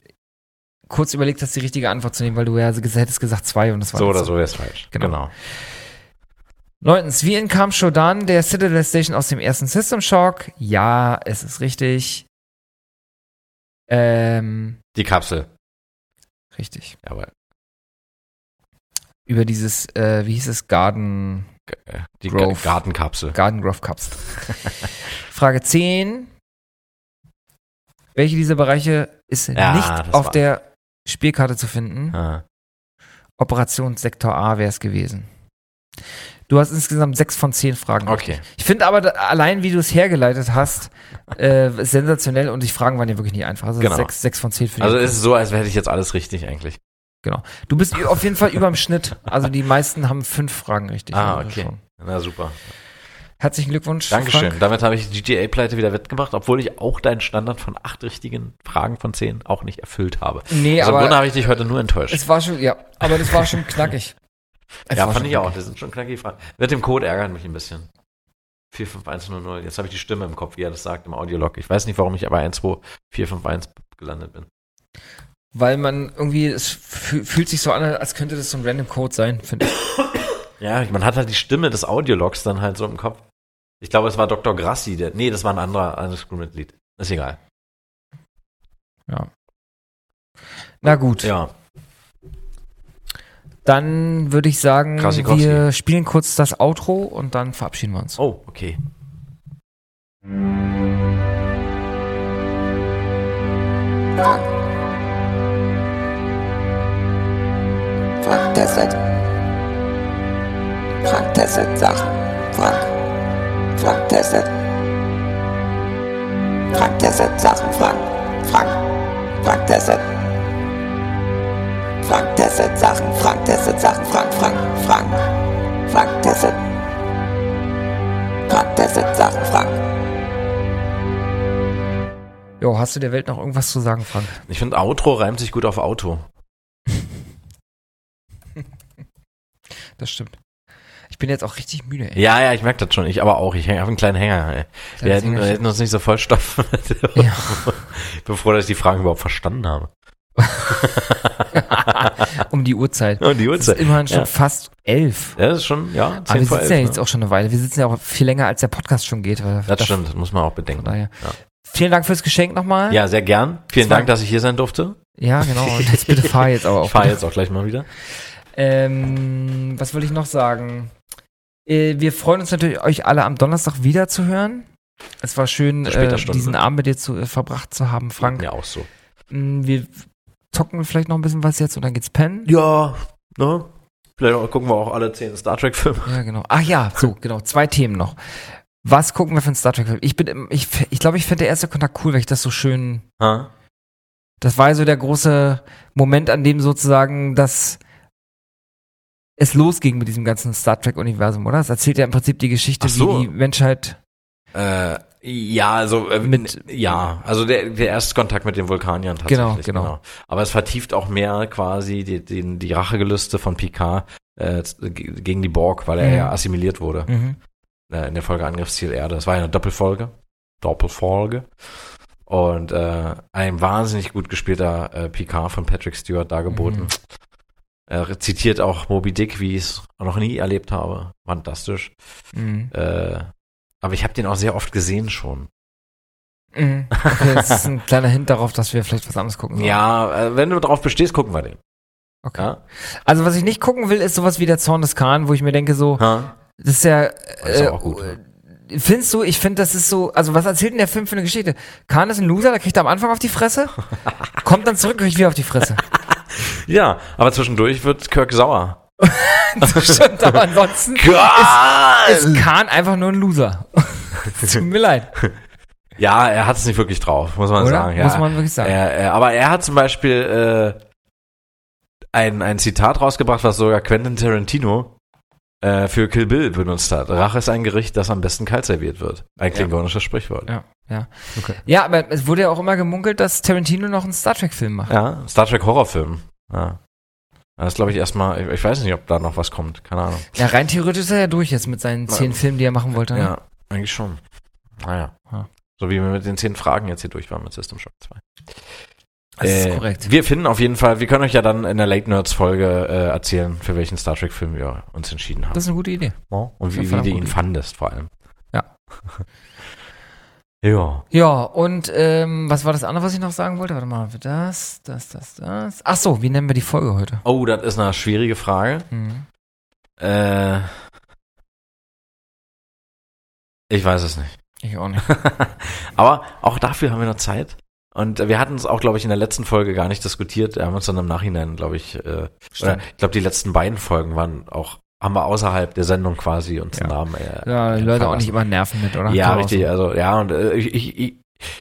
kurz überlegt hast, die richtige Antwort zu nehmen, weil du ja hättest gesagt zwei und das war So oder so wäre es falsch. Genau. genau. Neuntens, wie entkam Shodan der Citadel Station aus dem ersten System Shock? Ja, es ist richtig. Ähm, Die Kapsel. richtig. Jawohl. Über dieses, äh, wie hieß es, Garden, Die Grove. Ga- Gartenkapsel. Garden Grove Cups. Frage 10. Welche dieser Bereiche ist Ja, nicht auf war- der Spielkarte zu finden? Ah. Operationssektor A wäre es gewesen. Du hast insgesamt sechs von zehn Fragen. Okay. richtig. Ich finde aber allein, wie du es hergeleitet hast, äh, sensationell und die Fragen waren ja wirklich nicht einfach. Also Genau. sechs, sechs von zehn finde Also ist es so, als hätte ich jetzt alles richtig eigentlich. Du bist auf jeden Fall über dem Schnitt. Also die meisten haben fünf Fragen richtig. Ah, Also okay. schon. Na super. Herzlichen Glückwunsch. Dankeschön. Frank. Damit habe ich die GTA-Pleite wieder wettgemacht, obwohl ich auch deinen Standard von acht richtigen Fragen von zehn auch nicht erfüllt habe. Nee, also im aber Grunde habe ich dich heute nur enttäuscht. es war schon, ja, aber das war schon knackig. [LAUGHS] Es ja, fand ich auch. knackig. Das sind schon knackige Fragen. Mit dem Code ärgert mich ein bisschen. 45100. Jetzt habe ich die Stimme im Kopf, wie er das sagt im Audiolog. Ich weiß nicht, warum ich aber 12451 gelandet bin. Weil man irgendwie, es fü- fühlt sich so an, als könnte das so ein random Code sein, finde ich. [COUGHS] Ja, man hat halt die Stimme des Audiologs dann halt so im Kopf. Ich glaube, es war Dr. Grassi, der. Nee, das war ein anderer, anderes Crewmitglied. Ist egal. Ja. Na gut, Ja. dann würde ich sagen, Krasikowski. wir spielen kurz das Outro und dann verabschieden wir uns. Oh, okay. Frank. Frank testet. Frank testet Sachen. Frank. Frank testet. Frank testet Sachen. Frank. Frank. Frank testet. Frank testet Sachen. Frank testet Sachen. Frank. Frank. Frank. Frank testet. Frank testet Sachen. Frank. Jo, hast du der Welt noch irgendwas zu sagen, Frank? Ich finde, Outro reimt sich gut auf Auto. Das stimmt. Ich bin jetzt auch richtig müde, ey. Ja, ja, ich merke das schon. Ich aber auch. Ich hänge auf einen kleinen Hänger. Ey. Wir hätten, wir hätten uns nicht so vollstopfen. [LAUGHS] Ja. Ich bin froh, dass ich die Fragen überhaupt verstanden habe. [LAUGHS] um die Uhrzeit. Und die Es ist Uhrzeit. immerhin schon Ja. fast elf. Ja, das ist schon, ja, Aber 10 wir sitzen 11. ja jetzt ne? auch schon eine Weile. Wir sitzen ja auch viel länger, als der Podcast schon geht. Das da- stimmt, das muss man auch bedenken. Ja. Vielen Dank fürs Geschenk nochmal. Ja, sehr gern. Vielen Das Dank, dass ich hier sein durfte. Ja, genau. Und jetzt bitte fahr jetzt aber [LAUGHS] auch. Ich bitte. jetzt auch gleich mal wieder. Ähm, was will ich noch sagen? Äh, wir freuen uns natürlich, euch alle am Donnerstag wieder zu hören. Es war schön, äh, diesen Abend mit dir zu, äh, verbracht zu haben, Frank. Ja, auch so. Mm, Wir zocken vielleicht noch ein bisschen was jetzt und dann geht's pennen. Ja, ne? Vielleicht auch, gucken wir auch alle zehn Star Trek Filme. Ja, genau. Ach ja, so, genau. Zwei Themen noch. Was gucken wir für einen Star Trek-Film? Ich bin, ich, ich glaube, ich finde der erste Kontakt cool, weil ich das so schön, Ha? das war so der große Moment, an dem sozusagen das, es losging mit diesem ganzen Star Trek-Universum, oder? Es erzählt ja im Prinzip die Geschichte, so. wie die Menschheit, Äh, Ja, also äh, Mit- ja, also der, der erste Kontakt mit den Vulkaniern tatsächlich. Genau, genau. Aber es vertieft auch mehr quasi die, die, die Rachegelüste von Picard äh, gegen die Borg, weil er Mhm. ja assimiliert wurde Mhm. äh, in der Folge Angriffsziel Erde. Das war ja eine Doppelfolge. Doppelfolge. Und äh, ein wahnsinnig gut gespielter äh, Picard von Patrick Stewart dargeboten. Mhm. Er zitiert auch Moby Dick, wie ich es noch nie erlebt habe. Fantastisch. Mhm. Äh, aber ich habe den auch sehr oft gesehen schon. Mhm. Okay, das ist ein [LAUGHS] kleiner Hint darauf, dass wir vielleicht was anderes gucken sollen. Ja, äh, wenn du darauf bestehst, gucken wir den. Okay. Ja? Also was ich nicht gucken will, ist sowas wie der Zorn des Khan, wo ich mir denke so, Ha? das ist ja, Ist äh, auch gut. findest du, ich finde, das ist so, also was erzählt denn der Film für eine Geschichte? Khan ist ein Loser, der kriegt am Anfang auf die Fresse, [LAUGHS] kommt dann zurück, kriegt wieder auf die Fresse. [LAUGHS] [LAUGHS] Ja, aber zwischendurch wird Kirk sauer. [LAUGHS] Das stimmt, aber ansonsten [LAUGHS] ist, ist Khan einfach nur ein Loser. Tut mir leid. Ja, er hat es nicht wirklich drauf, muss man Oder? sagen. Ja. Muss man wirklich sagen. Er, er, aber er hat zum Beispiel äh, ein, ein Zitat rausgebracht, was sogar Quentin Tarantino äh, für Kill Bill benutzt hat. Rache ist ein Gericht, das am besten kalt serviert wird. Ein klingonisches Sprichwort. Ja, ja. Okay. Ja, aber es wurde ja auch immer gemunkelt, dass Tarantino noch einen Star Trek-Film macht. Ja, Star Trek Horrorfilm. Ja. Das glaube ich erstmal, ich, ich weiß nicht, ob da noch was kommt, keine Ahnung. Ja, rein theoretisch ist er ja durch jetzt mit seinen zehn Filmen, die er machen wollte. Ne? Ja, eigentlich schon. Naja. Ja. So wie wir mit den zehn Fragen jetzt hier durch waren mit System Shock 2. Das ist Äh, korrekt. Wir finden auf jeden Fall, wir können euch ja dann in der Late Nerds Folge äh, erzählen, für welchen Star Trek Film wir uns entschieden haben. Das ist eine gute Idee. Ja, und wie, wie du ihn fandest vor allem. Ja. ja. Ja, und ähm, was war das andere, was ich noch sagen wollte? Warte mal, das, das, das, das. Ach so, wie nennen wir die Folge heute? Oh, das ist eine schwierige Frage. Mhm. Äh, ich weiß es nicht. Ich auch nicht. [LAUGHS] Aber auch dafür haben wir noch Zeit. Und äh, wir hatten es auch, glaube ich, in der letzten Folge gar nicht diskutiert. Wir haben uns dann im Nachhinein, glaube ich, äh, oder ich glaube, die letzten beiden Folgen waren auch, haben wir außerhalb der Sendung quasi uns Ja. Namen äh, Ja, die Leute auch nicht immer nerven mit, oder? Ja, richtig. so. Also ja, und äh, ich, ich, ich,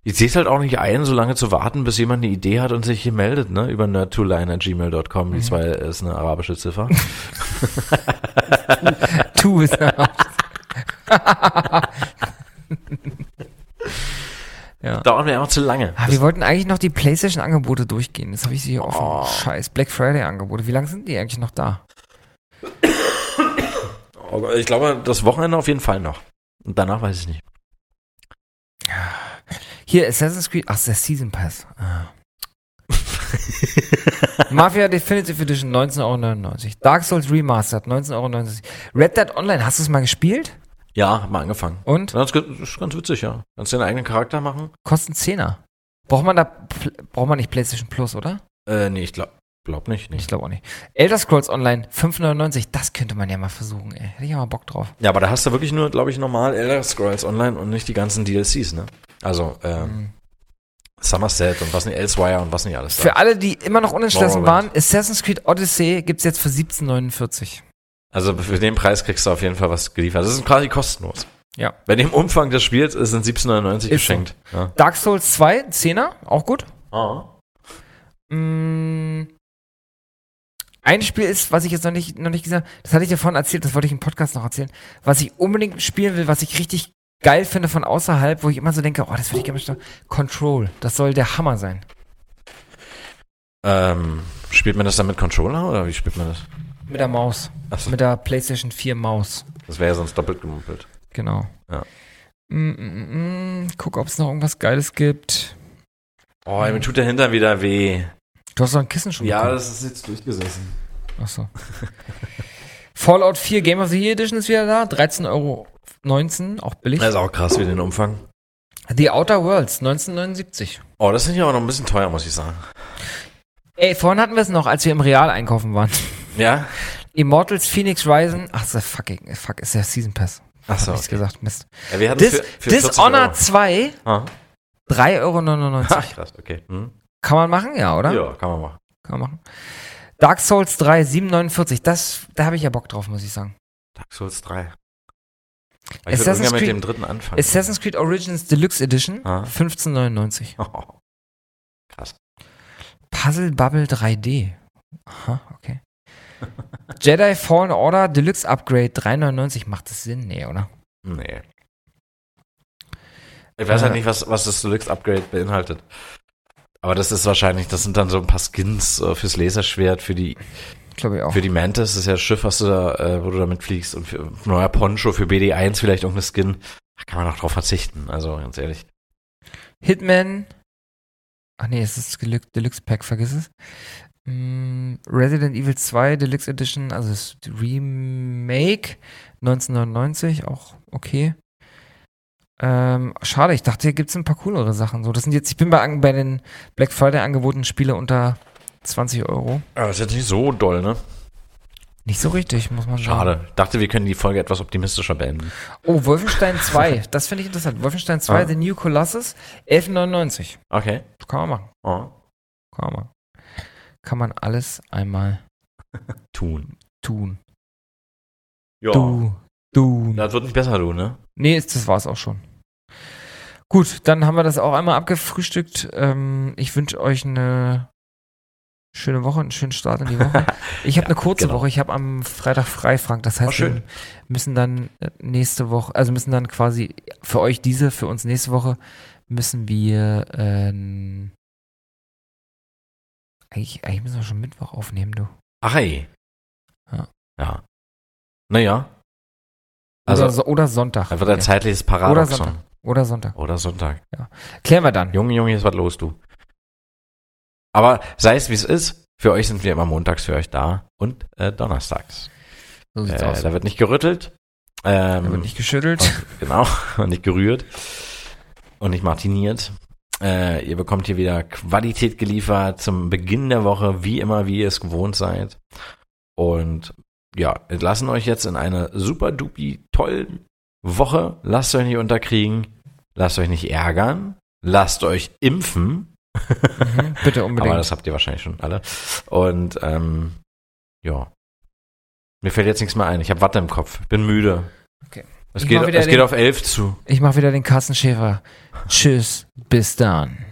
ich sehe es halt auch nicht ein, so lange zu warten, bis jemand eine Idee hat und sich hier meldet, ne? Über nerdtoline.gmail.com. Mhm. Die zwei ist eine arabische Ziffer. [LAUGHS] Tu es. [LAUGHS] [LAUGHS] ja. Dauert mir einfach zu lange. Ah, wir wollten eigentlich noch die PlayStation-Angebote durchgehen. Das habe ich hier offen. Oh. Scheiß Black Friday-Angebote. Wie lange sind die eigentlich noch da? [COUGHS] Aber ich glaube, das Wochenende auf jeden Fall noch. Und danach weiß ich nicht. Hier, Assassin's Creed. Ach, der Season Pass. Ah. [LAUGHS] Mafia Definitive Edition 19,99 Euro. Dark Souls Remastered 19,99 Euro. Red Dead Online, hast du es mal gespielt? Ja, hab mal angefangen. Und? Das ist ganz- witzig, ja. Kannst du deinen eigenen Charakter machen? Kostet 10er. Braucht man da, braucht man nicht PlayStation Plus, oder? Äh, nee, ich glaub, glaub nicht. Ich nicht. glaube auch nicht. Elder Scrolls Online 5,99. Das könnte man ja mal versuchen, ey. Hätte ich ja mal Bock drauf. Ja, aber da hast du wirklich nur, glaube ich, normal Elder Scrolls Online und nicht die ganzen DLCs, ne? Also, ähm, Mhm. Somerset und was nicht, Elsewire und was nicht alles. Für alle, die immer noch unentschlossen waren. Assassin's Creed Odyssey gibt's jetzt für 17,49. Also für den Preis kriegst du auf jeden Fall was geliefert. Das ist quasi kostenlos. Ja. Bei dem Umfang des Spiels ist sind 17,99 Ist so. geschenkt. Ja. Dark Souls 2, 10er, auch gut. Ah. Mm, ein Spiel ist, was ich jetzt noch nicht, noch nicht gesagt das hatte ich dir vorhin erzählt, das wollte ich im Podcast noch erzählen, was ich unbedingt spielen will, was ich richtig geil finde von außerhalb, wo ich immer so denke, oh, das würde ich gerne mal. Control, das soll der Hammer sein. Ähm, spielt man das dann mit Controller oder wie spielt man das? Mit der Maus. Achso, Mit der PlayStation 4 Maus. das wäre ja sonst doppelt gemumpelt. Genau. Ja. Mm, mm, mm, guck, ob es noch irgendwas Geiles gibt. Oh, mir tut der Hintern wieder weh. Du hast doch ein Kissen schon bekommen. das ist jetzt durchgesessen. Achso. Fallout 4 Game of the Year Edition ist wieder da. 13,19 Euro. Auch billig. Das ist auch krass wie den Umfang. The Outer Worlds 1979. Oh, das sind ja auch noch ein bisschen teuer, muss ich sagen. Ey, vorhin hatten wir es noch, als wir im Real einkaufen waren. Ja? Immortals Phoenix Rising. Ach, so fucking, fuck, ist ja Season Pass. Achso. Hab ich's gesagt, Mist. Ja, wir hatten Dis für, für 40 Dishonored Euro. 2, Ah. 3,99 Euro. Ach, krass, okay. Hm. Kann man machen, ja, oder? Ja, kann man machen. Kann man machen. Dark Souls 3, 7,49. Das, da habe ich ja Bock drauf, muss ich sagen. Dark Souls 3. Aber Ich würde Assassin's ungern mit Creed- dem dritten anfangen. Assassin's Creed Origins Deluxe Edition, Ah. 15,99. [LAUGHS] Krass. Puzzle Bubble 3D. Aha, okay. [LAUGHS] Jedi Fallen Order Deluxe Upgrade 3,99. Macht das Sinn? Nee, oder? Nee. Ich weiß halt Äh. nicht, was, was das Deluxe Upgrade beinhaltet. Aber das ist wahrscheinlich, das sind dann so ein paar Skins äh, fürs Laserschwert, für die, für die Mantis, das ist ja das Schiff, was du da, äh, wo du damit fliegst und für neuer Poncho für BD1 vielleicht irgendeine Skin. Da kann man auch drauf verzichten, also ganz ehrlich. Hitman. Ach nee, es ist Deluxe Pack, vergiss es. Mm, Resident Evil 2 Deluxe Edition, also das Remake 1999, auch okay. Ähm, schade, ich dachte, hier gibt es ein paar coolere Sachen. So, das sind jetzt, ich bin bei, bei den Black Friday angebotenen Spiele unter 20 Euro. Aber das ist jetzt nicht so doll, ne? Nicht so richtig, muss man sagen. Schade. Ich dachte, wir können die Folge etwas optimistischer beenden. Oh, Wolfenstein 2, [LAUGHS] das finde ich interessant. Wolfenstein 2, Ah. The New Colossus, 11,99. Okay. Kann man machen. Oh. Kann man machen. Kann man alles einmal [LAUGHS] Tun. tun. Ja. Du, du. Das wird nicht besser, du, ne? Nee, ist- das war's auch schon. Gut, dann haben wir das auch einmal abgefrühstückt. Ähm, ich wünsche euch eine schöne Woche, einen schönen Start in die Woche. [LAUGHS] Ich habe Ja, eine kurze genau. Woche. Ich habe am Freitag frei, Frank. Das heißt, schön. wir müssen dann äh, nächste Woche, also müssen dann quasi für euch diese, für uns nächste Woche müssen wir ähm, eigentlich, eigentlich müssen wir schon Mittwoch aufnehmen, du. Ach, hey. Ja. Ja. Naja. Also, oder, so, oder Sonntag. wird ein Ja. zeitliches Oder Paradoxon. Sonntag. Oder Sonntag. Oder Sonntag. Klären wir dann. Junge, Junge, ist was los, du. Aber sei es wie es ist, für euch sind wir immer montags für euch da und äh, donnerstags. So sieht's Äh, aus. da wird nicht gerüttelt. Ähm, Da wird nicht geschüttelt. Und, genau, [LAUGHS] und nicht gerührt und nicht martiniert. Äh, ihr bekommt hier wieder Qualität geliefert zum Beginn der Woche, wie immer, wie ihr es gewohnt seid. Und ja, entlassen euch jetzt in eine super dupi tollen Woche. Lasst euch nicht unterkriegen. Lasst euch nicht ärgern. Lasst euch impfen. Mhm, bitte [LAUGHS] unbedingt. Aber das habt ihr wahrscheinlich schon alle. Und ähm, ja. Mir fällt jetzt nichts mehr ein. Ich habe Watte im Kopf. Ich bin müde. Okay. Es, geht, es den, geht auf elf zu. Ich mache wieder den Kassenschäfer. Tschüss, bis dann.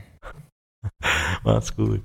[LAUGHS] Macht's gut.